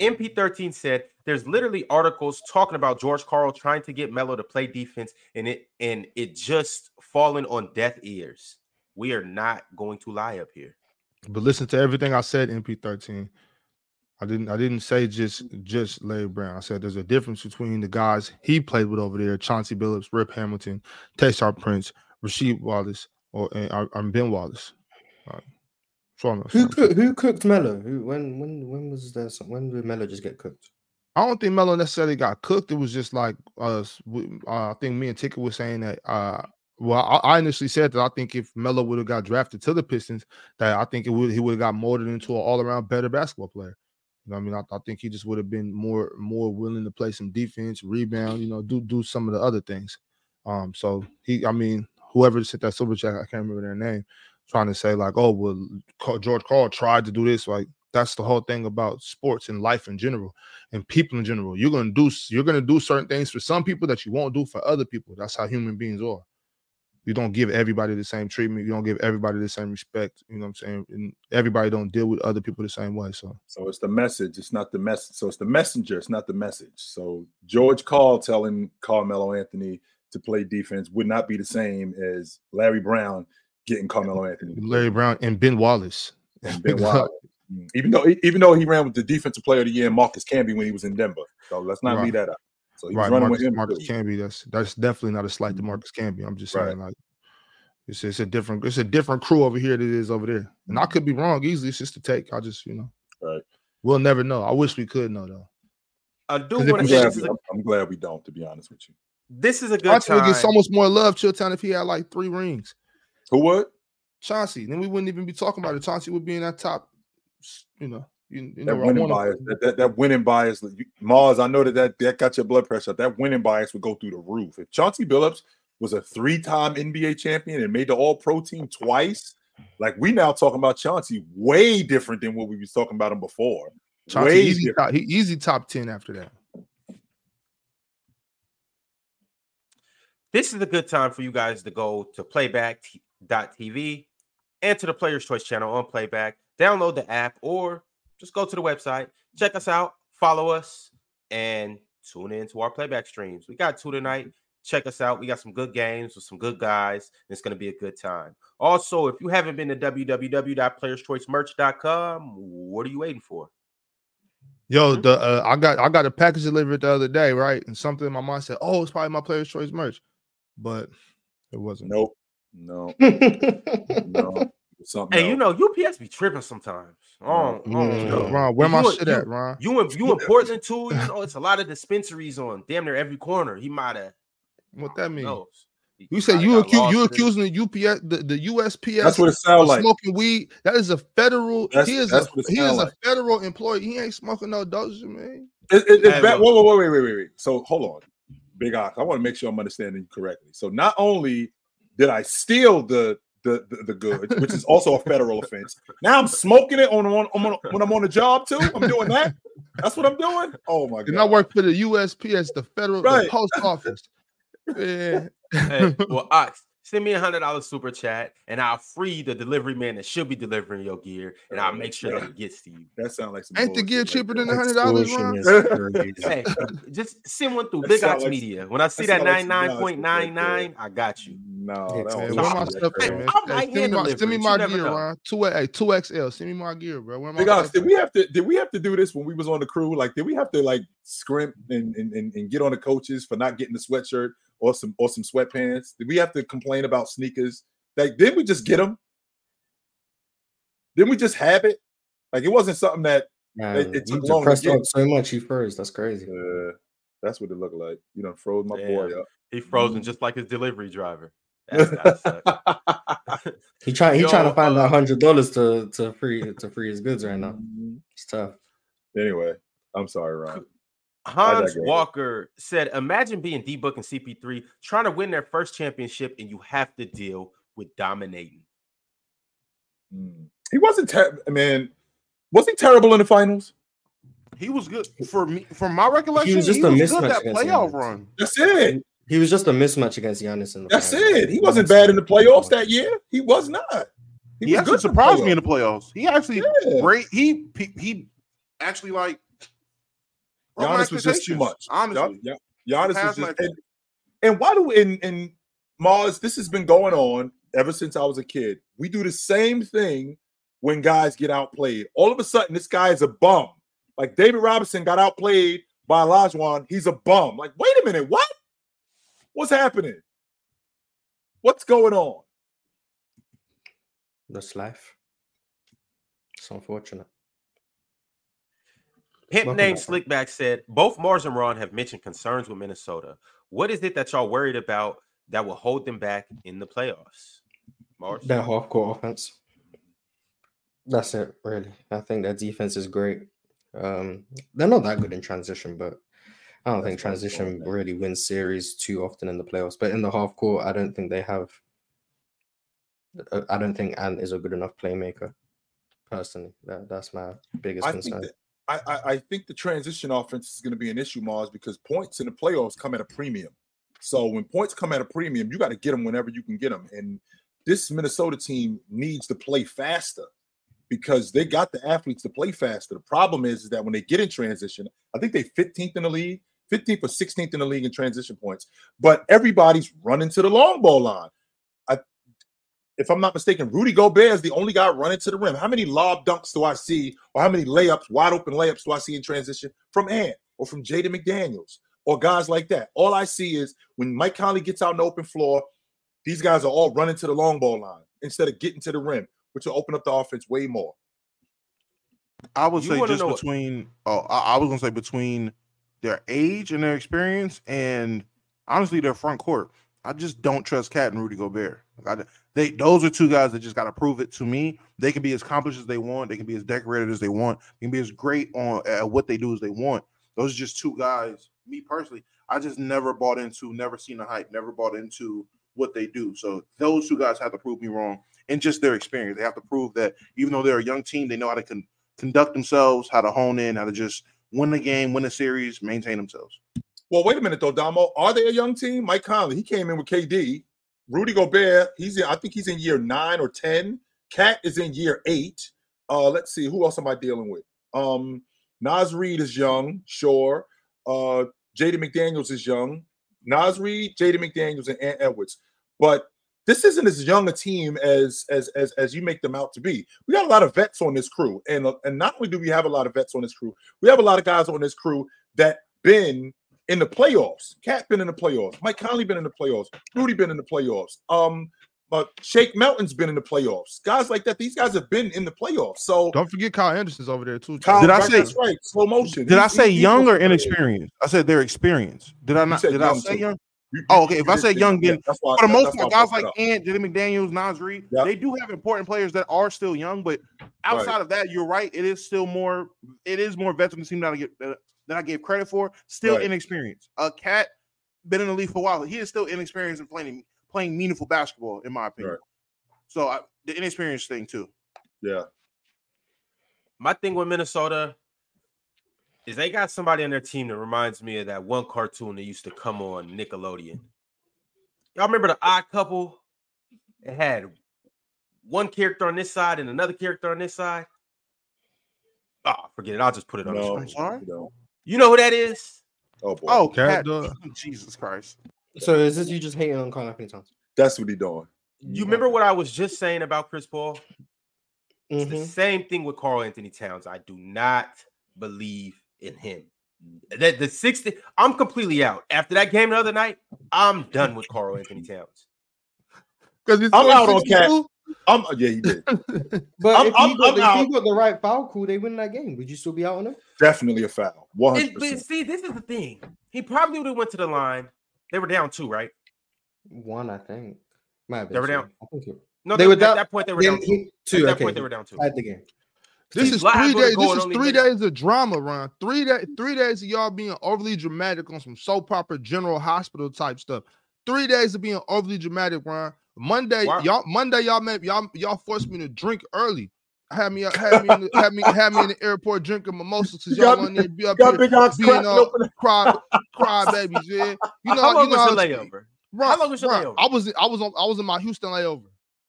[SPEAKER 3] MP13 said there's literally articles talking about George Karl trying to get Melo to play defense, and it and it just falling on deaf ears. We are not going to lie up here.
[SPEAKER 4] But listen to everything I said, MP13. I didn't I didn't say just just Larry Brown. I said there's a difference between the guys he played with over there, Chauncey Billups, Rip Hamilton, Tayshaun Prince, Rasheed Wallace or and uh, I'm Ben Wallace. Uh, so I'm-
[SPEAKER 6] Who cooked? Who cooked Melo? Who? When? When? When was there? Some, when did Melo just get cooked?
[SPEAKER 4] I don't think Melo necessarily got cooked. It was just like us. Uh, I think me and Ticket was saying that. Uh, well, I, I initially said that I think if Melo would have got drafted to the Pistons, that I think it would he would have got molded into an all around better basketball player. You know, I mean, I, I think he just would have been more more willing to play some defense, rebound, you know, do do some of the other things. Um, so he, I mean, whoever sent that silver check, I can't remember their name, trying to say like, oh, well, George Karl tried to do this, like. That's the whole thing about sports and life in general and people in general. You're gonna do you're gonna do certain things for some people that you won't do for other people. That's how human beings are. You don't give everybody the same treatment. You don't give everybody the same respect. You know what I'm saying? And everybody don't deal with other people the same way. So
[SPEAKER 2] So it's the message. It's not the message. So it's the messenger. It's not the message. So George Karl telling Carmelo Anthony to play defense would not be the same as Larry Brown getting Carmelo Anthony.
[SPEAKER 4] Larry Brown and Ben Wallace.
[SPEAKER 2] and Ben Wallace. Mm. Even though even though he ran with the defensive player of the year, Marcus Camby, when he was in Denver. So let's not
[SPEAKER 4] Right.
[SPEAKER 2] leave that up. So he
[SPEAKER 4] right,
[SPEAKER 2] running
[SPEAKER 4] Marcus,
[SPEAKER 2] with him.
[SPEAKER 4] Marcus. Camby. That's that's definitely not a slight to
[SPEAKER 2] Mhm.
[SPEAKER 4] Marcus Camby. I'm just
[SPEAKER 2] Right.
[SPEAKER 4] saying like it's it's a different it's a different crew over here than it is over there. And I could be wrong easily. It's just a take. I just you know
[SPEAKER 2] Right.
[SPEAKER 4] we'll never know. I wish we could know though.
[SPEAKER 3] I do want
[SPEAKER 2] I'm
[SPEAKER 3] to say
[SPEAKER 2] glad, we,
[SPEAKER 3] a,
[SPEAKER 2] I'm, I'm glad we don't, to be honest with you.
[SPEAKER 3] this is a good
[SPEAKER 4] Chauncey would get so much more love, Chilltown, if he had like three rings.
[SPEAKER 2] Who would?
[SPEAKER 4] Chauncey, then we wouldn't even be talking about it. Chauncey would be in that top, you know, you, you
[SPEAKER 2] That
[SPEAKER 4] know,
[SPEAKER 2] winning
[SPEAKER 4] wanna-
[SPEAKER 2] bias. That, that, that winning bias. you- Mars, I know that, that that got your blood pressure. That winning bias would go through the roof. If Chauncey Billups was a three-time NBA champion and made the All-Pro team twice, like we now talking about Chauncey, way different than what we was talking about him before.
[SPEAKER 4] Chauncey
[SPEAKER 2] way
[SPEAKER 4] easy, top, he easy top ten after that.
[SPEAKER 3] This is a good time for you guys to go to playback.tv and to the Players Choice channel on Playback. Download the app or just go to the website. Check us out, follow us, and tune in to our playback streams. We got two tonight. Check us out. We got some good games with some good guys. and It's going to be a good time. Also, if you haven't been to www.playerschoicemerch.com, what are you waiting for?
[SPEAKER 4] Yo, the uh, I got I got a package delivered the other day, right? And something in my mind said, "Oh, it's probably my Players Choice merch," but it wasn't.
[SPEAKER 2] Nope. No. No. Something
[SPEAKER 3] Hey, you know, UPS be tripping sometimes. Oh,
[SPEAKER 6] Mm.
[SPEAKER 4] Yo,
[SPEAKER 3] oh,
[SPEAKER 4] Ron, where my
[SPEAKER 3] You-
[SPEAKER 4] shit
[SPEAKER 3] you-
[SPEAKER 4] at, Ron?
[SPEAKER 3] You in you in Portland too? You know, it's a lot of dispensaries on damn near every corner. He might have.
[SPEAKER 4] What that mean?
[SPEAKER 3] knows. He
[SPEAKER 4] You say you
[SPEAKER 3] got
[SPEAKER 4] accuse you accusing the UPS the, the USPS
[SPEAKER 2] That's what it sounds like.
[SPEAKER 4] smoking weed. That is a federal.
[SPEAKER 2] That's-
[SPEAKER 4] he is a he is
[SPEAKER 2] sound
[SPEAKER 4] a federal employee. He ain't smoking no doses, man.
[SPEAKER 2] It, it, it's
[SPEAKER 3] Hey,
[SPEAKER 2] bad. Whoa, whoa, whoa, wait, wait, wait, wait. So hold on, Big Ox. I want to make sure I'm understanding you correctly. So not only did I steal the the the, the goods, which is also a federal offense. Now I'm smoking it on, on, on when I'm on the job too. I'm doing that. That's what I'm doing. Oh my god!
[SPEAKER 4] And I work for the USPS, the federal the post office. Yeah.
[SPEAKER 3] Hey, well, Ox, send me a hundred dollar super chat, and I'll free the delivery man that should be delivering your gear, and I'll make sure that it gets to you.
[SPEAKER 2] That sounds like some
[SPEAKER 4] Ain't the gear cheaper
[SPEAKER 2] there.
[SPEAKER 4] than the hundred dollars,
[SPEAKER 6] Extortion
[SPEAKER 4] Ron?
[SPEAKER 6] is crazy.
[SPEAKER 3] Hey, just send one through
[SPEAKER 2] That
[SPEAKER 3] Big
[SPEAKER 2] sound
[SPEAKER 3] Ox
[SPEAKER 2] like-
[SPEAKER 3] Media. When I see
[SPEAKER 2] that
[SPEAKER 3] that
[SPEAKER 2] sound like
[SPEAKER 3] ninety
[SPEAKER 2] some
[SPEAKER 3] nine point nine nine, I got you.
[SPEAKER 2] No,
[SPEAKER 6] Yeah,
[SPEAKER 2] that
[SPEAKER 6] man,
[SPEAKER 2] don't
[SPEAKER 6] where
[SPEAKER 4] my stuff at, man?
[SPEAKER 3] I might
[SPEAKER 4] Hey, send me my, send me my gear. Ron. Two hey, two XL. Send me my gear, bro. Where my
[SPEAKER 2] Big Ox, did we have to did we have to do this when we was on the crew? Like, did we have to like scrimp and, and, and, and get on the coaches for not getting the sweatshirt or some or some sweatpants? Did we have to complain about sneakers? Like, didn't we just get them? Didn't we just have it? Like, it wasn't something that
[SPEAKER 6] Man,
[SPEAKER 2] It- it took long to get.
[SPEAKER 6] up so much he froze. That's crazy.
[SPEAKER 2] uh, that's what it looked like. You know, froze my boy
[SPEAKER 3] Damn.
[SPEAKER 2] up.
[SPEAKER 3] He frozen just like his delivery driver. That's.
[SPEAKER 6] He trying he
[SPEAKER 3] Yo,
[SPEAKER 6] trying to find
[SPEAKER 3] uh,
[SPEAKER 6] that hundred dollars to to free to free his goods right now. It's tough.
[SPEAKER 2] anyway, I'm sorry, Ron.
[SPEAKER 3] Hans. Walker said, "Imagine being D Book and CP3 trying to win their first championship, and you have to deal with dominating."
[SPEAKER 2] Mm. He wasn't ter- man. Was he terrible in the finals?
[SPEAKER 7] He was good for me. From my recollection, he
[SPEAKER 6] was
[SPEAKER 7] was,
[SPEAKER 6] just a
[SPEAKER 7] good
[SPEAKER 6] mismatch
[SPEAKER 7] that
[SPEAKER 6] against
[SPEAKER 7] playoff
[SPEAKER 6] Giannis.
[SPEAKER 7] run.
[SPEAKER 2] That's it.
[SPEAKER 6] He was just a mismatch against Giannis in the
[SPEAKER 2] That's
[SPEAKER 6] finals.
[SPEAKER 2] it. He wasn't bad in the playoffs that year. He was not.
[SPEAKER 7] He,
[SPEAKER 2] was
[SPEAKER 7] actually
[SPEAKER 2] good in
[SPEAKER 7] surprised me in the playoffs. He actually
[SPEAKER 2] Yeah.
[SPEAKER 7] great. He he, he actually like broke my
[SPEAKER 2] Giannis was just too much.
[SPEAKER 7] Honestly,
[SPEAKER 2] Gian- Gian- Giannis was just and, and why do in in Mars this has been going on ever since I was a kid. We do the same thing when guys get outplayed. All of a sudden, this guy is a bum. Like David Robinson got outplayed by Olajuwon. He's a bum. Like, wait a minute, what? What's happening? What's going on?
[SPEAKER 6] That's life. It's unfortunate.
[SPEAKER 3] Pimp
[SPEAKER 6] Welcome
[SPEAKER 3] named
[SPEAKER 6] back,
[SPEAKER 3] Slickback said both Mars and Ron have mentioned concerns with Minnesota. What is it that y'all worried about that will hold them back in the playoffs? Mars,
[SPEAKER 6] Their half court offense. That's it, really. I think their defense is great. Um, they're not that good in transition, but I don't think
[SPEAKER 2] That's
[SPEAKER 6] transition really wins series too often in the playoffs. But in the half court, I don't think they have. uh, I don't think Ant is a good enough playmaker. Personally, that, that's my biggest
[SPEAKER 2] I
[SPEAKER 6] concern.
[SPEAKER 2] that I, I, think the transition offense is going to be an issue, Mars, because points in the playoffs come at a premium. So when points come at a premium, you got to get them whenever you can get them. And this Minnesota team needs to play faster because they got the athletes to play faster. The problem is, is that when they get in transition, I think they 15th in the league, 15th or 16th in the league in transition points, but everybody's running to the long ball line. I, if I'm not mistaken, Rudy Gobert is the only guy running to the rim. How many lob dunks do I see, or how many layups, wide open layups do I see in transition from Ant or from Jaden McDaniels or guys like that? All I see is when Mike Conley gets out on the open floor, these guys are all running to the long ball line instead of getting to the rim, which will open up the offense way more.
[SPEAKER 7] I would
[SPEAKER 3] You
[SPEAKER 7] say just
[SPEAKER 3] know what-
[SPEAKER 7] between oh, I, I was gonna say between their age and their experience, and honestly their front court. I just don't trust Cat and Rudy Gobert. I, they those are two guys that just got to prove it to me. They can be as accomplished as they want. They can be as decorated as they want. They can be as great on at what they do as they want. Those are just two guys. Me personally, I just never bought into, never seen the hype, never bought into what they do. So those two guys have to prove me wrong in just their experience. They have to prove that even though they're a young team, they know how to con- conduct themselves, how to hone in, how to just win the game, win the series, maintain themselves.
[SPEAKER 2] Well, wait a minute though, Damo. Are they a young team? Mike Conley, he came in with KD. Rudy Gobert, he's in, I think he's in year nine or ten. Cat is in year eight. Uh, let's see, who else am I dealing with? Um, Naz Reid is young, sure. Uh, Jaden McDaniels is young. Naz Reid, Jaden McDaniels, and Ant Edwards. But this isn't as young a team as as as as you make them out to be. We got a lot of vets on this crew, and and not only do we have a lot of vets on this crew, we have a lot of guys on this crew that been in the playoffs. Cat been in the playoffs. Mike Conley been in the playoffs. Rudy been in the playoffs. Um, but Shake Milton's been in the playoffs. Guys like that. These guys have been in the playoffs. So
[SPEAKER 4] Don't forget Kyle Anderson's over there too.
[SPEAKER 2] Kyle,
[SPEAKER 7] Did I
[SPEAKER 2] right,
[SPEAKER 7] say-
[SPEAKER 2] that's right? Slow motion.
[SPEAKER 7] Did I say
[SPEAKER 2] he's- he's
[SPEAKER 7] young or inexperienced? I said their experience. Did I not?
[SPEAKER 2] said
[SPEAKER 7] Did I say
[SPEAKER 2] too.
[SPEAKER 7] young?
[SPEAKER 2] You-
[SPEAKER 7] Oh, okay. If I say
[SPEAKER 2] say
[SPEAKER 7] young,
[SPEAKER 2] that. Yeah,
[SPEAKER 7] then
[SPEAKER 2] why-
[SPEAKER 7] For the most part, guys like
[SPEAKER 2] up.
[SPEAKER 7] Ant, Jimmy McDaniels, Naz Reid,
[SPEAKER 2] Yep.
[SPEAKER 7] they do have important players that are still young. But outside of that, you're right. It is still more. It is more veteran team that I get that I gave credit for. Still
[SPEAKER 2] Right.
[SPEAKER 7] inexperienced. A cat been in the league for a while. He is still inexperienced in playing playing meaningful basketball, in my opinion.
[SPEAKER 2] Right.
[SPEAKER 7] So I, the inexperienced thing too.
[SPEAKER 2] Yeah.
[SPEAKER 3] my thing with Minnesota is they got somebody on their team that reminds me of that one cartoon that used to come on Nickelodeon. Y'all remember the Odd Couple? It had one character on this side and another character on this side. Oh, forget it. I'll just put it on the
[SPEAKER 2] No,
[SPEAKER 3] screen.
[SPEAKER 7] sorry?
[SPEAKER 2] no.
[SPEAKER 3] You know who that is?
[SPEAKER 2] Oh boy.
[SPEAKER 7] Oh,
[SPEAKER 4] Cat
[SPEAKER 7] cat.
[SPEAKER 4] Dog.
[SPEAKER 7] Jesus Christ.
[SPEAKER 6] So is this you just hating on Karl-Anthony Towns?
[SPEAKER 2] that's what he doing.
[SPEAKER 3] You remember what I was just saying about Chris Paul? It's the
[SPEAKER 6] Mhm.
[SPEAKER 3] same thing with Karl-Anthony Towns. I do not believe in him. That the 60, I'm completely out. After that game the other night, I'm done with Karl-Anthony Towns.
[SPEAKER 4] Because
[SPEAKER 2] I'm out on Cat.
[SPEAKER 4] 62.
[SPEAKER 2] Um, yeah, he did.
[SPEAKER 6] But
[SPEAKER 2] I'm-
[SPEAKER 6] if,
[SPEAKER 2] I'm-
[SPEAKER 6] he got,
[SPEAKER 2] I'm
[SPEAKER 6] the, if
[SPEAKER 2] out.
[SPEAKER 6] he got the right foul call, they win that game. Would you still be out on him?
[SPEAKER 2] Definitely a foul. One
[SPEAKER 3] And,
[SPEAKER 2] hundred
[SPEAKER 3] but see, this is the thing. He probably would have went to the line. They were down two, right?
[SPEAKER 6] One, I think. Might have been
[SPEAKER 3] They were
[SPEAKER 6] two.
[SPEAKER 3] down.
[SPEAKER 6] I think it,
[SPEAKER 3] No,
[SPEAKER 6] they
[SPEAKER 3] they,
[SPEAKER 6] were
[SPEAKER 3] at
[SPEAKER 6] down-
[SPEAKER 3] that point they were
[SPEAKER 6] Then
[SPEAKER 3] down two.
[SPEAKER 6] two.
[SPEAKER 3] At that
[SPEAKER 6] okay,
[SPEAKER 3] point they were down two.
[SPEAKER 6] tied the game.
[SPEAKER 4] This is
[SPEAKER 3] Vlad
[SPEAKER 4] three
[SPEAKER 3] would've
[SPEAKER 4] days. This is three days of drama, Ron. Three days. Three days of y'all being overly dramatic on some soap opera, General Hospital type stuff. Three days of being overly dramatic, Ron. Monday,
[SPEAKER 3] Why-
[SPEAKER 4] y'all. Monday, y'all made y'all y'all forced me to drink early. Had me had me in the, had me had me in the airport drinking mimosas because
[SPEAKER 2] You
[SPEAKER 4] y'all
[SPEAKER 2] got-
[SPEAKER 4] want to be up
[SPEAKER 2] Got
[SPEAKER 4] here
[SPEAKER 2] big ox
[SPEAKER 4] being
[SPEAKER 2] cracking
[SPEAKER 4] uh, cry cry babies, yeah. You know
[SPEAKER 3] how long
[SPEAKER 4] you know
[SPEAKER 3] was the
[SPEAKER 4] it's-
[SPEAKER 3] layover?
[SPEAKER 4] Ron,
[SPEAKER 3] How long was your
[SPEAKER 4] Ron,
[SPEAKER 3] layover?
[SPEAKER 4] I was I was on I was in my Houston layover.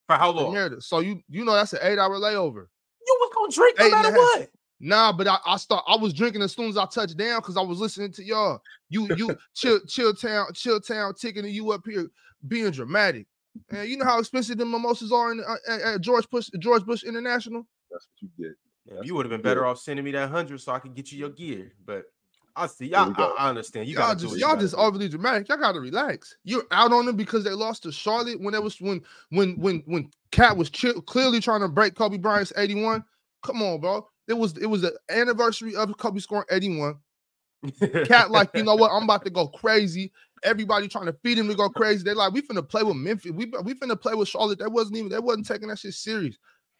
[SPEAKER 3] For how long?
[SPEAKER 4] Meredith. So you you know that's an eight hour layover.
[SPEAKER 3] You was gonna drink no
[SPEAKER 4] Eight and a
[SPEAKER 3] matter
[SPEAKER 4] half.
[SPEAKER 3] what.
[SPEAKER 4] Nah, but I, I start I was drinking as soon as I touched down because I was listening to y'all. You you chill Chilltown chill town taking you up here being dramatic. And you know how expensive the mimosas are in uh, at, at George Bush George Bush International.
[SPEAKER 2] That's what you did.
[SPEAKER 3] Yeah, you would have been better off sending me that hundred so I could get you your gear. But I see. Y'all. I, I understand. You
[SPEAKER 4] y'all just
[SPEAKER 3] you
[SPEAKER 4] y'all just overly dramatic. Y'all gotta relax. You're out on them because they lost to Charlotte when it was when when when when Cat was chi- clearly trying to break Kobe Bryant's 81. Come on, bro. It was it was the anniversary of Kobe scoring 81. Cat like, you know what? I'm about to go crazy. Everybody trying to feed him to go crazy. They're like, we finna play with Memphis. We we finna play with Charlotte. That wasn't even they wasn't taking that shit serious.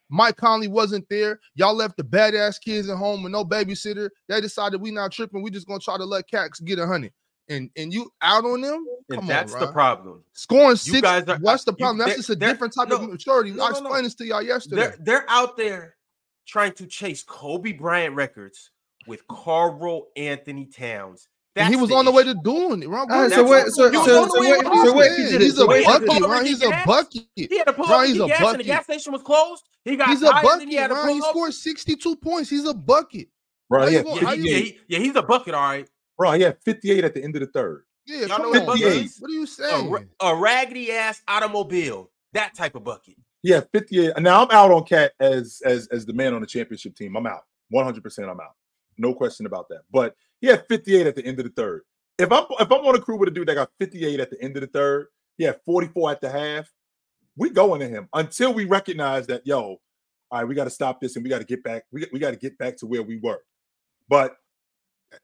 [SPEAKER 4] Mike Conley wasn't there. Y'all left the badass kids at home with no babysitter. They decided we not tripping. We just gonna try to let Cats get a hundred. And and you out on them?
[SPEAKER 3] and
[SPEAKER 4] Come
[SPEAKER 3] that's
[SPEAKER 4] on,
[SPEAKER 3] the problem.
[SPEAKER 4] Scoring six.
[SPEAKER 3] guys are-
[SPEAKER 4] what's the
[SPEAKER 3] you-
[SPEAKER 4] problem? That's just a different type
[SPEAKER 3] no,
[SPEAKER 4] of maturity.
[SPEAKER 3] no,
[SPEAKER 4] I
[SPEAKER 3] no, no.
[SPEAKER 4] explained this to y'all yesterday.
[SPEAKER 3] They're they're out there trying to chase Kobe Bryant records with Karl-Anthony Towns.
[SPEAKER 4] And he was
[SPEAKER 3] the
[SPEAKER 4] on the way to doing it. Ron, what
[SPEAKER 6] so
[SPEAKER 4] are you
[SPEAKER 6] what-
[SPEAKER 4] talking
[SPEAKER 6] so-
[SPEAKER 4] about?
[SPEAKER 3] so-
[SPEAKER 4] What
[SPEAKER 3] so
[SPEAKER 4] are
[SPEAKER 3] what- so what
[SPEAKER 6] he did
[SPEAKER 4] He's a
[SPEAKER 6] so he
[SPEAKER 4] bucket, Ron. He's a bucket.
[SPEAKER 3] He had to pull
[SPEAKER 4] Ron,
[SPEAKER 3] over to
[SPEAKER 4] he's a
[SPEAKER 3] gas and the
[SPEAKER 4] bucket.
[SPEAKER 3] gas station was closed. He got
[SPEAKER 4] He's a
[SPEAKER 3] tired and he had
[SPEAKER 4] bucket,
[SPEAKER 3] to
[SPEAKER 4] Ron. He
[SPEAKER 3] pull over.
[SPEAKER 4] scored 62 points. He's a bucket.
[SPEAKER 2] Bro,
[SPEAKER 4] How
[SPEAKER 2] he
[SPEAKER 4] you
[SPEAKER 2] had
[SPEAKER 4] gonna-
[SPEAKER 3] Yeah, he, yeah, he- yeah, he's a bucket, all right.
[SPEAKER 2] Bro, he had 58 at the end of the third.
[SPEAKER 4] Yeah,
[SPEAKER 3] Y'all
[SPEAKER 4] come
[SPEAKER 3] know what
[SPEAKER 4] on,
[SPEAKER 3] bucket is?
[SPEAKER 4] What are you saying?
[SPEAKER 3] ra- a raggedy ass automobile. That type of bucket.
[SPEAKER 2] He had 58. Now I'm out on Cat as as as the man on the championship team. I'm out. 100% I'm out. No question about that. But he had 58 at the end of the third. If I'm if I'm on a crew with a dude that got 58 at the end of the third, he had 44 at the half. We going to him until we recognize that yo, all right, we got to stop this and we got to get back. We, we got to get back to where we were. But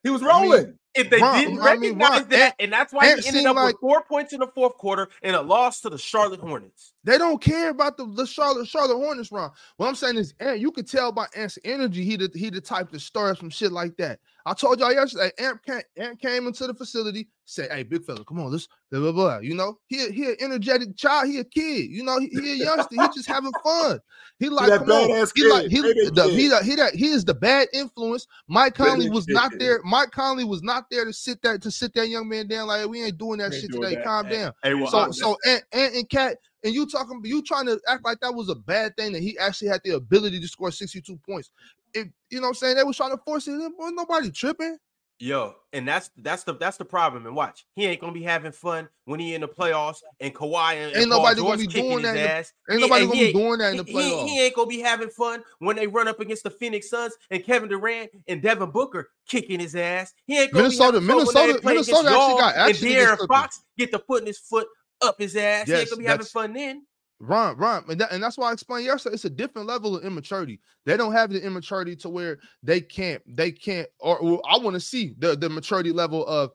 [SPEAKER 2] he was
[SPEAKER 4] I mean,
[SPEAKER 2] rolling.
[SPEAKER 3] If they
[SPEAKER 4] Ron,
[SPEAKER 3] didn't
[SPEAKER 4] I mean,
[SPEAKER 3] recognize
[SPEAKER 4] Ron,
[SPEAKER 3] that,
[SPEAKER 4] Ant-
[SPEAKER 3] and that's why
[SPEAKER 4] Ant
[SPEAKER 3] he ended up
[SPEAKER 4] like-
[SPEAKER 3] with four points in the fourth quarter and a loss to the Charlotte Hornets.
[SPEAKER 4] They don't care about the, the Charlotte Charlotte Hornets run. What I'm saying is, Ant, you could tell by Ant's energy, he the he the type to stir some shit like that. I told y'all yesterday, Ant came, Ant came into the facility, said, "Hey, big fella, come on, let's blah blah blah." You know, he he an energetic child, he a kid. You know, he, he a youngster, he just having fun. He like,
[SPEAKER 2] that
[SPEAKER 4] come on,
[SPEAKER 2] badass
[SPEAKER 4] he like he the, he the, he that he is the bad influence. Mike Conley was not there. Mike Conley was not there to sit that to sit that young man down like we ain't doing that
[SPEAKER 2] ain't
[SPEAKER 4] shit
[SPEAKER 2] doing
[SPEAKER 4] today.
[SPEAKER 2] that.
[SPEAKER 4] Calm down.
[SPEAKER 3] Hey, well,
[SPEAKER 4] So
[SPEAKER 3] I-
[SPEAKER 4] so Ant, Ant and Cat and you talking you trying to act like that was a bad thing that he actually had the ability to score 62 points. If you know what I'm saying, they was trying to force it. Well, nobody tripping.
[SPEAKER 3] Yo, and that's that's the that's the problem. And watch, he ain't gonna be having fun when he in the playoffs and Kawhi and,
[SPEAKER 4] Ain't
[SPEAKER 3] and Paul
[SPEAKER 4] nobody gonna
[SPEAKER 3] George
[SPEAKER 4] be
[SPEAKER 3] kicking
[SPEAKER 4] doing
[SPEAKER 3] his
[SPEAKER 4] that in the-
[SPEAKER 3] ass.
[SPEAKER 4] Ain't
[SPEAKER 3] He-
[SPEAKER 4] nobody gonna be doing that in the
[SPEAKER 3] he, he-
[SPEAKER 4] playoffs.
[SPEAKER 3] he ain't gonna be having fun when they run up against the Phoenix Suns and Kevin Durant and Devin Booker kicking his ass. He ain't gonna
[SPEAKER 4] Minnesota-
[SPEAKER 3] be having fun when they
[SPEAKER 4] Minnesota-
[SPEAKER 3] play
[SPEAKER 4] Minnesota actually got
[SPEAKER 3] and
[SPEAKER 4] action against
[SPEAKER 3] De'Aaron Fox get the putting his foot up his ass. he ain't gonna be having fun then.
[SPEAKER 4] Ron, Ron, and, that, and that's why I explained yesterday. It's a different level of immaturity. They don't have the immaturity to where they can't, they can't, or, I want to see the the maturity level of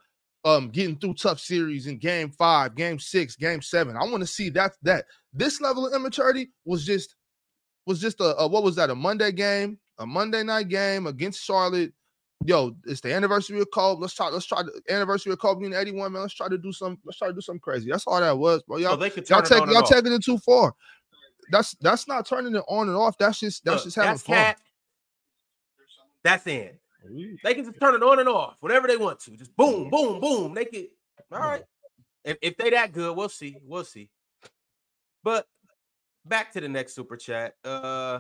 [SPEAKER 4] um getting through tough series in game five, game six, game seven. I want to see that that this level of immaturity was just was just a, a what was that a Monday game, a Monday night game against Charlotte. Yo, it's the anniversary of Kobe. Let's try. Let's try the anniversary of Kobe being 81, man. Let's try to do some. Let's try to do something crazy. That's all that was, bro. Y'all,
[SPEAKER 3] So they could
[SPEAKER 4] y'all
[SPEAKER 3] turn it
[SPEAKER 4] take y'all taking it too far. That's that's not turning it on and off. That's just that's
[SPEAKER 3] Look,
[SPEAKER 4] just having
[SPEAKER 3] that's
[SPEAKER 4] fun.
[SPEAKER 3] cat. That's in. They can just turn it on and off whatever they want to. Just boom, boom, boom. They can. All right. If, if they that good, we'll see. We'll see. But back to the next super chat. Uh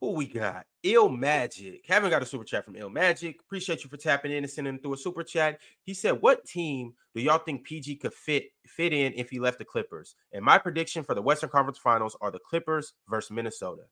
[SPEAKER 3] who we got? Ill Magic. Haven't got a super chat from Ill Magic. Appreciate you for tapping in and sending through a super chat. He said, "What team do y'all think PG could fit fit in if he left the Clippers?" And my prediction for the Western Conference Finals are the Clippers versus Minnesota.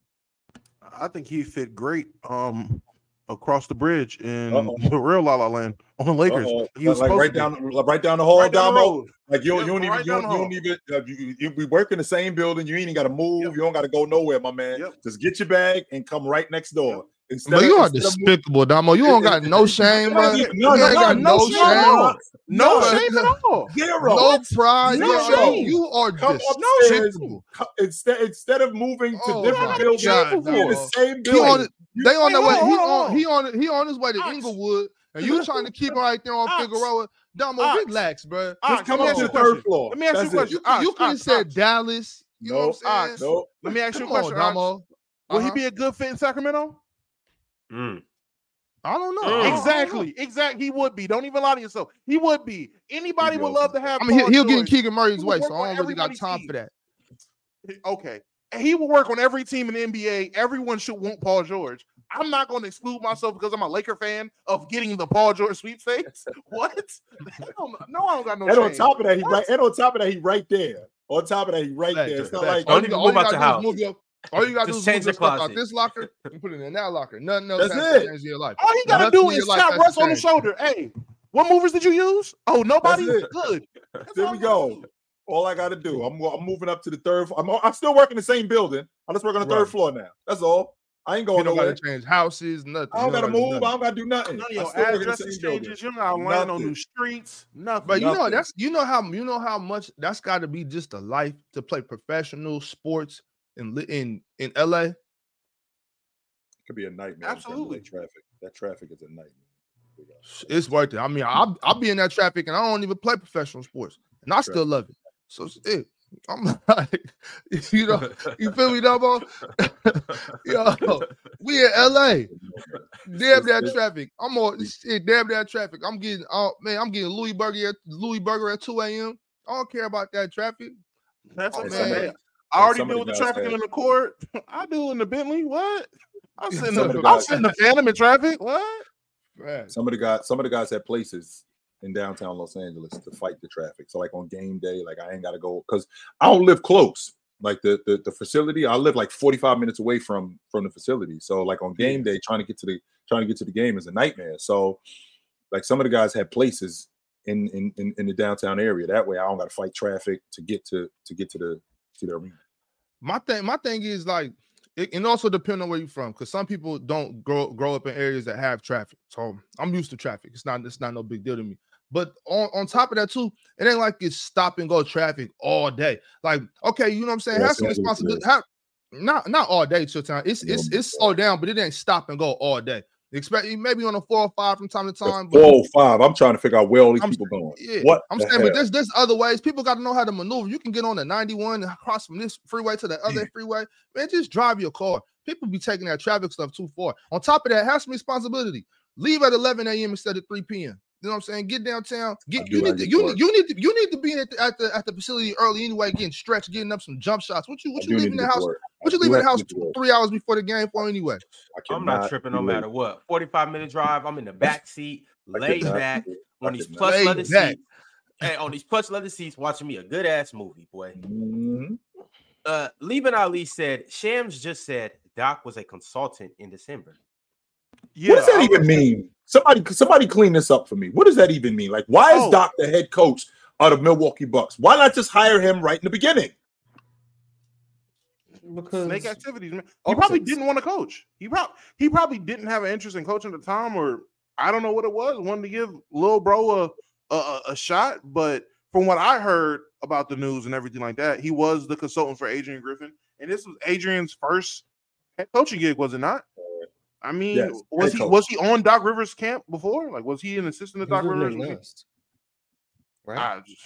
[SPEAKER 7] I think he fit great um across the bridge in
[SPEAKER 2] Uh-oh.
[SPEAKER 7] the real La La Land on the Lakers.
[SPEAKER 2] Uh-oh.
[SPEAKER 7] He was
[SPEAKER 2] like right down, like right down the hall,
[SPEAKER 7] Right down
[SPEAKER 2] Damo.
[SPEAKER 7] road.
[SPEAKER 2] Like you, don't- you don't even,
[SPEAKER 7] right
[SPEAKER 2] you don't, you don't even. Uh, you, you, we work in the same building. You ain't even got to move.
[SPEAKER 7] Yep.
[SPEAKER 2] You don't got to go nowhere, my man.
[SPEAKER 7] Yep.
[SPEAKER 2] Just get your bag and come right next door. Instead
[SPEAKER 4] But you are despicable, Damo. You don't got no shame,
[SPEAKER 2] No,
[SPEAKER 4] bro.
[SPEAKER 2] no,
[SPEAKER 4] You
[SPEAKER 2] no,
[SPEAKER 4] ain't
[SPEAKER 2] no,
[SPEAKER 4] got
[SPEAKER 7] no
[SPEAKER 4] no
[SPEAKER 7] shame
[SPEAKER 4] shame.
[SPEAKER 7] at all. No
[SPEAKER 2] No,
[SPEAKER 7] shame at all.
[SPEAKER 2] Zero.
[SPEAKER 4] No pride.
[SPEAKER 7] No shame.
[SPEAKER 4] You are
[SPEAKER 2] Come
[SPEAKER 4] despicable.
[SPEAKER 2] Instead, instead of moving to
[SPEAKER 4] Oh
[SPEAKER 2] different buildings, in the same
[SPEAKER 4] on
[SPEAKER 2] building.
[SPEAKER 4] They on
[SPEAKER 7] Wait,
[SPEAKER 4] way. He
[SPEAKER 7] on,
[SPEAKER 4] on.
[SPEAKER 7] on.
[SPEAKER 4] He on. He on his way to Inglewood, and you trying to keep him right there on Figueroa. Damo,
[SPEAKER 7] Ox.
[SPEAKER 4] relax, bro.
[SPEAKER 7] Ox,
[SPEAKER 2] come
[SPEAKER 7] ask
[SPEAKER 2] to the third floor.
[SPEAKER 7] Let me ask you a question.
[SPEAKER 4] You, you could have said Dallas. You know what I'm saying?
[SPEAKER 7] Ox.
[SPEAKER 2] No,
[SPEAKER 7] Let me ask you a
[SPEAKER 4] on,
[SPEAKER 7] question. Ox.
[SPEAKER 4] Damo.
[SPEAKER 7] Will he
[SPEAKER 4] Uh-huh.
[SPEAKER 7] be a good fit in Sacramento?
[SPEAKER 3] Mm.
[SPEAKER 4] I don't know.
[SPEAKER 3] Mm.
[SPEAKER 4] I don't- I don't know.
[SPEAKER 7] Exactly. Exactly. He would be. Don't even lie to yourself. He would be. Anybody would love to have.
[SPEAKER 4] I mean,
[SPEAKER 7] Paul
[SPEAKER 4] he, he'll get in Keegan Murray's way, so I don't really got time
[SPEAKER 7] team.
[SPEAKER 4] for that.
[SPEAKER 7] Okay. He will work on every team in the NBA. Everyone should want Paul George. I'm not going to exclude myself because I'm a Laker fan of getting the Paul George sweepstakes. what? No, no, I don't got no
[SPEAKER 2] and on top of that, he right. And on top of that, he right there. On top of that, he right
[SPEAKER 4] Facts,
[SPEAKER 2] there. It's not like
[SPEAKER 3] Don't
[SPEAKER 4] All you-
[SPEAKER 3] even
[SPEAKER 4] all
[SPEAKER 3] move
[SPEAKER 4] you
[SPEAKER 3] out
[SPEAKER 4] gotta
[SPEAKER 3] the house.
[SPEAKER 4] Move your, All you gotta
[SPEAKER 3] Just
[SPEAKER 4] do is
[SPEAKER 3] change the
[SPEAKER 4] your out
[SPEAKER 3] closet.
[SPEAKER 4] this locker and put it in that locker. Nothing else
[SPEAKER 2] That's
[SPEAKER 4] has to
[SPEAKER 2] it.
[SPEAKER 4] change in your life.
[SPEAKER 7] All he gotta
[SPEAKER 4] Nothing
[SPEAKER 7] do is
[SPEAKER 4] your life
[SPEAKER 7] tap
[SPEAKER 4] has
[SPEAKER 7] Russ on the shoulder. Hey, what movers did you use? Oh, nobody. Good.
[SPEAKER 2] There we go. All I got to do, I'm, I'm moving up to the third. I'm, I'm still working the same building. I just work on the third floor now. That's all. I ain't
[SPEAKER 4] You
[SPEAKER 2] going
[SPEAKER 4] don't
[SPEAKER 2] nowhere.
[SPEAKER 4] gotta change houses, nothing.
[SPEAKER 2] I don't got to
[SPEAKER 4] gotta do
[SPEAKER 2] move. I don't got to do nothing.
[SPEAKER 7] None of your
[SPEAKER 2] still work in
[SPEAKER 7] address
[SPEAKER 2] same building.
[SPEAKER 7] You're not landing on new streets. Nothing.
[SPEAKER 4] But you know that's you know how you know how much that's got to be just a life to play professional sports in in in LA.
[SPEAKER 2] It could be a nightmare. in terms of
[SPEAKER 7] Absolutely.
[SPEAKER 2] That traffic. That traffic is a nightmare.
[SPEAKER 4] It's worth it. I mean, I'll I'll be in that traffic and I don't even play professional sports, and I still love it. So it, I'm like, you know, you feel me, Double? Yo, we in LA. Damn that traffic. I'm on shit, damn that traffic. I'm getting oh man, I'm getting Louis Burger at Louis Burger at 2 a.m. I don't care about that traffic.
[SPEAKER 7] That's oh, what I'm
[SPEAKER 2] And
[SPEAKER 7] saying.
[SPEAKER 2] somebody-
[SPEAKER 7] I already deal with the traffic in the court. I do in the Bentley. What? I'm sitting the,
[SPEAKER 2] got
[SPEAKER 7] I'm sitting the Phantom in traffic. What?
[SPEAKER 4] Right.
[SPEAKER 2] Some of the guys, some of the guys had places in downtown Los Angeles to fight the traffic. So like on game day, like I ain't got to go because I don't live close. Like the, the the facility, I live like 45 minutes away from from the facility. So like on game day, trying to get to the trying to get to the game is a nightmare. So like some of the guys had places in in in, in the downtown area. That way, I don't got to fight traffic to get to to get to the to the arena.
[SPEAKER 4] My thing, my thing is like, it, and also depend on where you're from, because some people don't grow grow up in areas that have traffic. So I'm used to traffic. It's not it's not no big deal to me. But on, on top of that too, it ain't like it's stop and go traffic all day. Like, okay, you know what I'm saying?
[SPEAKER 2] Yeah,
[SPEAKER 4] have some
[SPEAKER 2] it
[SPEAKER 4] responsibility. Have, not not all day, to time. It's it's it's slowed down, but it ain't stop and go all day. Expect maybe on a four or five from time to time.
[SPEAKER 2] The
[SPEAKER 4] But
[SPEAKER 2] 405. I'm trying to figure out where all these
[SPEAKER 4] I'm
[SPEAKER 2] people going.
[SPEAKER 4] yeah,
[SPEAKER 2] What
[SPEAKER 4] I'm saying, but
[SPEAKER 2] hell?
[SPEAKER 4] there's there's other ways. People got to know how to maneuver. You can get on the 91 and cross from this freeway to the other freeway. Man, just drive your car. People be taking that traffic stuff too far. On top of that, have some responsibility. Leave at 11 a.m. instead of 3 p.m. You know what I'm saying? Get downtown. Get
[SPEAKER 2] do
[SPEAKER 4] you
[SPEAKER 2] like
[SPEAKER 4] need to you, need- you need to you need to be at the, at the at the facility early anyway, getting stretched, getting up some jump shots. What you what
[SPEAKER 2] I
[SPEAKER 4] you
[SPEAKER 2] do need
[SPEAKER 4] leaving the house?
[SPEAKER 2] work.
[SPEAKER 4] What you
[SPEAKER 2] do
[SPEAKER 4] leaving the house
[SPEAKER 2] get to work.
[SPEAKER 4] three hours before the game for anyway?
[SPEAKER 2] I
[SPEAKER 3] I'm not tripping no matter what. 45 minute drive. I'm in the back seat, laid back on these
[SPEAKER 2] cannot.
[SPEAKER 3] plush
[SPEAKER 4] Laid
[SPEAKER 3] leather
[SPEAKER 4] back.
[SPEAKER 3] seats. Hey, on these plush leather seats, watching me a good ass movie, boy.
[SPEAKER 2] Mhm.
[SPEAKER 3] Uh, Liban Ali said Shams just said Doc was a consultant in December.
[SPEAKER 7] Yeah.
[SPEAKER 2] what does that
[SPEAKER 7] I
[SPEAKER 2] even
[SPEAKER 7] was-
[SPEAKER 2] mean? Somebody, somebody, clean this up for me. What does that even mean? Like, why is
[SPEAKER 7] Oh.
[SPEAKER 2] Doc the head coach out of Milwaukee Bucks? Why not just hire him right in the beginning?
[SPEAKER 6] Because
[SPEAKER 7] Snake activities, man. He probably didn't want to coach. He probably he probably didn't have an interest in coaching at the time, or I don't know what it was. Wanted to give Lil Bro a, a a- a shot, but from what I heard about the news and everything like that, he was the consultant for Adrian Griffin, and this was Adrian's first head coaching gig, was it not? I mean,
[SPEAKER 2] Yes,
[SPEAKER 7] was he
[SPEAKER 2] coach.
[SPEAKER 7] was he on Doc Rivers' camp before? Like, was he an assistant to Doc Rivers? He-
[SPEAKER 6] right?
[SPEAKER 7] Just-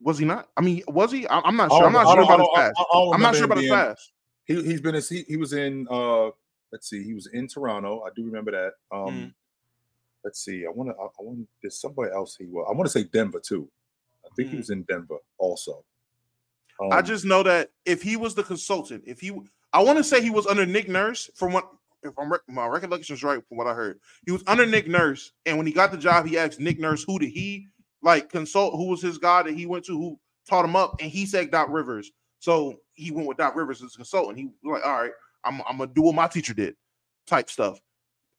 [SPEAKER 7] was he not? I mean, was he? I- I'm not sure. I'm
[SPEAKER 2] don't-
[SPEAKER 7] sure about his past. I'm not sure about his past.
[SPEAKER 2] He he's been a, he, he was in uh let's see, he was in Toronto. I do remember that. Um
[SPEAKER 7] Mm.
[SPEAKER 2] let's see. I want to I, I want there's somebody else he was. I want to say Denver too. I think he
[SPEAKER 7] Mhm.
[SPEAKER 2] was in Denver also. Um,
[SPEAKER 7] I just know that if he was the consultant, if he, I want to say he was under Nick Nurse. From what, if I'm rec- my recollection is right, from what I heard, he was under Nick Nurse, and when he got the job, he asked Nick Nurse who did he like consult, who was his guy that he went to, who taught him up, and he said Doc Rivers. So he went with Doc Rivers as a consultant. He was like, all right, I'm, I'm gonna do what my teacher did, type stuff.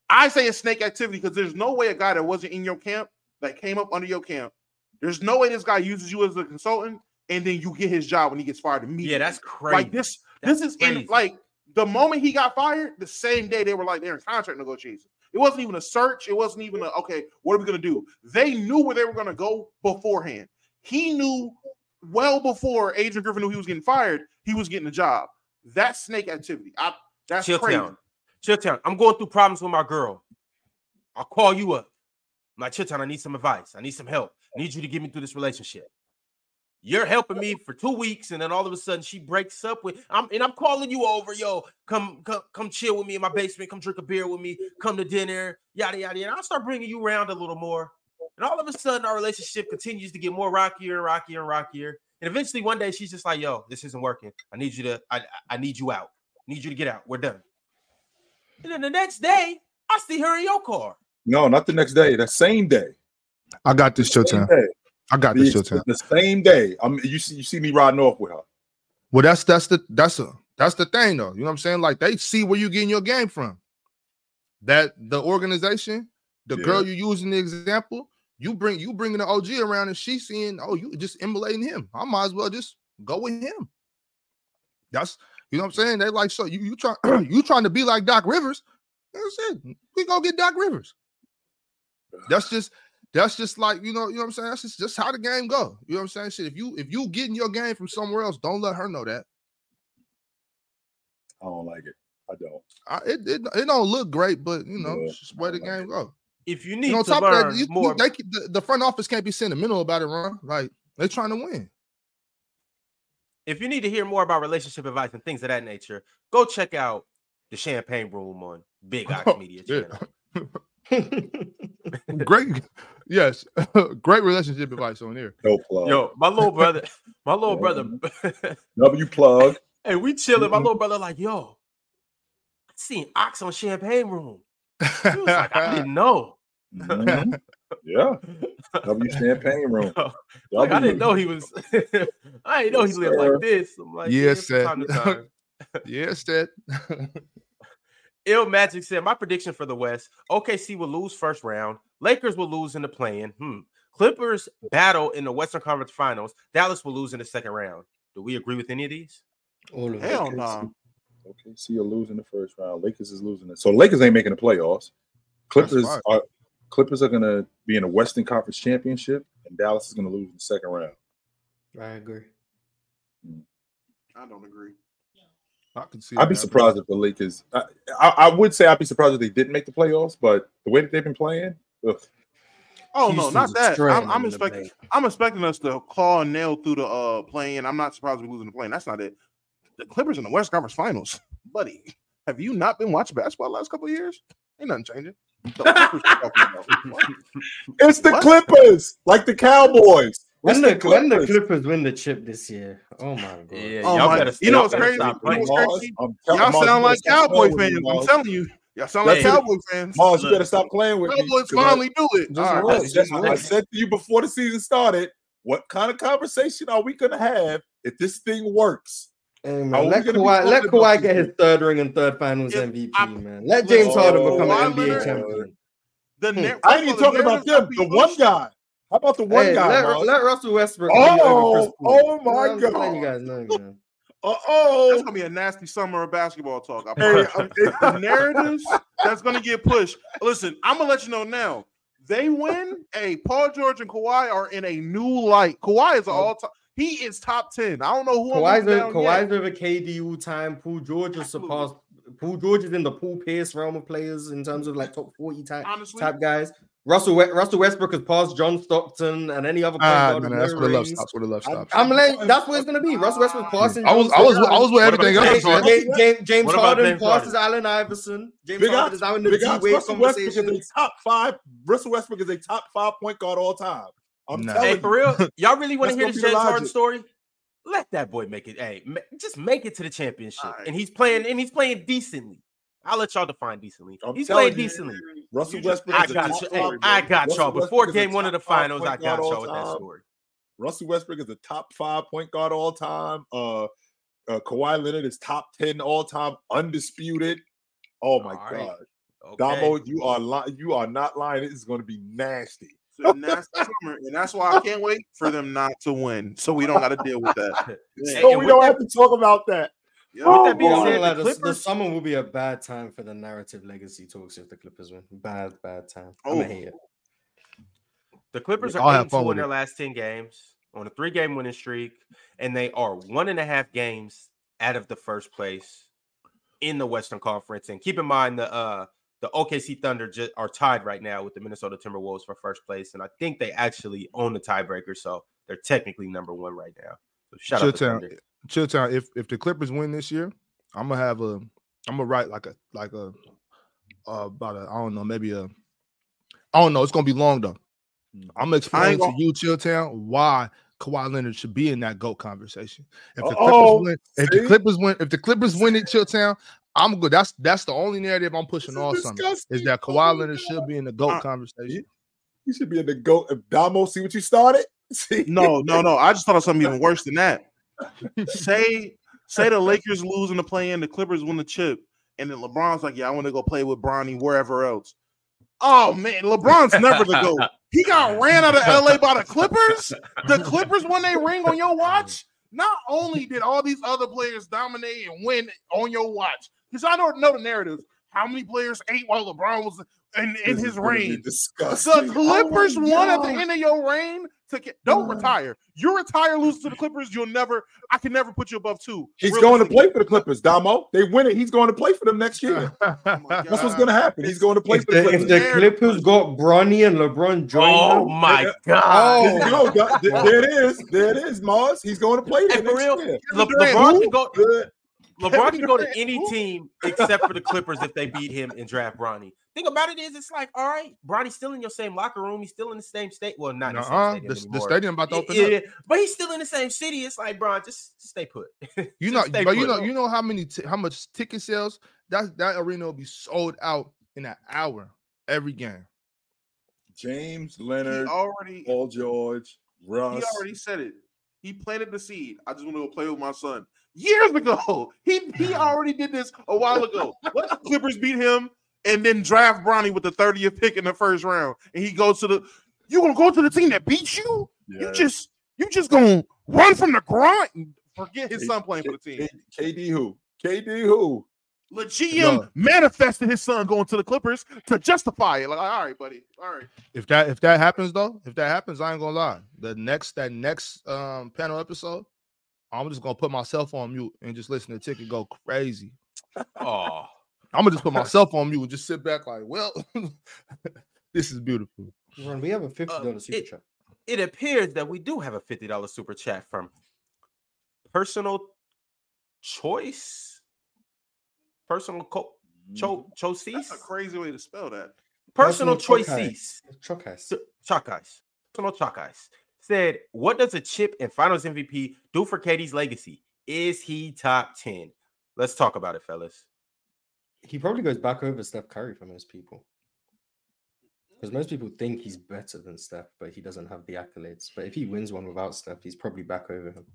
[SPEAKER 7] I say it's snake activity because there's no way a guy that wasn't in your camp that came up under your camp. There's no way this guy uses you as a consultant and then you get his job when he gets fired immediately.
[SPEAKER 3] Yeah, that's crazy.
[SPEAKER 7] like this.
[SPEAKER 3] That's
[SPEAKER 7] this is
[SPEAKER 3] crazy.
[SPEAKER 7] in like the moment he got fired, the same day they were like they're in contract negotiations. It wasn't even a search. It wasn't even a okay. What are we gonna do? They knew where they were gonna go beforehand. He knew well before Adrian Griffin knew he was getting fired. He was getting a job. That's snake activity. I, that's
[SPEAKER 3] Chill
[SPEAKER 7] crazy.
[SPEAKER 3] town. Chilltown. I'm going through problems with my girl. I'll call you up. I'm like, Chilltown, I need some advice. I need some help. I need you to get me through this relationship. You're helping me for two weeks, and then all of a sudden she breaks up with I'm and I'm calling you over, yo. Come, come, come chill with me in my basement, come drink a beer with me, come to dinner, yada yada And I'll start bringing you around a little more. And all of a sudden, our relationship continues to get more rockier and rockier and rockier. And eventually, one day, she's just like, "Yo, this isn't working. I need you to. I, I need you out. I need you to get out. We're done." And then the next day, I see her in your car.
[SPEAKER 2] no, not the next day. The same day.
[SPEAKER 4] I got this
[SPEAKER 2] Same
[SPEAKER 4] Showtime. I got
[SPEAKER 2] The,
[SPEAKER 4] this Showtime.
[SPEAKER 2] the same day. I'm you see you see me riding off with her.
[SPEAKER 4] Well, that's that's the that's a That's the thing, though. You know what I'm saying? Like they see where you getting your game from. That the organization, the girl you using the example, you bring you bringing the OG around, and she's seeing, oh, you just emulating him. I might as well just go with him. That's you know what I'm saying. They like so you you try you trying to be like Doc Rivers. That's it. We go get Doc Rivers. That's just that's just like you know you know what I'm saying. That's just, just how the game go. You know what I'm saying. Shit. If you if you getting your game from somewhere else, don't let her know that.
[SPEAKER 2] I don't like it. I don't.
[SPEAKER 4] I, it, it it don't look great, but you know
[SPEAKER 2] Yeah,
[SPEAKER 4] it's just where the
[SPEAKER 2] like
[SPEAKER 4] game go.
[SPEAKER 3] If you
[SPEAKER 4] You
[SPEAKER 3] need
[SPEAKER 4] know, on
[SPEAKER 3] to
[SPEAKER 4] top of that, you, you-
[SPEAKER 3] more,
[SPEAKER 4] they, the, the front office can't be sentimental about it, Ron. Like they're trying to win.
[SPEAKER 3] if you need to hear more about relationship advice and things of that nature, go check out the Champagne Room on Big oh, Ox Media
[SPEAKER 4] Yeah.
[SPEAKER 3] channel.
[SPEAKER 4] Great, yes, great relationship advice on here.
[SPEAKER 2] No plug.
[SPEAKER 3] Yo, my little brother, my little
[SPEAKER 2] Yeah.
[SPEAKER 3] brother.
[SPEAKER 2] W plug.
[SPEAKER 3] hey, we chilling. My
[SPEAKER 2] Mhm.
[SPEAKER 3] little brother, like, yo, I seen Ox on Champagne Room. He was like, I didn't know.
[SPEAKER 2] Mhm. Yeah. W champagne room.
[SPEAKER 3] like, I didn't know he was. I didn't know he lived
[SPEAKER 2] sir.
[SPEAKER 3] like this. I'm like,
[SPEAKER 4] Yes,
[SPEAKER 3] yeah,
[SPEAKER 4] sir.
[SPEAKER 3] time time.
[SPEAKER 4] yes, that.
[SPEAKER 3] Ill Magic said, My prediction for the West OKC will lose first round. Lakers will lose in the play-in. Hmm. Clippers battle in the Western Conference Finals. Dallas will lose in the second round. Do we agree with any of these?
[SPEAKER 6] All of.
[SPEAKER 7] Hell no.
[SPEAKER 2] Okay, see you losing in the first round. Lakers is losing it. So Lakers ain't making the playoffs. Clippers are Clippers are gonna be in the Western Conference Championship, and Dallas is gonna lose in the second round.
[SPEAKER 6] I agree.
[SPEAKER 7] I don't agree.
[SPEAKER 4] I can see.
[SPEAKER 2] I'd be
[SPEAKER 4] that.
[SPEAKER 2] surprised if the Lakers. I, I, I would say I'd be surprised if they didn't make the playoffs, but the way that they've been playing, ugh,
[SPEAKER 7] Oh no, not that. I'm, I'm
[SPEAKER 6] them in the
[SPEAKER 7] expecting. I'm expecting us to claw and nail through the uh play-in. I'm not surprised we're losing the play-in. That's not it. The Clippers in the West Conference Finals, buddy. Have you not been watching basketball the last couple of years? Ain't nothing changing. The Clippers we're talking about.
[SPEAKER 2] It's the
[SPEAKER 7] What?
[SPEAKER 2] Clippers, like the Cowboys.
[SPEAKER 6] When
[SPEAKER 2] It's
[SPEAKER 6] the, when the
[SPEAKER 2] Clippers.
[SPEAKER 6] Clippers win the chip this year, oh my god!
[SPEAKER 3] Yeah,
[SPEAKER 7] Oh
[SPEAKER 3] y'all
[SPEAKER 7] my- you know what's crazy? You know what's crazy? Y'all
[SPEAKER 2] Mars,
[SPEAKER 7] sound like
[SPEAKER 2] better
[SPEAKER 7] Cowboy fans.
[SPEAKER 2] me,
[SPEAKER 7] I'm telling you. Y'all sound like
[SPEAKER 3] Hey.
[SPEAKER 7] Cowboy fans.
[SPEAKER 2] Mars, you
[SPEAKER 3] Look.
[SPEAKER 2] better stop playing with me.
[SPEAKER 7] Cowboys
[SPEAKER 2] 'cause I-
[SPEAKER 7] finally do it.
[SPEAKER 6] Just
[SPEAKER 7] All
[SPEAKER 6] wait.
[SPEAKER 7] right.
[SPEAKER 2] I said, I said to you before the season started, what kind of conversation are we gonna have if this thing works?
[SPEAKER 6] Hey, man, let
[SPEAKER 2] gonna
[SPEAKER 6] Kawhi, let Kawhi get his third ring and third finals
[SPEAKER 7] If
[SPEAKER 6] MVP,
[SPEAKER 7] I-
[SPEAKER 6] man. Let James
[SPEAKER 7] Listen,
[SPEAKER 6] Harden become an NBA champion.
[SPEAKER 7] The
[SPEAKER 6] Hmm.
[SPEAKER 2] I ain't even
[SPEAKER 7] first of all,
[SPEAKER 2] talking about them. The one guy. How about the one
[SPEAKER 6] Hey,
[SPEAKER 2] guy?
[SPEAKER 6] let,
[SPEAKER 2] Mars?
[SPEAKER 6] let Russell Westbrook. be over Chris
[SPEAKER 2] Oh,
[SPEAKER 6] Paul.
[SPEAKER 2] oh my
[SPEAKER 6] I'm letting you
[SPEAKER 2] God.
[SPEAKER 6] guys know, man.
[SPEAKER 2] Uh
[SPEAKER 7] That's
[SPEAKER 2] oh.
[SPEAKER 7] gonna be a nasty summer of basketball talk. I
[SPEAKER 2] Hey,
[SPEAKER 7] promise. the narratives that's gonna get pushed. Listen, I'm gonna let you know now. They win. Hey, Paul George and Kawhi are in a new light. Kawhi is
[SPEAKER 6] Oh.
[SPEAKER 7] all time. He is top ten. I don't know who. I'm
[SPEAKER 6] Kawhi's,
[SPEAKER 7] looking
[SPEAKER 6] o- Kawhi's
[SPEAKER 7] yet.
[SPEAKER 6] over KDU time. Paul George has
[SPEAKER 7] Absolutely.
[SPEAKER 6] surpassed. Paul George is in the Paul Pierce realm of players in terms of like top 40 type,
[SPEAKER 7] Honestly,
[SPEAKER 6] type guys. Russell Russell Westbrook has passed John Stockton and any other point
[SPEAKER 4] Ah,
[SPEAKER 6] guard
[SPEAKER 4] no,
[SPEAKER 6] with
[SPEAKER 4] no, that's where the love
[SPEAKER 6] rings.
[SPEAKER 4] stops. Where the love stops.
[SPEAKER 6] I'm letting, that's what it's gonna be. Russell Westbrook passing.
[SPEAKER 4] I was,
[SPEAKER 6] John
[SPEAKER 4] I was,
[SPEAKER 6] Stockton.
[SPEAKER 4] I was with everything else.
[SPEAKER 6] James,
[SPEAKER 3] James.
[SPEAKER 6] James, James, James Harden
[SPEAKER 3] James
[SPEAKER 6] passes
[SPEAKER 3] Harden?
[SPEAKER 6] Allen Iverson. James
[SPEAKER 2] Big
[SPEAKER 6] Harden is now in the
[SPEAKER 2] Big
[SPEAKER 6] D
[SPEAKER 2] Ox,
[SPEAKER 6] Wade
[SPEAKER 2] Russell Westbrook is a top five. Russell Westbrook is a top five point guard all time. I'm
[SPEAKER 4] Nah.
[SPEAKER 2] telling
[SPEAKER 3] Hey, for real, y'all really want to hear
[SPEAKER 2] gonna
[SPEAKER 3] this
[SPEAKER 2] be the
[SPEAKER 3] James Harden story? Let that boy make it. Hey, ma- just make it to the championship,
[SPEAKER 7] Alright.
[SPEAKER 3] and he's playing, and he's playing decently. I'll let y'all define decently.
[SPEAKER 2] I'm
[SPEAKER 3] he's
[SPEAKER 2] telling
[SPEAKER 3] playing
[SPEAKER 2] you,
[SPEAKER 3] decently.
[SPEAKER 2] Russell Westbrook
[SPEAKER 3] I
[SPEAKER 2] is a
[SPEAKER 3] got
[SPEAKER 2] top
[SPEAKER 3] you.
[SPEAKER 2] five-
[SPEAKER 3] Hey, I got
[SPEAKER 2] Russell
[SPEAKER 3] y'all. Before
[SPEAKER 2] Westbrook
[SPEAKER 3] game one of the finals, I got y'all with that story.
[SPEAKER 2] Russell Westbrook is a top five point guard all time. Uh, uh Kawhi Leonard is top ten all time, undisputed. Oh my
[SPEAKER 3] All right.
[SPEAKER 2] god,
[SPEAKER 3] Okay.
[SPEAKER 2] Damo, you are lying. You are not lying. It is going to be nasty.
[SPEAKER 7] It's a nasty summer, and that's why I can't wait for them not to win, so we don't got to deal with that.
[SPEAKER 2] So
[SPEAKER 3] and
[SPEAKER 2] we don't
[SPEAKER 3] that-
[SPEAKER 2] have to talk about that.
[SPEAKER 7] Yeah.
[SPEAKER 2] Oh,
[SPEAKER 3] that being said, the
[SPEAKER 6] the, the summer will be a bad time for the narrative legacy talks if the Clippers win. Bad, bad time. I'm
[SPEAKER 7] Oh.
[SPEAKER 6] gonna hate it.
[SPEAKER 3] The Clippers
[SPEAKER 4] I'll
[SPEAKER 3] are eight
[SPEAKER 4] have
[SPEAKER 3] and two in their last ten games on a three-game winning streak, and they are one and a half games out of the first place in the Western Conference. And keep in mind the uh the OKC Thunder ju- are tied right now with the Minnesota Timberwolves for first place, and I think they actually own the tiebreaker, so they're technically number one right now. So shout out to
[SPEAKER 4] Chill town. Chilltown, if if the Clippers win this year, I'm gonna have a I'm gonna write like a like a uh, about a I don't know maybe a I don't know it's gonna be long though. I'm gonna explain
[SPEAKER 7] gonna-
[SPEAKER 4] to you, Chilltown, why Kawhi Leonard should be in that GOAT conversation. If the Clippers win, if the Clippers win, if the Clippers win it, Chilltown, I'm good. That's that's the only narrative I'm pushing all
[SPEAKER 2] is
[SPEAKER 4] summer. Is that
[SPEAKER 2] Oh
[SPEAKER 4] Kawhi Leonard should be in the GOAT
[SPEAKER 7] Uh,
[SPEAKER 4] conversation.
[SPEAKER 2] You should be in the goat. If Damo, see what you started? See?
[SPEAKER 7] No, no, no. I just thought of something even worse than that. Say say the Lakers lose in the play in, the Clippers win the chip, and then LeBron's like, "Yeah, I want to go play with Bronny wherever else." Oh man, LeBron's never the go. He got ran out of LA by the Clippers. The Clippers won their ring on your watch. Not only did all these other players dominate and win on your watch, because I don't know the narratives. How many players ate while LeBron was in, in his
[SPEAKER 2] is gonna be
[SPEAKER 7] reign? The Clippers
[SPEAKER 2] Oh
[SPEAKER 7] won at the end of your reign. To get, don't
[SPEAKER 2] Oh.
[SPEAKER 7] retire. You retire, lose to the Clippers. You'll never. I can never put you above two.
[SPEAKER 2] He's going to play for the Clippers, Damo. They win it. He's going to play for them next year.
[SPEAKER 7] Oh
[SPEAKER 2] That's what's going to happen. He's going to play
[SPEAKER 6] If
[SPEAKER 2] for the
[SPEAKER 6] the, if
[SPEAKER 2] Clippers.
[SPEAKER 6] the Clippers got Bronny and LeBron joined
[SPEAKER 3] Oh
[SPEAKER 6] them,
[SPEAKER 3] my god! Oh.
[SPEAKER 2] There you go. Th- th- There it is. There it is, Mars. He's going to play there
[SPEAKER 3] for
[SPEAKER 2] next
[SPEAKER 3] real,
[SPEAKER 2] year.
[SPEAKER 3] Le- LeBron
[SPEAKER 7] who?
[SPEAKER 3] can go.
[SPEAKER 2] Good.
[SPEAKER 3] LeBron can go to any team except for the Clippers if they beat him and draft Bronny. Thing about it is, it's like, all right, Bronny's still in your same locker room. He's still in the same state. Well, not in the same
[SPEAKER 4] Nuh-uh.
[SPEAKER 3] stadium
[SPEAKER 4] The, the stadium about to open
[SPEAKER 3] yeah,
[SPEAKER 4] up.
[SPEAKER 3] yeah. but he's still in the same city. It's like, Bron, just stay put.
[SPEAKER 4] You know,
[SPEAKER 3] stay
[SPEAKER 4] but you
[SPEAKER 3] put.
[SPEAKER 4] know, you know how many, t- how much ticket sales that that arena will be sold out in an hour every game.
[SPEAKER 2] James
[SPEAKER 7] He
[SPEAKER 2] Leonard,
[SPEAKER 7] already.
[SPEAKER 2] Paul George, Russ.
[SPEAKER 7] He already said it. He planted the seed. I just want to go play with my son years ago. He he already did this a while ago. Let the Clippers beat him and then draft Bronny with the 30th pick in the first round. And he goes to the you gonna go to the team that beat you? You just you just gonna run from the grunt and forget his son playing for the team.
[SPEAKER 2] K- KD who? KD who?
[SPEAKER 7] The GM
[SPEAKER 4] Yo.
[SPEAKER 7] manifested his son going to the Clippers to justify it. Like, all right, buddy. All right.
[SPEAKER 4] If that if that happens though, if that happens, I ain't gonna lie. The next that next um panel episode, I'm just gonna put myself on mute and just listen to Ticket go crazy.
[SPEAKER 3] oh,
[SPEAKER 4] I'm gonna just put myself on mute and just sit back like, well, this is beautiful.
[SPEAKER 6] Ron, we have a fifty dollar um, super
[SPEAKER 3] it-
[SPEAKER 6] chat.
[SPEAKER 3] it appears that we do have a fifty dollars super chat from personal choice. Personal co- cho-
[SPEAKER 7] mm-hmm.
[SPEAKER 3] That's
[SPEAKER 7] a crazy way to spell that.
[SPEAKER 3] Personal
[SPEAKER 6] Personal
[SPEAKER 3] choices.
[SPEAKER 6] Chuck eyes.
[SPEAKER 3] So- Chalk Eyes, personal Chalk Eyes said, "What does a chip and Finals MVP do for KD's legacy? Is he top ten? Let's talk about it, fellas.
[SPEAKER 6] He probably goes back over Steph Curry for most people. Because most people think he's better than Steph, but he doesn't have the accolades. But if he wins one without Steph, he's probably back over him.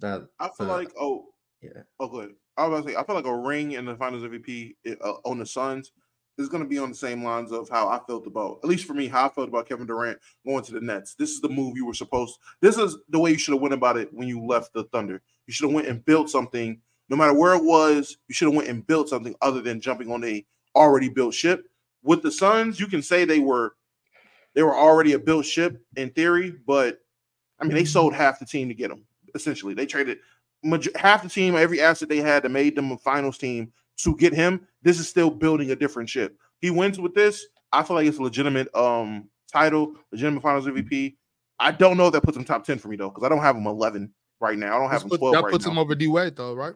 [SPEAKER 6] That
[SPEAKER 7] I feel
[SPEAKER 6] Uh,
[SPEAKER 7] like oh
[SPEAKER 6] yeah.
[SPEAKER 7] oh good. I was about to say I feel like a ring in the Finals MVP uh, on the Suns is going to be on the same lines of how I felt about at least for me how I felt about Kevin Durant going to the Nets. This is the move you were supposed. This is the way you should have went about it when you left the Thunder. You should have went and built something. No matter where it was, you should have went and built something other than jumping on a already built ship. With the Suns, you can say they were they were already a built ship in theory, but I mean they mm-hmm. sold half the team to get them. Essentially, they traded half the team, every asset they had that made them a finals team to get him. This is still building a different ship. He wins with this. I feel like it's a legitimate um title, legitimate finals MVP. I don't know if that puts him top 10 for me though, because I don't have him 11 right now. I don't have
[SPEAKER 4] That's
[SPEAKER 7] him
[SPEAKER 4] put-
[SPEAKER 7] 12
[SPEAKER 4] that
[SPEAKER 7] right
[SPEAKER 4] puts
[SPEAKER 7] now.
[SPEAKER 4] him over D Wade though, right?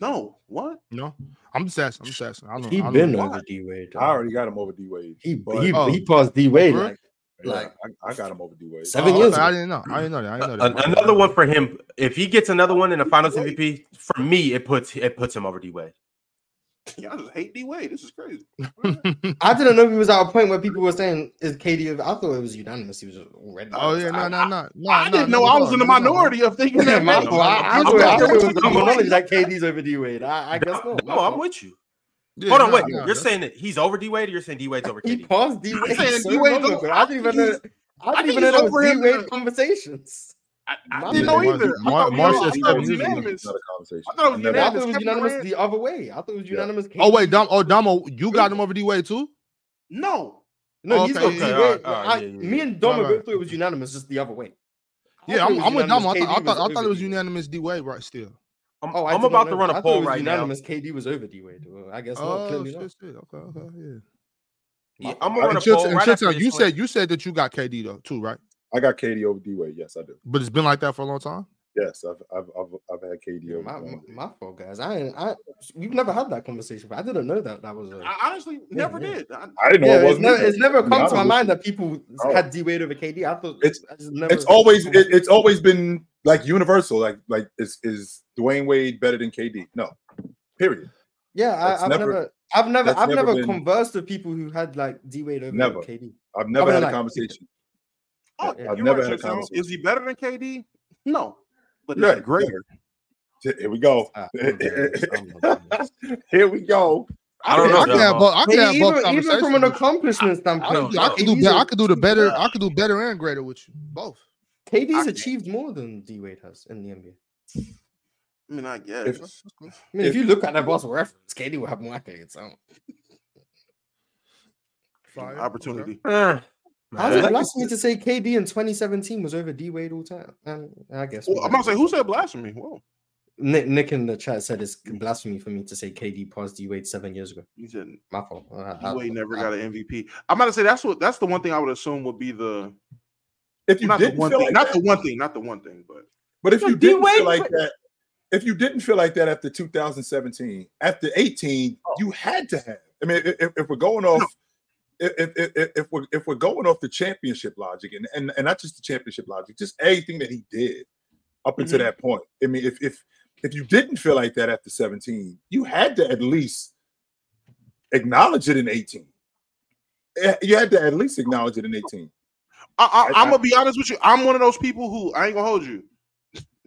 [SPEAKER 7] no, what?
[SPEAKER 4] No, I'm just asking. I'm just asking. I don't.
[SPEAKER 6] he
[SPEAKER 4] I don't
[SPEAKER 6] been
[SPEAKER 4] know.
[SPEAKER 6] over D Wade.
[SPEAKER 2] I already got him over D Wade.
[SPEAKER 6] He
[SPEAKER 2] but-
[SPEAKER 6] he,
[SPEAKER 4] Oh.
[SPEAKER 6] he passed D Wade like
[SPEAKER 2] Yeah,
[SPEAKER 6] like-
[SPEAKER 2] I, I got him over D Wade.
[SPEAKER 6] Seven
[SPEAKER 4] Oh,
[SPEAKER 6] years
[SPEAKER 4] okay, I didn't know. I didn't know that. I didn't know
[SPEAKER 3] An-
[SPEAKER 4] that.
[SPEAKER 3] another one for him. If he gets another one in the Finals MVP, for me, it puts it puts him over D Wade.
[SPEAKER 7] Y'all just hate D Wade. This is crazy.
[SPEAKER 6] I didn't know he was at a point where people were saying is KD. I thought it was unanimous. He was already.
[SPEAKER 4] oh yeah, no, no, no, no.
[SPEAKER 7] I
[SPEAKER 4] no,
[SPEAKER 7] didn't
[SPEAKER 4] no,
[SPEAKER 7] know I
[SPEAKER 4] no,
[SPEAKER 7] was in the
[SPEAKER 4] no, no.
[SPEAKER 7] minority of thinking
[SPEAKER 6] Yeah,
[SPEAKER 7] that.
[SPEAKER 6] my
[SPEAKER 7] man.
[SPEAKER 6] fault. I, I,
[SPEAKER 7] I'm
[SPEAKER 6] thought, I
[SPEAKER 7] not-
[SPEAKER 6] thought it was
[SPEAKER 7] I'm
[SPEAKER 6] common
[SPEAKER 7] not-
[SPEAKER 6] knowledge that KD's over D Wade. I, I guess not.
[SPEAKER 3] No, I'm with you.
[SPEAKER 4] Yeah,
[SPEAKER 3] Hold on,
[SPEAKER 4] no,
[SPEAKER 3] wait.
[SPEAKER 4] no,
[SPEAKER 3] you're
[SPEAKER 4] that's-
[SPEAKER 3] saying that he's over D Wade, or you're saying D Wade's over
[SPEAKER 6] He
[SPEAKER 3] KD?
[SPEAKER 6] passed D Wade.
[SPEAKER 7] saying D-Wade's over-
[SPEAKER 6] I didn't even know. I
[SPEAKER 7] I
[SPEAKER 6] didn't even know
[SPEAKER 7] he's
[SPEAKER 6] there
[SPEAKER 7] over
[SPEAKER 6] was D Wade conversations.
[SPEAKER 7] I, I
[SPEAKER 6] My
[SPEAKER 7] didn't know either. I
[SPEAKER 4] Mar-
[SPEAKER 7] thought,
[SPEAKER 4] Mar
[SPEAKER 7] I
[SPEAKER 4] said
[SPEAKER 7] thought it was
[SPEAKER 4] seven
[SPEAKER 7] unanimous.
[SPEAKER 2] Not a conversation.
[SPEAKER 7] I thought it was
[SPEAKER 2] I never-
[SPEAKER 6] I
[SPEAKER 7] unanimous.
[SPEAKER 6] was unanimous the other way. I thought it was
[SPEAKER 2] Yeah.
[SPEAKER 6] unanimous.
[SPEAKER 4] Oh wait, Dom. Oh Damo, oh, you got him over D Wade too.
[SPEAKER 7] No.
[SPEAKER 6] No, he's
[SPEAKER 4] Okay,
[SPEAKER 6] got
[SPEAKER 4] okay,
[SPEAKER 6] D Wade.
[SPEAKER 3] alright, alright,
[SPEAKER 6] I-
[SPEAKER 3] yeah, yeah,
[SPEAKER 6] Me and Dom
[SPEAKER 4] Alright.
[SPEAKER 6] both thought it was unanimous, just the other way. I
[SPEAKER 4] Yeah, I'm, I'm with Damo. I thought, I thought, I thought it was unanimous D Wade right still.
[SPEAKER 3] I'm,
[SPEAKER 6] Oh, I
[SPEAKER 3] I'm about
[SPEAKER 6] not
[SPEAKER 3] to run
[SPEAKER 6] that. I
[SPEAKER 3] a
[SPEAKER 6] thought it
[SPEAKER 3] poll
[SPEAKER 6] was
[SPEAKER 3] right now.
[SPEAKER 6] unanimous. KD was over D Wade. Well, I guess not.
[SPEAKER 4] Oh
[SPEAKER 6] Clearly
[SPEAKER 4] shit,
[SPEAKER 6] not.
[SPEAKER 4] shit. Okay, okay, yeah.
[SPEAKER 3] Yeah, I'm gonna
[SPEAKER 4] And
[SPEAKER 3] run a
[SPEAKER 4] Chilltown-
[SPEAKER 3] poll
[SPEAKER 4] and
[SPEAKER 3] right
[SPEAKER 4] Chilltown,
[SPEAKER 3] after
[SPEAKER 4] you
[SPEAKER 3] this one.
[SPEAKER 4] said you said that you got KD though too, right?
[SPEAKER 2] I got KD over D Wade. Yes, I do.
[SPEAKER 4] But it's been like that for a long time.
[SPEAKER 2] Yes, I've I've I've, I've had KD
[SPEAKER 6] Yeah, my, my, my fault, guys. I, I we've never had that conversation. But I didn't know that that was a.
[SPEAKER 7] I honestly never
[SPEAKER 6] yeah.
[SPEAKER 7] did. I,
[SPEAKER 2] I didn't know
[SPEAKER 6] Yeah,
[SPEAKER 2] it
[SPEAKER 6] it's
[SPEAKER 2] wasn't.
[SPEAKER 6] never, it's never come to my mind that people
[SPEAKER 2] Oh.
[SPEAKER 6] had D Wade over KD. I thought
[SPEAKER 2] It's-
[SPEAKER 6] I never,
[SPEAKER 2] it's always it, it's always been like universal. Like like is is Dwyane Wade better than KD? No, period.
[SPEAKER 6] yeah.
[SPEAKER 2] that's
[SPEAKER 6] I, I've
[SPEAKER 2] never-
[SPEAKER 6] never, I've never,
[SPEAKER 2] that's
[SPEAKER 6] I've
[SPEAKER 2] never
[SPEAKER 6] never
[SPEAKER 2] been-
[SPEAKER 6] conversed with people who had like D Wade over
[SPEAKER 2] Never.
[SPEAKER 6] KD.
[SPEAKER 2] I've never
[SPEAKER 6] Other
[SPEAKER 2] had a conversation.
[SPEAKER 7] oh,
[SPEAKER 6] Yeah,
[SPEAKER 2] I've never had a conversation.
[SPEAKER 7] Is he better than KD? No. But
[SPEAKER 2] Yeah,
[SPEAKER 7] is he greater?
[SPEAKER 2] Here we go.
[SPEAKER 6] Ah, I'm doing this, I'm not doing this.
[SPEAKER 2] Here we go.
[SPEAKER 3] I don't know.
[SPEAKER 4] I can have
[SPEAKER 3] Damo.
[SPEAKER 4] both. I can
[SPEAKER 6] Hey,
[SPEAKER 4] have both
[SPEAKER 6] even, even from an accomplishment standpoint,
[SPEAKER 4] can, I can do
[SPEAKER 6] KD's
[SPEAKER 4] better.
[SPEAKER 6] a-
[SPEAKER 4] I can do the better. I can do better and greater with you. Both.
[SPEAKER 6] KD's
[SPEAKER 7] I-
[SPEAKER 6] achieved more than D Wade has in the NBA.
[SPEAKER 7] I mean, I guess.
[SPEAKER 2] If-
[SPEAKER 6] I mean, if, you look at that Boston reference, KD will have more accolades. So.
[SPEAKER 4] Fire.
[SPEAKER 7] opportunity.
[SPEAKER 3] Eh,
[SPEAKER 6] How's
[SPEAKER 3] man.
[SPEAKER 6] it blasphemy to say KD in 2017 was over D Wade all time? Um, I guess.
[SPEAKER 7] Well, I'm about to say, who said blasphemy? Whoa.
[SPEAKER 6] Nick, Nick in the chat said it's blasphemy for me to say KD passed D Wade seven years ago.
[SPEAKER 7] He said
[SPEAKER 6] My fault. I-
[SPEAKER 7] D-Wade never
[SPEAKER 6] I-
[SPEAKER 7] got an MVP. I'm about to say that's what that's the one thing I would assume would be the
[SPEAKER 2] If you
[SPEAKER 7] not the
[SPEAKER 2] didn't
[SPEAKER 7] one
[SPEAKER 2] feel
[SPEAKER 7] thing,
[SPEAKER 2] like
[SPEAKER 7] not
[SPEAKER 2] that,
[SPEAKER 7] the one thing, not the one thing, but
[SPEAKER 2] but if you didn't
[SPEAKER 3] D-Wade
[SPEAKER 2] feel like
[SPEAKER 3] put-
[SPEAKER 2] that, if you didn't feel like that after 2017, after 18,
[SPEAKER 7] Oh.
[SPEAKER 2] you had to have. I mean, if, if we're going off, if, if, if, if we're if we're going off the championship logic, and, and and not just the championship logic, just everything that he did up until
[SPEAKER 7] Mhm.
[SPEAKER 2] that point. I mean, if if if you didn't feel like that after 17, you had to at least acknowledge it in 18. Eh, You had to at least acknowledge it in 18.
[SPEAKER 7] I, I'm gonna be honest with you. I'm one of those people who I ain't gonna hold you.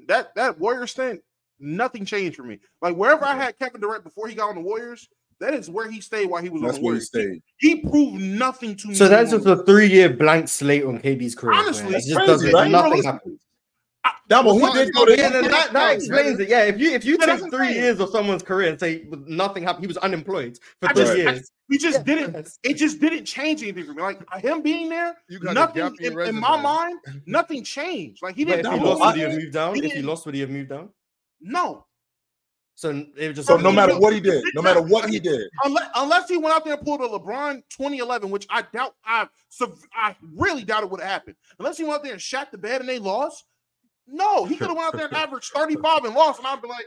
[SPEAKER 7] That that Warriors thing, nothing changed for me. Like wherever I had Kevin Durant before he got on the Warriors, that is where he stayed while he was
[SPEAKER 2] That's
[SPEAKER 7] on the
[SPEAKER 2] where he stayed.
[SPEAKER 7] He proved nothing to me.
[SPEAKER 6] So that's just a three-year blank slate on KD's career.
[SPEAKER 7] Honestly,
[SPEAKER 6] It
[SPEAKER 7] it's
[SPEAKER 6] just
[SPEAKER 2] crazy,
[SPEAKER 6] doesn't.
[SPEAKER 2] right?
[SPEAKER 6] Nothing
[SPEAKER 7] Realistically.
[SPEAKER 6] happens.
[SPEAKER 2] Damo,
[SPEAKER 4] Well,
[SPEAKER 2] he did go to
[SPEAKER 6] Yeah, that, that, that explains it. Yeah, if you if you
[SPEAKER 7] Yeah,
[SPEAKER 6] take
[SPEAKER 7] that's what I'm
[SPEAKER 6] three
[SPEAKER 7] saying.
[SPEAKER 6] years of someone's career and say nothing happened, he was unemployed for
[SPEAKER 7] I
[SPEAKER 6] three
[SPEAKER 7] just, I-
[SPEAKER 6] years.
[SPEAKER 7] he just
[SPEAKER 6] Yeah,
[SPEAKER 7] didn't. It just didn't change anything for me. Like him being there,
[SPEAKER 4] You got
[SPEAKER 7] nothing
[SPEAKER 4] in
[SPEAKER 7] in, my mind, nothing changed. Like he didn't.
[SPEAKER 6] if he lost, would he have moved down?
[SPEAKER 7] he
[SPEAKER 6] If he lost, would he have moved down?
[SPEAKER 7] No,
[SPEAKER 6] So it was just
[SPEAKER 2] So no matter what he did, no matter what he did,
[SPEAKER 7] unless unless he went out there and pulled a LeBron 2011, which I doubt. I sev- I really doubt it would have happened. Unless he went out there and shot the bed and they lost. No, he could have went out there and averaged 35 and lost, and I'd be like,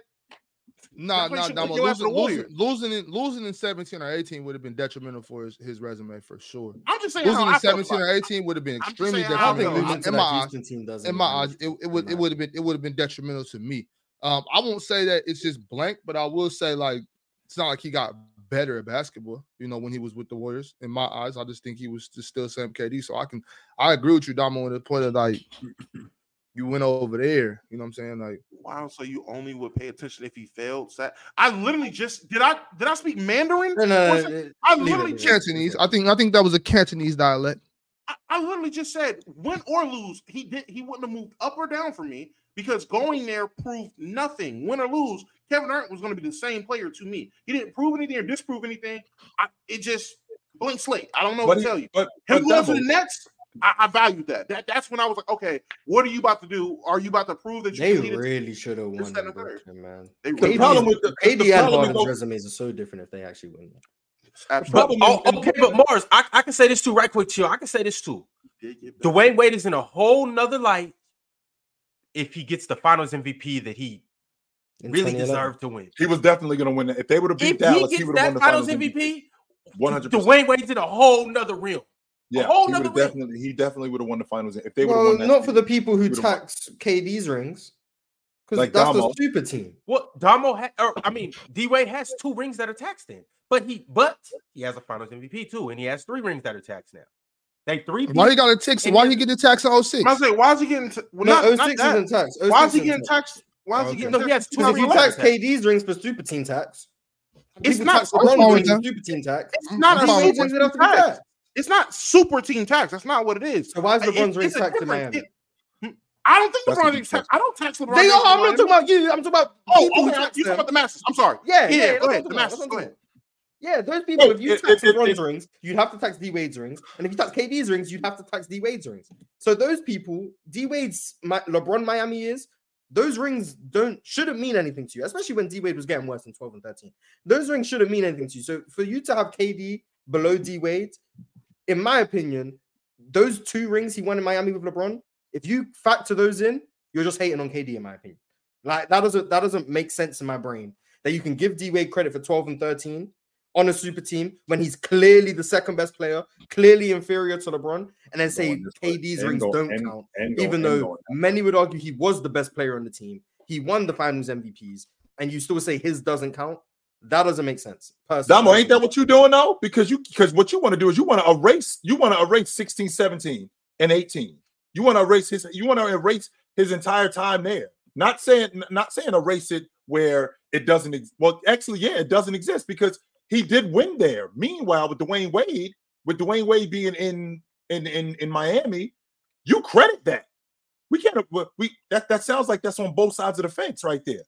[SPEAKER 4] Nah,
[SPEAKER 7] That's why
[SPEAKER 4] nah, nah.
[SPEAKER 7] put your ass in
[SPEAKER 4] Losing, losing, losing, in, losing in 17 or 18 would have been detrimental for his, his resume for sure.
[SPEAKER 7] I'm just saying
[SPEAKER 4] Losing
[SPEAKER 7] how
[SPEAKER 4] in
[SPEAKER 7] I
[SPEAKER 4] 17 or 18 would have been extremely
[SPEAKER 7] saying
[SPEAKER 6] I think
[SPEAKER 4] detrimental. In my eyes,
[SPEAKER 6] Houston team does.
[SPEAKER 4] in my eyes, it, it would it would have been it would have been detrimental to me. Um, I won't say that it's just blank, but I will say like it's not like he got better at basketball. You know, when he was with the Warriors, in my eyes, I just think he was just still Sam KD. So I can I agree with you, Damo, on the point of like you went over there. You know what I'm saying? Like
[SPEAKER 7] Wow, so you only would pay attention if he failed? Sa- I literally just did I did I speak Mandarin?
[SPEAKER 6] No, no,
[SPEAKER 7] Was
[SPEAKER 6] no,
[SPEAKER 7] it- I
[SPEAKER 6] leave
[SPEAKER 7] literally
[SPEAKER 6] leave
[SPEAKER 7] just
[SPEAKER 4] Cantonese. I think I think that was a Cantonese dialect.
[SPEAKER 7] I, I literally just said win or lose, he did he wouldn't have moved up or down for me because going there proved nothing. Win or lose, Kevin Durant was going to be the same player to me. He didn't prove anything or disprove anything. I, it just blank slate. I don't know what
[SPEAKER 2] but
[SPEAKER 7] to tell you.
[SPEAKER 2] but,
[SPEAKER 7] Him
[SPEAKER 2] but
[SPEAKER 7] going to the Nets, I, I valued that. That that's when I was like, okay, what are you about to do? Are you about to prove that you
[SPEAKER 6] They
[SPEAKER 7] can lead a team?
[SPEAKER 6] really should have won
[SPEAKER 7] that,
[SPEAKER 6] in
[SPEAKER 7] and the third.
[SPEAKER 6] Brooklyn, man.
[SPEAKER 7] They
[SPEAKER 2] the
[SPEAKER 7] really
[SPEAKER 2] problem with the,
[SPEAKER 6] KD
[SPEAKER 2] the
[SPEAKER 6] and
[SPEAKER 2] problem
[SPEAKER 6] Harden's resumes are so different if they actually win.
[SPEAKER 7] Absolutely.
[SPEAKER 3] But, oh, okay, but Morris, I, I can say this too, right quick, chill. I can say this too.
[SPEAKER 7] Did get.
[SPEAKER 3] Dwyane Wade is in a whole nother light if he gets the Finals MVP that he
[SPEAKER 6] in
[SPEAKER 3] really deserved to win.
[SPEAKER 2] he was definitely going to win. That. If they would have beat
[SPEAKER 3] If
[SPEAKER 2] Dallas, he,
[SPEAKER 3] gets
[SPEAKER 2] would have won the
[SPEAKER 3] Finals
[SPEAKER 2] Finals
[SPEAKER 3] MVP,
[SPEAKER 2] One hundred
[SPEAKER 3] Dwyane Wade's in a whole nother realm.
[SPEAKER 2] Yeah,
[SPEAKER 3] whole
[SPEAKER 2] he
[SPEAKER 3] nother
[SPEAKER 2] have
[SPEAKER 3] ring.
[SPEAKER 2] definitely. He definitely would have won the Finals if they would have
[SPEAKER 6] Well,
[SPEAKER 2] won that.
[SPEAKER 6] not for the people who
[SPEAKER 2] He would've won.
[SPEAKER 6] tax KD's rings, because
[SPEAKER 2] Like
[SPEAKER 6] that's
[SPEAKER 2] Damo.
[SPEAKER 6] the super team.
[SPEAKER 3] Well, Damo, ha- or I mean, D Wade has two rings that are taxed in, but he, but he has a Finals MVP too, and he has three rings that are taxed now. They three.
[SPEAKER 4] Why he got a tax? Why he get the tax in 06?
[SPEAKER 7] I say, why is he getting? T- well,
[SPEAKER 6] No,
[SPEAKER 7] not, not
[SPEAKER 6] 06
[SPEAKER 7] that.
[SPEAKER 6] isn't tax.
[SPEAKER 7] Why is he getting
[SPEAKER 6] tax.
[SPEAKER 7] taxed? Why is he getting
[SPEAKER 3] No, he has two
[SPEAKER 6] Because if you tax
[SPEAKER 3] tax.
[SPEAKER 6] KD's rings for super team tax,
[SPEAKER 7] It's not
[SPEAKER 6] tax LeBron's
[SPEAKER 4] fine with
[SPEAKER 6] rings for
[SPEAKER 4] that.
[SPEAKER 6] super team tax.
[SPEAKER 7] It's not
[SPEAKER 4] I'm
[SPEAKER 7] a super
[SPEAKER 6] Rings
[SPEAKER 7] team tax. It's not super team tax. That's not what it is.
[SPEAKER 6] So why is LeBron's
[SPEAKER 7] it's
[SPEAKER 6] rings
[SPEAKER 7] a
[SPEAKER 6] taxed in. Miami?
[SPEAKER 7] Hmm, I don't think
[SPEAKER 2] That's
[SPEAKER 7] LeBron James tax. I don't tax LeBron.
[SPEAKER 6] They
[SPEAKER 7] James
[SPEAKER 6] are. I'm not talking about you. I'm talking about
[SPEAKER 7] Oh, okay. You talking about the Masters? I'm sorry.
[SPEAKER 6] Yeah, yeah,
[SPEAKER 7] yeah.
[SPEAKER 6] that's
[SPEAKER 7] Go ahead. The
[SPEAKER 6] talking about,
[SPEAKER 7] Masters.
[SPEAKER 6] that's
[SPEAKER 7] Go ahead.
[SPEAKER 6] Yeah, those people, if you tax LeBron's rings, you'd have to tax D Wade's rings. And if you tax KD's rings, you'd have to tax D Wade's rings. So those people, D Wade's LeBron Miami is, those rings don't shouldn't mean anything to you, especially when D Wade was getting worse in 12 and 13. Those rings shouldn't mean anything to you. So for you to have KD below D Wade, in my opinion, those two rings he won in Miami with LeBron, if you factor those in, you're just hating on KD, in my opinion. Like that doesn't that doesn't make sense in my brain that you can give D Wade credit for 12 and 13 on a super team when he's clearly the second best player, clearly inferior to LeBron, and then say
[SPEAKER 2] Going this way.
[SPEAKER 6] KD's rings don't count, even though many would argue he was the best player on the team. He won the finals MVPs, and you still say his doesn't count. That doesn't make sense. Personally.
[SPEAKER 2] Damo, ain't that what you're doing though? Because you because what you want to do is you want to erase you want to erase 16, 17, and 18. You want to erase his you want to erase his entire time there. Not saying not saying erase it where it doesn't. Ex- well, actually, yeah, it doesn't exist because he did win there. Meanwhile, with Dwyane Wade, with Dwyane Wade being in in in, in Miami, you credit that. We can't. We that that sounds like that's on both sides of the fence right there.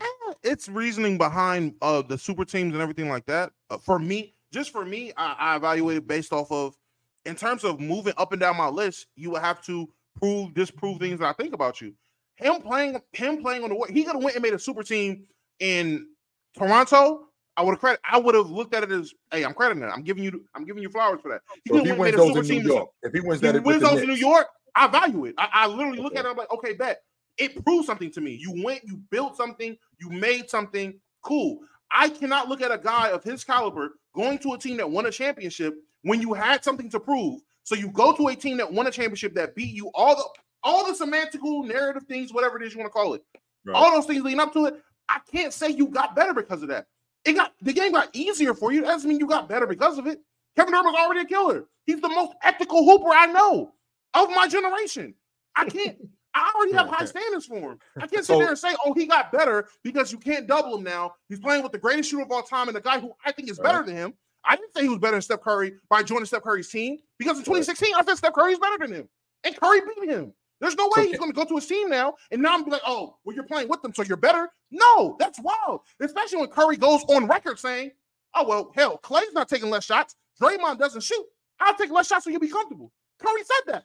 [SPEAKER 7] Eh, it's reasoning behind uh the super teams and everything like that. Uh, for me, just for me, I, I evaluated based off of in terms of moving up and down my list, you would have to prove, disprove things that I think about you. Him playing, him playing on the way, he could have went and made a super team in Toronto. I would have credit. I would have looked at it as, hey, I'm crediting it. I'm giving you, I'm giving you flowers for that.
[SPEAKER 2] So if he wins those in New York, if he wins
[SPEAKER 7] he
[SPEAKER 2] that with
[SPEAKER 7] wins those in New York, I value it. I, I literally look at it. I'm like, okay, bet it proves something to me. You went, you built something, you made something cool. I cannot look at a guy of his caliber going to a team that won a championship when you had something to prove. So you go to a team that won a championship that beat you all the all the semantical narrative things, whatever it is you want to call it,
[SPEAKER 2] Right.
[SPEAKER 7] all those things leading up to it. I can't say you got better because of that. It got the game got easier for you. That doesn't mean you got better because of it. Kevin Durant was already a killer. He's the most ethical hooper I know of my generation. I can't. I already have high standards for him. I can't sit there and say, "Oh, he got better," because you can't double him now. He's playing with the greatest shooter of all time and the guy who I think is better than him. I didn't say he was better than Steph Curry by joining Steph Curry's team because in 2016 I said Steph Curry is better than him, and Curry beat him. There's no way he's going to go to his team now and now I'm be like, "Oh, well, you're playing with them, so you're better." No, that's wild. Especially when Curry goes on record saying, "Oh well, hell, Klay's not taking less shots. Draymond doesn't shoot. I'll take less shots so you'll be comfortable." Curry said that.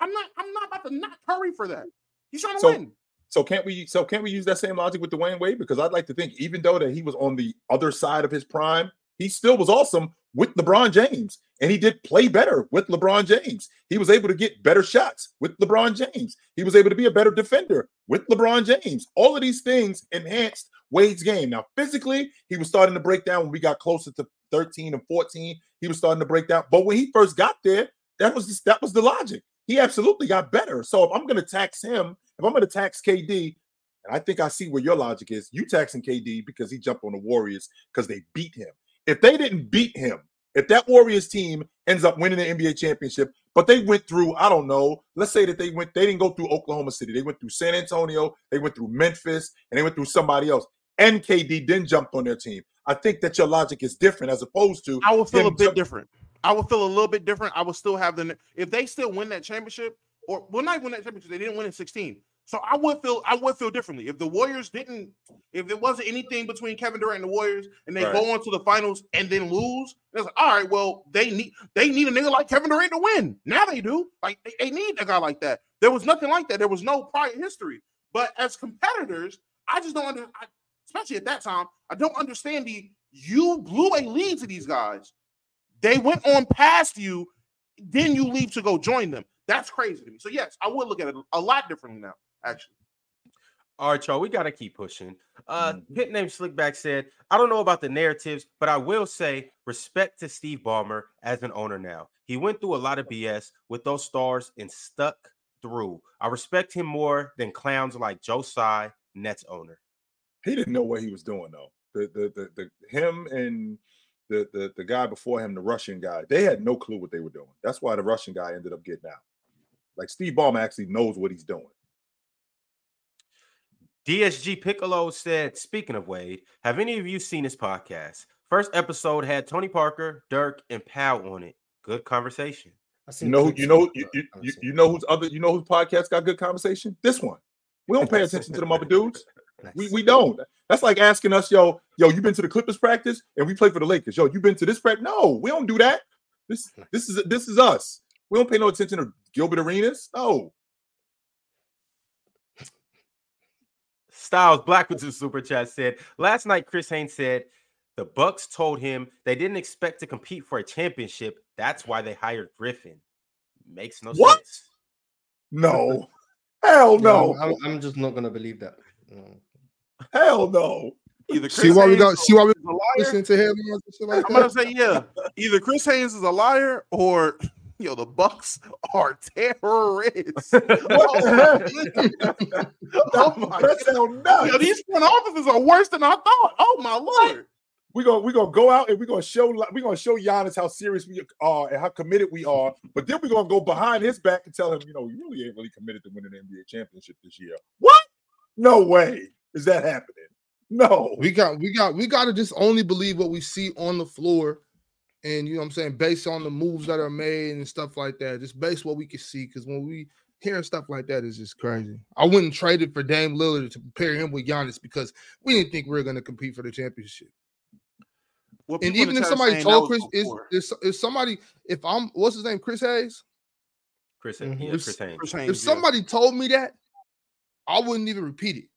[SPEAKER 7] I'm not. I'm not about to knock Curry for that. He's trying to
[SPEAKER 2] So-
[SPEAKER 7] win.
[SPEAKER 2] So can't we? So can't we use that same logic with Dwyane Wade? Because I'd like to think, even though that he was on the other side of his prime, he still was awesome with LeBron James, and he did play better with LeBron James. He was able to get better shots with LeBron James. He was able to be a better defender with LeBron James. All of these things enhanced Wade's game. Now, physically, he was starting to break down when we got closer to 13 and 14. He was starting to break down, but when he first got there, that was just, that was the logic. He absolutely got better. So if I'm going to tax him, if I'm going to tax KD, and I think I see where your logic is, you taxing KD because he jumped on the Warriors because they beat him. If they didn't beat him, if that Warriors team ends up winning the NBA championship, but they went through, I don't know, let's say that they went, they didn't go through Oklahoma City, they went through San Antonio, they went through Memphis, and they went through somebody else. And KD then jumped on their team. I think that your logic is different as opposed to
[SPEAKER 7] I would feel a bit
[SPEAKER 2] jump-
[SPEAKER 7] different. I would feel a little bit different. I would still have the if they still win that championship, or well, not win that championship, they didn't win in 16. So I would feel I would feel differently if the Warriors didn't, if there wasn't anything between Kevin Durant and the Warriors, and they
[SPEAKER 2] Right.
[SPEAKER 7] go on to the finals and then lose. It's like, all right, well, they need they need a nigga like Kevin Durant to win. Now they do. Like they, they need a guy like that. There was nothing like that. There was no prior history. But as competitors, I just don't under, I, especially at that time, I don't understand the you blew a lead to these guys. They went on past you, then you leave to go join them. That's crazy to me. So yes, I would look at it a lot differently now. Actually,
[SPEAKER 3] All right, y'all, we gotta keep pushing. Uh,
[SPEAKER 2] Mhm.
[SPEAKER 3] Pit name Slickback said, "I don't know about the narratives, but I will say respect to Steve Ballmer as an owner. Now he went through a lot of BS with those stars and stuck through. I respect him more than clowns like Joe Nets owner.
[SPEAKER 2] he didn't know what he was doing though. The the the, the him and the, the the guy before him, the Russian guy, they had no clue what they were doing. That's why the Russian guy ended up getting out. Like Steve Ballmer actually knows what he's doing.
[SPEAKER 3] DSG Piccolo said, speaking of Wade, have any of you seen this podcast? First episode had Tony Parker, Dirk, and Powell on it. Good conversation.
[SPEAKER 6] I've
[SPEAKER 2] You know,
[SPEAKER 6] clips
[SPEAKER 2] you know,
[SPEAKER 6] of
[SPEAKER 2] you, you, you, you know who's other, you know whose podcast got good conversation? This one. We don't pay attention to them other dudes. We we don't. That's like asking us, yo, yo, you been to the Clippers practice and we play for the Lakers. Yo, you been to this practice? No, we don't do that. This this is this is us. We don't pay no attention to Gilbert Arenas. No.
[SPEAKER 3] Styles Black with the super chat said last night. Chris Haynes said the Bucks told him they didn't expect to compete for a championship. That's why they hired Griffin. Makes no
[SPEAKER 2] What?
[SPEAKER 3] sense.
[SPEAKER 2] No. Hell
[SPEAKER 6] Yeah,
[SPEAKER 2] no.
[SPEAKER 6] I'm, I'm, I'm just not gonna believe that. No.
[SPEAKER 2] Hell no.
[SPEAKER 7] either Chris
[SPEAKER 4] See why we
[SPEAKER 7] Haynes
[SPEAKER 4] got see why we
[SPEAKER 7] is a
[SPEAKER 4] listen to headlines and like
[SPEAKER 7] I'm gonna say yeah. Either Chris Haynes is a liar or yo, the Bucks are terrorists.
[SPEAKER 2] What the
[SPEAKER 7] Oh my
[SPEAKER 2] that oh sound nuts.
[SPEAKER 7] Yo, these front offices are worse than I thought. Oh my lord.
[SPEAKER 2] We're gonna we're gonna go out and we're gonna show we're gonna show Giannis how serious we are and how committed we are. But then we're gonna go behind his back and tell him, you know, you really ain't really committed to winning the NBA championship this year. What? No way. is that happening. No,
[SPEAKER 4] We got we got we got to just only believe what we see on the floor, and you know what I'm saying, based on the moves that are made and stuff like that. Just based what we can see, because when we hearing stuff like that is just crazy. I wouldn't trade it for Dame Lillard to pair him with Giannis because we didn't think we were going to compete for the championship.
[SPEAKER 7] What
[SPEAKER 4] And even if somebody told Chris, is is is somebody if I'm what's his name, Chris Hayes?
[SPEAKER 3] Chris,
[SPEAKER 6] Mhm.
[SPEAKER 3] yeah,
[SPEAKER 4] If-
[SPEAKER 3] Chris Haynes.
[SPEAKER 4] If
[SPEAKER 7] Haynes, yeah.
[SPEAKER 4] somebody told me that, I wouldn't even repeat it.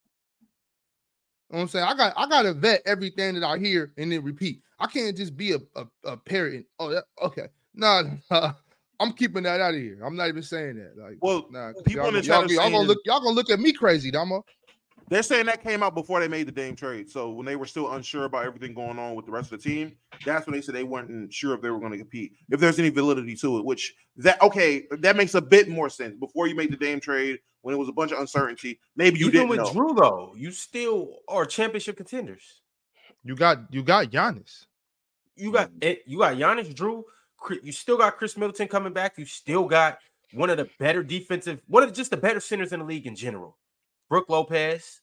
[SPEAKER 4] You know what I'm saying? I got I gotta vet everything that I hear and then repeat. I can't just be a, a, a parrot. and, Oh, that, okay. Nah, mm-hmm. nah, I'm keeping that out of here. I'm not even saying that. Like,
[SPEAKER 7] Well,
[SPEAKER 4] nah, 'cause
[SPEAKER 7] people
[SPEAKER 4] y'all,
[SPEAKER 7] in the
[SPEAKER 4] y'all,
[SPEAKER 7] chat are
[SPEAKER 4] y'all gonna
[SPEAKER 7] saying-
[SPEAKER 4] look, y'all gonna look at me crazy, Damo.
[SPEAKER 7] They're saying that came out before they made the Dame trade. So when they were still unsure about everything going on with the rest of the team, that's when they said they weren't sure if they were going to compete, if there's any validity to it. Which that okay, that makes a bit more sense. Before you made the Dame trade, when it was a bunch of uncertainty, maybe you
[SPEAKER 3] Even
[SPEAKER 7] didn't
[SPEAKER 3] with
[SPEAKER 7] know.
[SPEAKER 3] Drew though, you still are championship contenders.
[SPEAKER 4] You got you got Giannis.
[SPEAKER 3] You got it. You got Giannis, Drew. You still got Khris Middleton coming back. You still got one of the better defensive, one of the, just the better centers in the league in general. Brook Lopez.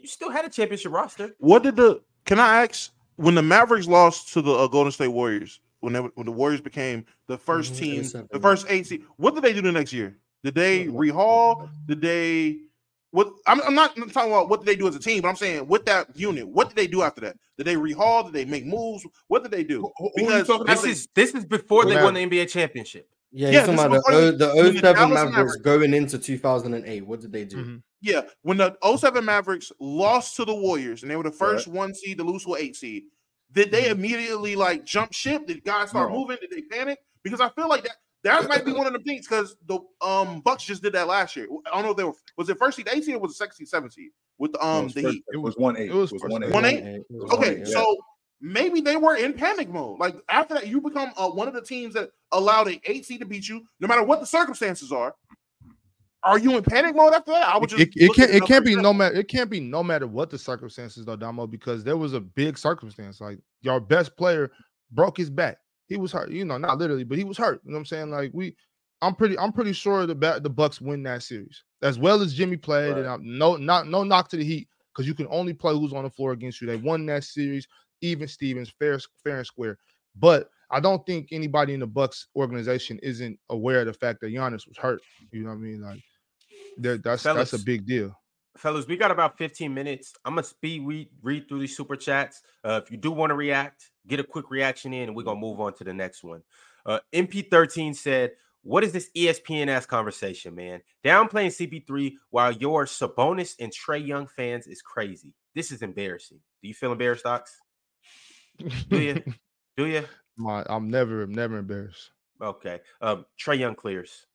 [SPEAKER 3] You still had a championship roster.
[SPEAKER 7] What did the? Can I ask? When the Mavericks lost to the uh, Golden State Warriors, when they, when the Warriors became the 1st
[SPEAKER 6] Mhm,
[SPEAKER 7] team, the first eight seed, what did they do the next year? Did they
[SPEAKER 6] What-
[SPEAKER 7] rehaul? Did they? What I'm, I'm not talking about what did they do as a team, but I'm saying with that unit, what did they do after that? Did they rehaul? Did they make moves? What did they do? Because
[SPEAKER 3] This
[SPEAKER 2] about?
[SPEAKER 3] is this is before they won the NBA championship.
[SPEAKER 6] Yeah,
[SPEAKER 7] Yeah,
[SPEAKER 6] talking about the,
[SPEAKER 7] the-
[SPEAKER 6] the 07
[SPEAKER 7] Dallas
[SPEAKER 6] Mavericks
[SPEAKER 7] Mavericks-
[SPEAKER 6] going into 2008. What did they do?
[SPEAKER 4] Mhm.
[SPEAKER 7] Yeah, when the 07 Mavericks lost to the Warriors and they were the first one seed to lose to an eight seed, did they immediately like jump ship? Did guys start
[SPEAKER 2] No.
[SPEAKER 7] moving? Did they panic? Because I feel like that that might be one of the things because the um Bucks just did that last year. I don't know if they were was it first seed, eight seed, or was it second seed, seven seed with the
[SPEAKER 2] No,
[SPEAKER 7] um
[SPEAKER 2] it
[SPEAKER 7] the
[SPEAKER 2] first-
[SPEAKER 7] Heat?
[SPEAKER 2] It was one eight.
[SPEAKER 4] it was
[SPEAKER 2] It was one eight.
[SPEAKER 7] One eight?
[SPEAKER 6] It was
[SPEAKER 7] Okay,
[SPEAKER 6] one eight,
[SPEAKER 7] so maybe they were in panic mode. Like after that, you become uh, one of the teams that allowed an eight seed to beat you, no matter what the circumstances are. Are you in panic mode after that? I would just
[SPEAKER 4] It, it can't it can't be
[SPEAKER 7] numbers.
[SPEAKER 4] no matter it can't be no matter what the circumstances though, Damo, because there was a big circumstance. Like your best player broke his back. He was hurt, you know, not literally, but he was hurt. You know what I'm saying? Like we I'm pretty I'm pretty sure the ba- the Bucks win that series. As well as Jimmy played, and I'm no not no knock to the Heat because you can only play who's on the floor against you. They won that series, even Stevens, fair fair and square. But I don't think anybody in the Bucks organization isn't aware of the fact that Giannis was hurt. You know what I mean? Like that, that's that's a big deal.
[SPEAKER 3] fellas, we got about 15 minutes. I'm gonna speed read, read through these super chats. Uh, if you do want to react, get a quick reaction in, and we're gonna move on to the next one. Uh, MP13 said, "What is this ESPN ass conversation, man? Downplaying CP3 while your Sabonis and Trae Young fans is crazy. This is embarrassing. Do you feel embarrassed, Docs? Do you? Do you?
[SPEAKER 4] My, I'm never, never embarrassed.
[SPEAKER 3] Okay. Um, Trae Young clears.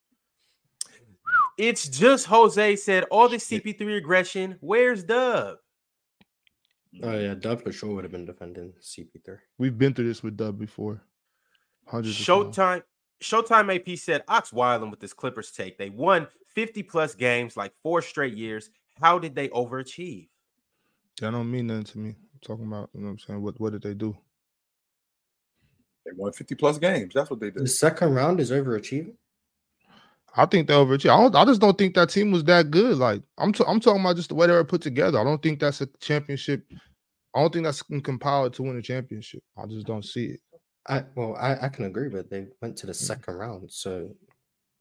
[SPEAKER 3] It's just Jose said all this CP3 aggression. Where's Dub?
[SPEAKER 6] Oh yeah, Dub for sure would have been defending CP3.
[SPEAKER 4] We've been through this with Dub before. Hundreds of.
[SPEAKER 3] Showtime. Showtime AP said Ox Wilding with this Clippers take. They won 50 plus games, like four straight years. How did they overachieve?
[SPEAKER 4] That don't mean nothing to me. I'm talking about, you know what I'm saying? What what did they do?
[SPEAKER 2] They won 50 plus games. That's what they did.
[SPEAKER 6] The second round is overachieving.
[SPEAKER 4] I think they overachieved. I don't I just don't think that team was that good. Like I'm t- I'm talking about just the way they were put together. I don't think that's a championship. I don't think that's compiled to win a championship. I just don't see it.
[SPEAKER 6] I well, I, I can agree, but they went to the second round, so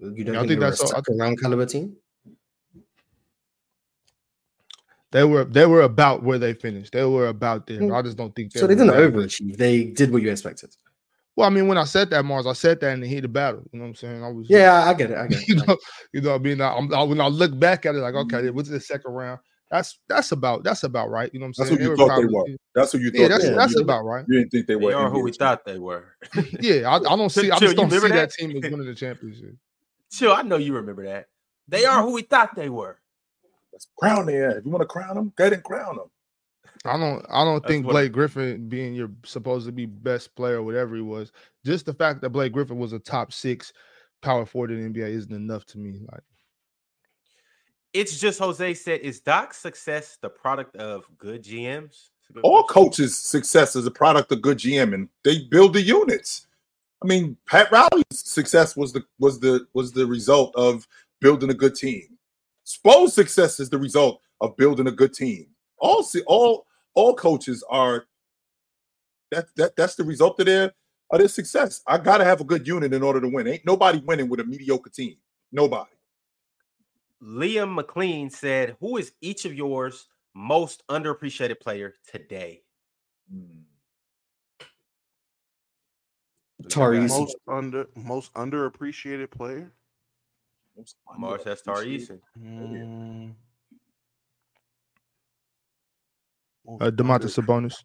[SPEAKER 6] you don't
[SPEAKER 4] Yeah,
[SPEAKER 6] think,
[SPEAKER 4] think
[SPEAKER 6] they a
[SPEAKER 4] that's all-
[SPEAKER 6] second round caliber team?
[SPEAKER 4] They were they were about where they finished. They were about there.
[SPEAKER 6] Mm.
[SPEAKER 4] I just don't think
[SPEAKER 6] So they didn't overachieve. They did what you expected.
[SPEAKER 4] Well, I mean, when I said that, Mars, I said that in the heat of battle. You know what I'm saying? I was
[SPEAKER 6] Yeah, I get it. I get it.
[SPEAKER 4] you
[SPEAKER 6] I
[SPEAKER 4] know, you know, what I mean, I, I'm, when I look back at it, like, okay,
[SPEAKER 6] Mm-hmm.
[SPEAKER 4] it the second round. That's that's about that's about right. You know what I'm saying?
[SPEAKER 2] That's
[SPEAKER 4] saying?
[SPEAKER 2] what you thought they were. That's what you thought.
[SPEAKER 4] Yeah, that's
[SPEAKER 2] they were.
[SPEAKER 4] that's
[SPEAKER 2] you,
[SPEAKER 4] about right.
[SPEAKER 2] you didn't think they
[SPEAKER 3] They
[SPEAKER 2] were.
[SPEAKER 3] are who we
[SPEAKER 2] champions.
[SPEAKER 3] thought they were.
[SPEAKER 4] Yeah, I, I don't see. I
[SPEAKER 3] Chill,
[SPEAKER 4] just
[SPEAKER 3] you
[SPEAKER 4] don't see
[SPEAKER 3] remember
[SPEAKER 4] that?
[SPEAKER 3] that?
[SPEAKER 4] team as winning the championship.
[SPEAKER 3] Chill, I know you remember that. They are who we thought they were.
[SPEAKER 2] Let's crown their ass. If you want to crown them, go ahead and crown them.
[SPEAKER 4] I don't. I don't
[SPEAKER 3] That's
[SPEAKER 4] think
[SPEAKER 3] what-
[SPEAKER 4] Blake Griffin being your supposed to be best player, whatever he was, just the fact that Blake Griffin was a top six power forward in the NBA isn't enough to me. Like,
[SPEAKER 3] It's just Jose said, is Doc's success the product of good GMs? It's a good
[SPEAKER 2] All
[SPEAKER 3] question.
[SPEAKER 2] coaches' success is a product of good GM, and they build the units. I mean, Pat Riley's success was the was the was the result of building a good team. Spo's success is the result of building a good team. all see all all coaches are that that that's the result of their of their success. I gotta have a good unit in order to win. Ain't nobody winning with a mediocre team. Nobody.
[SPEAKER 3] Liam McLean said, "Who is each of yours most underappreciated player today?"
[SPEAKER 6] Tari Eason.
[SPEAKER 7] Most under most underappreciated player.
[SPEAKER 2] Most
[SPEAKER 3] Mars has Tari
[SPEAKER 7] Mm.
[SPEAKER 4] Uh, Domantas Sabonis.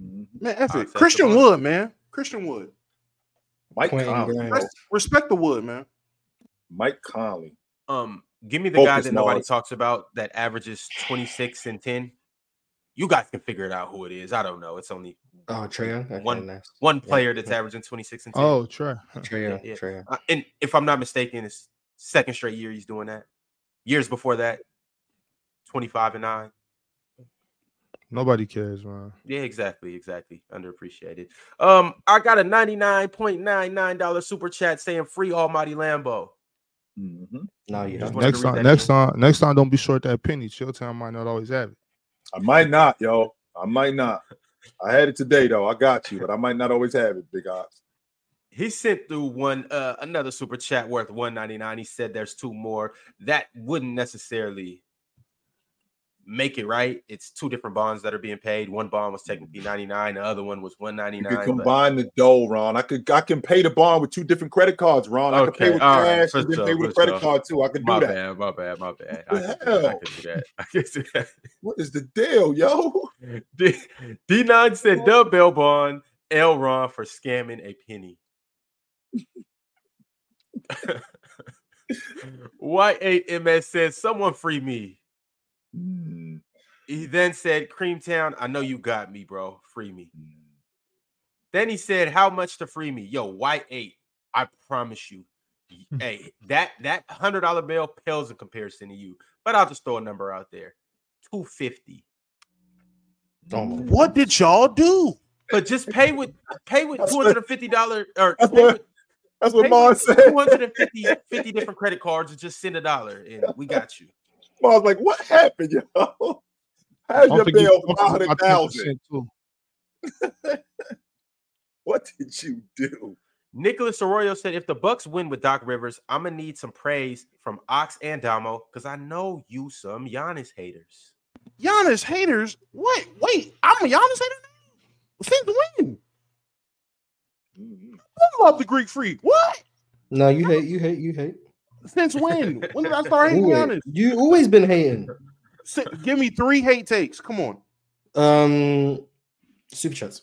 [SPEAKER 2] Mhm.
[SPEAKER 7] Man, F
[SPEAKER 3] I'd
[SPEAKER 7] it. Christian
[SPEAKER 3] Sabonis.
[SPEAKER 7] Wood, man. Christian Wood.
[SPEAKER 2] Mike
[SPEAKER 6] Quentin
[SPEAKER 2] Conley.
[SPEAKER 6] Grimes.
[SPEAKER 2] bro.
[SPEAKER 7] Res- Respect the Wood, man.
[SPEAKER 2] Mike Conley.
[SPEAKER 3] Um, give me the guy that nobody
[SPEAKER 2] Mars.
[SPEAKER 3] talks about that averages 26 and 10. You guys can figure it out who it is. I don't know. It's only
[SPEAKER 6] Oh, Trae Young. Okay,
[SPEAKER 3] One-
[SPEAKER 6] nice.
[SPEAKER 3] one
[SPEAKER 6] Yeah,
[SPEAKER 3] player that's
[SPEAKER 6] yeah.
[SPEAKER 3] averaging 26 and 10.
[SPEAKER 4] Oh, Trae.
[SPEAKER 6] Trae Young.
[SPEAKER 3] yeah.
[SPEAKER 6] Trae
[SPEAKER 3] Uh, and if I'm not mistaken, it's second straight year he's doing that. Years before that, 25 and 9.
[SPEAKER 4] Nobody cares, man.
[SPEAKER 3] Yeah, exactly, exactly. Underappreciated. Um, I got a $99.99 super chat saying free Almighty Lambo.
[SPEAKER 2] Mm-hmm.
[SPEAKER 6] Now you
[SPEAKER 3] Just
[SPEAKER 6] have.
[SPEAKER 4] Next time, next
[SPEAKER 3] again.
[SPEAKER 4] time, next time, don't be short that penny. Chill time might not always have it.
[SPEAKER 2] I might not, yo. I might not. I had it today though. I got you, but I might not always have it, big odds.
[SPEAKER 3] He sent through one uh another super chat worth 199. He said there's two more. That wouldn't necessarily make it right. It's two different bonds that are being paid. One bond was technically 99, the other one was
[SPEAKER 2] You
[SPEAKER 3] 199.
[SPEAKER 2] can
[SPEAKER 3] but-
[SPEAKER 2] combine the dough, Ron. I could I can pay the bond with two different credit cards, Ron. I can pay with
[SPEAKER 3] all right,
[SPEAKER 2] cash
[SPEAKER 3] for
[SPEAKER 2] and then pay with a credit card too. I can do
[SPEAKER 3] my
[SPEAKER 2] that.
[SPEAKER 3] bad, my bad, my bad. I can, do that. I can do that. I can do that.
[SPEAKER 2] What is the deal, yo?
[SPEAKER 3] D- D9 said Dub Bell Bond Elron for scamming a penny. Y8MS says, Someone free me.
[SPEAKER 2] Hmm.
[SPEAKER 3] He then said, Creamtown, I know you got me, bro. Free me. Then he said, How much to free me? Yo, White 8, I promise you. hey, that that hundred dollar bill pales in comparison to you. But I'll just throw a number out there. 250.
[SPEAKER 6] Oh
[SPEAKER 7] What did y'all do?
[SPEAKER 3] But just pay with pay with
[SPEAKER 2] That's
[SPEAKER 3] two
[SPEAKER 2] what-
[SPEAKER 3] hundred and fifty dollars or
[SPEAKER 2] That's what-
[SPEAKER 3] with,
[SPEAKER 2] That's what Mars said.
[SPEAKER 3] 250 50 different credit cards and just send a dollar and we got you.
[SPEAKER 2] Mars like, what happened, yo? How's
[SPEAKER 4] Don't
[SPEAKER 2] your
[SPEAKER 4] forget-
[SPEAKER 2] bill
[SPEAKER 4] don't
[SPEAKER 2] five
[SPEAKER 4] forget my
[SPEAKER 2] hundred thousand?
[SPEAKER 4] 10% too.
[SPEAKER 2] What did you do?
[SPEAKER 3] Nicholas Arroyo said, if the Bucks win with Doc Rivers, I'm gonna need some praise from Ox and Damo because I know you some Giannis haters.
[SPEAKER 7] Giannis haters. Wait, wait. I'm a Giannis hater now? Since when?
[SPEAKER 2] Mm-hmm.
[SPEAKER 7] I love the Greek freak. What?
[SPEAKER 6] No, you hate, you hate, you hate.
[SPEAKER 7] Since when? When did I start hating
[SPEAKER 6] Always-
[SPEAKER 7] Giannis?
[SPEAKER 6] You always been hating.
[SPEAKER 7] Si- Give me three hate takes. Come on.
[SPEAKER 6] Um, super chats.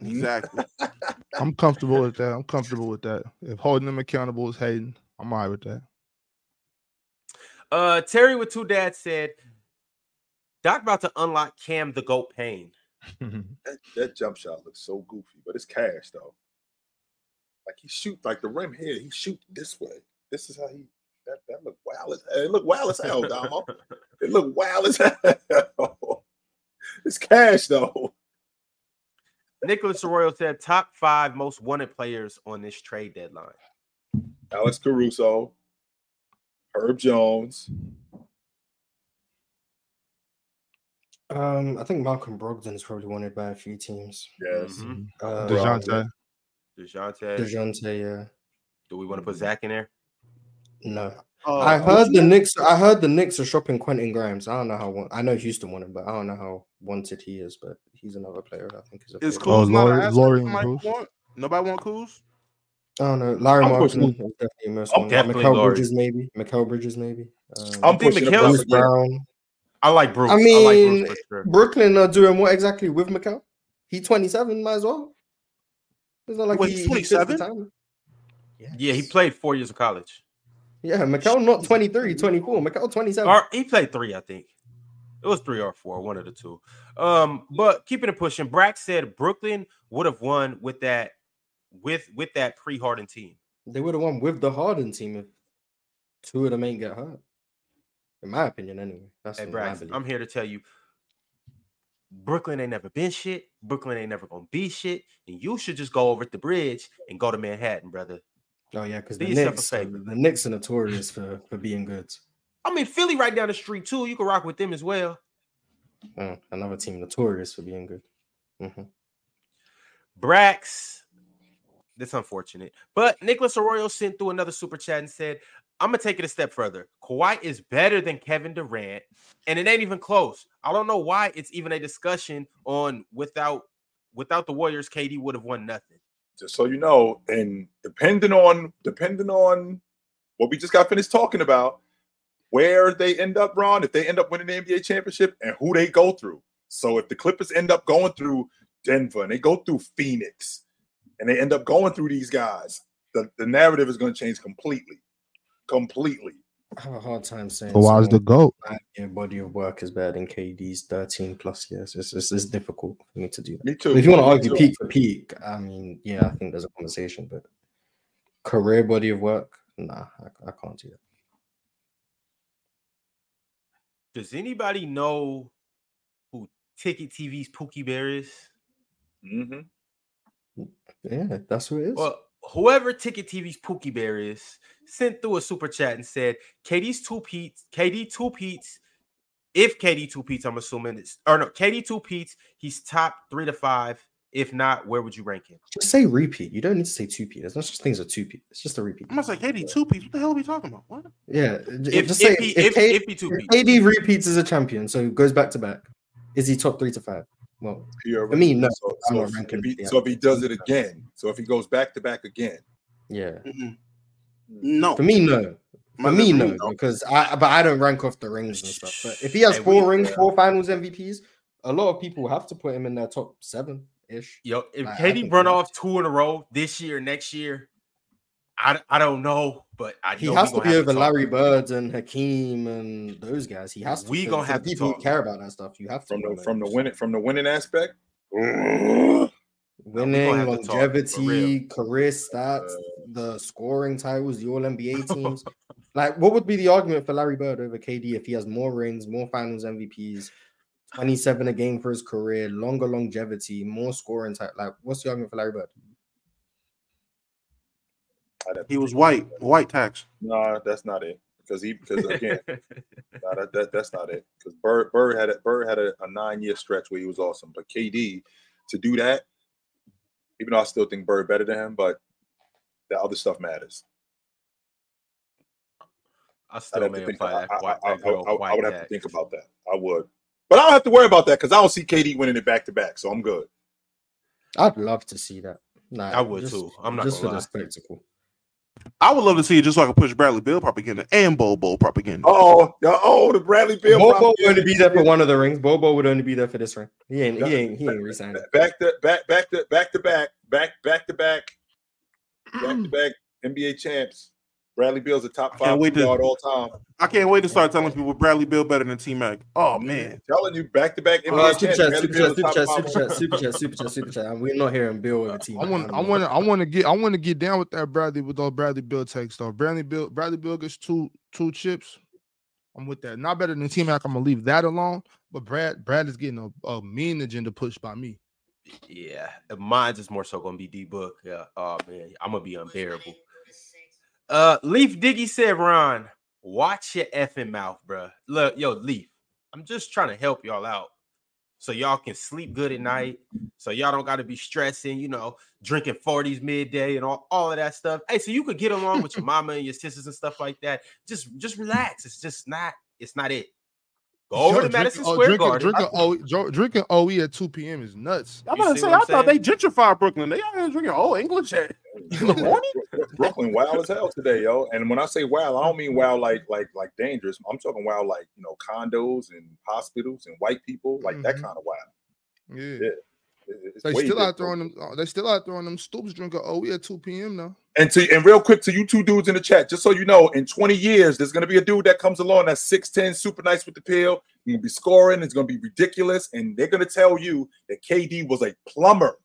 [SPEAKER 7] Exactly.
[SPEAKER 4] I'm comfortable with that. I'm comfortable with that. If holding them accountable is hating, I'm all right with that.
[SPEAKER 3] Uh Terry with two dads said, Doc about to unlock Cam the Goat Payne.
[SPEAKER 2] That, that jump shot looks so goofy, but it's cash though. Like he shoot like the rim here, he shoot this way. This is how he that that look wild as hell. It look wild as hell, Damo. It look wild as hell. It's cash though.
[SPEAKER 3] Nicholas Arroyo said top five most wanted players on this trade deadline.
[SPEAKER 2] Alex Caruso, Herb Jones.
[SPEAKER 6] Um, I think Malcolm Brogdon is probably wanted by a few teams.
[SPEAKER 2] Yes.
[SPEAKER 3] Mhm.
[SPEAKER 6] Uh,
[SPEAKER 4] Dejounte.
[SPEAKER 3] DeJounte.
[SPEAKER 6] Dejounte, yeah.
[SPEAKER 3] Do we want to put Zach in there?
[SPEAKER 6] No,
[SPEAKER 7] Uh,
[SPEAKER 6] I heard the Knicks. I heard the Knicks are shopping Quentin Grimes. I don't know how. I know Houston wanted, but I don't know how wanted he is. But he's another player. I think is a.
[SPEAKER 7] Is
[SPEAKER 6] player.
[SPEAKER 4] Oh,
[SPEAKER 7] Kuz not Lauri-
[SPEAKER 4] Lauri Kuz?
[SPEAKER 7] Nobody want Kuz?
[SPEAKER 6] I don't know. Larry
[SPEAKER 2] I'm
[SPEAKER 6] Martin
[SPEAKER 2] pushing-
[SPEAKER 6] is definitely a most
[SPEAKER 2] I'm
[SPEAKER 6] wanted.
[SPEAKER 3] definitely
[SPEAKER 6] Mikal
[SPEAKER 3] Lauri.
[SPEAKER 6] Bridges maybe. Mikal Bridges maybe. Um,
[SPEAKER 2] I'm
[SPEAKER 3] think
[SPEAKER 2] pushing
[SPEAKER 3] Mikal-
[SPEAKER 6] Bruce
[SPEAKER 2] Bruce Brown.
[SPEAKER 6] Brown.
[SPEAKER 3] I like Bruce.
[SPEAKER 6] I
[SPEAKER 3] I, like
[SPEAKER 6] mean,
[SPEAKER 3] Bruce sure.
[SPEAKER 6] Brooklyn are doing what exactly with Mikal? He 27, might as well. It's not like
[SPEAKER 7] Wait,
[SPEAKER 6] he,
[SPEAKER 7] he's
[SPEAKER 6] he fits the
[SPEAKER 7] 27?
[SPEAKER 6] time.
[SPEAKER 3] Yeah, he played four years of college.
[SPEAKER 6] Yeah, Mikal not 23, 24. Mikal 27.
[SPEAKER 3] Or he played three, I think. It was three or four, one of the two. Um, but keeping it pushing, Brack said Brooklyn would have won with that with with that pre-Harden team.
[SPEAKER 6] They would have won with the Harden team if two of them ain't get hurt. In my opinion, anyway. That's
[SPEAKER 3] Hey,
[SPEAKER 6] what
[SPEAKER 3] I'm here to tell you, Brooklyn ain't never been shit. Brooklyn ain't never gonna be shit, and you should just go over the bridge and go to Manhattan, brother.
[SPEAKER 6] Oh yeah, because the Knicks,
[SPEAKER 3] favor.
[SPEAKER 6] the Knicks are notorious for for being good.
[SPEAKER 3] I mean, Philly right down the street too. You can rock with them as well.
[SPEAKER 6] Mm, another team notorious for being good. Mhm.
[SPEAKER 3] Brax. That's unfortunate. But Nicholas Arroyo sent through another super chat and said, I'm gonna take it a step further. Kawhi is better than Kevin Durant, and it ain't even close. I don't know why it's even a discussion on without without the Warriors, KD would have won nothing.
[SPEAKER 2] Just so you know, and depending on depending on what we just got finished talking about, where they end up, Ron, if they end up winning the NBA championship and who they go through. So if the Clippers end up going through Denver and they go through Phoenix and they end up going through these guys, the, the narrative is going to change completely. Completely.
[SPEAKER 6] I have a hard time saying.
[SPEAKER 4] Kawhi's the
[SPEAKER 6] someone
[SPEAKER 4] goat.
[SPEAKER 6] with five-year body of work is better than KD's 13 plus years. It's, it's, it's difficult for me to do that.
[SPEAKER 2] Me too.
[SPEAKER 6] But if you want to argue peak for peak, I mean, yeah, I think there's a conversation, but career body of work, nah, I, I can't do that.
[SPEAKER 3] Does anybody know who Ticket TV's Pookie Bear is?
[SPEAKER 2] Mhm.
[SPEAKER 6] Yeah, that's who it is.
[SPEAKER 3] Well, whoever Ticket TV's Pookie Bear is sent through a super chat and said KD's two Pete's, KD two Pete's. If KD two Pete's, I'm assuming it's or no, KD two Pete's, he's top three to five. If not, where would you rank him?
[SPEAKER 6] just say repeat. You don't need to say two P. There's no such thing as a two P. It's just a repeat.
[SPEAKER 7] I'm gonna say KD two piece. What the hell are we talking about? What?
[SPEAKER 6] Yeah,
[SPEAKER 3] If,
[SPEAKER 6] just
[SPEAKER 3] if,
[SPEAKER 6] say
[SPEAKER 3] he,
[SPEAKER 6] if,
[SPEAKER 3] if,
[SPEAKER 6] K-
[SPEAKER 3] if he two
[SPEAKER 6] if
[SPEAKER 3] Pete's.
[SPEAKER 6] KD repeats as a champion, so he goes back to back. Is he top three to five? Well,
[SPEAKER 2] He already-
[SPEAKER 6] For me, no,
[SPEAKER 2] So,
[SPEAKER 6] I'm
[SPEAKER 2] so if, if he, so if he does it again, so if he goes back to back again,
[SPEAKER 6] yeah.
[SPEAKER 7] Mhm. No,
[SPEAKER 6] For me, no. For me,
[SPEAKER 7] for
[SPEAKER 6] no, because I but I don't rank off the rings and stuff. But if he has
[SPEAKER 3] Hey,
[SPEAKER 6] four
[SPEAKER 3] we-
[SPEAKER 6] rings, four finals MVPs, a lot of people have to put him in their top seven ish.
[SPEAKER 3] Yo, if
[SPEAKER 6] I- I
[SPEAKER 3] KD run off two in a row this year, next year, I, I don't know, but I
[SPEAKER 6] He
[SPEAKER 3] know
[SPEAKER 6] has to be
[SPEAKER 3] have
[SPEAKER 6] over. Larry Bird and Hakeem and those guys. He has to.
[SPEAKER 3] We
[SPEAKER 6] for-
[SPEAKER 3] gonna
[SPEAKER 6] for the
[SPEAKER 3] have to
[SPEAKER 6] people
[SPEAKER 3] talk.
[SPEAKER 6] who care about that stuff. You have to
[SPEAKER 2] from the from the winning from the winning aspect,
[SPEAKER 6] winning,
[SPEAKER 3] have talk,
[SPEAKER 6] longevity, career stats, uh, the scoring titles, the All NBA teams. like, what would be the argument for Larry Bird over KD if he has more rings, more Finals MVPs, twenty-seven a game for his career, longer longevity, more scoring type? Like, what's the argument for Larry Bird?
[SPEAKER 2] I'd have to
[SPEAKER 7] he was white,
[SPEAKER 2] that.
[SPEAKER 7] white tax.
[SPEAKER 2] No, that's not it. Because he because again, nah, that, that that's not it. Because Bird Bird had a Bird had a, a nine year stretch where he was awesome, but KD to do that, even though I still think Bird better than him, but the other stuff matters.
[SPEAKER 3] I still
[SPEAKER 2] have
[SPEAKER 3] may
[SPEAKER 2] think.
[SPEAKER 3] apply
[SPEAKER 2] I,
[SPEAKER 3] that,
[SPEAKER 2] I,
[SPEAKER 3] white,
[SPEAKER 2] I,
[SPEAKER 3] that
[SPEAKER 2] I- I would have to think about that. I would, but I don't have to worry about that because I don't see KD winning it back to back, so I'm good.
[SPEAKER 6] I'd love to see that. Nah,
[SPEAKER 3] I would too. I'm not
[SPEAKER 6] just
[SPEAKER 3] gonna
[SPEAKER 6] for
[SPEAKER 3] lie.
[SPEAKER 6] the spectacle.
[SPEAKER 7] I would love to see it just so I can push Bradley Beal propaganda and Bobo Bo propaganda.
[SPEAKER 2] Oh, oh, the Bradley Beal.
[SPEAKER 6] Bobo would only be there for one of the rings. Bobo would only be there for this ring. He ain't. He ain't. He ain't resigning.
[SPEAKER 2] back to back back to back to back back back to back back to back NBA champs. Bradley Beal's a top five
[SPEAKER 7] wait to-
[SPEAKER 2] guard all time.
[SPEAKER 7] I can't wait to start telling people Bradley Beal better than T Mac. Oh man,
[SPEAKER 2] telling you back to back
[SPEAKER 6] super chat, super chat, super chat, super chat, super chat, super chat, super chat. We're not hearing Beal over team.
[SPEAKER 4] I want, I want, I want to get, I want to get down with that Bradley with those Bradley Beal takes though. Bradley Beal, Bradley Beal gets two, two chips. I'm with that. Not better than T Mac. I'm gonna leave that alone. But Brad, Brad is getting a, a mean agenda pushed by me.
[SPEAKER 3] Yeah, mine's is more so gonna be D Book. Yeah. Oh man, I'm gonna be unbearable. Uh, Leaf Diggy said, Ron, watch your effing mouth, bruh. Look, yo, Leaf, I'm just trying to help y'all out so y'all can sleep good at night, so y'all don't got to be stressing, you know, drinking 40s midday and all, all of that stuff. Hey, so you could get along with your mama and your sisters and stuff like that. Just, just relax. It's just not, it's not it. Go over
[SPEAKER 4] Yo,
[SPEAKER 3] to Madison
[SPEAKER 4] oh,
[SPEAKER 3] Square
[SPEAKER 4] drinking,
[SPEAKER 3] Garden.
[SPEAKER 4] Drinking, OE, dro- drinking OE at 2 p.m. is nuts.
[SPEAKER 7] I'm
[SPEAKER 3] You
[SPEAKER 7] about to say I
[SPEAKER 3] I'm
[SPEAKER 7] thought they gentrified Brooklyn. They out here drinking old English at in the morning.
[SPEAKER 2] Brooklyn wild as hell today, yo. And when I say wild, I don't mean wild like like like dangerous. I'm talking wild like you know condos and hospitals and white people, like that
[SPEAKER 4] Mhm.
[SPEAKER 2] kind of wild.
[SPEAKER 4] Yeah.
[SPEAKER 2] Yeah. It- it's
[SPEAKER 4] They still out throwing them. uh, They still out throwing them stoops drinking OE at 2 p.m. now.
[SPEAKER 2] And to and real quick to you two dudes in the chat, just so you know, in 20 years, there's gonna be a dude that comes along that's 6'10, super nice with the pill. He's gonna be scoring, it's gonna be ridiculous, and they're gonna tell you that KD was a plumber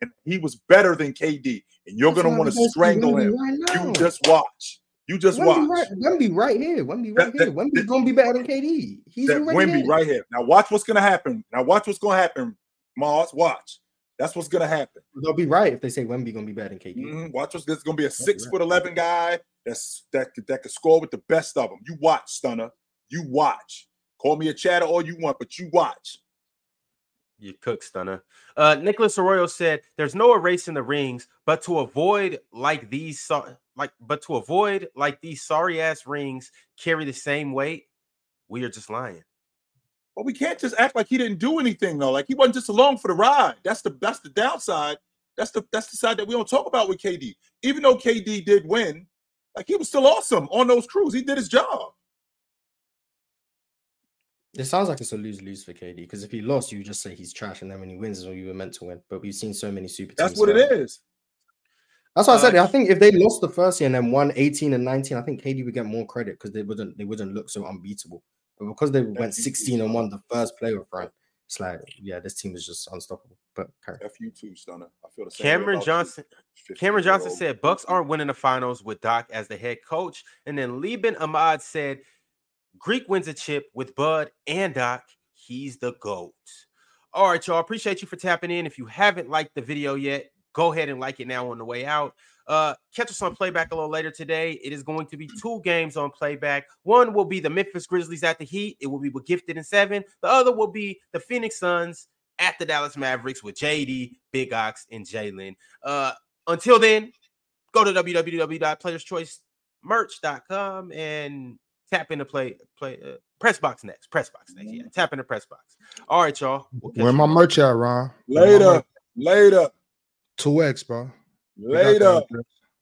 [SPEAKER 2] and he was better than KD, and you're gonna want to strangle him. You just watch. You just
[SPEAKER 6] Wemby
[SPEAKER 2] watch.
[SPEAKER 6] right, Wemby right here. Wemby right
[SPEAKER 2] That-
[SPEAKER 6] here. Wemby's gonna be better than KD. He's
[SPEAKER 2] that Wemby
[SPEAKER 6] there.
[SPEAKER 2] right here. Now watch what's gonna happen. Now watch what's gonna happen, Mars. Watch. That's what's gonna happen.
[SPEAKER 6] They'll be right if they say Wemby gonna be better than KD.
[SPEAKER 2] Mhm. Watch what's there's gonna be a six
[SPEAKER 6] right.
[SPEAKER 2] foot eleven guy that's that could- that could score with the best of them. You watch, Stunner. You watch. Call me a chatter all you want, but you watch.
[SPEAKER 3] You cook stunner. Uh, Nicholas Arroyo said, "There's no erasing the rings, but to avoid like these, so- like, but to avoid like these sorry ass rings carry the same weight, we are just lying."
[SPEAKER 2] But we can't just act like he didn't do anything though. Like he wasn't just along for the ride. That's the that's the downside. That's the that's the side that we don't talk about with KD. Even though KD did win, like he was still awesome on those crews. He did his job.
[SPEAKER 6] It sounds like it's a lose lose for KD because if he lost, you just say he's trash, and then when he wins, is when you were meant to win. But we've seen so many super teams.
[SPEAKER 2] That's what
[SPEAKER 6] fail.
[SPEAKER 2] it is.
[SPEAKER 6] That's why I said
[SPEAKER 3] Uh.
[SPEAKER 6] I think if they lost the first year and then won 18 and 19, I think KD would get more credit because they wouldn't they wouldn't look so unbeatable. But because they went 16 and
[SPEAKER 2] too.
[SPEAKER 6] won the first playoff run, it's like, yeah, this team is just unstoppable. But carry.
[SPEAKER 2] F you too, Stunner. I feel the same.
[SPEAKER 3] Cameron Johnson. Cameron Johnson said Bucks aren't winning the finals with Doc as the head coach. And then Lieben Ahmad said Greek wins a chip with Bud and Doc. He's the GOAT. All right, y'all. Appreciate you for tapping in. If you haven't liked the video yet, go ahead and like it now on the way out. Uh, catch us on playback a little later today. It is going to be two games on playback. One will be the Memphis Grizzlies at the Heat. It will be with Gifted and Seven. The other will be the Phoenix Suns at the Dallas Mavericks with JD, Big Ox, and Jalen. Uh, until then, go to www.playerschoicemerch.com and tap into play play uh, press box next. Press box next. Yeah, tap into press box. All right, y'all. We'll
[SPEAKER 4] Where my
[SPEAKER 3] later.
[SPEAKER 4] merch at, Ron? Where my
[SPEAKER 2] Later,
[SPEAKER 4] merch-
[SPEAKER 2] later,
[SPEAKER 4] 2X, bro.
[SPEAKER 2] Later.